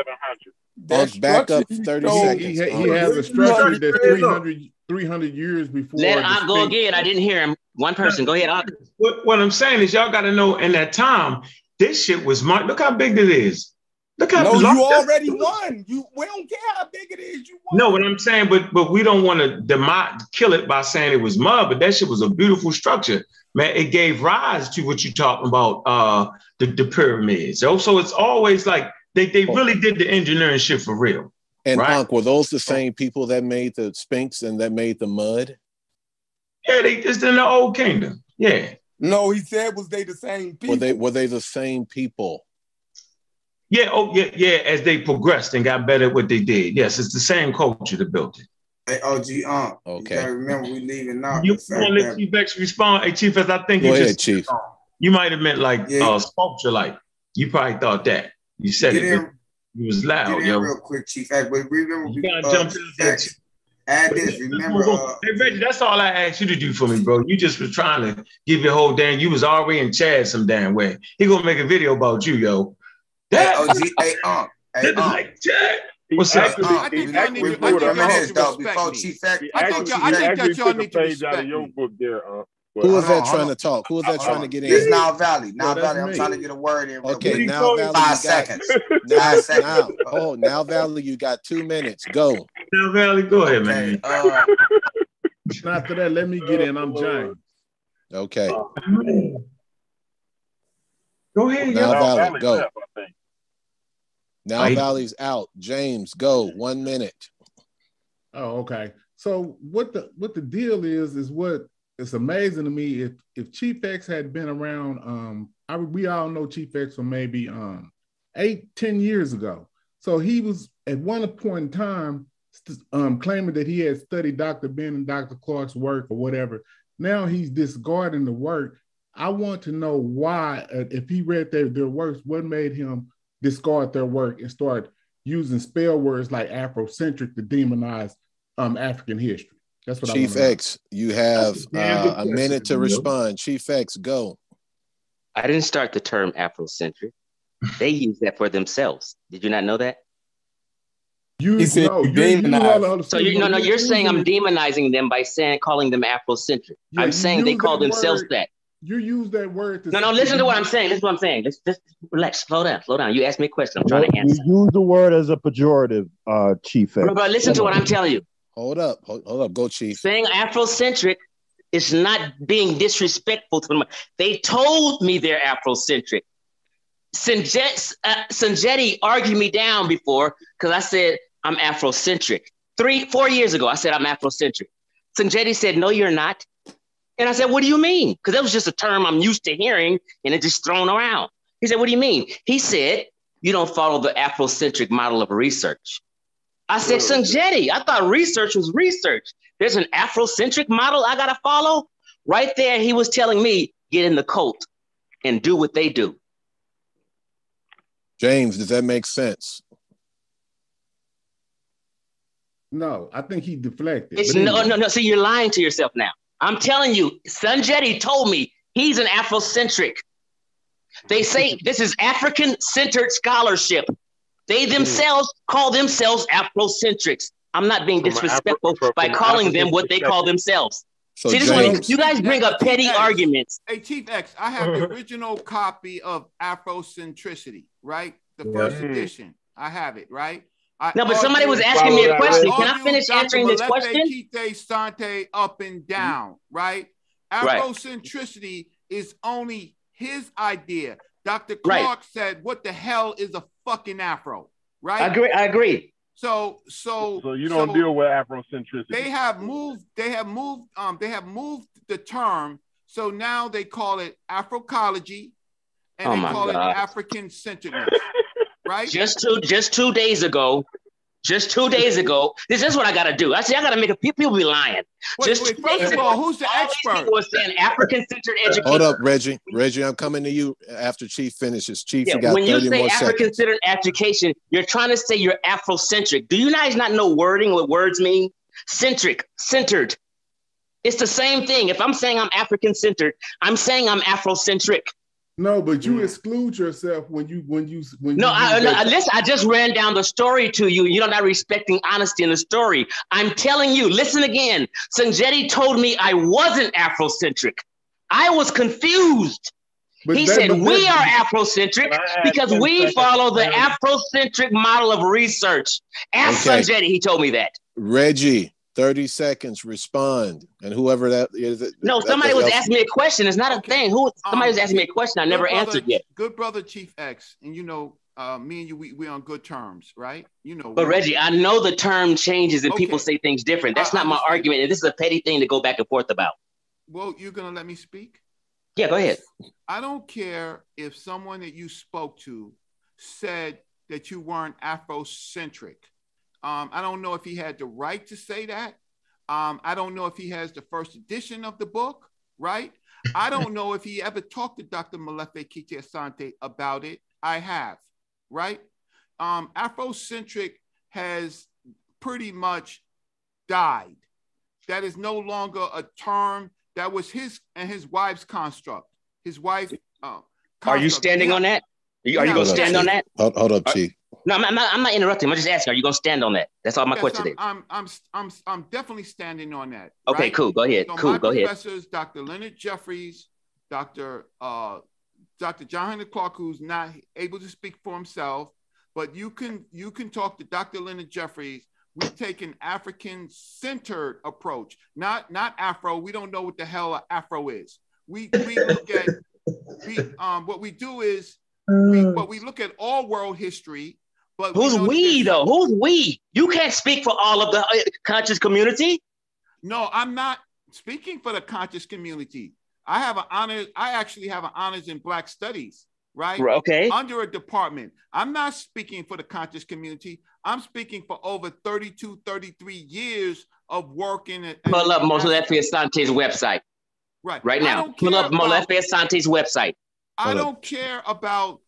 Speaker 19: 700.
Speaker 7: Back up 30
Speaker 13: showed-
Speaker 7: seconds.
Speaker 9: He, he, he has a structure that's 300, 300 years before.
Speaker 6: Let
Speaker 9: the
Speaker 6: Ankh go again. I didn't hear him. One person. Go ahead, Ankh.
Speaker 1: what, what I'm saying is y'all got to know in that time, this shit was marked. Look how big it is. Look how
Speaker 13: No, you already won. You we don't care how big it is. You won.
Speaker 1: No, what I'm saying, but but we don't want to demi- kill it by saying it was mud, but that shit was a beautiful structure. Man, it gave rise to what you're talking about, uh, the, the pyramids. So, so it's always like they, they really did the engineering shit for real.
Speaker 7: And
Speaker 1: Right.
Speaker 7: Were those the same people that made the Sphinx and that made the mud?
Speaker 1: Yeah, they just in the old kingdom. Yeah.
Speaker 13: No, he said was they the same people.
Speaker 7: Were they were they the same people?
Speaker 1: Yeah, oh yeah, yeah. As they progressed and got better at what they did. Yes, it's the same culture that built it.
Speaker 17: Hey, OG, uh,
Speaker 7: Okay.
Speaker 17: you gotta remember we leaving now.
Speaker 1: You want to let
Speaker 17: that-
Speaker 1: Chief X respond? Hey, Chief as I think
Speaker 7: Go
Speaker 1: you
Speaker 7: ahead,
Speaker 1: just
Speaker 7: Chief.
Speaker 1: you might have meant like
Speaker 17: Yeah.
Speaker 1: uh sculpture, like you probably thought that. You said
Speaker 17: Get
Speaker 1: it,
Speaker 17: in,
Speaker 1: but you was
Speaker 17: get
Speaker 1: loud,
Speaker 17: in
Speaker 1: yo.
Speaker 17: real quick, Chief X. But remember,
Speaker 1: You
Speaker 17: we,
Speaker 1: gotta
Speaker 17: uh,
Speaker 1: jump in
Speaker 17: Chief
Speaker 1: there, Chief.
Speaker 17: Add this. Remember, uh,
Speaker 1: hey Reggie, that's all I asked you to do for me, bro. You just was trying to give your whole damn. You was already in Chad some damn way. He gonna make a video about you, yo.
Speaker 17: hey, OG, hey, uh, hey,
Speaker 1: that is
Speaker 17: uh,
Speaker 1: like Chad. What's up?
Speaker 19: actually,
Speaker 17: Uh,
Speaker 16: I think
Speaker 19: he
Speaker 16: y'all need to-
Speaker 19: put
Speaker 16: I think
Speaker 19: a-
Speaker 16: y'all need to respect me.
Speaker 17: Chief X,
Speaker 19: he
Speaker 16: I think y'all- I
Speaker 19: he
Speaker 16: think
Speaker 19: actually
Speaker 16: that y'all need to
Speaker 19: out
Speaker 16: respect
Speaker 19: of your book there. Uh,
Speaker 7: Who
Speaker 19: but-
Speaker 7: was
Speaker 17: on,
Speaker 7: that trying to talk? Who was that trying to get in?
Speaker 17: It's Nile Valley. Now
Speaker 9: Yeah, that's
Speaker 17: Valley. I'm
Speaker 9: me.
Speaker 17: trying to get a word in real
Speaker 7: Okay, Nile Valley,
Speaker 17: Five
Speaker 7: got
Speaker 17: seconds.
Speaker 7: now,
Speaker 17: Five seconds.
Speaker 7: now, oh, Nile Valley, you got two minutes. Go.
Speaker 1: Now, Valley, go ahead,
Speaker 17: Okay.
Speaker 1: man.
Speaker 17: Uh,
Speaker 9: after that, let me get in. I'm James.
Speaker 7: Okay.
Speaker 1: Go ahead,
Speaker 7: Now
Speaker 1: yo.
Speaker 7: Valley,
Speaker 19: Valley
Speaker 7: go.
Speaker 19: left,
Speaker 7: Now
Speaker 1: I-
Speaker 7: Valley's out. James, go. One minute.
Speaker 9: Oh, okay. So what the what the deal is is what it's amazing to me if if Chief X had been around. Um, I we all know Chief X from maybe um eight ten years ago.
Speaker 20: So he was at one point in time um, claiming that he had studied Dr. Ben and Dr. Clarke's work or whatever. Now he's discarding the work. I want to know why, uh, if he read their, their works, what made him discard their work and start using spell words like Afrocentric to demonize um, African history. That's what
Speaker 7: Chief
Speaker 20: I want
Speaker 7: X, you have uh, a minute to
Speaker 1: question,
Speaker 7: respond. Chief X, go.
Speaker 6: I didn't start the term Afrocentric. They use that for themselves. Did you not know that?
Speaker 20: You,
Speaker 16: He said
Speaker 20: no,
Speaker 16: you
Speaker 20: you, you,
Speaker 16: demonize.
Speaker 20: hold on, hold on,
Speaker 6: So you no no you're saying I'm demonizing them by saying calling them Afrocentric.
Speaker 20: Yeah,
Speaker 6: I'm saying they call
Speaker 20: that
Speaker 6: themselves
Speaker 20: word-
Speaker 6: that.
Speaker 20: You use that word to
Speaker 6: No, no, listen to what I'm saying. This is what I'm saying. Let's just relax, slow down, slow down. You asked me a question. I'm trying to answer.
Speaker 12: You use the word as a pejorative, uh, Chief. X.
Speaker 6: but bro, listen to what I'm telling you.
Speaker 7: Hold up, hold, hold up, go Chief.
Speaker 6: Saying Afrocentric is not being disrespectful to them. They told me they're Afrocentric. Uh, Sanjetti argued me down before because I said I'm Afrocentric. Three, four years ago, I said I'm Afrocentric. Sanjetti said, No, you're not. And I said, What do you mean? Because that was just a term I'm used to hearing and it's just thrown around. He said, What do you mean? He said, You don't follow the Afrocentric model of research. I said, Sanjetti, I thought research was research. There's an Afrocentric model I got to follow. Right there, he was telling me, Get in the cult and do what they do.
Speaker 7: James, does that make sense?
Speaker 20: No, I think he deflected.
Speaker 6: It's no, no, no. See, you're lying to yourself now. I'm telling you, Sanjetti told me he's an Afrocentric. They say this is African centered scholarship. They themselves call themselves Afrocentrics. I'm not being
Speaker 19: From
Speaker 6: disrespectful
Speaker 19: Afro-
Speaker 6: by calling them what they call themselves.
Speaker 7: So
Speaker 6: See, this is when
Speaker 7: James,
Speaker 6: you guys bring up petty
Speaker 16: Hey,
Speaker 6: arguments.
Speaker 16: Hey, Chief X, I have the original copy of Afrocentricity, right? The first
Speaker 19: Mm.
Speaker 16: edition. I have it, right? I
Speaker 6: No, but somebody was asking me a question. Can I finish
Speaker 16: Dr.
Speaker 6: answering this
Speaker 16: Molefe
Speaker 6: question?
Speaker 16: Kete Sante up and down, right?
Speaker 6: Right.
Speaker 16: Afrocentricity is only his idea. Dr.
Speaker 6: Right.
Speaker 16: Clarke said, "What the hell is a fucking Afro?" Right?
Speaker 6: I agree. I agree.
Speaker 16: So, so,
Speaker 19: So you don't
Speaker 16: so
Speaker 19: deal with Afrocentricity.
Speaker 16: they have moved. They have moved. Um, they have moved the term. So now they call it Africology, and
Speaker 6: Oh
Speaker 16: they call
Speaker 6: God.
Speaker 16: it African centeredness, right?
Speaker 6: Just two, just two days ago, just two days ago. This is what I got to do. I see. I got to make a people be lying.
Speaker 16: Wait,
Speaker 6: just
Speaker 16: wait,
Speaker 6: two
Speaker 16: first
Speaker 6: days
Speaker 16: of
Speaker 6: ago,
Speaker 16: all, who's the
Speaker 6: all these
Speaker 16: expert?
Speaker 6: people were saying African-centered education.
Speaker 7: hold up, Reggie. Reggie, I'm coming to you after Chief finishes. Chief,
Speaker 6: Yeah,
Speaker 7: you got
Speaker 6: when you
Speaker 7: 30
Speaker 6: say
Speaker 7: more seconds.
Speaker 6: African-centered education, you're trying to say you're Afrocentric. Do you guys not know wording? What words mean? Centric, centered. It's the same thing. If I'm saying I'm African-centered, I'm saying I'm Afrocentric.
Speaker 20: No, but you
Speaker 16: Mm.
Speaker 20: exclude yourself when you when you when
Speaker 6: No,
Speaker 20: you
Speaker 6: I, no,
Speaker 20: that-
Speaker 6: listen. I just ran down the story to you. You're not respecting honesty in the story. I'm telling you. Listen again. Sanjetti told me I wasn't Afrocentric. I was confused.
Speaker 20: But
Speaker 6: he
Speaker 20: that-
Speaker 6: said we
Speaker 20: that-
Speaker 6: are Afrocentric
Speaker 19: Can I add
Speaker 6: because we follow the Afrocentric model of research. Ask
Speaker 7: Okay.
Speaker 6: Sanjetti. He told me that.
Speaker 7: Reggie, 30 seconds, respond. And whoever that is.
Speaker 6: No,
Speaker 7: that-
Speaker 6: somebody
Speaker 7: that-
Speaker 6: was asking me a question. It's not a thing. Who? Somebody was
Speaker 16: Um,
Speaker 6: asking me a question. I never
Speaker 16: brother-
Speaker 6: answered yet.
Speaker 16: Good brother, Chief X, and you know, uh, me and you, we we on good terms, right? You know.
Speaker 6: But Reggie, I know the term changes and people say things different. That's
Speaker 16: I
Speaker 6: not my argument. And this is a petty thing to go back and forth about.
Speaker 16: Well, you're gonna let me speak.
Speaker 6: Yeah, go ahead.
Speaker 16: I don't care if someone that you spoke to said that you weren't Afrocentric. Um, I don't know if he had the right to say that. Um, I don't know if he has the first edition of the book, right? I don't know if he ever talked to Dr. Molefe Kete Asante about it. I have, right? Um, Afrocentric has pretty much died. That is no longer a term that was his and his wife's construct. His wife. Uh,
Speaker 6: Are you standing
Speaker 16: Yeah.
Speaker 6: on that? Are you, are you
Speaker 16: Yeah.
Speaker 6: going to
Speaker 7: Hold up,
Speaker 6: stand on that?
Speaker 7: Hold, hold up,
Speaker 6: Are-
Speaker 7: Chief.
Speaker 6: No, I'm not, I'm not interrupting. I'm just asking. Are you going to stand on that? That's all my
Speaker 16: Yes,
Speaker 6: question
Speaker 16: I'm,
Speaker 6: is.
Speaker 16: I'm, I'm, I'm, I'm definitely standing on that.
Speaker 6: Okay,
Speaker 16: right?
Speaker 6: cool. Go ahead.
Speaker 16: So
Speaker 6: Cool. Go ahead.
Speaker 16: professors, Dr. Leonard Jeffries, Dr. Uh, Dr. John Henrik Clarke, who's not able to speak for himself, but you can you can talk to Dr. Leonard Jeffries. We take an African-centered approach, not not Afro. We don't know what the hell Afro is. We we look at we um what we do is we but we look at all world history. But
Speaker 6: Who's
Speaker 16: that
Speaker 6: we though? Who's we? You can't speak for all of the uh, conscious community.
Speaker 16: No, I'm not speaking for the conscious community. I have an honor. I actually have an honors in Black Studies,
Speaker 6: right? Okay.
Speaker 16: Under a department. I'm not speaking for the conscious community. I'm speaking for over 32, 33 years of working. At,
Speaker 6: Pull up Molefe Asante's website.
Speaker 16: Right.
Speaker 6: Right now. Pull up Molefe Asante's website.
Speaker 16: I don't care about.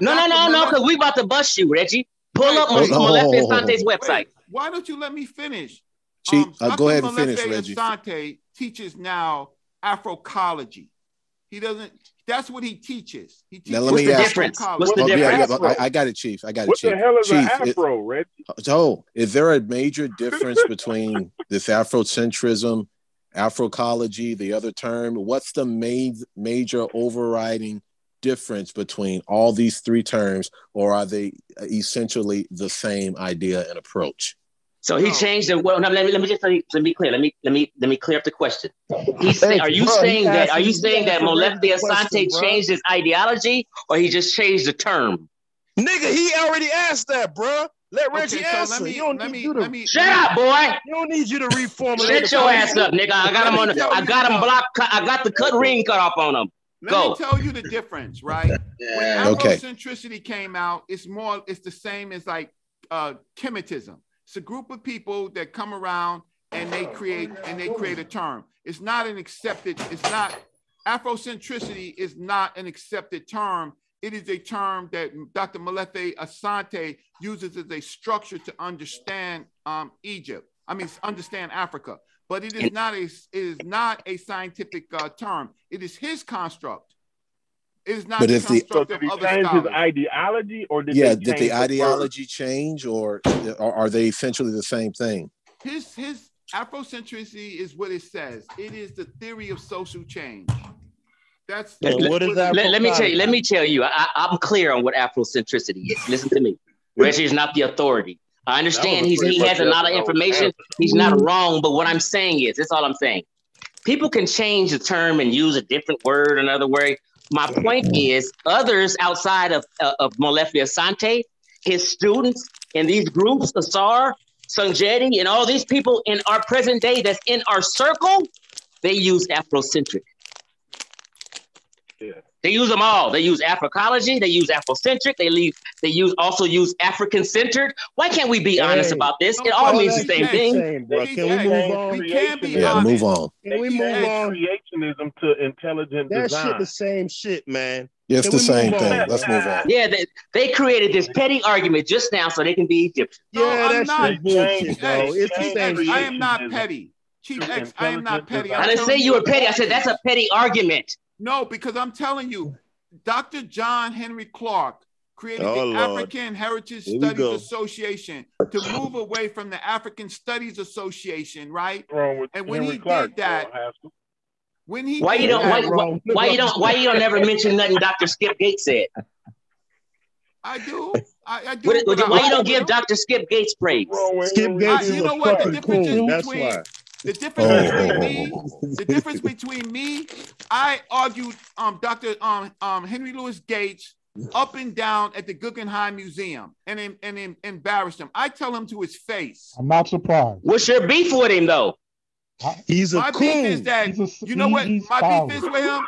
Speaker 6: No, no, no, no, because we about to bust you, Reggie. Pull up
Speaker 7: on, hold
Speaker 6: Molefe
Speaker 7: hold on, hold on.
Speaker 6: Asante's website.
Speaker 16: Why don't you let me finish?
Speaker 7: Chief, uh, go ahead and finish, Reggie.
Speaker 16: Asante teaches now Africology. He doesn't. That's what he teaches. He teaches
Speaker 7: Now let me ask.
Speaker 16: Africology.
Speaker 7: Oh, yeah, yeah, I, I got it, Chief. I got it,
Speaker 19: What
Speaker 7: Chief.
Speaker 19: the hell is
Speaker 7: Chief,
Speaker 19: an
Speaker 7: it-
Speaker 19: afro, Reggie?
Speaker 7: So, is there a major difference between this Afrocentrism, Afrocology, the other term? What's the main major overriding difference between all these three terms, or are they essentially the same idea and approach?
Speaker 6: So he changed the well. No, let me let me just let me, let me clear. Let me let me let me clear up the question. He's saying, are you
Speaker 12: bro,
Speaker 6: saying
Speaker 12: he
Speaker 6: that? Are you saying that
Speaker 12: he
Speaker 6: Molefe
Speaker 12: asking the question,
Speaker 6: Asante
Speaker 12: bro.
Speaker 6: changed his ideology, or he just changed the term?
Speaker 12: Nigga, he already asked that, bro. Let
Speaker 16: Okay,
Speaker 12: Reggie
Speaker 16: so
Speaker 12: answer.
Speaker 16: let me-
Speaker 12: you don't
Speaker 16: let
Speaker 12: need
Speaker 16: me-
Speaker 12: you to
Speaker 16: let me-
Speaker 6: Shut up, boy.
Speaker 12: You don't need you to reformulate.
Speaker 6: Shut
Speaker 12: the
Speaker 6: your ass up, nigga. I got him on. The, I got him blocked. I got the cut ring cut off on him.
Speaker 16: Let
Speaker 6: Go.
Speaker 16: me tell you the difference, right? When
Speaker 7: Okay.
Speaker 16: Afrocentricity came out, it's more, it's the same as like uh Kemetism. It's a group of people that come around and they create and they create a term. It's not an accepted, it's not Afrocentricity is not an accepted term. It is a term that Dr. Molefe Asante uses as a structure to understand um, Egypt. I mean, understand Africa. But it is
Speaker 6: And-
Speaker 16: not a it is not a scientific uh, term. It is his construct. It is not
Speaker 7: But
Speaker 16: the
Speaker 7: if the-
Speaker 19: So
Speaker 16: construct
Speaker 19: did
Speaker 16: of
Speaker 19: he
Speaker 16: other
Speaker 19: change his ideology, or did
Speaker 7: yeah, did
Speaker 19: change
Speaker 7: the
Speaker 19: the word?
Speaker 7: ideology change, or, or are they essentially the same thing?
Speaker 16: His his Afrocentricity is what it says. It is the theory of social change. That's
Speaker 6: Let,
Speaker 12: And what is
Speaker 6: let- let- let me tell you. Let me tell you. I, I- I'm clear on what Afrocentricity is. Listen to me. Reggie is not the authority. I understand he's, he has a lot of
Speaker 19: yes or no
Speaker 6: information. He's not wrong, but what I'm saying is, that's all I'm saying. People can change the term and use a different word, another word. My point is, others outside of uh, of Molefe Asante, his students in these groups, Asar, Sanjeti, and all these people in our present day that's in our circle, they use Afrocentric.
Speaker 19: Yeah.
Speaker 6: They use them all. They use Africology. They use Afrocentric. They leave. They use also use African centered. Why can't we be honest about this? It all means the same thing.
Speaker 12: Saying, bro. Can we move on?
Speaker 16: we can be
Speaker 7: Yeah,
Speaker 16: honest.
Speaker 7: move on.
Speaker 12: Can we move on?
Speaker 19: creationism to intelligent
Speaker 12: That
Speaker 19: design.
Speaker 12: shit the same shit, man.
Speaker 7: It's
Speaker 12: Can
Speaker 7: the same
Speaker 12: move on?
Speaker 7: thing. Let's move on.
Speaker 6: Yeah, they, they created this petty argument just now so they can be Egyptian.
Speaker 16: No,
Speaker 12: Yeah,
Speaker 16: I'm
Speaker 12: that
Speaker 16: not.
Speaker 12: shit bullshit, bro. It's the same
Speaker 16: X, I am not petty. Chief X, I am not petty.
Speaker 6: I didn't say you were petty. I said that's a petty argument.
Speaker 16: No, because I'm telling you, Dr. John Henrik Clarke created
Speaker 12: Oh,
Speaker 16: the
Speaker 12: Lord.
Speaker 16: African Heritage
Speaker 12: Here
Speaker 16: Studies. Association to move away from the African Studies Association, right?
Speaker 19: Wrong with
Speaker 16: And when
Speaker 19: Henrik
Speaker 16: he
Speaker 19: Clarke,
Speaker 16: did that, when he
Speaker 6: Why you don't? Why,
Speaker 16: that,
Speaker 6: why, why you don't? Why you don't never mention nothing Dr. Skip Gates said?
Speaker 16: I do, I, I do.
Speaker 6: What,
Speaker 16: but I
Speaker 6: why you don't
Speaker 16: with
Speaker 6: give
Speaker 16: him.
Speaker 6: Dr. Skip Gates praise?
Speaker 19: What's wrong with
Speaker 12: Skip Gates
Speaker 16: I,
Speaker 12: is
Speaker 16: you
Speaker 12: a
Speaker 16: know what? The
Speaker 12: fucking
Speaker 16: difference is
Speaker 12: coon. That's
Speaker 16: between
Speaker 12: why.
Speaker 16: The difference
Speaker 7: Oh,
Speaker 16: between me, the difference between me, I argued um Dr. Um, um Henry Louis Gates up and down at the Guggenheim Museum and em- and embarrassed him. I tell him to his face.
Speaker 9: I'm not surprised.
Speaker 6: What's your beef with him though?
Speaker 12: He's a
Speaker 16: My beef is that
Speaker 9: a-
Speaker 16: you know what my
Speaker 9: foul.
Speaker 16: beef is with him.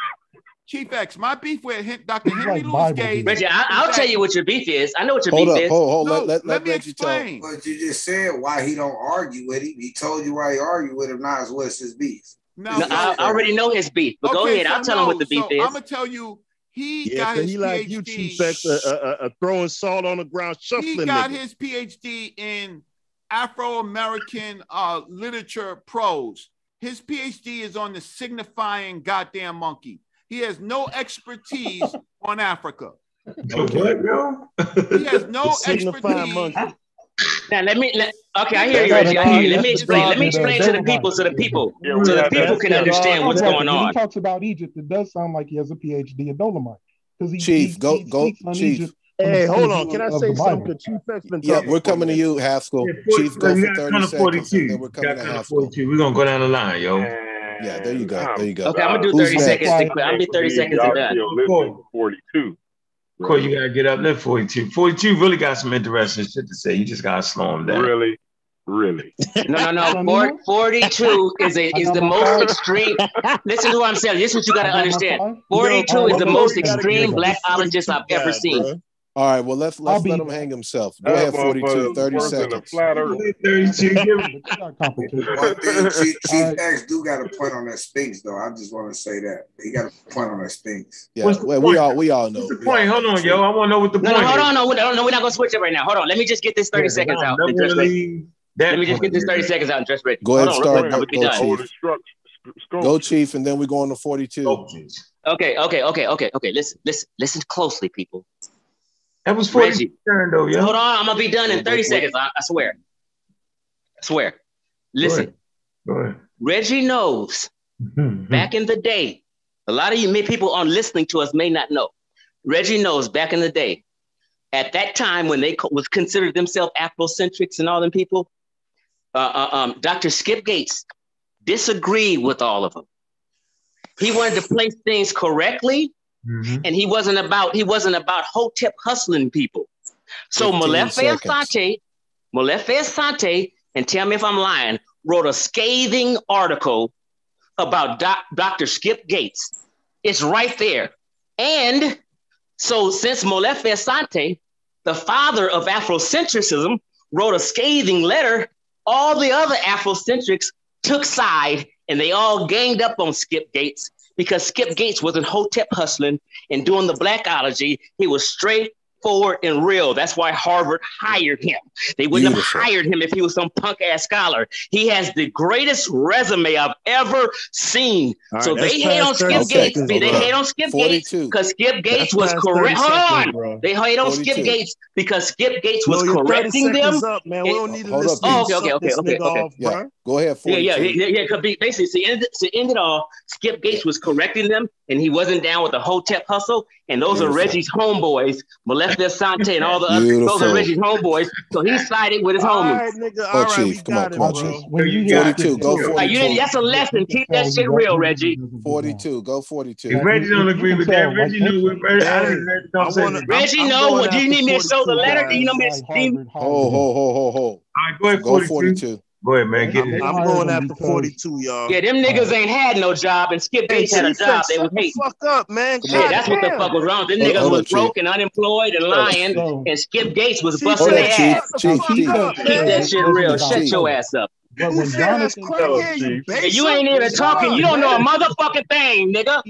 Speaker 16: Chief X, my beef with Dr. Henry
Speaker 9: like
Speaker 16: Louis Gates.
Speaker 6: Reggie, I, I'll tell you what your beef is. I know what your
Speaker 7: Hold
Speaker 6: beef
Speaker 7: up,
Speaker 6: is.
Speaker 7: hold, hold.
Speaker 16: No,
Speaker 7: let, let,
Speaker 16: let
Speaker 7: let
Speaker 16: me
Speaker 7: Reggie tell.
Speaker 16: explain.
Speaker 17: But you just said why he don't argue with him. He told you why he argue with him. Now, what's his beef?
Speaker 16: No,
Speaker 6: No, I, I already know his beef, but go ahead.
Speaker 16: so
Speaker 6: I'll tell him what the beef
Speaker 16: so
Speaker 6: is.
Speaker 16: I'm gonna tell you, he
Speaker 12: Yeah,
Speaker 16: got
Speaker 12: 'cause
Speaker 16: his
Speaker 12: he like
Speaker 16: PhD.
Speaker 12: you, Chief X, uh, uh, uh, throwing salt on the ground, shuffling.
Speaker 16: he got
Speaker 12: niggas.
Speaker 16: his PhD in Afro-American uh, literature prose. His PhD is on the signifying goddamn monkey. He has no expertise on Africa.
Speaker 1: What, yo?
Speaker 16: He has no
Speaker 12: The signifying
Speaker 16: expertise.
Speaker 6: Now let me. Let, okay, I hear you, Reggie. I hear you. Let me explain. Let me explain to the people, so the people, so the people can understand what's going on.
Speaker 9: he talks about Egypt, it does sound like he has a PhD in Dolomite. Because he,
Speaker 7: Chief,
Speaker 9: he,
Speaker 7: go-
Speaker 9: he
Speaker 7: go- Chief.
Speaker 9: Egypt
Speaker 12: Hey, hold on. Can I say something? Chief X been
Speaker 7: Yeah, we're coming to you, Haskell.
Speaker 1: Yeah, 40
Speaker 7: Chief, go for
Speaker 1: got
Speaker 7: 30 seconds, then we're coming
Speaker 1: Got
Speaker 7: to
Speaker 1: kind of
Speaker 7: Haskell.
Speaker 1: 42. We're gonna go down the line, yo.
Speaker 7: Yeah, there you go.
Speaker 19: I'm
Speaker 7: There you go.
Speaker 6: Okay, I'm gonna do
Speaker 7: Who's
Speaker 6: 30
Speaker 7: next?
Speaker 6: seconds. To, I'm gonna be 30 seconds and
Speaker 19: Y'all
Speaker 6: done.
Speaker 19: still listening to 42.
Speaker 1: Corey, you gotta get up. Let 42. 42 really got some interesting shit to say. You just gotta slow him down.
Speaker 19: Really? Really?
Speaker 6: No, no, no. Four- 42 is a is the most extreme. Listen to what I'm saying. This is what you got to understand. 42 is the most extreme blackologist I've ever seen.
Speaker 7: All right, well let's let's
Speaker 9: I'll
Speaker 7: let
Speaker 9: be-
Speaker 7: him hang himself. Go ahead, 42, 30
Speaker 19: worse than a
Speaker 7: seconds.
Speaker 19: flat earth.
Speaker 1: 32.
Speaker 17: One thing, Chief, Chief X do got a point on that Sphinx, though. I just want to say that he got a point on that Sphinx.
Speaker 7: Yeah, well, we all we all know.
Speaker 1: What's the point? Hold on, yo. I want to know what the
Speaker 6: No,
Speaker 1: point
Speaker 6: no, hold
Speaker 1: is.
Speaker 6: on, no, no, no, we're not gonna switch it right now. Hold on, let me just get this 30
Speaker 1: Yeah,
Speaker 6: seconds
Speaker 1: I
Speaker 6: out.
Speaker 1: don't
Speaker 6: and dress
Speaker 1: wanna
Speaker 6: ready.
Speaker 1: leave that
Speaker 6: Let me just get this
Speaker 1: point
Speaker 6: 30 seconds out and dress ready.
Speaker 7: Go ahead,
Speaker 6: Hold
Speaker 7: start.
Speaker 6: quick,
Speaker 7: Go,
Speaker 6: I'm gonna be
Speaker 7: go. Chief. Go, Chief, and then we go on to 42.
Speaker 6: Okay, okay, okay, okay, okay. Listen, listen, listen closely, people.
Speaker 1: That was
Speaker 6: 40
Speaker 1: Reggie. turn though, yo.
Speaker 6: Hold on, I'm gonna be done in 30 seconds. I, I swear. I swear. Listen,
Speaker 1: Go ahead.
Speaker 6: Reggie knows
Speaker 1: Mhm.
Speaker 6: back in the day, a lot of you may, people on listening to us may not know. Reggie knows back in the day, at that time when they co- was considered themselves Afrocentrics and all them people, uh, uh, um, Dr. Skip Gates disagreed with all of them. He wanted to place things correctly, Mm-hmm. and he wasn't about he wasn't about hotep hustling people. So
Speaker 7: 15
Speaker 6: Molefe
Speaker 7: seconds.
Speaker 6: Asante, Molefe Asante, and tell me if I'm lying, wrote a scathing article about doc, Dr. Skip Gates. It's right there. And so since Molefe Asante, the father of Afrocentrism, wrote a scathing letter, all the other Afrocentrics took side and they all ganged up on Skip Gates because Skip Gates wasn't hotep hustling and doing the blackology. He was straightforward and real. That's why Harvard hired him. They wouldn't
Speaker 7: Beautiful.
Speaker 6: have hired him if he was some punk ass scholar. He has the greatest resume I've ever seen.
Speaker 12: All right,
Speaker 6: so they hate on Skip Gates.
Speaker 12: seconds,
Speaker 6: They
Speaker 12: bro.
Speaker 6: hate on Skip Gates because Skip Gates
Speaker 12: That's
Speaker 6: was correct.
Speaker 12: 30
Speaker 6: Hold on. They hate on
Speaker 7: 42.
Speaker 6: Skip Gates because Skip Gates was
Speaker 12: No,
Speaker 6: correcting them.
Speaker 12: up, man. We don't need to
Speaker 7: Hold up,
Speaker 12: listen
Speaker 6: Oh, okay, okay, okay, okay, okay.
Speaker 12: off,
Speaker 7: Yeah,
Speaker 12: bro.
Speaker 7: Go ahead, 42.
Speaker 6: yeah, yeah, yeah. Cause be- basically, to end, to end it all, Skip Gates was correcting them, and he wasn't down with the Hotep hustle. And those
Speaker 7: Beautiful.
Speaker 6: are Reggie's homeboys, Molefe Asante, and all the other. Those are Reggie's homeboys. So he sided with his
Speaker 12: All
Speaker 6: homies.
Speaker 12: right, nigga.
Speaker 7: Go,
Speaker 12: All oh, right, we
Speaker 7: Chief. Come on, come on. Chief.
Speaker 9: When you
Speaker 1: You got
Speaker 9: hear
Speaker 7: 42. Go
Speaker 9: Skip Gates,
Speaker 6: Like, you didn't, that's a lesson. Keep that shit real, Reggie.
Speaker 9: doesn't do that.
Speaker 7: 42. Go 42.
Speaker 1: If Reggie don't agree with that, Reggie know what Reggie, I didn't heard the
Speaker 12: I
Speaker 1: conversation.
Speaker 12: wanna-
Speaker 6: Reggie,
Speaker 12: I'm
Speaker 6: no.
Speaker 12: going
Speaker 6: What do you need me to show the letter? Do you know me to
Speaker 9: Why
Speaker 6: stream?
Speaker 9: Harvard hired
Speaker 7: Ho, ho, ho, ho, ho.
Speaker 1: All right, go ahead,
Speaker 7: Go
Speaker 1: 42.
Speaker 7: 42.
Speaker 1: Go ahead, man. Get
Speaker 9: They
Speaker 1: it.
Speaker 12: I'm going after 42, y'all.
Speaker 6: Yeah, them niggas ain't had no job, and Skip
Speaker 12: Hey,
Speaker 6: Gates had a job.
Speaker 12: X,
Speaker 6: They was
Speaker 12: shut the
Speaker 6: hating.
Speaker 12: fuck up, man.
Speaker 6: Yeah,
Speaker 12: God
Speaker 6: that's what the fuck was wrong. Them
Speaker 7: Hold-
Speaker 6: niggas
Speaker 7: hold
Speaker 6: was broke and unemployed and lying,
Speaker 9: So-
Speaker 6: and Skip Gates was
Speaker 12: Chief
Speaker 6: busting their
Speaker 7: up, Chief.
Speaker 6: ass.
Speaker 12: the
Speaker 7: Chief, Chief.
Speaker 12: up,
Speaker 6: Keep that shit real. Shut your ass up.
Speaker 9: But
Speaker 12: Who
Speaker 9: when
Speaker 12: said that's
Speaker 9: Jonathan
Speaker 12: crack
Speaker 19: us,
Speaker 12: you
Speaker 19: Chief.
Speaker 6: Yeah,
Speaker 12: basic?
Speaker 6: you ain't even talking. You don't know a motherfucking thing, nigga.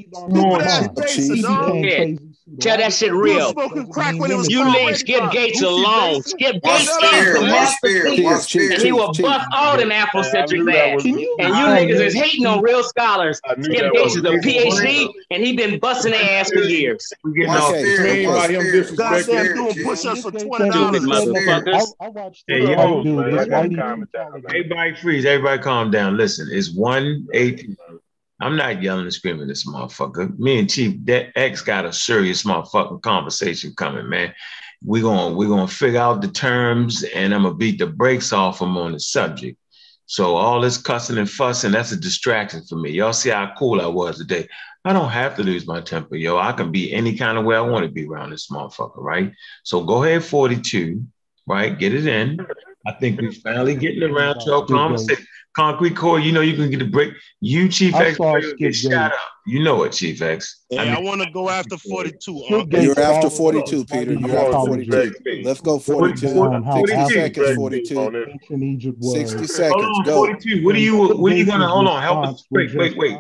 Speaker 12: Stupid ass
Speaker 9: on,
Speaker 7: Chief.
Speaker 12: basic,
Speaker 9: he
Speaker 12: dog.
Speaker 9: became
Speaker 6: Yeah.
Speaker 9: crazy.
Speaker 6: Tell that shit real.
Speaker 12: crack when it was
Speaker 6: You
Speaker 12: Paul
Speaker 6: leave Skip. Gates
Speaker 12: Goofy
Speaker 6: alone. Skip
Speaker 17: One
Speaker 6: Gates
Speaker 12: Shut
Speaker 6: is the
Speaker 17: one
Speaker 6: master
Speaker 17: spear,
Speaker 6: teacher,
Speaker 17: one
Speaker 7: Chief, Chief,
Speaker 6: and he will
Speaker 7: Chief.
Speaker 6: bust all them
Speaker 19: Man, I
Speaker 6: Afrocentrics
Speaker 19: knew that was
Speaker 6: ass. And you
Speaker 9: call
Speaker 6: niggas
Speaker 9: me?
Speaker 6: is hating on real scholars.
Speaker 19: I knew
Speaker 6: Skip Gates is a PhD, and he been busting their ass for years.
Speaker 1: We getting
Speaker 17: One
Speaker 1: off.
Speaker 7: Okay,
Speaker 17: spear,
Speaker 7: okay.
Speaker 17: one
Speaker 19: About him
Speaker 17: spear,
Speaker 19: disrespecting-
Speaker 17: one
Speaker 12: Goddamn
Speaker 17: spear,
Speaker 12: doing push-ups for twenty dollars.
Speaker 6: Stupid
Speaker 9: setting up-
Speaker 6: motherfuckers.
Speaker 9: I, I watched
Speaker 1: Hey, yo.
Speaker 9: dude.
Speaker 19: Man,
Speaker 9: This
Speaker 19: I gotta
Speaker 9: white
Speaker 19: calm
Speaker 9: dude.
Speaker 19: it down.
Speaker 1: Everybody freeze. Everybody calm down. Listen, it's 118. I'm not yelling and screaming at this motherfucker. Me and Chief that X got a serious motherfucking conversation coming, man. We're gonna we're gonna figure out the terms and I'm gonna beat the brakes off him on the subject. So all this cussing and fussing, that's a distraction for me. Y'all see how cool I was today. I don't have to lose my temper, yo. I can be any kind of way I want to be around this motherfucker, right? So go ahead, 42, right? Get it in. I think we're finally getting around to our conversation. Concrete core, you know you can get a break. You, Chief
Speaker 9: I
Speaker 1: X,
Speaker 9: saw
Speaker 1: get
Speaker 9: Skip
Speaker 1: shot up. You know it, Chief X.
Speaker 12: Hey,
Speaker 1: I
Speaker 12: I want to go after 42.
Speaker 9: Skip
Speaker 7: You're after 42, Peter. You're after 42. Let's go 42.
Speaker 9: down how
Speaker 7: 60 seconds, 42.
Speaker 9: ancient Egypt was.
Speaker 7: 60 seconds. Go.
Speaker 1: 42. What do you what are you gonna hold on? Help us. Wait, wait, wait.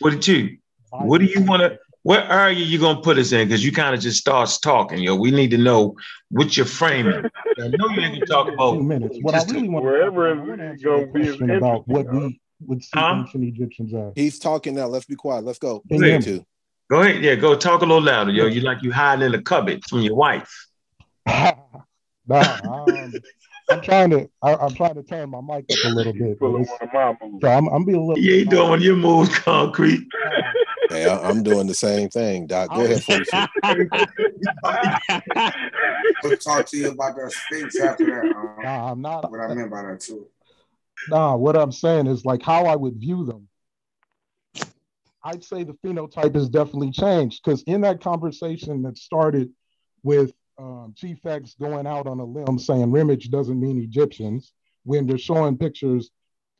Speaker 1: 42. What do you want to what are you You gonna put us in? Because you kind of just starts talking, yo. We need to know what you're framing. I know you ain't gonna talk about
Speaker 9: Two
Speaker 1: about
Speaker 9: minutes. What I really want
Speaker 19: Wherever
Speaker 9: to
Speaker 19: it's gonna be is
Speaker 9: about what we would see
Speaker 1: Huh?
Speaker 9: ancient Egyptians are.
Speaker 7: He's talking now. Let's be quiet. Let's go.
Speaker 9: Can you hear me?
Speaker 7: 42.
Speaker 1: go ahead, yeah, go talk a little louder, yo. You like you hiding in the cupboard from your wife.
Speaker 9: Nah, I'm trying to. I, I'm trying to turn my mic up a little bit. but
Speaker 19: Pulling
Speaker 9: it's-
Speaker 19: one of my moves.
Speaker 9: So I'm, I'm being a little.
Speaker 1: You ain't doing your moves, concrete.
Speaker 7: Hey, I, I'm doing the same thing, Doc. Go ahead, 42.
Speaker 17: We'll talk to you about that Sphinx after that. Um,
Speaker 9: Nah, I'm not.
Speaker 17: what I meant by that too.
Speaker 9: Nah, what I'm saying is like how I would view them. I'd say the phenotype has definitely changed because in that conversation that started with um, Chief X going out on a limb saying Remich doesn't mean Egyptians when they're showing pictures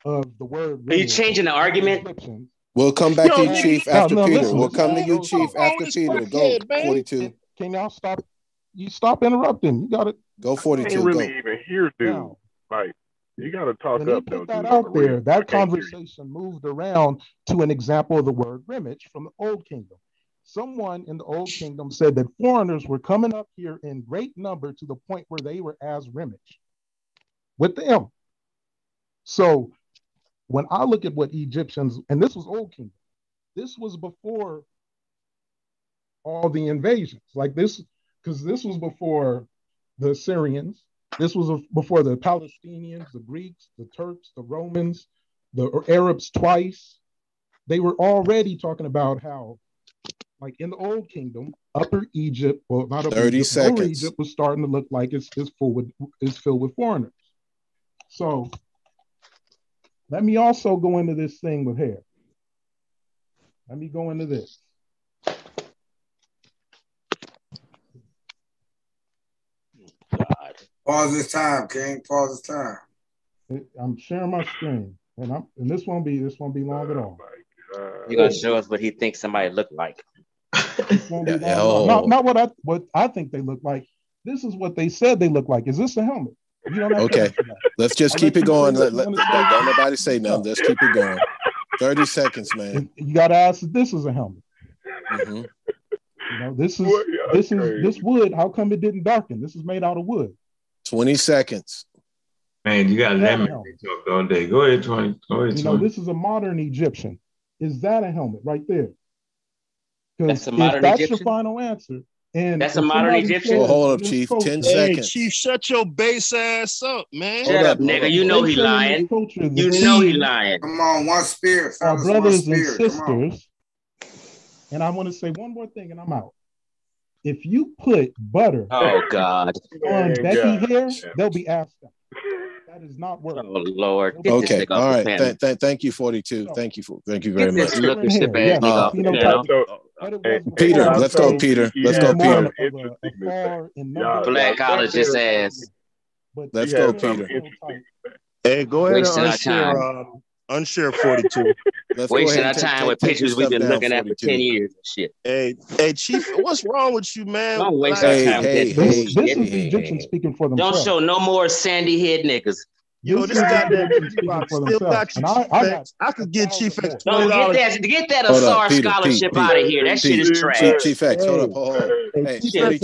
Speaker 9: of the word.
Speaker 6: Are you changing the argument?
Speaker 7: We'll come back to you. Chief, after
Speaker 9: no,
Speaker 7: Peter.
Speaker 9: Listen,
Speaker 7: we'll come to you, Chief, after Peter. Go 42.
Speaker 9: Can y'all stop? You stop interrupting. You got it.
Speaker 7: Go 42.
Speaker 19: I really
Speaker 7: go.
Speaker 19: even hear, dude. Now, like, you got to talk up, though.
Speaker 9: That out there, that conversation moved around to an example of the word remage from the Old Kingdom someone in the old kingdom said that foreigners were coming up here in great number to the point where they were as remish with them. So when I look at what Egyptians, and this was old kingdom, this was before all the invasions, like this, because this was before the Syrians, this was before the Palestinians, the Greeks, the Turks, the Romans, the Arabs twice. They were already talking about how like in the old kingdom, Upper Egypt, well, not Upper Egypt. Lower Egypt was starting to look like it's, it's full with is filled with foreigners. So let me also go into this thing with hair. Let me go into this.
Speaker 17: Pause this time, King. Pause this time.
Speaker 9: I'm sharing my screen, and I'm and this won't be this won't be long at all.
Speaker 6: You're gonna show us what he thinks somebody looked like
Speaker 9: oh. not, not, what I what I think they look like. This is what they said they look like. Is this a helmet? You don't
Speaker 7: okay, let's just keep it going. Let, let, don't nobody say nothing. Let's keep it going. Thirty seconds, man.
Speaker 9: You got to ask if this is a helmet.
Speaker 7: Mm-hmm.
Speaker 9: You know, this is this crazy. is this wood. How come it didn't darken? This is made out of wood.
Speaker 7: Twenty seconds.
Speaker 1: Man, you got lemon joke all day. Go ahead, twenty. Go ahead, 20.
Speaker 9: You know, this is a modern Egyptian. Is that a helmet right there?
Speaker 6: That's a modern
Speaker 9: that's
Speaker 6: Egyptian.
Speaker 9: That's the final answer. And
Speaker 6: that's a modern Egyptian.
Speaker 9: Says,
Speaker 7: oh, hold up, Chief. Ten
Speaker 12: hey,
Speaker 7: seconds.
Speaker 12: Chief, shut your base ass up, man.
Speaker 6: Shut up, nigga. You know he lying. You know he lying.
Speaker 17: Come on, one spirit.
Speaker 9: Our brothers and sisters. And I want to say one more thing, and I'm out. If you put butter
Speaker 6: oh god
Speaker 9: on Becky
Speaker 7: god.
Speaker 9: they'll be absent. That is not working.
Speaker 6: Oh Lord.
Speaker 7: Okay. All right. Th- th- thank you, 42. Thank you for thank you very much.
Speaker 6: Look at the
Speaker 9: bag.
Speaker 7: Peter, let's go, Peter. Let's go, Peter.
Speaker 9: Black
Speaker 6: college ass.
Speaker 7: Let's go, Peter.
Speaker 12: Hey, um, go ahead
Speaker 6: Wasting and
Speaker 12: unshare, um, unshare 42.
Speaker 7: Let's
Speaker 6: Wasting our time
Speaker 7: take,
Speaker 6: with pictures we've been looking at for 10 years and shit.
Speaker 12: Hey, hey, Chief, what's wrong with you, man?
Speaker 6: Don't waste
Speaker 12: hey,
Speaker 6: our time
Speaker 7: hey, hey,
Speaker 9: this. Is Egyptian speaking for.
Speaker 6: Don't show no more sandy head niggas.
Speaker 12: You
Speaker 9: oh,
Speaker 12: this goddamn still got you.
Speaker 9: I,
Speaker 12: could get Chief X
Speaker 6: No. Get that, get that Asar scholarship
Speaker 7: Pete,
Speaker 6: out of here. That
Speaker 7: Pete,
Speaker 6: shit
Speaker 7: is
Speaker 6: trash.
Speaker 7: Chief, Chief X, hold up, hold
Speaker 6: cherry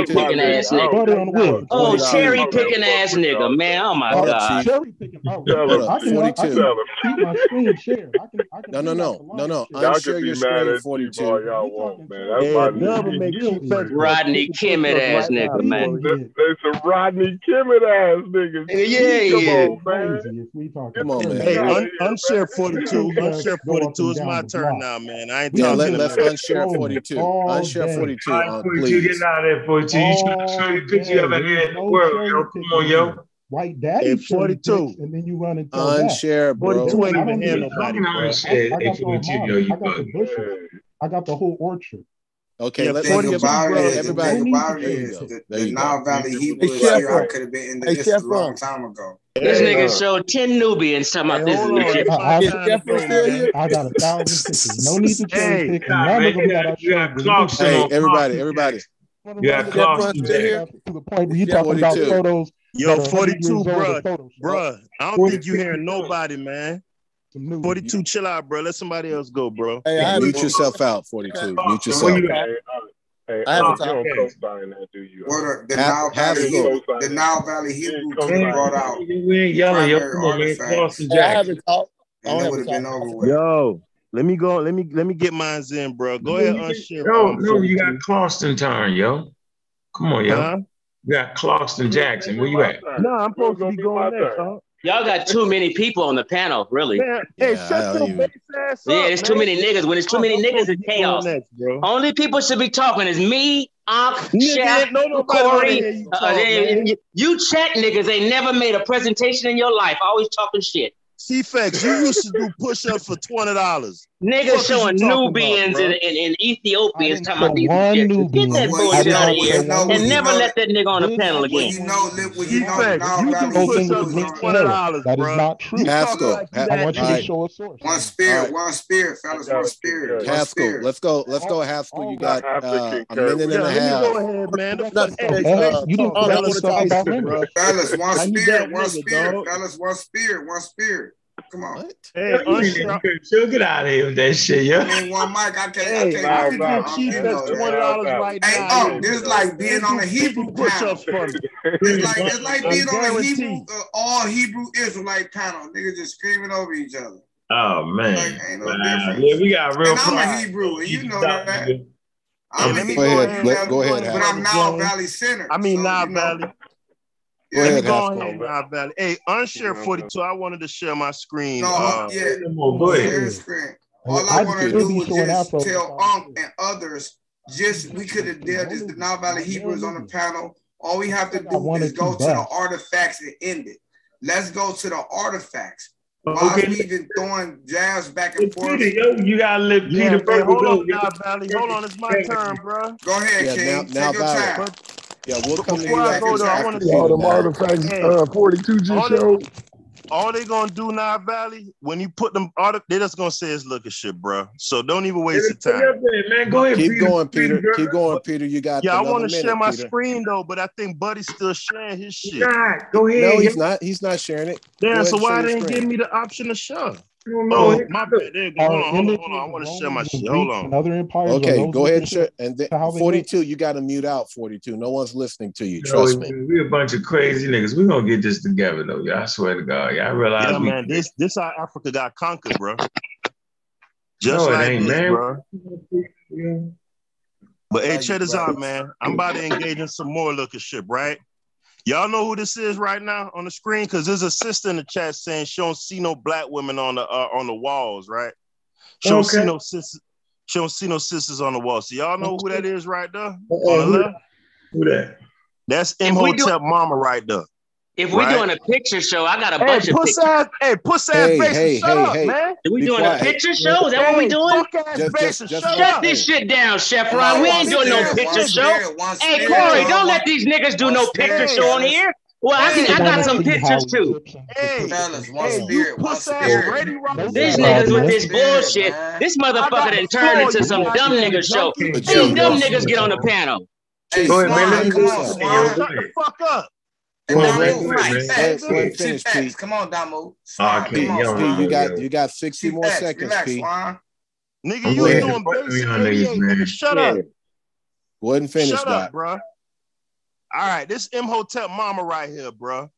Speaker 7: oh,
Speaker 6: picking ass nigga. Oh, cherry picking ass nigga, man. Oh my god.
Speaker 9: Cherry picking. Oh, I can, I keep my screen shared. I can,
Speaker 7: no, no, no, no, no. Unshare your screen.
Speaker 9: Forty-two.
Speaker 19: Y'all want, man. That's
Speaker 6: Rodney Kimmett ass nigga, man.
Speaker 19: That's a Rodney Kimmett ass nigga.
Speaker 6: Yeah.
Speaker 19: Come on, man.
Speaker 12: Hey, un- unshare 42. unshare 42
Speaker 9: It's
Speaker 12: my turn now, man. I ain't
Speaker 7: yeah,
Speaker 12: talking
Speaker 7: let,
Speaker 9: about
Speaker 7: let's unshare 42.
Speaker 9: All
Speaker 7: unshare
Speaker 9: day.
Speaker 7: 42,
Speaker 1: right,
Speaker 7: uh,
Speaker 1: 42
Speaker 7: please.
Speaker 1: Getting out of there, 42. You trying show you picture you ever had in the world, yo. Come on, yo.
Speaker 9: White daddy, at
Speaker 12: 42,
Speaker 9: and then you run into unshare, that.
Speaker 7: bro.
Speaker 12: 42 ain't even
Speaker 1: here,
Speaker 12: nobody.
Speaker 9: I got the whole orchard.
Speaker 7: Okay,
Speaker 12: yeah,
Speaker 7: let's
Speaker 17: thing about it, everybody. The thing the, the Nile Valley Hebrew
Speaker 15: hey,
Speaker 17: here. Could have been in the
Speaker 15: hey,
Speaker 17: this a long time ago.
Speaker 6: This nigga showed 10 Nubians talking about this is.
Speaker 9: I, I,
Speaker 15: I,
Speaker 9: I got a thousand thousand sixes. No need to change
Speaker 12: hey,
Speaker 1: nah, man, you got, you got
Speaker 7: Hey, everybody, everybody.
Speaker 1: You got clock
Speaker 9: to the point where you talking about photos.
Speaker 12: Yo, 42, bruh, bruh. I don't think you're hearing nobody, man.
Speaker 9: New,
Speaker 12: 42, yeah. chill out, bro. Let somebody else go, bro.
Speaker 15: Hey, I
Speaker 7: mute yourself out, 42.
Speaker 1: Oh, mute
Speaker 7: yourself
Speaker 1: out.
Speaker 19: Hey, I haven't
Speaker 15: um,
Speaker 19: uh, you don't co-sign that, do you? Word
Speaker 17: the, Nile Valley Hebrew, the Nile Valley Hebrew
Speaker 1: team
Speaker 17: brought out.
Speaker 1: We ain't yelling, yo. Come on, man. Carlson
Speaker 15: Jackson. I haven't talked. I
Speaker 17: haven't been over with.
Speaker 12: Yo, let me go. Let me let me get mine's in, bro. Go ahead, unshare.
Speaker 1: No, no, you got Constantine, yo. Come on, yo.
Speaker 12: Huh?
Speaker 1: You got
Speaker 19: Clauston
Speaker 1: Jackson. Where you at?
Speaker 12: No, I'm supposed to be going next, huh?
Speaker 6: Y'all got too many people on the panel, really.
Speaker 12: Man, hey,
Speaker 7: yeah,
Speaker 12: shut your ass up,
Speaker 6: Yeah, there's too many niggas. When there's too many niggas, it's chaos.
Speaker 12: Next,
Speaker 6: Only people should be talking is me, Unc, Chef, Corey.
Speaker 12: You,
Speaker 6: uh, you chat niggas ain't never made a presentation in your life. Always talking shit.
Speaker 12: C-Fex, you used to do push-ups for $20.
Speaker 6: Niggas showing Nubians
Speaker 20: about,
Speaker 6: and, and, and, Ethiopians talking about these
Speaker 20: Nubian.
Speaker 6: Get that bullshit out of here and never let that nigga on the panel again.
Speaker 17: You know, live where you know.
Speaker 12: You can push up $20,
Speaker 20: That is not true.
Speaker 7: Pascal,
Speaker 20: I want you to show a source.
Speaker 17: One spirit, one spirit, fellas, one spirit. Pascal,
Speaker 7: let's go. Let's go, Haskell. You got uh, a minute and a half.
Speaker 20: You don't
Speaker 7: want to talk
Speaker 20: about
Speaker 17: Fellas, one spirit, one spirit. Fellas, one spirit, one spirit. Come on.
Speaker 7: What?
Speaker 12: Hey,
Speaker 1: Unstrong. Get out of here with that shit, yo.
Speaker 17: Hey, one mic. I can't.
Speaker 12: Hey, I
Speaker 19: can't.
Speaker 17: Bro,
Speaker 12: bro,
Speaker 17: cheap
Speaker 19: that's
Speaker 12: twenty dollars right
Speaker 17: hey,
Speaker 12: now.
Speaker 17: Oh,
Speaker 12: hey, oh,
Speaker 17: this is like being on a Hebrew panel. It's like it's like being on a Hebrew, uh, all Hebrew Israelite panel. Niggas just screaming over each other.
Speaker 1: Oh man,
Speaker 17: like, no
Speaker 1: wow. yeah, we got real.
Speaker 17: And. I'm a Hebrew, and you know that. I'm
Speaker 7: go ahead, go ahead,
Speaker 17: but I'm now Valley Center.
Speaker 12: I mean,
Speaker 17: so, now
Speaker 12: Valley. Let me go ahead. Hey, unshare 42. I wanted to share my screen.
Speaker 17: No,
Speaker 12: uh,
Speaker 17: yeah,
Speaker 1: go ahead.
Speaker 17: All
Speaker 20: I,
Speaker 17: want to do
Speaker 20: is
Speaker 17: just tell Unc and others, just we could have
Speaker 20: dealt
Speaker 17: this. The Nile Valley Hebrews on the panel. All we have to do is go to the artifacts and end it. Let's go to the artifacts. Why
Speaker 1: okay.
Speaker 17: we even throwing jabs back and forth?
Speaker 1: Peter, yo, you gotta let Peter
Speaker 12: yeah,
Speaker 1: Peter.
Speaker 12: Hold on, Valley. Hold on, it's my turn, bro.
Speaker 17: Go ahead,
Speaker 7: yeah,
Speaker 17: King.
Speaker 7: Now,
Speaker 17: Take your
Speaker 7: Valley.
Speaker 17: time.
Speaker 7: Yeah, we'll come
Speaker 12: Before
Speaker 7: to
Speaker 12: I go there, I want to
Speaker 7: see
Speaker 19: all
Speaker 7: the
Speaker 19: artifacts. uh, 42G
Speaker 12: all. They, all they gonna do now, Valley, when you put them, all the, they just gonna say it's looking shit, bro. So don't even waste your time.
Speaker 1: There, man. Go ahead,
Speaker 7: Keep
Speaker 1: Peter.
Speaker 7: going, Peter.
Speaker 1: Peter.
Speaker 7: Keep going, Peter. You got.
Speaker 12: Yeah, I want to share my
Speaker 7: Peter.
Speaker 12: screen though, but I think Buddy's still sharing his shit.
Speaker 1: Go ahead.
Speaker 7: No, he's not. He's not sharing it. Yeah,
Speaker 12: So why they didn't give me the option to share?
Speaker 1: No,
Speaker 12: oh, my bad. Go. Hold on, hold on, hold on. I want to share my shit. Hold on.
Speaker 20: Another empire.
Speaker 7: okay, go ahead and share. And then 42, you got to mute out 42. No one's listening to you. Trust Yo, me.
Speaker 1: We a bunch of crazy niggas. We're going to get this together, though. Y'all swear to God. Y'all realize.
Speaker 12: Yeah,
Speaker 1: we-
Speaker 12: man. This, this how Africa got conquered, bro. Just
Speaker 1: no,
Speaker 12: like
Speaker 1: ain't,
Speaker 12: this,
Speaker 1: man.
Speaker 12: bro.
Speaker 1: Yeah.
Speaker 12: But hey, check this out, man. I'm about to engage in some more looking shit, right? Y'all know who this is right now on the screen because there's a sister in the chat saying she don't see no black women on the uh, on the walls, right? She don't see no sisters. She don't see no sisters on the wall. So y'all know who that is right there. Uh-oh,
Speaker 1: on
Speaker 12: the
Speaker 1: who,
Speaker 12: left?
Speaker 1: who that?
Speaker 12: That's Imhotep Mama right there.
Speaker 6: If we're
Speaker 12: right.
Speaker 6: doing a picture show, I got a
Speaker 12: hey,
Speaker 6: bunch of pictures.
Speaker 12: Ass, hey, puss ass
Speaker 7: hey,
Speaker 12: face
Speaker 7: hey,
Speaker 12: shut
Speaker 7: hey,
Speaker 12: up,
Speaker 7: hey.
Speaker 12: man.
Speaker 6: Are we doing a picture show? Is that what we doing?
Speaker 12: Shut
Speaker 6: this shit down, Chef Ron. We ain't doing no picture show. Hey, Corey, don't let these niggas do no picture show on here. Well, I, can, I got some pictures too.
Speaker 12: Hey,
Speaker 17: fellas, one
Speaker 12: hey,
Speaker 17: spirit, one spirit.
Speaker 6: These niggas with this bullshit. This motherfucker done turned into some dumb nigga show. These dumb niggas get on the panel.
Speaker 17: Hey,
Speaker 1: Go ahead, man.
Speaker 17: Come on,
Speaker 12: Shut the fuck up.
Speaker 17: Come on,
Speaker 1: Domo.
Speaker 17: Come on,
Speaker 1: on,
Speaker 17: yo,
Speaker 7: you got you got 60 more
Speaker 17: facts.
Speaker 7: seconds,
Speaker 17: relax,
Speaker 7: Pete.
Speaker 17: Ron.
Speaker 12: Nigga, you
Speaker 1: ain't
Speaker 12: doing basic
Speaker 1: niggas,
Speaker 12: nigga. Shut
Speaker 1: yeah.
Speaker 12: up.
Speaker 7: Go ahead and finish
Speaker 12: Shut
Speaker 7: that.
Speaker 12: up, bro. All right, this Imhotep mama right here, bro.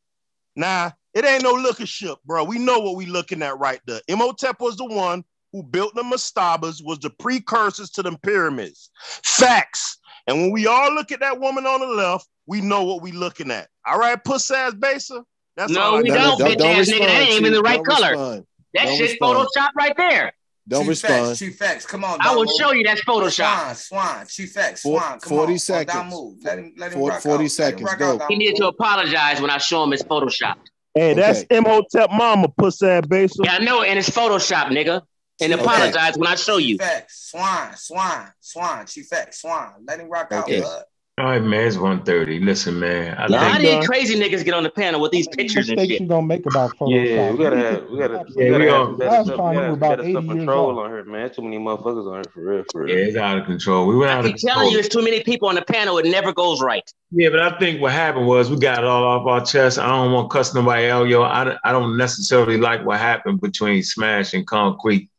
Speaker 12: Nah, it ain't no looker ship, bro. We know what we looking at right there. Imhotep was the one who built the mastabas, was the precursors to the pyramids. Facts. And when we all look at that woman on the left, we know what we looking at. All right, puss ass baser. That's
Speaker 6: no,
Speaker 12: all
Speaker 6: we don't,
Speaker 7: don't,
Speaker 6: bitch
Speaker 7: don't
Speaker 6: ass nigga. That ain't even the right color.
Speaker 7: Respond.
Speaker 6: That
Speaker 7: don't
Speaker 6: shit
Speaker 7: respond.
Speaker 6: Photoshop right there.
Speaker 7: Don't
Speaker 17: Chief
Speaker 7: respond.
Speaker 17: Facts, Chief facts. Come on.
Speaker 6: I will show you that's Photoshop.
Speaker 17: Swan, Swan, Chief facts. Swan, come
Speaker 7: 40
Speaker 17: on.
Speaker 7: seconds.
Speaker 17: Don't move. Let him, let him 40,
Speaker 7: 40
Speaker 17: seconds. Let him
Speaker 6: he needed to apologize when I show him his Photoshop.
Speaker 12: Hey, that's
Speaker 7: okay.
Speaker 12: Imhotep mama, puss ass basil.
Speaker 6: Yeah, I know, and it's Photoshop, nigga. And
Speaker 7: okay.
Speaker 6: apologize when I show you.
Speaker 17: Chief facts. Swan, Swan, Swan, Chief facts. Swan, let him rock
Speaker 7: okay.
Speaker 17: out, bud.
Speaker 1: All right, man, it's 1.30. Listen, man. I
Speaker 12: yeah,
Speaker 1: think,
Speaker 6: how
Speaker 12: uh,
Speaker 6: crazy niggas get on the panel with these pictures and shit?
Speaker 20: you gonna make about?
Speaker 21: Yeah, we gotta, we gotta, we
Speaker 1: yeah,
Speaker 21: gotta,
Speaker 1: we
Speaker 21: we
Speaker 9: gotta, stuff, we gotta, we gotta stuff
Speaker 6: control on her, man. Too many motherfuckers on her for real, for real.
Speaker 1: Yeah, it's out of control. We went
Speaker 6: I
Speaker 1: out of
Speaker 6: control. telling you, it's too many people on the panel. It never goes right.
Speaker 1: Yeah, but I think what happened was we got it all off our chest. I don't want to cuss nobody out, yo. I, I don't necessarily like what happened between Smash and Concrete.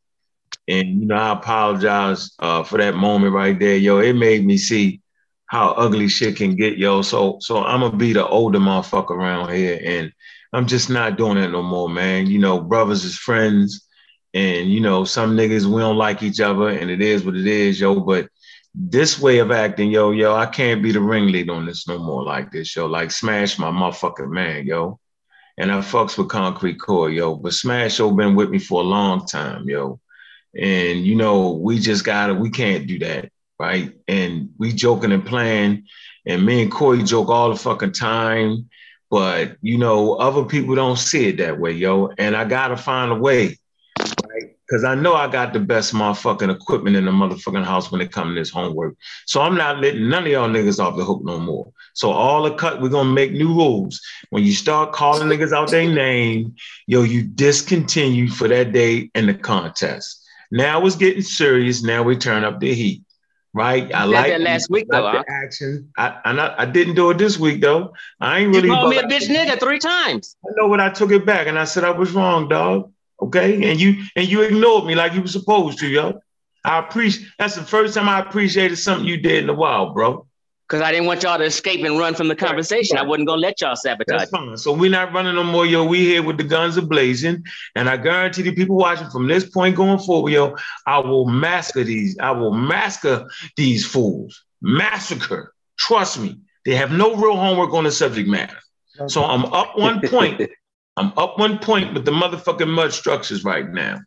Speaker 1: And, you know, I apologize uh, for that moment right there, yo. It made me see how ugly shit can get, yo. So, so I'm to be the older motherfucker around here. And I'm just not doing that no more, man. You know, brothers is friends. And, you know, some niggas, we don't like each other. And it is what it is, yo. But this way of acting, yo, yo, I can't be the ringleader on this no more like this, yo. Like Smash my motherfucking man, yo. And I fucks with Concrete Core, yo. But Smash yo been with me for a long time, yo. And you know, we just gotta, we can't do that, right? And we joking and playing, and me and Corey joke all the fucking time, but you know, other people don't see it that way, yo. And I gotta find a way, right? Because I know I got the best motherfucking equipment in the motherfucking house when it comes to this homework. So I'm not letting none of y'all niggas off the hook no more. So all the cut, we're gonna make new rules. When you start calling niggas out their name, yo, you discontinue for that day in the contest. Now it's getting serious. Now we turn up the heat right? I like
Speaker 6: that last week though.
Speaker 1: Action. I I, not, I didn't do it this week though. I ain't really.
Speaker 6: You called me a bitch nigga three times.
Speaker 1: I know, when I took it back and I said I was wrong, dog. Okay, and you and you ignored me like you were supposed to, yo. I appreciate. That's the first time I appreciated something you did in a while, bro
Speaker 6: because I didn't want y'all to escape and run from the conversation. Right. I wasn't gonna let y'all sabotage.
Speaker 1: That's fine. So we're not running no more, yo. We here with the guns ablazing, and I guarantee the people watching from this point going forward, yo, I will massacre these. I will massacre these fools. Massacre. Trust me. They have no real homework on the subject matter. Okay. So I'm up one point. I'm up one point with the motherfucking mud structures right now.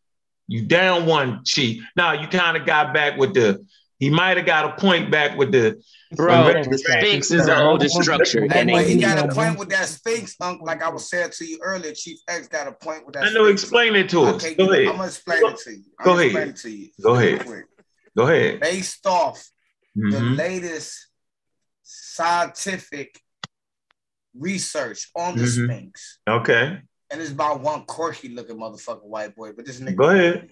Speaker 1: You down one, chief. Now you kind of got back with the he might have got a point back with the
Speaker 6: bro. The Sphinx is an older structure. And
Speaker 17: he got a point with that Sphinx, uncle. Like I was saying to you earlier, Chief X got a point with that.
Speaker 1: I know.
Speaker 17: Sphinx.
Speaker 1: Explain it to us.
Speaker 17: Okay,
Speaker 1: Go ahead.
Speaker 17: I'm gonna explain Go, it to you. I'm
Speaker 1: Go ahead.
Speaker 17: To you
Speaker 1: Go ahead. Go ahead.
Speaker 17: Based off mm-hmm.
Speaker 1: the
Speaker 17: latest scientific research on the
Speaker 1: mm-hmm.
Speaker 17: Sphinx.
Speaker 1: Okay.
Speaker 17: And it's by one quirky looking motherfucking white boy, but this nigga.
Speaker 1: Go ahead.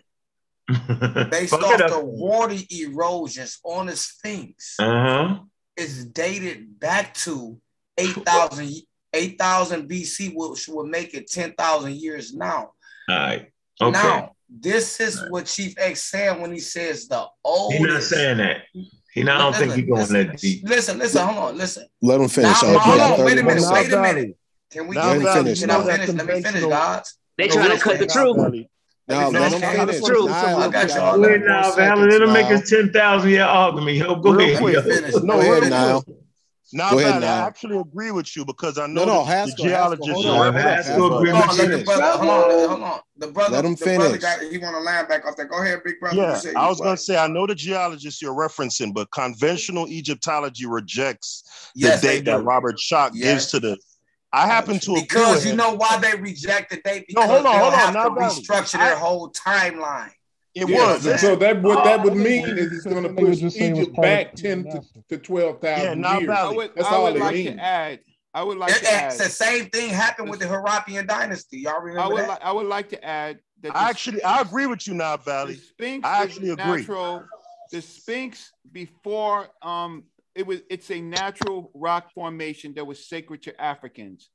Speaker 17: based off the water erosions on the Sphinx.
Speaker 1: Uh-huh.
Speaker 17: It's dated back to 8,000 8, BC, which would make it 10,000 years now.
Speaker 1: All right. Okay.
Speaker 17: Now, this is right. what Chief X said when he says the old.
Speaker 1: He's not saying that. He not, I don't think he's going to that deep.
Speaker 17: Listen, listen, hold on, listen.
Speaker 7: Let him finish.
Speaker 17: Now, hold on, wait a minute, wait a minute. Can we
Speaker 7: now, finish,
Speaker 17: can I finish? Let me finish, guys.
Speaker 6: They trying to cut the truth.
Speaker 7: No, no,
Speaker 17: that's,
Speaker 7: that's
Speaker 6: true.
Speaker 1: Nah,
Speaker 7: that's
Speaker 1: all.
Speaker 7: Wait
Speaker 1: now,
Speaker 7: Valen,
Speaker 1: it'll make us ten thousand year argument. Yo, go
Speaker 12: real
Speaker 1: ahead.
Speaker 12: Quick,
Speaker 17: finish.
Speaker 12: No,
Speaker 7: go ahead now.
Speaker 12: Now,
Speaker 7: go ahead,
Speaker 12: now. I actually agree with you because I know
Speaker 7: no,
Speaker 12: no,
Speaker 7: Haskell,
Speaker 12: the geologist.
Speaker 1: Haskell,
Speaker 17: hold on,
Speaker 1: Haskell,
Speaker 17: Haskell, Haskell,
Speaker 7: Haskell,
Speaker 17: brother, hold on, hold on. The brother,
Speaker 7: Let him
Speaker 17: the
Speaker 7: finish.
Speaker 17: brother got, he want a linebacker. I was like, go ahead, big brother.
Speaker 12: Yeah, I was going to say, I know the geologist you're referencing, but conventional Egyptology rejects
Speaker 17: yes,
Speaker 12: the date that Robert Schoch
Speaker 17: yes.
Speaker 12: gives to the I happen to
Speaker 17: because you know why they rejected they because
Speaker 12: no, hold on, hold on,
Speaker 17: have to restructure their whole timeline.
Speaker 12: It
Speaker 20: yeah,
Speaker 12: was.
Speaker 20: So that what that would mean is it's going to push Egypt back ten to, to twelve thousand
Speaker 12: yeah,
Speaker 20: years.
Speaker 16: Would,
Speaker 20: That's
Speaker 16: I
Speaker 20: all
Speaker 16: would
Speaker 20: it
Speaker 16: like
Speaker 20: means.
Speaker 16: To add, I would like
Speaker 17: it,
Speaker 16: to add,
Speaker 17: the same thing happened with the Harappan dynasty. Y'all remember I
Speaker 16: would,
Speaker 17: that?
Speaker 16: Li- I would like to add that
Speaker 12: I actually I agree with you now, Valley.
Speaker 16: Sphinx
Speaker 12: I actually agree.
Speaker 16: Natural, the Sphinx before um it was it's a natural rock formation that was sacred to Africans.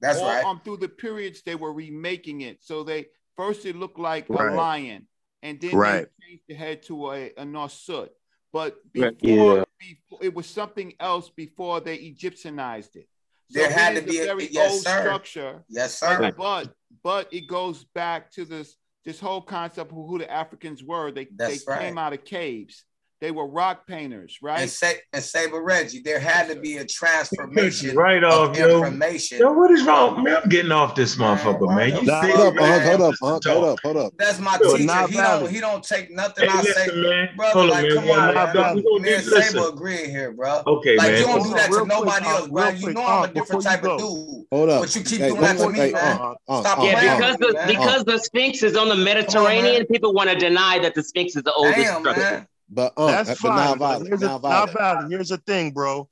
Speaker 17: That's
Speaker 16: All,
Speaker 17: right.
Speaker 16: Um, through the periods they were remaking it, so they first it looked like
Speaker 12: right.
Speaker 16: a lion, and then
Speaker 12: right.
Speaker 16: they changed the head to a, a Norsut. But before,
Speaker 6: yeah.
Speaker 16: before, it was something else before they Egyptianized it. So
Speaker 17: there had to be
Speaker 16: a very
Speaker 17: yes,
Speaker 16: old
Speaker 17: sir.
Speaker 16: structure.
Speaker 17: Yes, sir.
Speaker 16: But but it goes back to this this whole concept of who the Africans were. They
Speaker 17: That's
Speaker 16: they
Speaker 17: right.
Speaker 16: came out of caves. They were rock painters, right?
Speaker 17: And, say, and Saber Reggie, there had to be a transformation
Speaker 1: right off, of yo.
Speaker 17: information.
Speaker 1: Yo, what is wrong? Man, I'm getting off this motherfucker, man. You
Speaker 17: nah,
Speaker 1: see,
Speaker 7: hold,
Speaker 17: man.
Speaker 7: Up, hold, up,
Speaker 1: hold
Speaker 7: up, hold up, hold up,
Speaker 17: That's my
Speaker 12: yo,
Speaker 17: teacher. He don't, he don't take nothing
Speaker 1: hey,
Speaker 17: I
Speaker 1: listen, say, man.
Speaker 17: brother.
Speaker 1: Hold
Speaker 17: like, come
Speaker 1: man,
Speaker 17: on, man.
Speaker 1: We don't
Speaker 17: me and Saber agreeing here, bro.
Speaker 1: Okay,
Speaker 17: like,
Speaker 1: man.
Speaker 17: you don't do that to nobody
Speaker 12: uh,
Speaker 17: else, bro. You know uh, I'm a different type of dude.
Speaker 7: Hold up.
Speaker 17: But you keep doing that to me,
Speaker 7: uh,
Speaker 17: man. Stop playing.
Speaker 6: Because the Sphinx is on the Mediterranean, people want to deny that the Sphinx is the oldest structure.
Speaker 7: But um,
Speaker 12: that's fine. But here's, a, here's the thing, bro.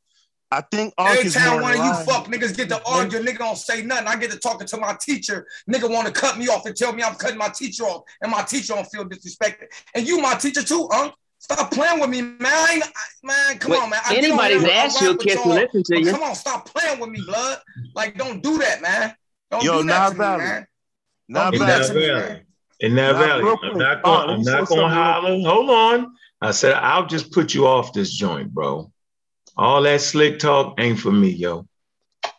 Speaker 12: I think Ark
Speaker 17: every time one of you fuck niggas get to argue, nigga don't say nothing. I get to talking to my teacher. Nigga want to cut me off and tell me I'm cutting my teacher off, and my teacher don't feel disrespected. And you, my teacher too, Unc, Stop playing with me, man. Man, come
Speaker 6: but
Speaker 17: on, man. I
Speaker 6: anybody's ass you
Speaker 17: can't
Speaker 6: listen to you.
Speaker 17: Come on, stop playing with me, blood. Like, don't do that, man. Don't
Speaker 12: Yo,
Speaker 17: do that to me, man. Not do that
Speaker 1: valley. In that valley, I'm not
Speaker 12: oh,
Speaker 1: going. I'm not going to holler. Hold on. I said, I'll just put you off this joint, bro. All that slick talk ain't for me, yo.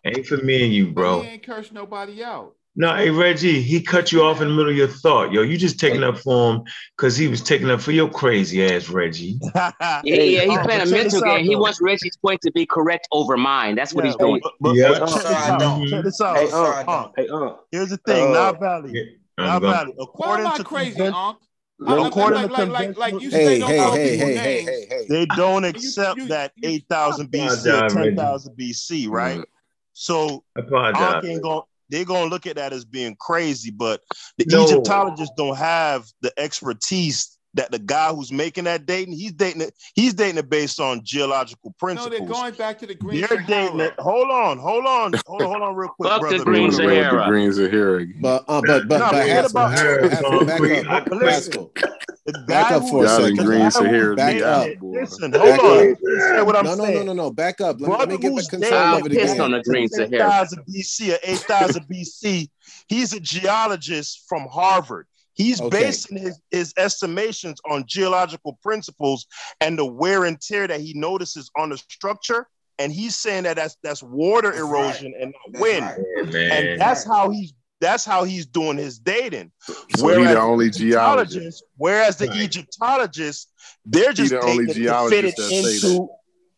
Speaker 1: Ain't for me and you, bro.
Speaker 16: He ain't curse nobody out.
Speaker 1: No, hey Reggie, he cut you off in the middle of your thought, yo. You just taking up for him because he was taking up for your crazy ass, Reggie.
Speaker 6: yeah, yeah, he's playing a mental game.
Speaker 12: Though.
Speaker 6: He wants Reggie's point to be correct over mine. That's what
Speaker 12: yeah,
Speaker 6: he's doing.
Speaker 12: But, but,
Speaker 1: yeah.
Speaker 12: But check, this out.
Speaker 17: Mm-hmm.
Speaker 12: check this out.
Speaker 21: Hey,
Speaker 17: uh,
Speaker 21: hey, uh,
Speaker 12: Here's the thing,
Speaker 21: uh,
Speaker 12: Now Valley.
Speaker 1: Yeah,
Speaker 12: Valley. According Why
Speaker 16: am I
Speaker 12: to
Speaker 16: crazy,
Speaker 21: uncle?
Speaker 12: According
Speaker 16: like,
Speaker 12: to
Speaker 16: like, like, like, you
Speaker 7: hey, hey, hey, hey, hey, hey, hey,
Speaker 12: they don't accept
Speaker 16: you, you, that
Speaker 12: 8,000 BC or 10,000 BC, right? Mm-hmm. So they're gonna look at that as being crazy, but the
Speaker 1: no.
Speaker 12: Egyptologists don't have the expertise that the guy who's making that dating, he's dating it, he's dating it based on geological principles.
Speaker 13: No, they're going back to the Green
Speaker 12: they're
Speaker 13: Sahara.
Speaker 12: Dating it. Hold on, hold on, hold on, hold on real quick,
Speaker 6: brother. The Green
Speaker 5: Sahara. The Green Sahara.
Speaker 7: But uh, but but,
Speaker 12: no,
Speaker 7: but
Speaker 12: about
Speaker 7: Haskell, back up, Haskell. Back up for a second.
Speaker 5: Green Sahara.
Speaker 7: Back up.
Speaker 12: Listen, hold on. Listen what I'm
Speaker 7: no,
Speaker 12: saying.
Speaker 7: No, no, no, no. Back up. Let,
Speaker 12: brother,
Speaker 7: me get the control of it again.
Speaker 6: on the Green Sahara.
Speaker 12: 8,000 BC or 8,000 BC. He's a geologist from Harvard. He's
Speaker 7: okay.
Speaker 12: basing his, his estimations on geological principles and the wear and tear that he notices on the structure. And he's saying that that's that's water
Speaker 17: that's
Speaker 12: erosion right. and not wind.
Speaker 17: Right.
Speaker 12: And that's how he's that's how he's doing his dating.
Speaker 5: So
Speaker 12: whereas
Speaker 5: the only geologist.
Speaker 12: Whereas the
Speaker 1: right.
Speaker 12: Egyptologists, they're just
Speaker 5: the only
Speaker 12: into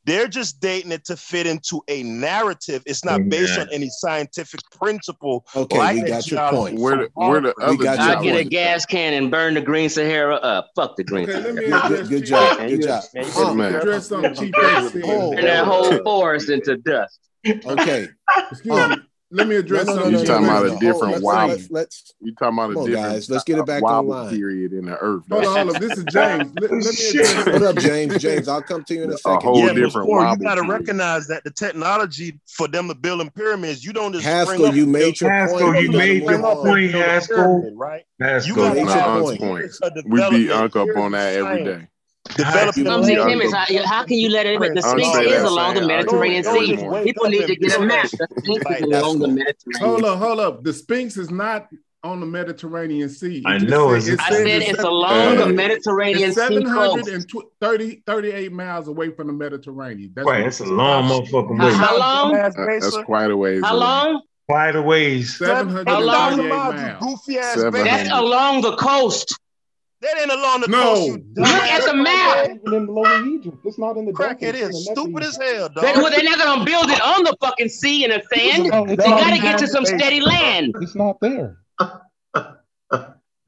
Speaker 12: they're just dating it to fit into a narrative. It's not based yeah. on any scientific principle.
Speaker 7: Okay,
Speaker 12: like
Speaker 7: we got your point.
Speaker 5: Where the, where the
Speaker 12: other
Speaker 7: we got
Speaker 6: I get
Speaker 7: point.
Speaker 6: a gas can and burn the Green Sahara up. Fuck the Green
Speaker 20: okay,
Speaker 6: Sahara.
Speaker 7: Good, good, job. Good job.
Speaker 12: Man,
Speaker 5: oh, man.
Speaker 20: Address something
Speaker 7: cheap.
Speaker 6: Turn that whole forest into dust.
Speaker 7: Okay.
Speaker 20: Excuse
Speaker 7: um,
Speaker 20: me let me address
Speaker 7: no, no. No,
Speaker 20: you're
Speaker 5: talking about a different
Speaker 7: oh,
Speaker 5: wild.
Speaker 7: Let's, let's
Speaker 5: you're talking about a different
Speaker 7: guys. Let's get it back online.
Speaker 5: period in the earth.
Speaker 20: Hold on, hold on. This is James. let, let me.
Speaker 7: What up, James? James, I'll come to you in a second.
Speaker 5: A whole
Speaker 12: yeah,
Speaker 5: different
Speaker 12: before, you got to recognize that the technology for them to build in pyramids, you don't just
Speaker 7: Haskell. You made your
Speaker 1: Haskell.
Speaker 12: You
Speaker 1: made your point, Haskell.
Speaker 12: Right?
Speaker 1: Haskell,
Speaker 7: you
Speaker 12: got to
Speaker 7: point.
Speaker 5: We beat Uncle up on that every day.
Speaker 12: Developing
Speaker 5: I'm
Speaker 6: him
Speaker 5: is
Speaker 6: how, how can you let it? The Sphinx is along the Mediterranean Sea. People need to get a map. The Sphinx is along the Mediterranean.
Speaker 20: Hold up, hold up. The Sphinx is not on the Mediterranean Sea.
Speaker 1: I know.
Speaker 20: Said,
Speaker 6: I said
Speaker 20: it's, seven,
Speaker 6: along the Mediterranean
Speaker 20: it's 730, 38 miles away from the Mediterranean. That's
Speaker 1: right. It's a long motherfucking way.
Speaker 6: How long?
Speaker 5: Uh, that's quite a ways.
Speaker 6: How long?
Speaker 1: Quite a ways.
Speaker 20: 700
Speaker 12: miles. Goofy ass
Speaker 6: That's along the coast.
Speaker 12: That ain't along the
Speaker 20: no. coast.
Speaker 6: Look at the map.
Speaker 9: In the lower region. It's not in the crack. It
Speaker 12: is stupid as hell, dog.
Speaker 6: They, well, they're not gonna build it on the fucking sea and the sand.
Speaker 9: You
Speaker 6: they gotta get to some steady land.
Speaker 9: It's not there.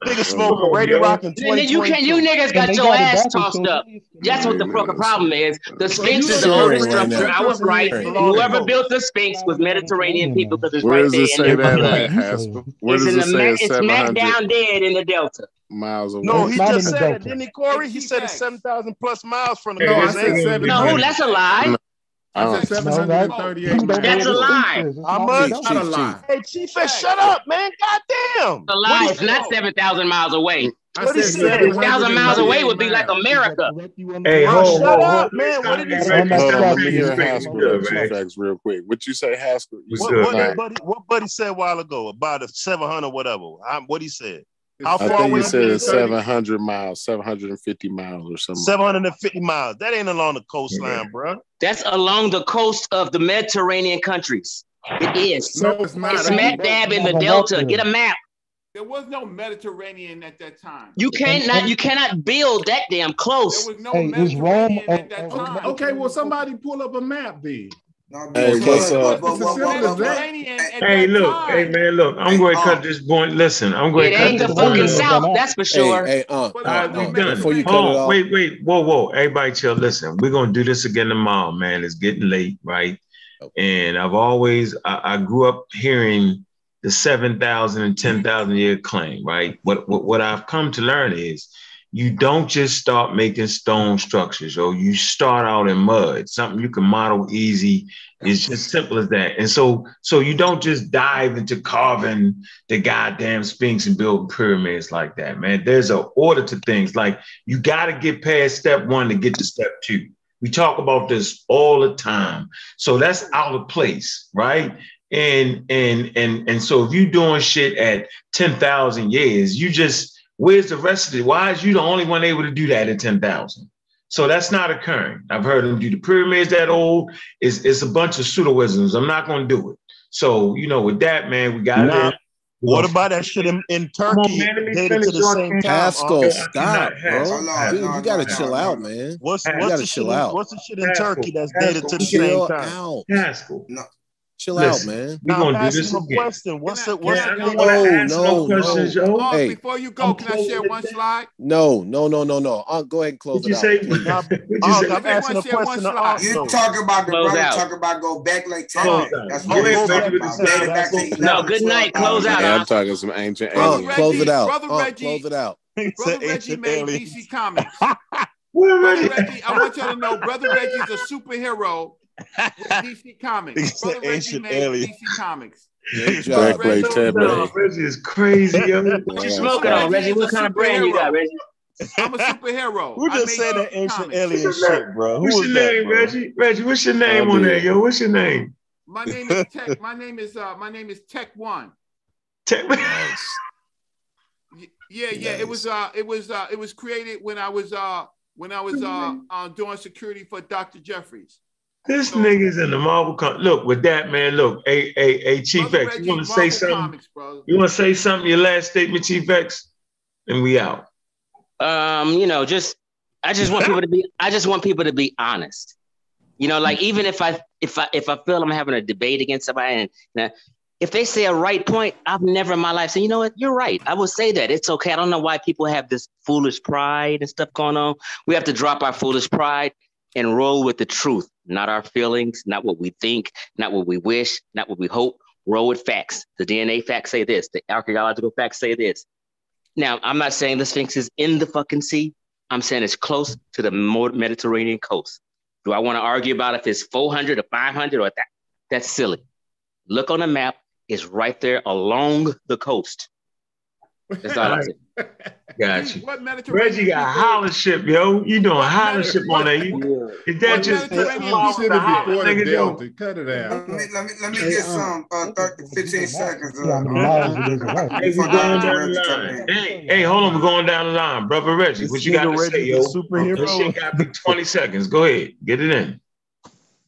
Speaker 5: Niggas
Speaker 12: smoking Radio Rock
Speaker 6: and You can you niggas got your ass tossed up. That's what the fucking problem is. The Sphinx is the
Speaker 20: oldest
Speaker 6: structure. I was right. Whoever built the Sphinx was Mediterranean people because it's right there. In
Speaker 9: the
Speaker 5: Where
Speaker 6: it's
Speaker 5: does
Speaker 6: in
Speaker 5: it
Speaker 6: the
Speaker 5: say it's
Speaker 6: smack down dead in the Delta
Speaker 5: miles away.
Speaker 12: No, he just said
Speaker 9: it,
Speaker 12: didn't he, Corey? He said it's
Speaker 13: seven
Speaker 12: thousand plus miles from the
Speaker 20: no,
Speaker 12: coast.
Speaker 6: No, that's a lie.
Speaker 20: I said 738.
Speaker 9: That,
Speaker 6: that's a lie.
Speaker 12: How much?
Speaker 20: Not a lie.
Speaker 12: Hey, Chief,
Speaker 13: hey,
Speaker 12: shut up, man. Goddamn. damn. The
Speaker 6: lie. is not 7,000 miles away.
Speaker 12: What
Speaker 20: is 7,000
Speaker 6: miles away would be like America.
Speaker 1: Hey,
Speaker 12: ho,
Speaker 1: ho,
Speaker 12: shut up, man. What did he say?
Speaker 5: Let me hear Haskell facts real quick. What you say, Haskell?
Speaker 12: What, what, buddy, what Buddy said a while ago about a 700 whatever. What he said? How
Speaker 5: I
Speaker 12: far
Speaker 5: think
Speaker 12: away?
Speaker 5: Said
Speaker 12: seven
Speaker 5: hundred
Speaker 12: miles,
Speaker 5: seven hundred and fifty miles, or something.
Speaker 12: Seven hundred and fifty miles. That ain't along the coastline, yeah. bro.
Speaker 6: That's along the coast of the Mediterranean countries. It is.
Speaker 20: No, it's not.
Speaker 6: It's smack dab in the delta. Get a map.
Speaker 13: There was no Mediterranean at that time.
Speaker 6: You can't not you cannot build that damn close.
Speaker 13: There was no
Speaker 9: hey,
Speaker 13: Mediterranean
Speaker 9: Rome,
Speaker 13: at that time.
Speaker 20: Okay, well somebody pull up a map then.
Speaker 5: Hey, what's up?
Speaker 1: Hey, look, hey man, look, I'm
Speaker 17: hey,
Speaker 1: going to uh,
Speaker 17: cut
Speaker 1: this point. Listen, I'm going to cut this point.
Speaker 6: South, that's for sure.
Speaker 7: Hey, hey uh,
Speaker 13: but,
Speaker 7: uh,
Speaker 13: done.
Speaker 7: Uh, before you cut
Speaker 1: oh, it
Speaker 7: off.
Speaker 1: wait, wait, whoa, whoa, everybody, chill. Listen, we're going to do this again tomorrow, man. It's getting late, right? Okay. And I've always, I, I grew up hearing the seven thousand and ten thousand and year claim, right? What, what, what I've come to learn is you don't just start making stone structures or you start out in mud. Something you can model easy it's just simple as that. And so so you don't just dive into carving the goddamn sphinx and building pyramids like that man. There's an order to things. Like you got to get past step one to get to step two. We talk about this all the time. So that's out of place right? And and and and so if you're doing shit at 10,000 years you just where's the rest of it? Why is you the only one able to do that at 10,000? So that's not occurring. I've heard them do the pyramids that old. It's, it's a bunch of pseudoisms. I'm not going to do it. So, you know, with that, man, we got
Speaker 12: Nah.
Speaker 1: it.
Speaker 12: What about that shit in, in
Speaker 1: Come on,
Speaker 12: Turkey?
Speaker 1: man, let me
Speaker 12: dated
Speaker 1: finish
Speaker 12: to the same time.
Speaker 7: Pascal,
Speaker 12: Uncle?
Speaker 7: stop, bro. Dude, you gotta chill out, man.
Speaker 12: What's
Speaker 7: You gotta
Speaker 12: the shit?
Speaker 7: chill
Speaker 12: In,
Speaker 7: out.
Speaker 12: what's the shit in
Speaker 1: Pascal,
Speaker 12: Turkey that's
Speaker 1: Pascal,
Speaker 12: dated to the same time?
Speaker 7: out.
Speaker 1: Pascal.
Speaker 17: No.
Speaker 7: Chill
Speaker 1: Listen,
Speaker 7: out, man.
Speaker 1: We
Speaker 12: Now,
Speaker 1: gonna
Speaker 12: I'm
Speaker 1: do
Speaker 12: asking
Speaker 1: this
Speaker 12: a
Speaker 1: again.
Speaker 12: question. What's the what's
Speaker 1: Man,
Speaker 12: the
Speaker 1: don't
Speaker 12: thing?
Speaker 1: wanna
Speaker 7: No,
Speaker 1: no
Speaker 7: no,
Speaker 1: questions,
Speaker 7: no.
Speaker 1: yo.
Speaker 16: Oh,
Speaker 7: Hey,
Speaker 16: before you go,
Speaker 1: I'm
Speaker 16: can I share one
Speaker 1: it
Speaker 16: slide?
Speaker 7: no, no, no, no, no. Uh, go ahead and close
Speaker 1: What you
Speaker 7: it out,
Speaker 1: say?
Speaker 7: please.
Speaker 12: Now,
Speaker 1: you
Speaker 12: Unc,
Speaker 1: say?
Speaker 12: I'm asking a
Speaker 16: share one
Speaker 12: question to
Speaker 16: slide.
Speaker 12: Unc.
Speaker 17: You
Speaker 12: though.
Speaker 17: talk about the
Speaker 6: Close
Speaker 17: brother
Speaker 6: out.
Speaker 17: talk about go back like
Speaker 1: Close
Speaker 17: ten.
Speaker 12: Unc.
Speaker 17: That's
Speaker 1: Go
Speaker 17: what we
Speaker 1: ahead,
Speaker 17: talking about.
Speaker 1: slide.
Speaker 17: Dating back to
Speaker 12: No,
Speaker 6: good night. Close
Speaker 17: thousand.
Speaker 6: out,
Speaker 2: I'm talking some ancient
Speaker 16: Brother
Speaker 2: aliens.
Speaker 7: Close
Speaker 16: Reggie,
Speaker 7: it out.
Speaker 16: brother Reggie,
Speaker 7: close it out.
Speaker 16: Brother Reggie made. DC Comics. Brother
Speaker 1: Reggie?
Speaker 16: Reggie, I want y'all to know, brother Reggie's a superhero with DC Comics.
Speaker 12: It's an
Speaker 16: Brother Reggie
Speaker 12: ancient
Speaker 16: made
Speaker 12: alien.
Speaker 16: DC Comics.
Speaker 7: Great
Speaker 16: Brother
Speaker 7: job.
Speaker 2: Back like
Speaker 16: Reggie,
Speaker 2: ten,
Speaker 1: No,
Speaker 2: man.
Speaker 1: Reggie is crazy, yo.
Speaker 6: What you
Speaker 2: Wow.
Speaker 6: smoking
Speaker 16: brother
Speaker 6: on,
Speaker 16: Reggie
Speaker 6: Reggie?
Speaker 16: is a
Speaker 6: What kind of brand you got,
Speaker 16: superhero.
Speaker 6: Reggie?
Speaker 16: I'm a superhero.
Speaker 12: Who
Speaker 16: I
Speaker 12: just
Speaker 16: made
Speaker 12: said that
Speaker 16: DC
Speaker 12: ancient
Speaker 16: Comics.
Speaker 12: alien
Speaker 1: What's your
Speaker 12: shit,
Speaker 1: name?
Speaker 12: bro? Who
Speaker 1: What's
Speaker 12: was
Speaker 1: your
Speaker 12: that,
Speaker 1: name,
Speaker 12: bro?
Speaker 1: Reggie? Reggie, what's your
Speaker 2: I
Speaker 1: name on there,
Speaker 2: did.
Speaker 1: yo? What's your name?
Speaker 16: My name is Tech. My name is uh my name is Tech One.
Speaker 1: Tech-
Speaker 7: Nice.
Speaker 16: Y- Yeah, yeah. It was
Speaker 7: Nice.
Speaker 16: uh it was uh it was created when I was uh when I was uh, uh doing security for Dr. Jeffries.
Speaker 1: This
Speaker 16: So
Speaker 1: nigga's in the Marvel. Com- look with that man. Look, hey, hey, hey, Chief
Speaker 16: brother
Speaker 1: X. You
Speaker 16: Reggie,
Speaker 1: want to say
Speaker 16: Marvel
Speaker 1: something?
Speaker 16: Comics, brother.
Speaker 1: You want to say something? Your last statement, Chief X, and we out.
Speaker 6: Um, you know, just I just want people to be I just want people to be honest. You know, like even if I if I if I feel I'm having a debate against somebody and and if they say a right point, I've never in my life said, you know what, you're right. I will say that. It's okay. I don't know why people have this foolish pride and stuff going on. We have to drop our foolish pride and roll with the truth, not our feelings, not what we think, not what we wish, not what we hope. Roll with facts. The DNA facts say this, the archaeological facts say this. Now, I'm not saying the Sphinx is in the fucking sea. I'm saying it's close to the Mediterranean coast. Do I want to argue about if it's 400 or 500 or that? That's silly. Look on the map. It's right there along the coast. That's all I'm.
Speaker 1: Got you.
Speaker 16: What Mediterranean
Speaker 1: Reggie got a holler ship, yo. You doing holler ship on there? You, is that
Speaker 16: What
Speaker 1: just off the holler, nigga.
Speaker 20: Delta. Cut it out.
Speaker 17: Let me let me let me
Speaker 3: Hey,
Speaker 17: get
Speaker 3: um,
Speaker 17: some uh 30, 15 seconds.
Speaker 9: Yeah,
Speaker 17: Uh,
Speaker 9: mean, miles it is away.
Speaker 1: Hey, going down
Speaker 17: Reggie
Speaker 1: the
Speaker 17: coming
Speaker 1: line. Hey, hey, hold on, we're going down the line, brother Reggie.
Speaker 12: This
Speaker 1: What you got to say, yo?
Speaker 12: superhero.
Speaker 1: This shit got me 20 seconds. Go ahead, get it in.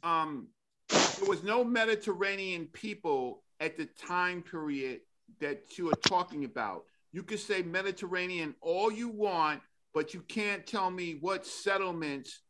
Speaker 16: um, there was no Mediterranean people at the time period that you are talking about. You can say Mediterranean all you want, but you can't tell me what settlements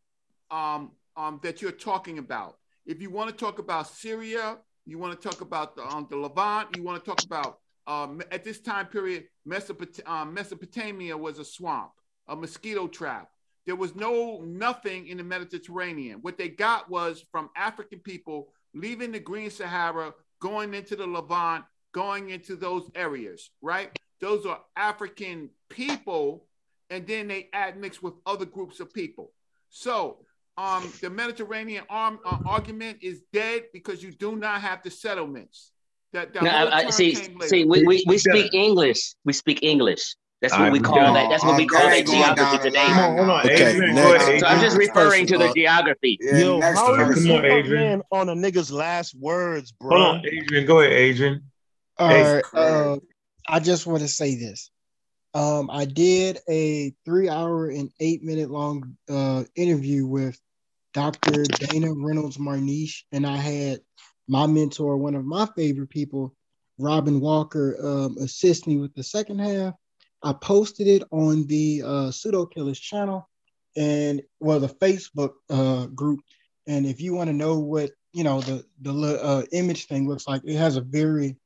Speaker 16: um, um, that you're talking about. If you want to talk about Syria, you want to talk about the, um, the Levant, you want to talk about um, at this time period, Mesopot- um, Mesopotamia was a swamp, a mosquito trap. There was no nothing in the Mediterranean. What they got was from African people leaving the Green Sahara, going into the Levant, going into those areas, right? Those are African people, and then they add mix with other groups of people. So um, the Mediterranean arm, uh, argument is dead because you do not have the settlements. That, that
Speaker 6: No, I, I, see, see, we, we, we
Speaker 1: We
Speaker 6: speak English. We speak English. That's what
Speaker 1: right,
Speaker 6: we
Speaker 1: we
Speaker 6: call
Speaker 1: got
Speaker 6: that. That's what we
Speaker 17: Uh,
Speaker 6: call that
Speaker 17: going down
Speaker 6: geography today.
Speaker 1: Come on, hold on,
Speaker 7: Okay,
Speaker 1: Adrian.
Speaker 7: Next.
Speaker 6: So I'm just referring to the
Speaker 7: person, uh,
Speaker 6: geography.
Speaker 17: Yeah,
Speaker 12: Yo,
Speaker 17: next
Speaker 12: how
Speaker 1: Come
Speaker 12: you
Speaker 1: on, Adrian.
Speaker 12: on a nigga's last words, bro?
Speaker 1: Hold
Speaker 12: bro?
Speaker 1: on, Adrian. Go ahead, Adrian.
Speaker 3: All
Speaker 1: Hey.
Speaker 3: right. Uh, I just want to say this. Um, I did a three hour and eight minute long uh, interview with Dr. Dana Reynolds Marniche, and I had my mentor, one of my favorite people, Robin Walker, um, assist me with the second half. I posted it on the uh, Pseudo Killers channel and well, the Facebook uh, group. And if you want to know what you know the the uh, image thing looks like, it has a very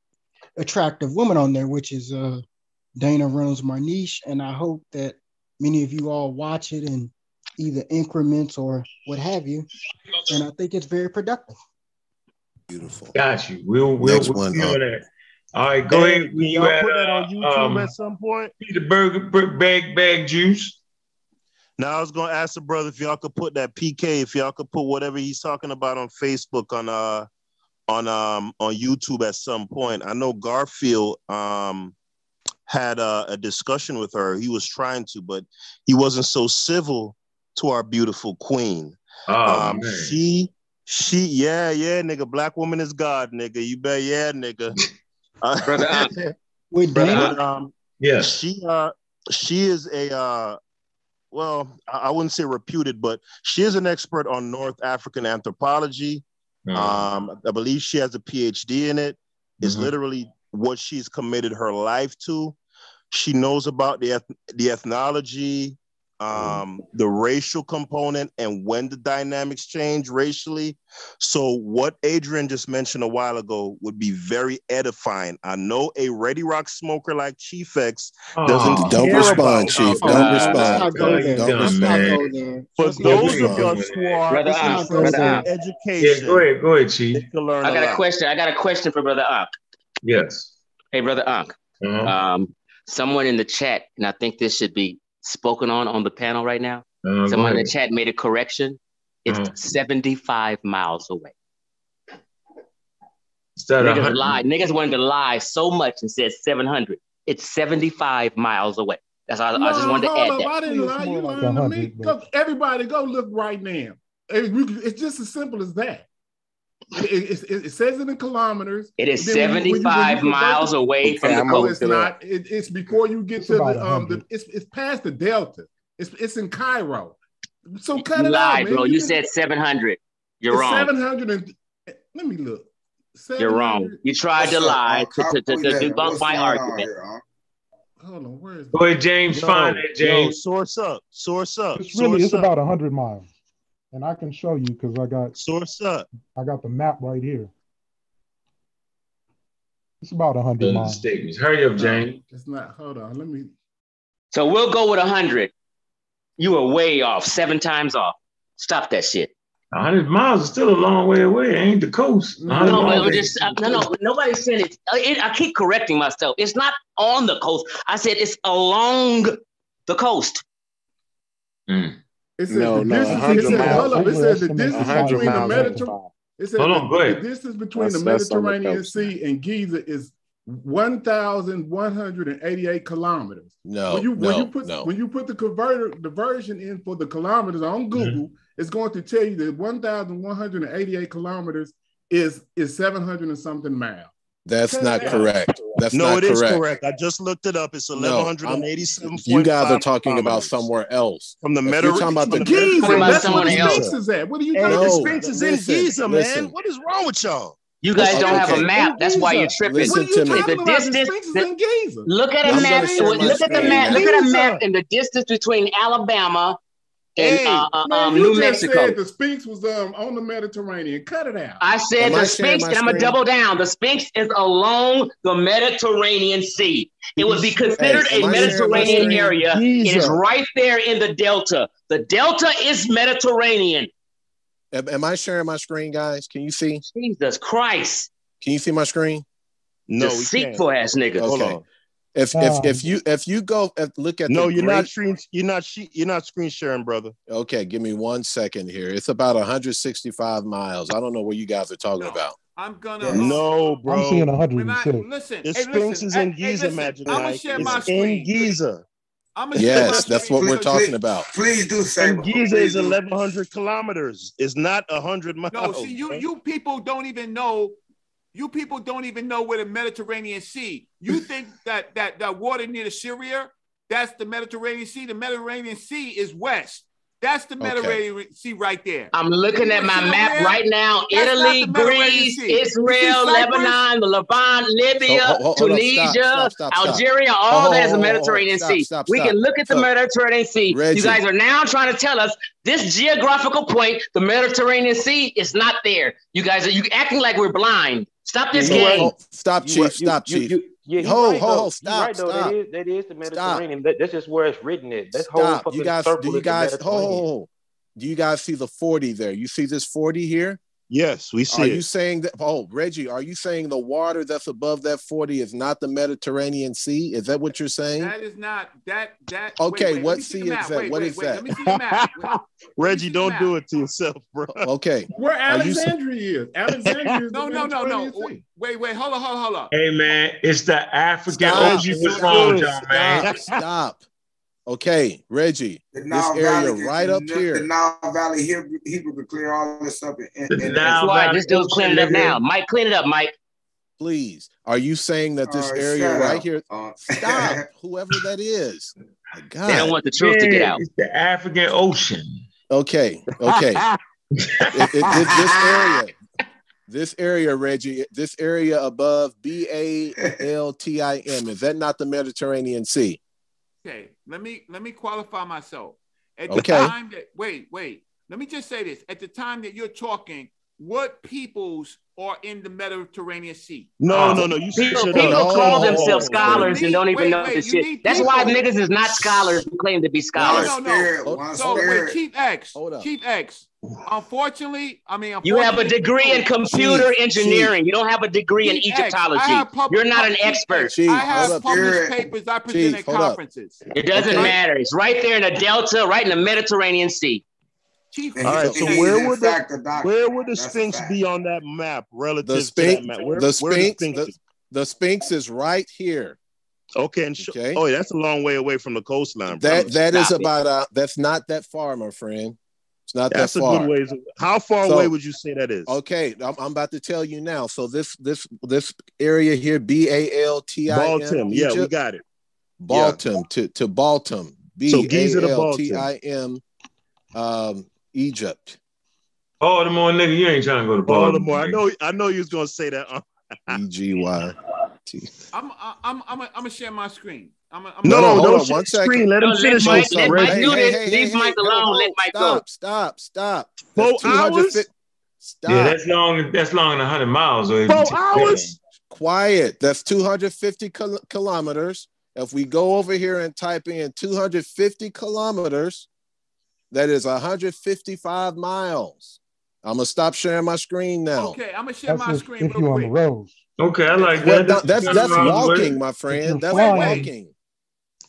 Speaker 3: attractive woman on there, which is uh, Dana Reynolds Marniche. And I hope that many of you all watch it in either increments or what have you. And I think it's very productive.
Speaker 7: Beautiful.
Speaker 1: Got you. We'll we'll,
Speaker 7: Next
Speaker 1: we'll
Speaker 7: one,
Speaker 1: see on that. All right, go
Speaker 12: Hey,
Speaker 1: ahead. you
Speaker 12: y'all
Speaker 1: at
Speaker 12: put that on YouTube
Speaker 1: um,
Speaker 12: at some point?
Speaker 1: Peter Burger bag bag juice.
Speaker 12: Now I was gonna ask the brother if y'all could put that PK, if y'all could put whatever he's talking about on Facebook on uh on um on YouTube at some point. I know Garfield um had a, a discussion with her. He was trying to, but he wasn't so civil to our beautiful queen.
Speaker 1: Oh
Speaker 12: um,
Speaker 1: man.
Speaker 12: she she yeah yeah nigga, black woman is God nigga. You bet yeah nigga.
Speaker 6: Brother Unc.
Speaker 3: With
Speaker 6: Brother
Speaker 12: but um
Speaker 1: Yes.
Speaker 12: she uh she is a uh well I I wouldn't say reputed but she is an expert on north african anthropology
Speaker 1: Uh,
Speaker 12: um i believe she has a phd in it. It's
Speaker 1: Mhm.
Speaker 12: literally what she's committed her life to. She knows about the eth- the ethnology um, the racial component and when the dynamics change racially. So what Adrian just mentioned a while ago would be very edifying. I know a Ready Rock smoker like Chief X doesn't
Speaker 7: Oh, don't respond, Chief.
Speaker 12: uh,
Speaker 7: Don't respond.
Speaker 12: Don't,
Speaker 7: don't
Speaker 12: respond.
Speaker 7: go.
Speaker 12: For those of us who are
Speaker 6: Brother
Speaker 12: this
Speaker 6: Brother Ak.
Speaker 12: education.
Speaker 1: Yeah, go ahead, go ahead, Chief.
Speaker 12: They can learn
Speaker 6: I
Speaker 12: a
Speaker 6: got a
Speaker 12: lot.
Speaker 6: question. I got a question for Brother Ak.
Speaker 1: Yes.
Speaker 6: Hey, Brother Ak.
Speaker 1: Uh-huh.
Speaker 6: Um, someone in the chat, and I think this should be spoken on on the panel right now.
Speaker 1: Uh,
Speaker 6: someone in the chat made a correction. It's
Speaker 1: Uh-huh.
Speaker 6: 75 miles away.
Speaker 1: Is that a
Speaker 6: Niggas
Speaker 1: hundred?
Speaker 6: lied. Niggas wanted to lie so much and said 700. It's 75 miles away. That's all. I just wanted to add
Speaker 20: up.
Speaker 6: that.
Speaker 20: I didn't lie. You
Speaker 9: like
Speaker 20: lying to me. Go, everybody, go look right now. It's just as simple as that. It, it- it- it says it in kilometers.
Speaker 6: It is
Speaker 20: Then when you- when you- when you
Speaker 6: 75 miles
Speaker 20: it-
Speaker 6: away from the
Speaker 20: No, it's not. It, it's before you get
Speaker 9: It's
Speaker 20: to the um.
Speaker 9: 100.
Speaker 20: The, it's it's past the Delta. It's it's in Cairo. So cut
Speaker 6: You
Speaker 20: it out, man.
Speaker 6: bro. You
Speaker 20: can-
Speaker 6: said 700. You're
Speaker 20: it's
Speaker 6: wrong.
Speaker 20: 700 and let me look.
Speaker 6: You're wrong. You tried to lie to, to, to, to debunk my argument.
Speaker 17: here, Unc?
Speaker 20: Hold on, where is
Speaker 1: Go ahead, James.
Speaker 12: Yo,
Speaker 1: Find it,
Speaker 12: yo,
Speaker 1: James.
Speaker 12: source up, source up,
Speaker 9: It's really it's
Speaker 12: up,
Speaker 9: about hundred miles, and I can show you because I got
Speaker 12: source up.
Speaker 9: I got the map right here. It's about hundred miles.
Speaker 1: statements. Hurry up, James.
Speaker 20: It's not. Hold on. Let me.
Speaker 6: So we'll go with 100. You are way off, seven times off. Stop that shit.
Speaker 1: 100 miles is still a long way away. It ain't the coast. 100
Speaker 6: No, but
Speaker 1: miles
Speaker 6: we're
Speaker 1: ain't-
Speaker 6: just, uh, no, no, nobody's saying it. Uh, it. I keep correcting myself. It's not on the coast. I said it's along the coast.
Speaker 20: It says
Speaker 5: No,
Speaker 20: the
Speaker 5: no,
Speaker 20: distance. It says, hold up. It says the distance between the. Mediterranean. It says
Speaker 1: Hold
Speaker 20: the,
Speaker 1: on, go
Speaker 20: the distance between
Speaker 5: That's-
Speaker 20: the
Speaker 5: that's the
Speaker 20: Mediterranean Sea and Giza is 1,188 kilometers.
Speaker 7: No,
Speaker 20: when you when
Speaker 7: no,
Speaker 20: you put
Speaker 7: no.
Speaker 20: when you put the converter the version in for the kilometers on mm-hmm. Google, it's going to tell you that 1,188 kilometers is is 700 and something miles.
Speaker 7: That's
Speaker 20: Cut
Speaker 7: not
Speaker 20: it out.
Speaker 7: correct. That's
Speaker 12: no,
Speaker 7: not
Speaker 12: it is
Speaker 7: correct.
Speaker 12: correct. I just looked it up. It's
Speaker 7: No,
Speaker 12: eleven
Speaker 7: I'm-
Speaker 12: hundred and eighty-seven.
Speaker 7: You guys are talking about somewhere else.
Speaker 12: From the
Speaker 7: If you're talking about the
Speaker 12: from
Speaker 20: Giza, that's where
Speaker 6: someone
Speaker 20: the
Speaker 6: else.
Speaker 20: Sphinx is at. What are you
Speaker 12: Hey,
Speaker 20: talking
Speaker 12: the
Speaker 7: No,
Speaker 12: Sphinx is in Giza,
Speaker 7: listen.
Speaker 12: man. What is wrong with y'all?
Speaker 6: You guys don't have a map. That's why you're tripping.
Speaker 7: Listen
Speaker 20: What are you
Speaker 7: to me.
Speaker 6: The
Speaker 20: about? The
Speaker 6: distance- the- Look at
Speaker 7: I'm
Speaker 6: a map. Look at the map.
Speaker 7: now.
Speaker 6: Look at a map and the distance between Alabama and
Speaker 20: Hey,
Speaker 6: uh, uh,
Speaker 20: man,
Speaker 6: um,
Speaker 20: you
Speaker 6: New
Speaker 20: just
Speaker 6: Mexico.
Speaker 20: said the Sphinx was um on the Mediterranean. Cut it out.
Speaker 6: I said
Speaker 7: Am
Speaker 6: the
Speaker 7: sharing
Speaker 6: Sphinx,
Speaker 7: my
Speaker 6: and I'm gonna double down. The Sphinx is along the Mediterranean Sea. It would be considered
Speaker 7: Hey, am
Speaker 6: a
Speaker 7: I sharing my
Speaker 6: Mediterranean
Speaker 7: screen?
Speaker 6: area. It is right there in the Delta. The Delta is Mediterranean.
Speaker 7: Am, am I sharing my screen, guys? Can you see?
Speaker 6: Jesus Christ.
Speaker 7: Can you see my screen?
Speaker 12: No, we can't.
Speaker 6: Deceitful ass nigga.
Speaker 12: Hold on.
Speaker 7: If
Speaker 9: Um,
Speaker 7: if if you if you go and look at
Speaker 12: No,
Speaker 7: the
Speaker 12: you're not screen. You're not. she- You're not screen sharing, brother.
Speaker 7: Okay, give me one second here. It's about 165 miles. I don't know what you guys are talking about.
Speaker 13: I'm gonna.
Speaker 12: No, bro.
Speaker 9: I'm
Speaker 12: bro.
Speaker 9: seeing
Speaker 13: When I,
Speaker 9: 106.
Speaker 13: listen,
Speaker 12: The
Speaker 13: hey,
Speaker 12: Sphinx
Speaker 13: listen,
Speaker 12: is in
Speaker 13: hey, hey,
Speaker 12: Giza,
Speaker 13: listen, I'm gonna share
Speaker 12: It's
Speaker 13: my
Speaker 12: in. Giza.
Speaker 13: I'm gonna share my
Speaker 7: Yes, that's what
Speaker 13: screen.
Speaker 7: we're
Speaker 17: Please-
Speaker 7: talking about.
Speaker 17: Please do say.
Speaker 12: And Giza
Speaker 17: please
Speaker 12: is 1,100 kilometers. It's not 100 miles.
Speaker 13: No, see, you you people don't even know. You people don't even know where the Mediterranean Sea. You think that that that water near the Syria, that's the Mediterranean Sea. The Mediterranean Sea is west. That's the Mediterranean Sea right there.
Speaker 6: I'm looking at my map right now.
Speaker 13: That's
Speaker 6: Italy, Greece,
Speaker 13: Sea.
Speaker 6: Israel, Lebanon, the Levant, oh, Libya,
Speaker 7: oh, oh, Hold- hold- hold
Speaker 6: Tunisia,
Speaker 7: stop, stop, stop.
Speaker 6: Algeria, all that is the Mediterranean Sea. we can look at the
Speaker 7: So,
Speaker 6: Mediterranean Sea.
Speaker 7: Reggie.
Speaker 6: You guys are now trying to tell us this geographical point, the Mediterranean Sea, is not there. You guys are you acting like we're blind. Stop this
Speaker 7: You
Speaker 6: game.
Speaker 7: right. Stop, Chief.
Speaker 21: you-
Speaker 7: Stop,
Speaker 21: you-
Speaker 7: Chief.
Speaker 21: you- yeah,
Speaker 7: Ho,
Speaker 21: right,
Speaker 7: ho,
Speaker 21: though.
Speaker 7: ho, stop,
Speaker 21: right,
Speaker 7: stop.
Speaker 21: That is, that is the Mediterranean. That, that's just where it's written at. That whole
Speaker 7: Stop.
Speaker 21: fucking
Speaker 7: You guys,
Speaker 21: circle
Speaker 7: do
Speaker 21: is
Speaker 7: you
Speaker 21: the
Speaker 7: guys, ho, ho, ho. Do you guys see the 40 there? You see this 40 here?
Speaker 12: Yes, we see
Speaker 7: Are
Speaker 12: it.
Speaker 7: you saying that? Oh, Reggie, are you saying the water that's above that 40 is not the Mediterranean Sea? Is that what you're saying?
Speaker 13: That is not that that.
Speaker 7: Okay,
Speaker 13: wait, wait,
Speaker 7: what
Speaker 13: let me see
Speaker 7: sea is that?
Speaker 13: Wait,
Speaker 7: What
Speaker 13: wait,
Speaker 7: is
Speaker 13: wait,
Speaker 7: that?
Speaker 13: Let me see the map. Wait,
Speaker 12: Reggie, don't do it to yourself, bro.
Speaker 7: Okay.
Speaker 20: Where
Speaker 7: Are you sa-
Speaker 20: Alexandria is. Alexandria is
Speaker 13: No,
Speaker 20: the
Speaker 13: no, no, no.
Speaker 20: Mediterranean Sea.
Speaker 13: Wait, wait, hold on, hold on, hold on.
Speaker 1: Hey, man, it's the African
Speaker 7: Stop.
Speaker 1: Ocean. What's wrong with y'all,
Speaker 7: Stop.
Speaker 1: man?
Speaker 7: Stop. Okay, Reggie,
Speaker 17: The
Speaker 7: this
Speaker 17: Nile
Speaker 7: area
Speaker 17: Valley,
Speaker 7: right
Speaker 17: the,
Speaker 7: up
Speaker 17: the,
Speaker 7: here.
Speaker 17: The Nile Valley Hebrew, Hebrew could clear all this up. And,
Speaker 1: The
Speaker 17: and,
Speaker 1: Nile
Speaker 6: That's why
Speaker 1: Valley
Speaker 6: this dude's
Speaker 1: Ocean,
Speaker 6: cleaning it up now. Mike, clean it up, Mike.
Speaker 7: Please, are you saying that this
Speaker 17: Uh,
Speaker 7: area right
Speaker 17: up.
Speaker 7: here?
Speaker 17: Uh,
Speaker 7: Stop, whoever that is. My God.
Speaker 6: They don't want the truth to get out.
Speaker 1: It's the African Ocean.
Speaker 7: Okay, okay. It- it- this, this area, this area, Reggie, this area above B A L T I M, is that not the Mediterranean Sea?
Speaker 13: Okay, let me let me qualify myself.
Speaker 16: At the
Speaker 7: Okay.
Speaker 16: time that wait, wait. Let me just say this. At the time that you're talking, what peoples are in the Mediterranean Sea?
Speaker 12: No, ah. no, no. You
Speaker 6: People,
Speaker 12: shit
Speaker 6: people
Speaker 12: up.
Speaker 6: call
Speaker 12: No.
Speaker 6: themselves scholars and don't even
Speaker 16: Wait,
Speaker 6: know
Speaker 16: wait,
Speaker 6: this shit.
Speaker 16: need
Speaker 6: That's why
Speaker 16: people.
Speaker 6: niggas is not scholars who claim to be scholars.
Speaker 16: No, no, no. So wait, Chief X, Chief X. Unfortunately, I mean,
Speaker 6: You have a degree in computer
Speaker 16: Chief,
Speaker 6: engineering. You don't have a degree in
Speaker 16: Chief X, I
Speaker 6: Egyptology.
Speaker 16: pub-
Speaker 6: You're not an
Speaker 16: Chief
Speaker 6: expert.
Speaker 16: X, I have published papers I present at
Speaker 7: hold up.
Speaker 16: conferences.
Speaker 6: It doesn't
Speaker 7: Okay.
Speaker 6: matter. It's right there in the Delta, right in the Mediterranean Sea.
Speaker 16: Chief,
Speaker 12: All right, so where would the where would the Sphinx be on that map relative
Speaker 7: The
Speaker 12: to
Speaker 7: Sphinx,
Speaker 12: that map? Where,
Speaker 7: the Sphinx,
Speaker 12: Sphinx
Speaker 7: the, the Sphinx is right here.
Speaker 12: Okay, and sh-
Speaker 7: Okay.
Speaker 12: oh, that's a long way away from the coastline.
Speaker 7: That
Speaker 12: brother.
Speaker 7: that is
Speaker 12: Stop it.
Speaker 7: about uh that's not that far, my friend. It's not
Speaker 12: That's
Speaker 7: that
Speaker 12: a
Speaker 7: far.
Speaker 12: good ways. How far
Speaker 7: So-
Speaker 12: away would you say that is?
Speaker 7: Okay, I'm, I'm about to tell you now. So this this this area here, B A L T I M.
Speaker 12: Baltim. Yeah, we got it.
Speaker 7: Baltim to to Baltim. B
Speaker 12: to
Speaker 7: A L. T I M. Um, Egypt.
Speaker 1: Baltimore, nigga, you ain't trying to go to Baltimore.
Speaker 12: Baltimore. I know. I know you was gonna say that.
Speaker 7: E G Y.
Speaker 16: I'm I'm I'm I'm gonna share my screen. I'm, I'm
Speaker 12: No,
Speaker 7: No, no,
Speaker 12: don't
Speaker 7: on
Speaker 12: share
Speaker 7: one
Speaker 12: the
Speaker 7: second.
Speaker 12: screen. Let him
Speaker 6: No, let
Speaker 12: finish
Speaker 6: Mike- let
Speaker 12: story.
Speaker 6: Mike do this. Leave Mike alone. Let Mike go.
Speaker 7: Stop, stop, stop.
Speaker 12: Four
Speaker 7: That's 250
Speaker 12: hours?
Speaker 7: Stop.
Speaker 1: Yeah, that's long. That's long than hundred miles. Or
Speaker 12: Four hours?
Speaker 7: Quiet. That's 250 kilometers. If we go over here and type in 250 kilometers, that is 155 miles. I'm gonna stop sharing my screen now.
Speaker 16: Okay, I'm gonna share
Speaker 9: That's
Speaker 16: my screen
Speaker 9: if
Speaker 16: real
Speaker 9: you're on the road.
Speaker 1: Okay, I like
Speaker 7: Well,
Speaker 1: that.
Speaker 7: no, that's that's walking, my friend. That's
Speaker 9: flying-
Speaker 7: walking.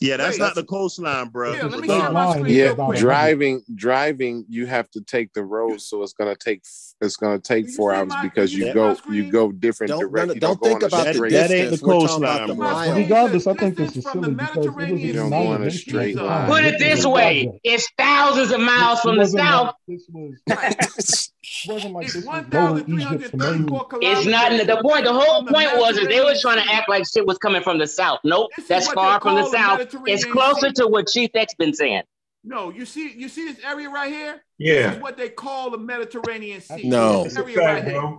Speaker 12: Yeah, that's
Speaker 16: Wait.
Speaker 12: not the coastline, bro.
Speaker 16: Here, let me share my screen
Speaker 2: Yeah,
Speaker 16: real quick.
Speaker 2: driving, driving, you have to take the road, so it's gonna take it's gonna take four hours because
Speaker 16: you
Speaker 2: you
Speaker 16: see my
Speaker 2: go you go different
Speaker 7: Don't
Speaker 2: directions.
Speaker 7: don't, think about the
Speaker 12: That-
Speaker 7: distance.
Speaker 12: that ain't the
Speaker 7: We're talking
Speaker 12: coastline,
Speaker 7: the
Speaker 12: bro.
Speaker 7: miles.
Speaker 9: Regardless, I think this is
Speaker 16: from the
Speaker 9: silly because it was
Speaker 16: Mediterranean
Speaker 9: a
Speaker 2: You don't
Speaker 16: Sea
Speaker 2: go
Speaker 9: nine
Speaker 2: a straight
Speaker 9: at
Speaker 2: line.
Speaker 6: Put it this way: it's thousands of miles from the south.
Speaker 9: this was wasn't like
Speaker 16: It's
Speaker 9: this was lower Egypt to
Speaker 6: It's not in the, the point. The whole point was is they were trying to act like shit was coming from the south. Nope,
Speaker 16: This
Speaker 6: that's far from the south. It's closer to what Chief X been saying.
Speaker 16: No, you see, you see this area right here.
Speaker 1: Yeah.
Speaker 16: This is what they call the Mediterranean Sea.
Speaker 7: No.
Speaker 16: This area right here.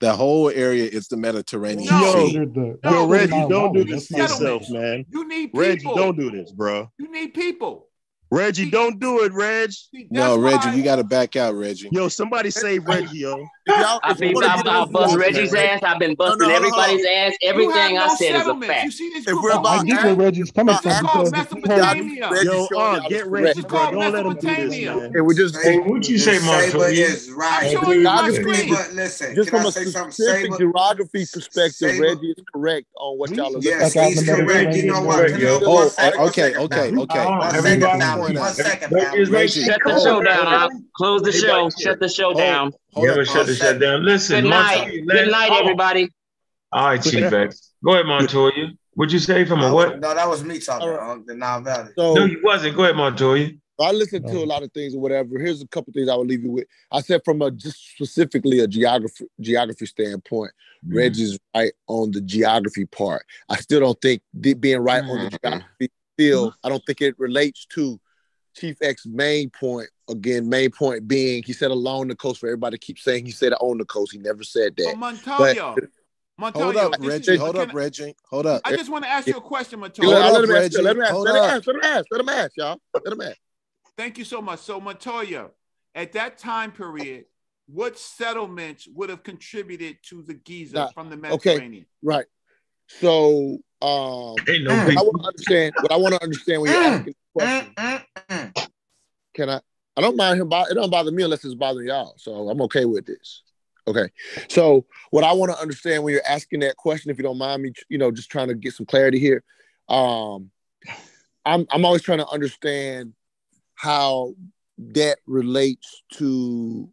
Speaker 7: The whole area is the Mediterranean
Speaker 16: No.
Speaker 7: Sea.
Speaker 9: Considered the-
Speaker 16: No,
Speaker 9: that's
Speaker 12: Yo, Reggie, don't do this to yourself, man.
Speaker 16: You need people.
Speaker 12: Reggie, don't do this, bro.
Speaker 16: You need people.
Speaker 12: Reggie, don't do it, Reg.
Speaker 16: See,
Speaker 7: No, Reggie,
Speaker 16: why-
Speaker 7: you got to back out, Reggie.
Speaker 12: Yo, somebody save Reggie, yo.
Speaker 6: I've been, I've, I've bust Reggie's ass. I've been busting
Speaker 15: no, hold on, hold on.
Speaker 6: everybody's ass. Everything
Speaker 16: have
Speaker 6: I
Speaker 16: no
Speaker 6: said is a fact.
Speaker 16: You see this
Speaker 15: If
Speaker 16: group
Speaker 15: we're about
Speaker 9: I get where Reggie's coming from
Speaker 16: is called
Speaker 9: because if
Speaker 16: Mesopotamia.
Speaker 12: Yo, uh, get
Speaker 15: the
Speaker 12: Reggie,
Speaker 16: This
Speaker 12: bro. Don't let him do this,
Speaker 16: Mesopotamia.
Speaker 12: man.
Speaker 2: Hey, we just
Speaker 1: Hey, what you say,
Speaker 17: Saber
Speaker 1: Montoya?
Speaker 17: is right.
Speaker 16: I'm showing you my
Speaker 15: Geography.
Speaker 17: But listen,
Speaker 15: just from a specific geography perspective, Reggie is correct on what y'all are looking
Speaker 17: yes,
Speaker 9: Back out in
Speaker 17: he's correct. You know what?
Speaker 1: Correct,
Speaker 17: Can
Speaker 1: yo.
Speaker 17: you-
Speaker 7: Oh,
Speaker 17: one second, one
Speaker 7: okay, okay, okay.
Speaker 17: One
Speaker 1: everybody
Speaker 17: second, now.
Speaker 1: point
Speaker 17: One
Speaker 1: out.
Speaker 17: second,
Speaker 1: But
Speaker 17: now.
Speaker 1: it's like-
Speaker 7: Reggie,
Speaker 6: Shut the show down. I'll close the show. Shut the show down.
Speaker 7: Hold
Speaker 1: Never
Speaker 7: up.
Speaker 1: shut the shut down. Listen,
Speaker 6: Good night.
Speaker 1: Montoya,
Speaker 6: Good night,
Speaker 1: oh.
Speaker 6: everybody.
Speaker 1: All right, Chief X. Go ahead, Montoya. What'd you say from a
Speaker 17: No,
Speaker 1: what?
Speaker 17: No, that was me talking.
Speaker 15: All right.
Speaker 17: uh, The Nile Valley.
Speaker 15: So
Speaker 1: No, you wasn't. Go ahead, Montoya.
Speaker 15: I listened to a lot of things or whatever. Here's a couple things I will leave you with. I said from a just specifically a geography geography standpoint,
Speaker 1: Mm-hmm.
Speaker 15: Reggie's right on the geography part. I still don't think the- being right on the geography still, I don't think it relates to Chief X's main point. Again, main point being he said along the coast for everybody to keep saying he said on the coast. He never said that.
Speaker 16: But Montoya, Montoya,
Speaker 7: Hold up, Reggie.
Speaker 16: is-
Speaker 7: Hold up,
Speaker 16: I-
Speaker 7: Reggie. Hold up.
Speaker 16: I just want to ask you a question,
Speaker 15: Let,
Speaker 16: Montoya.
Speaker 7: Hold
Speaker 15: let
Speaker 7: up,
Speaker 15: him ask.
Speaker 7: Reggie.
Speaker 15: Let him ask.
Speaker 7: Hold
Speaker 15: Let him
Speaker 7: up.
Speaker 15: ask. Let him ask. Let him ask, y'all. Let him ask.
Speaker 16: Thank you so much. So Montoya, at that time period, what settlements would have contributed to the Giza
Speaker 15: Nah,
Speaker 16: from the
Speaker 15: okay.
Speaker 16: Mediterranean?
Speaker 15: Right. So um
Speaker 1: Ain't no
Speaker 15: I want to understand what I want to understand when you're mm, asking the question. Mm, mm, Can I I don't mind him it don't bother me unless it's bothering y'all. So I'm okay with this. Okay. So what I want to understand when you're asking that question, if you don't mind me, you know, just trying to get some clarity here. Um I'm I'm always trying to understand how that relates to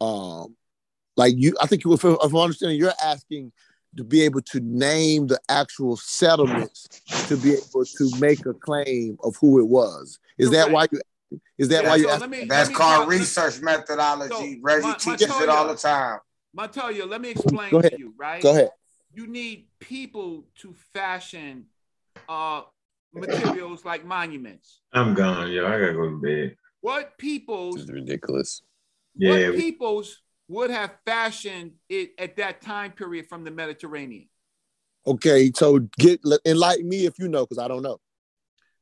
Speaker 15: um like you I think if, if I'm understanding you're asking to be able to name the actual settlements to be able to make a claim of who it was. Is that why you is that why you
Speaker 16: so
Speaker 15: ask-
Speaker 16: me-
Speaker 17: That's
Speaker 16: let me
Speaker 17: called
Speaker 16: talk-
Speaker 17: research methodology.
Speaker 16: So,
Speaker 17: Reggie
Speaker 16: my-
Speaker 17: teaches
Speaker 16: Montoya-
Speaker 17: it all the time.
Speaker 16: Montoya, let me explain
Speaker 15: Go ahead.
Speaker 16: to you, right?
Speaker 15: Go ahead.
Speaker 16: You need people to fashion uh materials like monuments.
Speaker 1: I'm gone, yo. I gotta go to bed.
Speaker 16: What peoples
Speaker 2: ridiculous.
Speaker 1: Yeah.
Speaker 16: what peoples would have fashioned it at that time period from the Mediterranean?
Speaker 15: Okay, so get enlighten me if you know, because I don't know.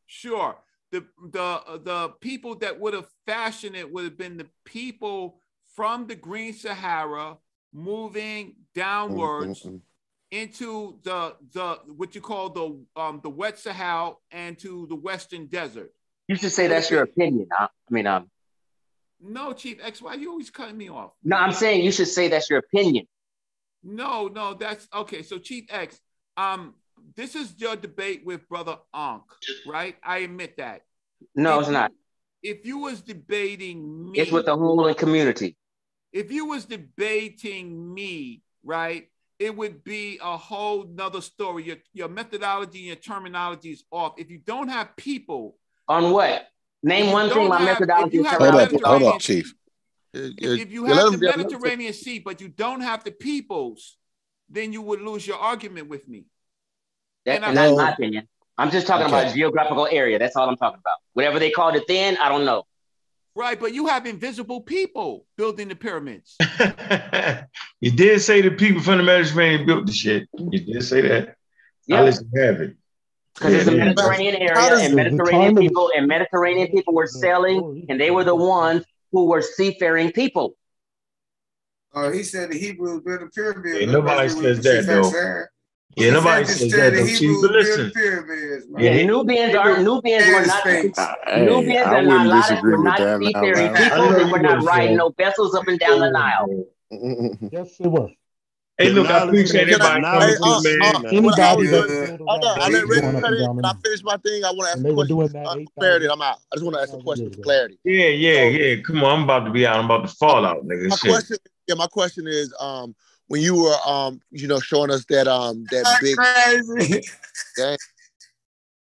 Speaker 16: Sure. The the the people that would have fashioned it would have been the people from the Green Sahara moving downwards
Speaker 15: Mm-mm-mm.
Speaker 16: into the the what you call the um the wet Sahara and to the Western Desert.
Speaker 6: You should say that's your opinion. I, I mean, um,
Speaker 16: No, Chief X, why you always cutting me off?
Speaker 6: no, I'm saying you should say that's your opinion.
Speaker 16: No, no, that's okay. So Chief X, um, this is your debate with Brother Ankh, right? I admit that.
Speaker 6: No,
Speaker 16: If
Speaker 6: it's
Speaker 16: you-
Speaker 6: not.
Speaker 16: If you was debating me,
Speaker 6: It's with the whole community.
Speaker 16: if you was debating me, right, it would be a whole nother story. Your, your methodology and your terminology is off. If you don't have people,
Speaker 6: On what? Name one thing my methodology is
Speaker 7: Hold up, hold
Speaker 16: Mediterranean
Speaker 7: up, Chief.
Speaker 16: if, if you
Speaker 15: Yeah,
Speaker 16: have the
Speaker 15: him- yeah, let him-
Speaker 16: Mediterranean Sea, but you don't have the peoples, then you would lose your argument with me.
Speaker 6: That,
Speaker 16: And
Speaker 6: and
Speaker 16: I-
Speaker 6: that's my opinion. I'm just talking
Speaker 16: Okay.
Speaker 6: about geographical area. That's all I'm talking about. Whatever they called it then, I don't know.
Speaker 16: Right, but you have invisible people building the pyramids.
Speaker 1: You did say the people from the Mediterranean built the shit. You did say that.
Speaker 6: Yeah.
Speaker 1: I let you have it.
Speaker 6: Because it's a Mediterranean
Speaker 1: How
Speaker 6: area, and Mediterranean people and Mediterranean people were sailing, and they were the ones who were seafaring people.
Speaker 17: Uh, he said the Hebrews built the pyramids.
Speaker 1: Yeah, nobody
Speaker 17: basically
Speaker 1: said that,
Speaker 17: Chief
Speaker 1: though.
Speaker 17: X said.
Speaker 1: Yeah, nobody
Speaker 17: said
Speaker 1: says
Speaker 17: the
Speaker 1: that though,
Speaker 17: Hebrews
Speaker 1: But
Speaker 17: the
Speaker 1: listen,
Speaker 17: pyramids, man.
Speaker 6: Yeah, Nubians aren't Nubians were not
Speaker 2: Hey,
Speaker 6: Nubians
Speaker 2: I
Speaker 6: are not
Speaker 2: wouldn't
Speaker 6: lot of
Speaker 2: disagree
Speaker 6: were
Speaker 2: with
Speaker 6: not
Speaker 2: that now,
Speaker 6: seafaring
Speaker 2: man.
Speaker 6: people. They were not riding no vessels up and down the Nile.
Speaker 9: Yes, they were.
Speaker 1: Hey, look, I appreciate
Speaker 15: Can
Speaker 1: everybody coming through,
Speaker 15: uh,
Speaker 1: man.
Speaker 15: I
Speaker 9: Anybody
Speaker 15: was
Speaker 9: that
Speaker 15: gonna- Hold on, I
Speaker 9: around
Speaker 15: let Rick cut
Speaker 9: and
Speaker 15: in.
Speaker 9: down
Speaker 15: Can
Speaker 9: the
Speaker 15: I finish my thing? I want to ask a question
Speaker 9: doing
Speaker 15: for,
Speaker 9: that
Speaker 15: uh, clarity. I'm out. I just want to ask a question for clarity.
Speaker 1: Yeah, yeah, yeah. Come on, I'm about to be out. I'm about to fall out, nigga.
Speaker 15: My question, yeah, my question is, um, when you were, um, you know, showing us that, um, that
Speaker 17: That's
Speaker 15: big,
Speaker 17: crazy.
Speaker 15: Dang,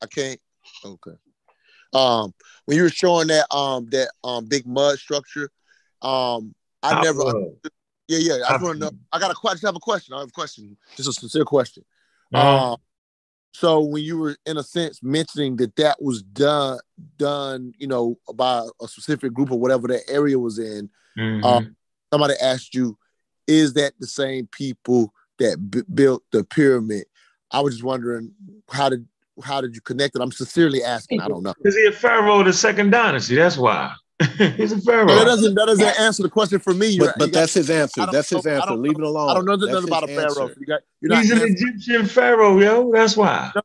Speaker 15: I can't. Okay. Um, when you were showing that, um, that, um, big mud structure, um, I
Speaker 1: Top
Speaker 15: never.
Speaker 1: mud.
Speaker 15: understood- Yeah, yeah. I
Speaker 1: Top
Speaker 15: just want to know. I got a question. I have a question. I have a question. Just a sincere question.
Speaker 1: Uh-huh.
Speaker 15: Um, so when you were in a sense mentioning that that was done, done, you know, by a specific group or whatever that area was in,
Speaker 1: Mhm.
Speaker 15: um, somebody asked you, is that the same people that b- built the pyramid? I was just wondering how did how did you connect it? I'm sincerely asking. I don't know.
Speaker 1: Is he a pharaoh of the second dynasty? That's why. He's a pharaoh.
Speaker 15: No, that doesn't that doesn't answer the question for me. You're-
Speaker 7: But, but
Speaker 15: you got-
Speaker 7: that's his answer. That's his answer. Leave it alone.
Speaker 15: I don't know nothing about a pharaoh. You got you're not
Speaker 1: He's an
Speaker 15: answering-
Speaker 1: Egyptian pharaoh, yo. That's why.
Speaker 15: No,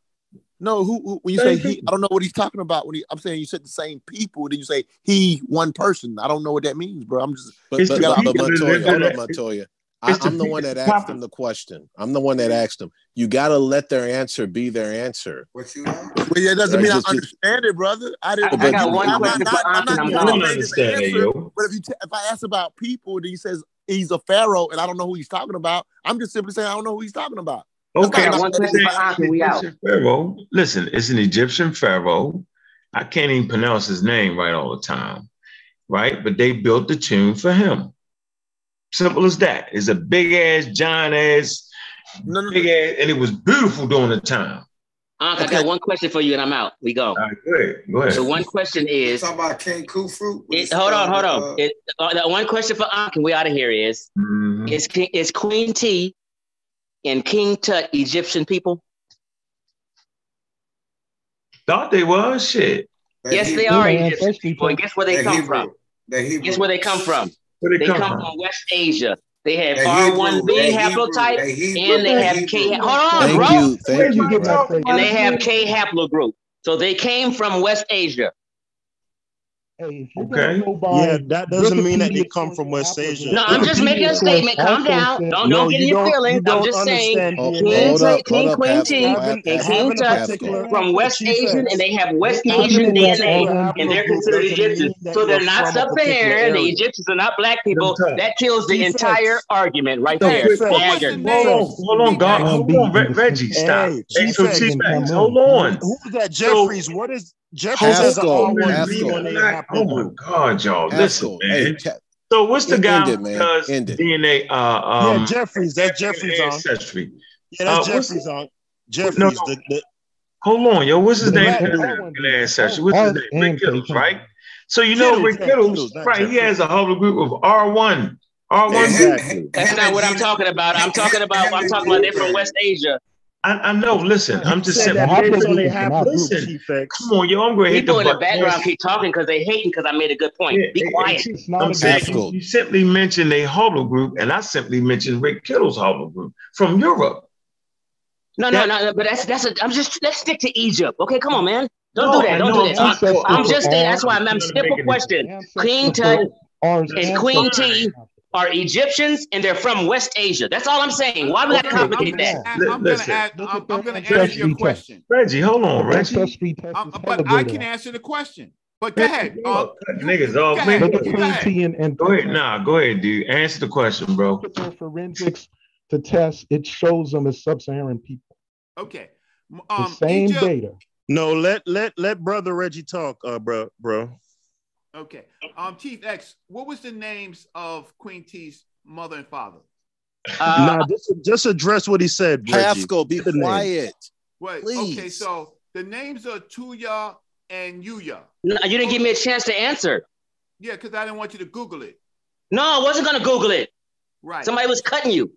Speaker 15: who, who when you
Speaker 1: Same
Speaker 15: say he. I don't know what he's talking about. When he, I'm saying you said the same people, then you say he, one person. I don't know what that means, bro. I'm just.
Speaker 7: But,
Speaker 1: It's
Speaker 7: but,
Speaker 1: the
Speaker 7: but, but
Speaker 1: people
Speaker 7: Montoya, hold
Speaker 1: in
Speaker 7: up,
Speaker 1: it.
Speaker 7: Montoya. I, I'm the one that
Speaker 1: that
Speaker 7: asked
Speaker 1: pop
Speaker 7: them the question. I'm the one that asked them. You got to let their answer be their answer.
Speaker 17: What you
Speaker 15: Well, yeah, it doesn't
Speaker 7: Right,
Speaker 15: mean
Speaker 7: just-
Speaker 15: I understand it, brother. I didn't.
Speaker 6: I, I got
Speaker 15: you,
Speaker 6: one
Speaker 15: I'm
Speaker 6: question
Speaker 15: not,
Speaker 6: for
Speaker 15: I'm
Speaker 6: Ankh and
Speaker 15: not
Speaker 6: I'm
Speaker 1: I
Speaker 6: gone.
Speaker 1: don't
Speaker 15: saying his
Speaker 1: understand that,
Speaker 15: answer,
Speaker 1: yo.
Speaker 15: But if you t- if I ask about people, then he says he's a pharaoh, and I don't know who he's talking about. I'm just simply saying I don't know who he's talking about. That's
Speaker 1: Okay,
Speaker 6: one
Speaker 15: that
Speaker 6: question for Ankh we out.
Speaker 1: Pharaoh. Listen, it's an Egyptian pharaoh. I can't even pronounce his name right all the time, right? But they built the tomb for him. Simple as that. It's a big ass, giant ass,
Speaker 15: No, no,
Speaker 1: big ass, and it was beautiful during the time.
Speaker 6: Ankh, I got one question for you, and I'm out. We go.
Speaker 1: All right, go ahead. Go ahead.
Speaker 6: So one question is,
Speaker 17: talking about King Khufu?
Speaker 6: it, hold on, hold on.
Speaker 17: Uh,
Speaker 6: It, uh, the one question for Ankh, and we out of here is,
Speaker 1: Mhm.
Speaker 6: is King- is Queen Tiye and King Tut Egyptian people?
Speaker 1: Thought they was shit.
Speaker 17: they
Speaker 6: Yes, they are
Speaker 9: They
Speaker 6: Egyptian
Speaker 9: ancestry
Speaker 6: people. And guess where they
Speaker 17: They
Speaker 6: come
Speaker 17: Hebrew.
Speaker 6: from?
Speaker 17: They Hebrew.
Speaker 6: Guess where they come from?
Speaker 1: Where they,
Speaker 6: They
Speaker 1: come,
Speaker 6: come
Speaker 1: from?
Speaker 6: from West Asia. They have
Speaker 17: They
Speaker 6: R1B
Speaker 17: Hebrew.
Speaker 6: Haplotype,
Speaker 17: They
Speaker 6: and they
Speaker 17: They
Speaker 6: have K. Hold on,
Speaker 7: Thank
Speaker 6: bro.
Speaker 7: you. Thank you,
Speaker 9: you get
Speaker 7: brother.
Speaker 9: my
Speaker 6: And they have K haplogroup. So they came from West Asia.
Speaker 9: Hey, if you're
Speaker 1: Okay.
Speaker 9: gonna go by
Speaker 12: Yeah, that doesn't mean that they come from West Asia.
Speaker 6: No, I'm just making a statement.
Speaker 9: source
Speaker 6: Calm down. Don't
Speaker 12: No,
Speaker 6: don't get
Speaker 12: you
Speaker 6: in your feelings. I'm just saying
Speaker 12: understand
Speaker 6: King
Speaker 12: DNA.
Speaker 7: hold
Speaker 6: Tut,
Speaker 7: up, hold
Speaker 6: King Queen
Speaker 12: Tiye,
Speaker 6: and King
Speaker 12: having a
Speaker 6: Tut from West
Speaker 12: Chief
Speaker 6: Asian, and they have West Asian
Speaker 12: a
Speaker 6: DNA, and they're considered
Speaker 12: doesn't
Speaker 6: Egyptians. So they're not
Speaker 12: from a particular
Speaker 6: sub-Saharan. The. Egyptians are not black people. That kills the entire argument right there.
Speaker 1: quick,
Speaker 16: What was the
Speaker 6: Dagger.
Speaker 16: name?
Speaker 1: hold on, hold on, God, hold on, Reggie, stop.
Speaker 12: Hey,
Speaker 1: Hey,
Speaker 12: Chief
Speaker 1: so
Speaker 12: X.
Speaker 1: Chief
Speaker 9: Cameroon.
Speaker 1: X, hold on.
Speaker 12: Who is that?
Speaker 1: So-
Speaker 12: Jeffries. What is Jeffries has an
Speaker 7: Haskell,
Speaker 12: R1B
Speaker 7: Haskell.
Speaker 12: on their
Speaker 1: Black- Oh my. God, y'all, listen,
Speaker 7: Haskell. Hey,
Speaker 1: man. So what's the
Speaker 7: End
Speaker 1: guy
Speaker 7: it,
Speaker 1: who
Speaker 7: man.
Speaker 1: does
Speaker 7: End.
Speaker 1: DNA? Uh,
Speaker 12: Yeah,
Speaker 1: um,
Speaker 12: Jeffries. That's
Speaker 1: African
Speaker 12: Jeffries on.
Speaker 1: ancestry.
Speaker 12: Yeah, that's
Speaker 1: Uh, what's
Speaker 12: Jeffries on.
Speaker 1: No,
Speaker 12: Jeffries.
Speaker 1: no.
Speaker 12: The, the,
Speaker 1: Hold on, yo. What's his name?
Speaker 9: it's
Speaker 1: That's
Speaker 9: R1B.
Speaker 1: African ancestry. What's his name? Rick Kittles, right? So you know Rick Kittles,
Speaker 12: Kittles,
Speaker 1: right? He has a whole group of R one, R one.
Speaker 12: Exactly.
Speaker 6: That's not what I'm talking about. I'm talking about. I'm talking about they're from West Asia.
Speaker 1: I, I know. Listen, I'm just
Speaker 12: said
Speaker 1: saying.
Speaker 12: that based on their
Speaker 1: Listen,
Speaker 12: haplogroup,
Speaker 1: listen,
Speaker 12: Chief X.
Speaker 1: come on, yo, I'm going to hit the
Speaker 6: People in the
Speaker 1: button.
Speaker 6: background keep talking because they hating because I made a good point. Be quiet.
Speaker 1: I'm saying you, you simply mentioned a haplogroup, and I simply mentioned Rick Kittle's haplogroup from Europe.
Speaker 6: No, no, no, no, but that's that's a, I'm just let's stick to Egypt. Okay, come on, man. Don't
Speaker 1: No,
Speaker 6: do that. Don't
Speaker 1: know
Speaker 6: do that. I'm, I'm just that's why I'm, I'm
Speaker 1: You're
Speaker 6: simple question. Queen Tut and Queen Tiye are Egyptians and they're from West Asia. That's all I'm saying. Why we got to complicate that?
Speaker 16: I'm gonna ask, I'm, I'm gonna answer
Speaker 9: Ancestry
Speaker 16: your question.
Speaker 1: Reggie, hold on, Reggie.
Speaker 9: Ancestry test
Speaker 16: Um, but I can
Speaker 9: at.
Speaker 16: answer the question. But go ahead. Uh,
Speaker 1: Niggas all
Speaker 16: go ahead. Go ahead.
Speaker 9: And, and
Speaker 1: Go ahead, nah, go ahead, dude. Answer the question, bro.
Speaker 9: Look at their forensics to test. It shows them as sub-Saharan people.
Speaker 16: Okay. M-
Speaker 9: The
Speaker 16: Um,
Speaker 9: same
Speaker 16: Egypt-
Speaker 9: data.
Speaker 12: No, let let let brother Reggie talk, uh, bro, bro.
Speaker 16: Okay. Um, Chief X, what was the names of Queen Tiye's mother and father?
Speaker 12: nah, just just address what he said, Reggie.
Speaker 7: Pascal, be
Speaker 12: The name.
Speaker 7: quiet.
Speaker 16: Wait,
Speaker 7: Please.
Speaker 16: okay, so the names are Tuya and Yuya.
Speaker 6: No, you didn't give me a chance to answer.
Speaker 16: Yeah, because I didn't want you to Google it.
Speaker 6: No, I wasn't gonna Google it.
Speaker 16: Right.
Speaker 6: Somebody was cutting you.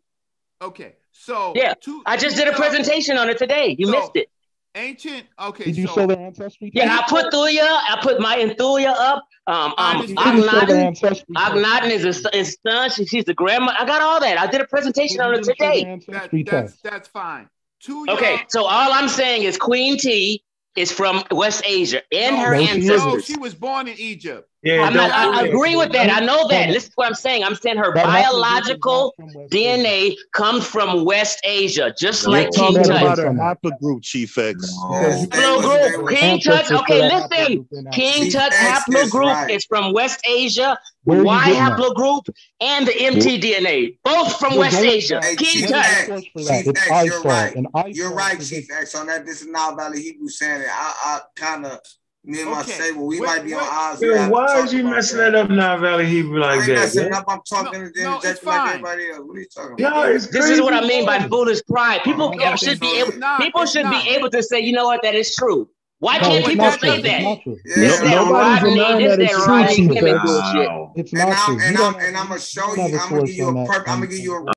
Speaker 16: Okay. So
Speaker 6: Yeah,
Speaker 16: Tu-
Speaker 6: I just did a presentation on it today. You
Speaker 16: So-
Speaker 6: missed it.
Speaker 16: Ancient. Okay.
Speaker 9: Did you
Speaker 16: so
Speaker 9: show the ancestry test?
Speaker 6: Yeah, I put Thuya. I put my Thuya up. Um, um,
Speaker 9: Did you show their
Speaker 6: Akhenaten.
Speaker 9: ancestry test?
Speaker 6: Akhenaten is his, his son. She, she's the grandma. I got all that. I did a presentation on it
Speaker 9: Did you show
Speaker 6: today.
Speaker 16: that, that's that's fine. Tuya.
Speaker 6: Okay, so all I'm saying is Queen Tiye is from West Asia and her
Speaker 16: no,
Speaker 9: she
Speaker 16: no, she was born in Egypt.
Speaker 1: Yeah,
Speaker 6: I'm not, I, I
Speaker 1: do that.
Speaker 6: agree with that. I know that.
Speaker 9: No.
Speaker 6: Listen to what I'm saying. I'm saying her
Speaker 9: That
Speaker 6: biological
Speaker 9: not from West Asia.
Speaker 6: DNA comes from West Asia, just
Speaker 1: No.
Speaker 6: like King
Speaker 9: Tut.
Speaker 12: about
Speaker 6: Tut.
Speaker 12: a
Speaker 9: From that.
Speaker 12: haplogroup, Chief X.
Speaker 17: Yes, they
Speaker 6: Haplogroup,
Speaker 17: was- they was-
Speaker 6: King Tut's,
Speaker 9: Ancestors
Speaker 6: okay, listen. King
Speaker 17: Chief
Speaker 6: Tut's
Speaker 17: is
Speaker 6: haplogroup
Speaker 17: right.
Speaker 6: is from West Asia,
Speaker 9: Where
Speaker 6: Y haplogroup, and the mtDNA, both from West Asia.
Speaker 17: Hey,
Speaker 6: King Tut.
Speaker 17: X,
Speaker 9: Source for that.
Speaker 17: Chief
Speaker 9: It's
Speaker 17: X, you're right. You're right, Chief X. On that, this is Nile Valley Hebrew saying it. I, I kind of, me and my
Speaker 16: Okay.
Speaker 17: stable, we
Speaker 16: Wait,
Speaker 17: might be on
Speaker 16: wait.
Speaker 17: odds. We
Speaker 1: Yo,
Speaker 17: have to
Speaker 1: why
Speaker 17: talk
Speaker 1: is you messing that up now, Valley Hebrew
Speaker 17: I
Speaker 1: like
Speaker 17: ain't
Speaker 1: that?
Speaker 17: messing
Speaker 1: man?
Speaker 17: up. I'm talking
Speaker 16: No,
Speaker 17: to them
Speaker 16: it's
Speaker 17: just like
Speaker 16: fine.
Speaker 17: everybody else. What are you talking
Speaker 1: No,
Speaker 17: about?
Speaker 1: it's
Speaker 6: This is what I mean by foolish pride. People
Speaker 17: No,
Speaker 6: should be
Speaker 17: it's
Speaker 6: able.
Speaker 16: not.
Speaker 6: People should
Speaker 16: not.
Speaker 6: be able to say, you know what, that is true. Why
Speaker 9: No,
Speaker 6: can't people say that?
Speaker 9: not
Speaker 6: This
Speaker 12: No,
Speaker 6: that Rodney, this
Speaker 12: that it's
Speaker 6: that
Speaker 12: true,
Speaker 6: Rodney
Speaker 12: Chief
Speaker 6: bullshit.
Speaker 9: It's
Speaker 17: And
Speaker 9: not
Speaker 17: I'm
Speaker 9: true.
Speaker 17: And I'm
Speaker 9: have,
Speaker 17: and I'm gonna show you.
Speaker 9: have a
Speaker 17: I'm gonna give you a
Speaker 9: that.
Speaker 17: perfect. I'm gonna give you a